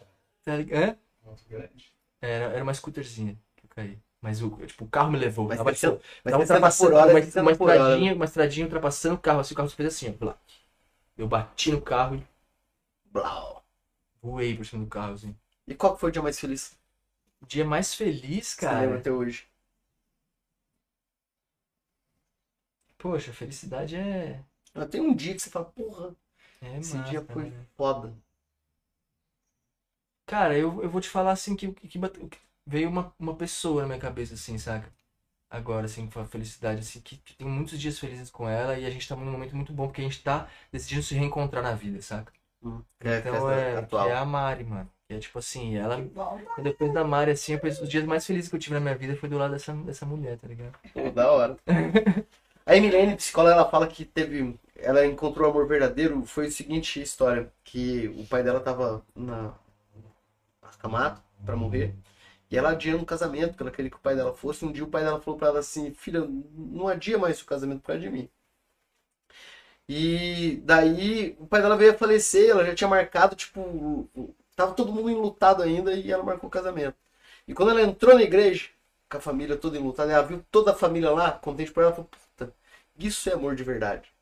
Tá ligado? Moto grande? Era, era uma scooterzinha que eu caí. Mas o, tipo, o carro me levou. Mas tava, tipo, tava 60 ultrapassando hora, uma, 60 uma hora. estradinha, uma estradinha ultrapassando o carro, assim, o carro fez assim, ó. Blá. Eu bati no carro e Blau. voei por cima do carro, assim. E qual foi o dia mais feliz? O dia mais feliz, que Você lembra cara. até hoje? Poxa, felicidade é. Tem um dia que você fala, porra, É esse massa, dia foi né? foda. Cara, eu, eu vou te falar assim que, que, que que veio uma, uma pessoa na minha cabeça, assim, saca? Agora, assim, com a felicidade, assim, que, que tem muitos dias felizes com ela e a gente tá num momento muito bom, porque a gente tá decidindo se reencontrar na vida, saca? Que é a Então é, que atual. é a Mari, mano. Que é tipo assim, ela. Bom, Quando eu penso da Mari, assim, eu penso, os dias mais felizes que eu tive na minha vida foi do lado dessa, dessa mulher, tá ligado? Pô, da hora. A Emilene, psicóloga, ela fala que teve. Ela encontrou o amor verdadeiro. Foi a seguinte história: que o pai dela tava na acamado pra morrer. E ela adiando o casamento, porque ela queria que o pai dela fosse. Um dia o pai dela falou pra ela assim: Filha, não adia mais o casamento por causa de mim. E daí o pai dela veio a falecer, ela já tinha marcado, tipo, tava todo mundo enlutado ainda e ela marcou o casamento. E quando ela entrou na igreja, com a família toda enlutada, ela viu toda a família lá, contente por ela falou, puta, isso é amor de verdade.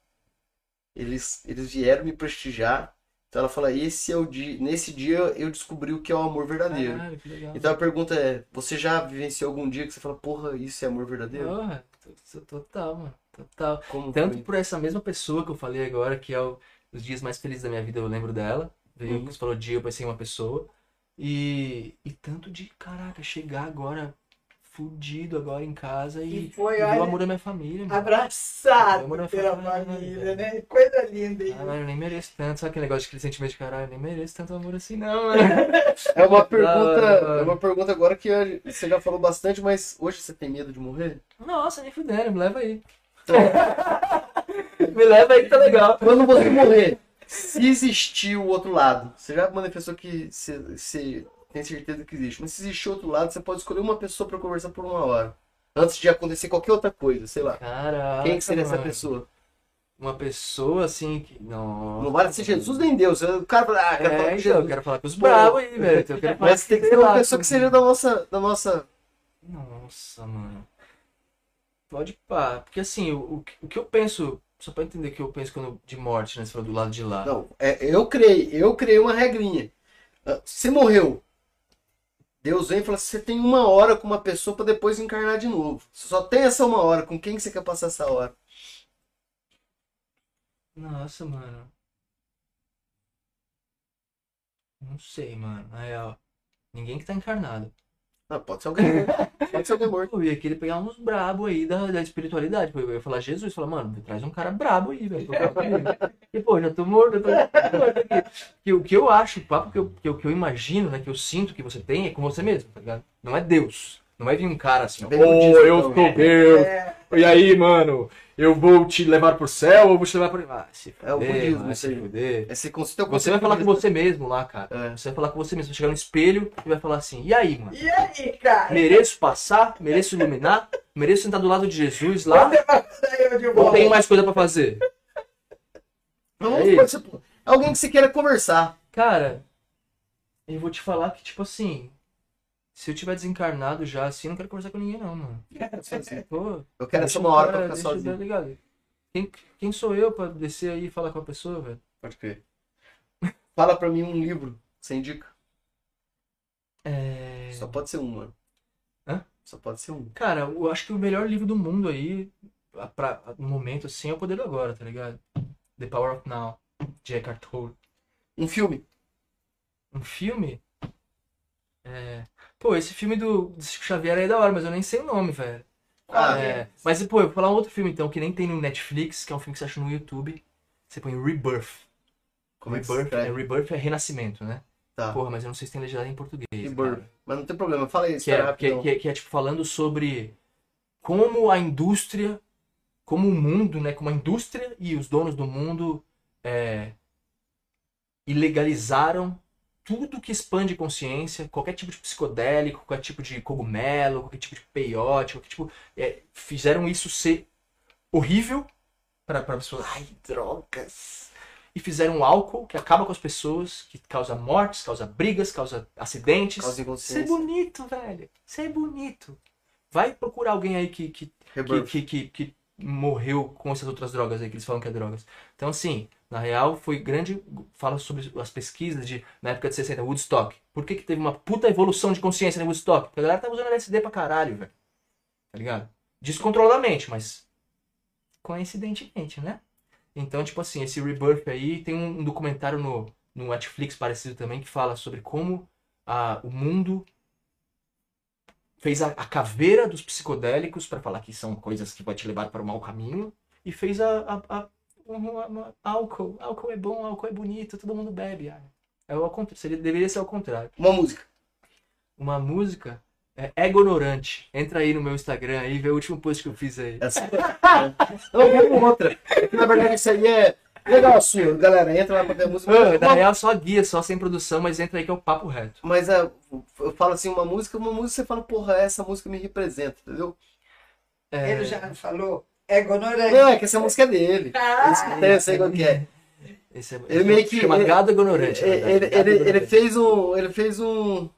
Eles, eles vieram me prestigiar, então ela fala, esse é o dia, nesse dia eu descobri o que é o amor verdadeiro. Caralho, que legal. Então a pergunta é, você já vivenciou algum dia que você fala, porra, isso é amor verdadeiro? Porra, to- total, mano. Total. Como Tanto foi? por essa mesma pessoa que eu falei agora, que é o- os dias mais felizes da minha vida, eu lembro dela. Veio, Uhum. você falou dia, eu pensei em uma pessoa. E, e tanto de, caraca, chegar agora fudido agora em casa e, E foi, e ver o olha, amor da minha família, abraçado Demorou pela pra caralho, família, né? Coisa linda. hein? Caralho, eu nem mereço tanto. Sabe aquele negócio de aquele sentimento de caralho? Eu nem mereço tanto amor assim, não, mano. É uma pergunta, é uma pergunta agora que você já falou bastante, mas hoje você tem medo de morrer? Nossa, nem fudendo, me leva aí. me leva aí que tá legal. Quando você morrer, se existir o outro lado, você já manifestou que você tem certeza que existe, mas se existir outro lado, você pode escolher uma pessoa pra conversar por uma hora. Antes de acontecer qualquer outra coisa, sei lá. Caraca. Quem que seria essa mano. pessoa? Uma pessoa assim que. Nossa. Não vale ser Jesus nem Deus. O cara fala, ah, quero falar É, com então, eu Jesus. quero falar com os bravos aí, velho. Eu quero falar Mas tem que ser uma lá, pessoa que seja da nossa. Da nossa... Nossa, mano. Pode pá. Porque assim, o, o, que- o que eu penso. Só pra entender o que eu penso quando de morte, né? Você falou do lado de lá. Não, é, eu criei, eu criei uma regrinha. Ah, Você morreu. Deus vem e fala você tem uma hora com uma pessoa pra depois encarnar de novo. Você só tem essa uma hora. Com quem que você quer passar essa hora? Nossa, mano. Não sei, mano. Na real. Ninguém que tá encarnado. Não, pode ser alguém. Pode ser alguém morto. Eu ia querer pegar uns brabo aí da, da espiritualidade. Eu ia falar Jesus, falar, mano, traz um cara brabo aí, velho. E, pô, já tô morto, eu tô morto aqui. E o que eu acho, o papo que eu, que eu, que eu imagino, né, que eu sinto que você tem é com você mesmo, tá ligado? Não é Deus. Não vai vir um cara assim, ó, Bem no "Ô, disco, eu sou Deus. É, E aí, mano, eu vou te levar pro céu ou vou te levar pro. Ah, se É o fuder, budismo, mano, se fuder. Conceito é o Você vai falar com você mesmo lá, cara. É. Você vai falar com você mesmo. Vai chegar no espelho e vai falar assim: e aí, mano? E aí, cara? Mereço passar? Mereço iluminar? Mereço sentar do lado de Jesus lá? Volta? tenho mais coisa pra fazer? Vamos É você- Alguém que você queira conversar. Cara, eu vou te falar que, tipo assim, se eu tiver desencarnado já assim, eu não quero conversar com ninguém, não, mano. Pô, Eu quero essa uma hora pra ficar eu- sozinho. tá ligado? Quem, quem sou eu pra descer aí e falar com a pessoa, velho? Pode crer. Fala pra mim um livro você indica. É... Só pode ser um, mano. Hã? Só pode ser um. Cara, eu acho que o melhor livro do mundo aí, pra, no momento assim, é o Poder do Agora, tá ligado? The Power of Now, de Eckhart Tolle. Um filme. Um filme? É... Pô, esse filme do, do Chico Xavier é da hora, mas eu nem sei o nome, velho. Ah, É, mas, pô, eu vou falar um outro filme então, que nem tem no Netflix, que é um filme que você acha no YouTube. Você põe Rebirth. Como é Rebirth, é? Rebirth é renascimento, né? Tá. Porra, mas eu não sei se tem legendado em português. Rebirth. cara. Mas não tem problema. Fala aí, Que é, que, é- que, é, que é, tipo falando sobre como a indústria, como o mundo, né? Como a indústria e os donos do mundo é, ilegalizaram tudo que expande consciência, qualquer tipo de psicodélico, qualquer tipo de cogumelo, qualquer tipo de peiote, qualquer tipo. é, fizeram isso ser horrível para as pessoas. Ai, drogas! E fizeram álcool que acaba com as pessoas, que causa mortes, causa brigas, causa acidentes. Causa Isso é bonito, velho. Isso é bonito. Vai procurar alguém aí que, que, que, que, que morreu com essas outras drogas aí que eles falam que é drogas. Então, assim, na real, foi grande. Fala sobre as pesquisas de, na época de 60, Woodstock. Por que, que teve uma puta evolução de consciência no Woodstock? Porque a galera tava usando LSD pra caralho, velho. Tá ligado? Descontroladamente, mas. Coincidentemente, né? Então, tipo assim, esse Rebirth aí tem um, um documentário no, no Netflix parecido também que fala sobre como a, o mundo fez a, a caveira dos psicodélicos para falar que são coisas que vai te levar para o mau caminho e fez a, a, a- uma- uma- álcool, álcool é bom, álcool é bonito, todo mundo bebe. ah. É o seria, deveria ser ao contrário. Uma música. Uma música é Egonorante. Entra aí no meu Instagram e vê o último post que eu fiz aí. Essa. Eu quero outra. É Na verdade, isso aí é legal sua. Galera, entra lá pra ver a música. Ah, Na Uma- real, só guia, só sem produção, mas entra aí que é o papo reto. Mas é, eu falo assim, uma música, uma música você fala, porra, essa música me representa, entendeu? É, Ele já falou? É ignorante. Não, é que essa música é dele. Ah, Esse que tem, eu sei qual que é. esse é, Ele meio que- chama ele- Gado Ignorante. na Ele, ele, Gado ele, ele fez um. Ele fez um.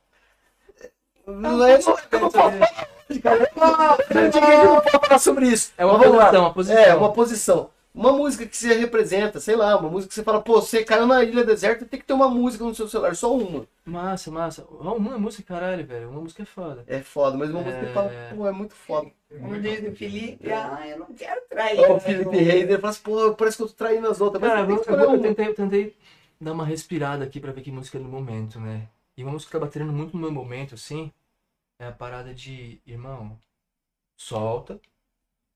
Não é isso eu não posso falar, cara. Eu não posso falar sobre isso. É uma posição. É, uma posição. Uma música que você representa, sei lá, uma música que você fala, pô, você caiu na ilha deserta, tem que ter uma música no seu celular, só uma. Massa, massa. Uma música, caralho, velho. Uma música é foda. É foda, mas uma música que fala, É. pô, é muito foda. Como diz o Felipe, ah, eu não quero trair. O mas Felipe Reis, ele fala assim, pô, parece que eu tô traindo as outras. Mas Cara, tem eu, eu, eu tentei, eu tentei dar uma respirada aqui pra ver que música é no momento, né? E uma música que tá batendo muito no meu momento, assim, é a parada de, irmão, solta,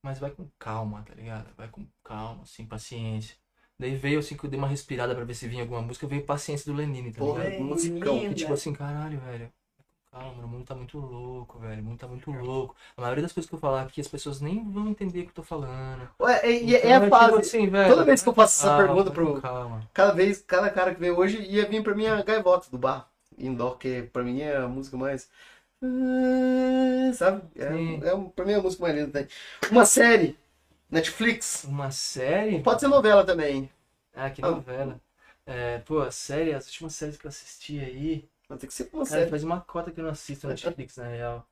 mas vai com calma, tá ligado? Vai com calma, assim, paciência. Daí veio, assim, que eu dei uma respirada pra ver se vinha alguma música, veio Paciência do Lenine, tá Porra, ligado? É, musicão. Que tipo assim, caralho, velho. Calma, o mundo tá muito louco, velho. O mundo tá muito louco. A maioria das coisas que eu falar aqui, as pessoas nem vão entender o que eu tô falando. Ué, é, Então, é a fase. assim, velho, Toda vez que eu faço essa calma, pergunta pro- Calma. Cada vez, cada cara que veio hoje ia vir pra mim a gaivota do bar. Indoor, que pra mim é a música mais. Ah, Sabe? É, é, pra mim é a música mais linda que tem. Uma série. Netflix. Uma série? Pode ser novela também. Ah, que Ah. novela. É, pô, a série, as últimas séries que eu assisti aí. Mas tem que ser uma Cara, série. faz uma cota que eu não assisto Netflix, na real.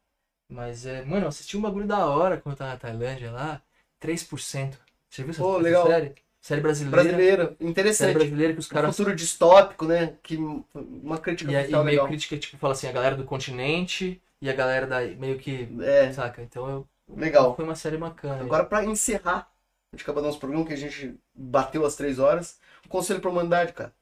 Mas é. Mano, eu assisti um bagulho da hora quando eu tava na Tailândia lá. 3%. Você viu essa, Pô, essa legal. série? Série brasileira. Brasileira. Série Interessante. brasileira que os Um caras. futuro distópico, né? Que uma crítica E, aí social meio legal. crítica, tipo, fala assim, a galera do continente e a galera da. meio que. É, Saca? Então eu. legal. Foi uma série bacana. Agora, pra encerrar, a gente acabou nosso programa que a gente bateu as três horas. Um conselho pra humanidade, cara.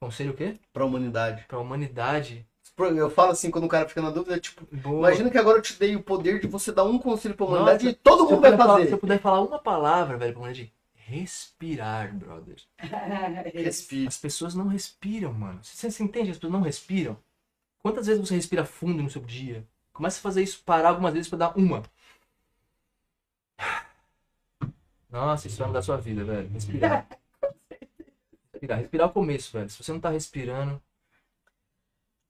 Conselho o quê? Pra humanidade. Pra humanidade. Eu falo assim, quando o cara fica na dúvida, tipo, Boa. imagina que agora eu te dei o poder de você dar um conselho pra humanidade Nossa, e todo mundo vai puder falar, se fazer. eu puder falar uma palavra, velho, pra humanidade. Respirar, brother. Respire. As pessoas não respiram, mano. Você, você entende? As pessoas não respiram. Quantas vezes você respira fundo no seu dia? Começa a fazer isso, parar algumas vezes pra dar uma. Nossa, isso vai mudar a sua vida, velho. Respirar. Respirar. Respirar é o começo, velho. Se você não tá respirando.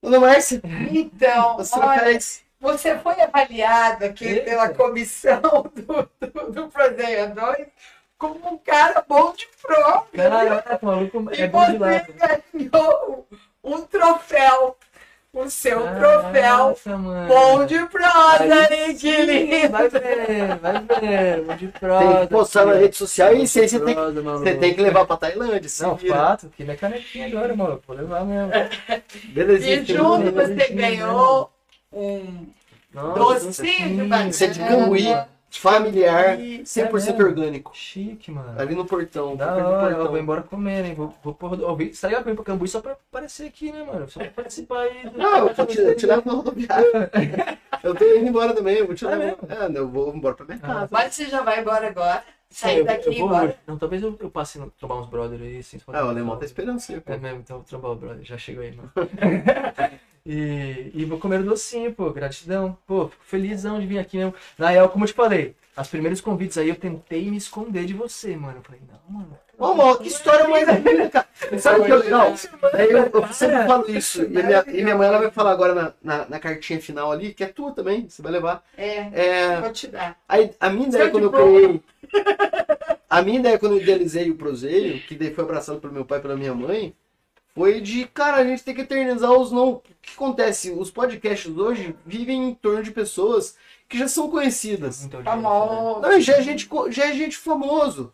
Dona Márcia, Então, você olha, fez. você foi avaliado aqui Eita. pela comissão do, do, do Prodeia 2 como um cara bom de prova. Caraca, maluco. E É de você ganhou um troféu. O seu troféu Nossa, mano. bom de prosa, sim, querido? Vai ver, vai ver. Bom de prosa. Tem que postar na rede social e isso aí você de tem, prosa, você tem que levar pra Tailândia. Não, vira. fato, que minha canequinha agora, maluco. Vou levar mesmo. Belezinha. E junto você ganhou um Nossa, docinho de banana. Isso é de cambuí, familiar, Ih, 100% é mesmo? orgânico. Chique, mano. Ali no portão. Da hora, eu portão. vou embora comer, hein? Vou, vou pôr ouvir. Tá ligado que eu vim pra Cambuí só pra aparecer aqui, né, mano? Só pra participar aí. do- Não, eu, vou te, eu te levo na rodoviária. Eu tô indo embora também, eu vou te É levar. É, eu vou embora pra minha casa. Mas você já vai embora agora. Sair eu, daqui eu e vou embora. Não, talvez eu, eu passe no trombar uns brother aí, assim. Ah, o alemão tá esperando você. É mesmo, então vou trombar o brother. Já chegou aí, mano. e, e vou comer o docinho, pô. Gratidão. Pô, fico felizão de vir aqui mesmo. Na real, como eu te falei, os primeiros convites aí eu tentei me esconder de você, mano. Eu falei, não, mano. Ô, mano, que história mais linda, cara. Sabe o que é legal? Aí eu, eu sempre falo isso. E minha, e minha mãe ela vai falar agora na, na, na cartinha final ali, que é tua também, você vai levar. É, É, vou te dar. Aí, a minha ideia quando eu criei. A minha ideia quando eu idealizei o Proseio, que daí foi abraçado pelo meu pai e pela minha mãe, foi de, cara, a gente tem que eternizar os não. O que acontece? Os podcasts hoje vivem em torno de pessoas que já são conhecidas. Muito Famoso. Não, já é gente, já é gente famoso.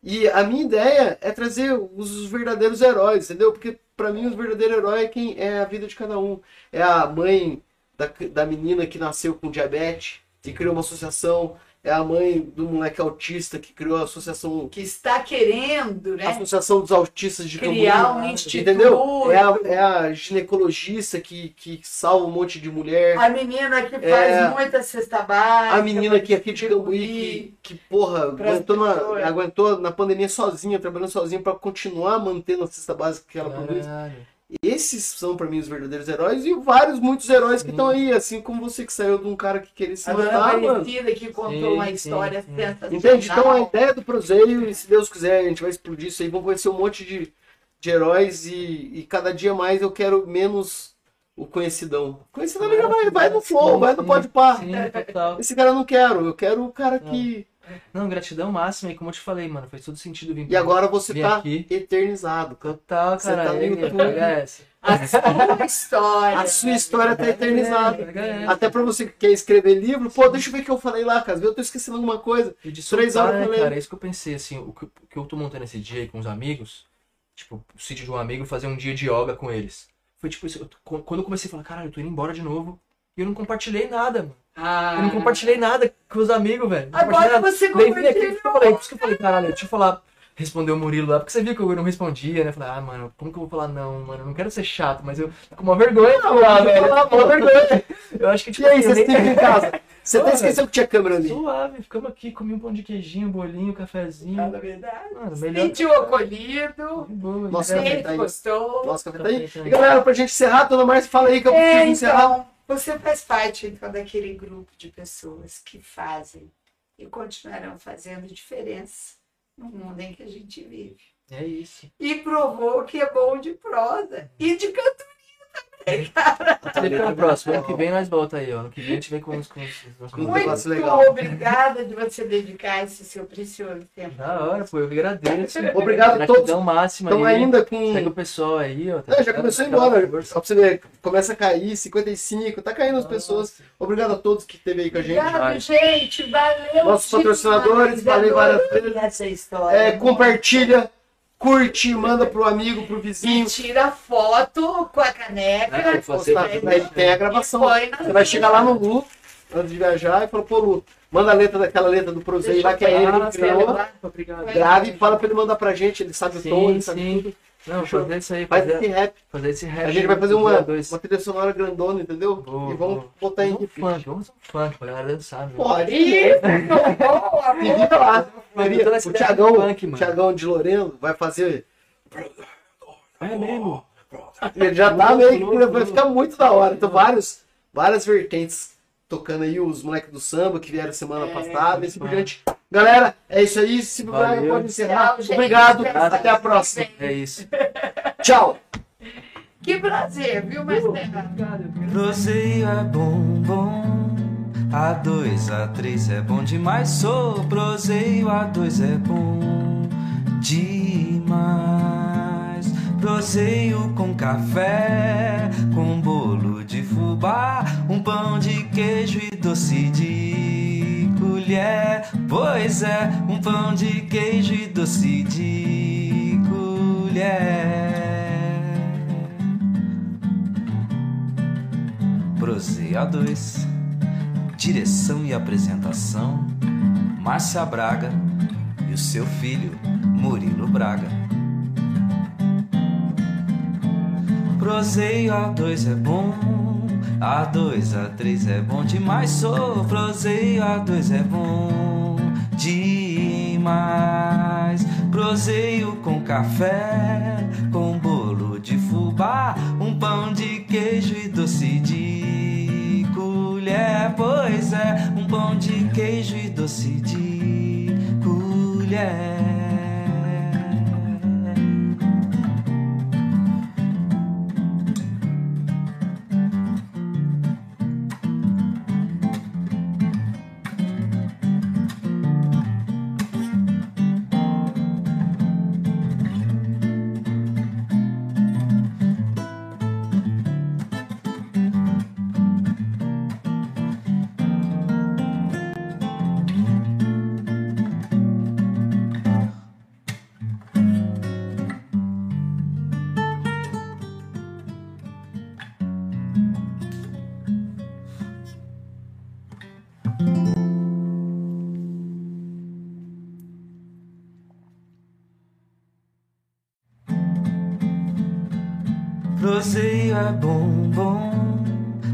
E a minha ideia é trazer os verdadeiros heróis, entendeu? Porque pra mim o verdadeiro herói é quem é a vida de cada um. É a mãe da, da menina que nasceu com diabetes e criou uma associação. É a mãe do moleque autista que criou a associação, Que está querendo, a né? associação dos autistas de Criar Camboriú. um instituto. Entendeu? É a, é a ginecologista que, que salva um monte de mulher. A menina que faz É. muita cesta básica. A menina que é aqui de. Cambuí, que, que porra, aguentou na, aguentou na pandemia sozinha, trabalhando sozinha pra continuar mantendo a cesta básica que ela produz. Esses são pra mim os verdadeiros heróis e vários, muitos heróis que Sim. estão aí, assim como você que saiu de um cara que queria se matar, mano. Que contou Sim, uma sim, história sim. sensacional. Entende? Então a ideia do Proseio, e se Deus quiser, a gente vai explodir isso aí, vamos conhecer um monte de, de heróis e, e cada dia mais eu quero menos o conhecidão. Conhecidão já vai, vai no flow, vai no pode par. Sim. Esse cara eu não quero, eu quero o cara que. Não, gratidão máxima. E como eu te falei, mano, faz todo sentido vir E agora você tá aqui. eternizado. Total, Você cara. tá no aí, YouTube. pega essa. A sua história. A sua história tá eternizada. Pega essa. Até pra você que quer escrever livro, pô, deixa eu ver o que eu falei lá, cara. Eu tô esquecendo alguma coisa. E de Três soltar, horas né, eu falei. cara? É isso que eu pensei, assim, o que, o que eu tô montando esse dia aí com os amigos, tipo, o sítio de um amigo, fazer um dia de yoga com eles. Foi tipo isso, eu quando eu comecei a falar, caralho, eu tô indo embora de novo, e eu não compartilhei nada, mano. Ah. Eu não compartilhei nada com os amigos, velho. Não Agora você Daí aqui, compartilhou. por isso que eu falei, por isso que eu falei, caralho, deixa eu falar, responder o Murilo lá, porque você viu que eu não respondia, né? Falei, ah, mano, como que eu vou falar não, mano? Eu não quero ser chato, mas eu tô com uma vergonha de falar, velho. falar, Com uma vergonha. Eu acho que, E tipo, aí, assim, eu você nem- esteve em casa? Você até esqueceu que tinha câmera ali. Suave, ficamos aqui, comi um pão de queijinho, bolinho, cafezinho. Na verdade. Mano, melhor. Sentiu acolhido. Boa, Nossa, né? café Ele tá aí. gostou. Nossa, café tá aí. Tá E aí. galera, pra gente encerrar, dona Márcia, fala aí que eu preciso É, encerrar. Você faz parte então daquele grupo de pessoas que fazem e continuarão fazendo diferença no mundo em que a gente vive. É isso. E provou que é bom de prosa e de cantoria também, Fica no próximo. Ano que vem nós volta aí, ó. Ano que vem a gente vem com os. Com os, Muito legal. obrigada de você dedicar esse seu precioso tempo. Da hora, pô, eu agradeço. Obrigado a todos máxima Estão aí. ainda com. Segue o pessoal aí, ó. tá Não, já começou a ir embora. Só pra você ver, começa a cair, 55, tá caindo as pessoas. Obrigado a todos que esteve aí com a gente. Obrigado, Vai. gente. Valeu. Nossos patrocinadores, valeu vezes. Essa história. É, compartilha, curte, manda pro amigo, pro E vizinho. tira foto com a caneca. É, aí tem a gravação. E Você vai chegar lá no Lu, antes de viajar, e fala, pô, Lu, manda a letra daquela letra do Deixa lá, que é ele que criou. Grave e fala pra ele mandar pra gente, ele sabe o tom, ele Sim, sabe sim. tudo. Não, Fechou? fazer isso aí, Faz esse fazer, rap. fazer esse rap. A gente vai fazer uma, dois. uma trilha sonora grandona, entendeu? Boa, e vamos boa. botar em Vamos um funk, vamos um funk pra galera dançar, meu. Pode ir. liga lá. Maria, O Thiagão, funk, mano. Thiagão de Loreno vai fazer. É mesmo. Ele já tá meio que vai ficar muito da hora. Então, vários, várias vertentes tocando aí os moleques do samba que vieram semana É, passada. E assim por mano. diante. Galera, é isso aí. Se Valeu. pode encerrar. Tchau. Obrigado. Obrigado. Até a próxima. É isso. Tchau. Que prazer, viu, Marcelo? Proseio é bom, bom. A dois, a três é bom demais. Sou proseio, a dois é bom demais. Proseio com café, com bolo de fubá, um pão de queijo e doce de colher. Pois é, um pão de queijo e doce de colher. Proseio A2 Direção e apresentação Márcia Braga e o seu filho Murilo Braga Proseio A2 é bom A2, A3 é bom demais Sou Proseio A2 é bom demais. Proseio com café Com bolo de fubá Um pão de queijo e doce de colher. Pois é, um pão de queijo e doce de colher é bom, bom.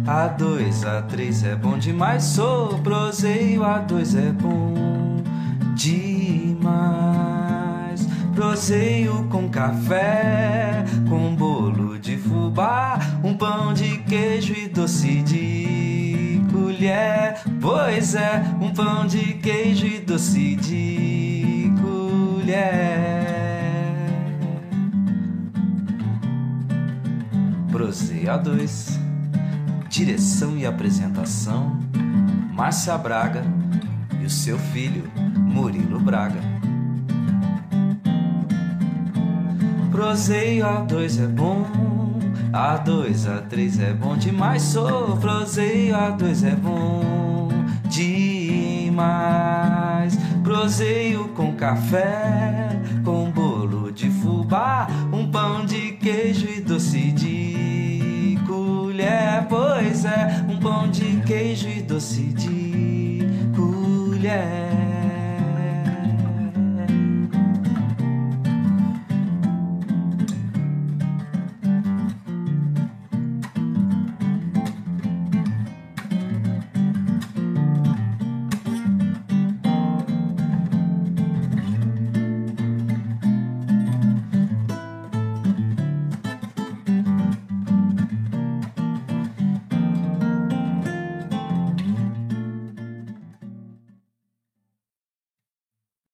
A2, A3 é bom demais. Sou proseio, A2 é bom demais. Proseio com café, com bolo de fubá, um pão de queijo e doce de colher. Pois é, um pão de queijo e doce de colher. Proseio A2 Direção e apresentação Márcia Braga e o seu filho Murilo Braga. Proseio A2 é bom A2, A3 é bom demais. Sou Proseio A2 é bom demais. Proseio com café Com bolo de fubá Um pão de queijo e doce de colher Pois é, um pão de queijo e doce de colher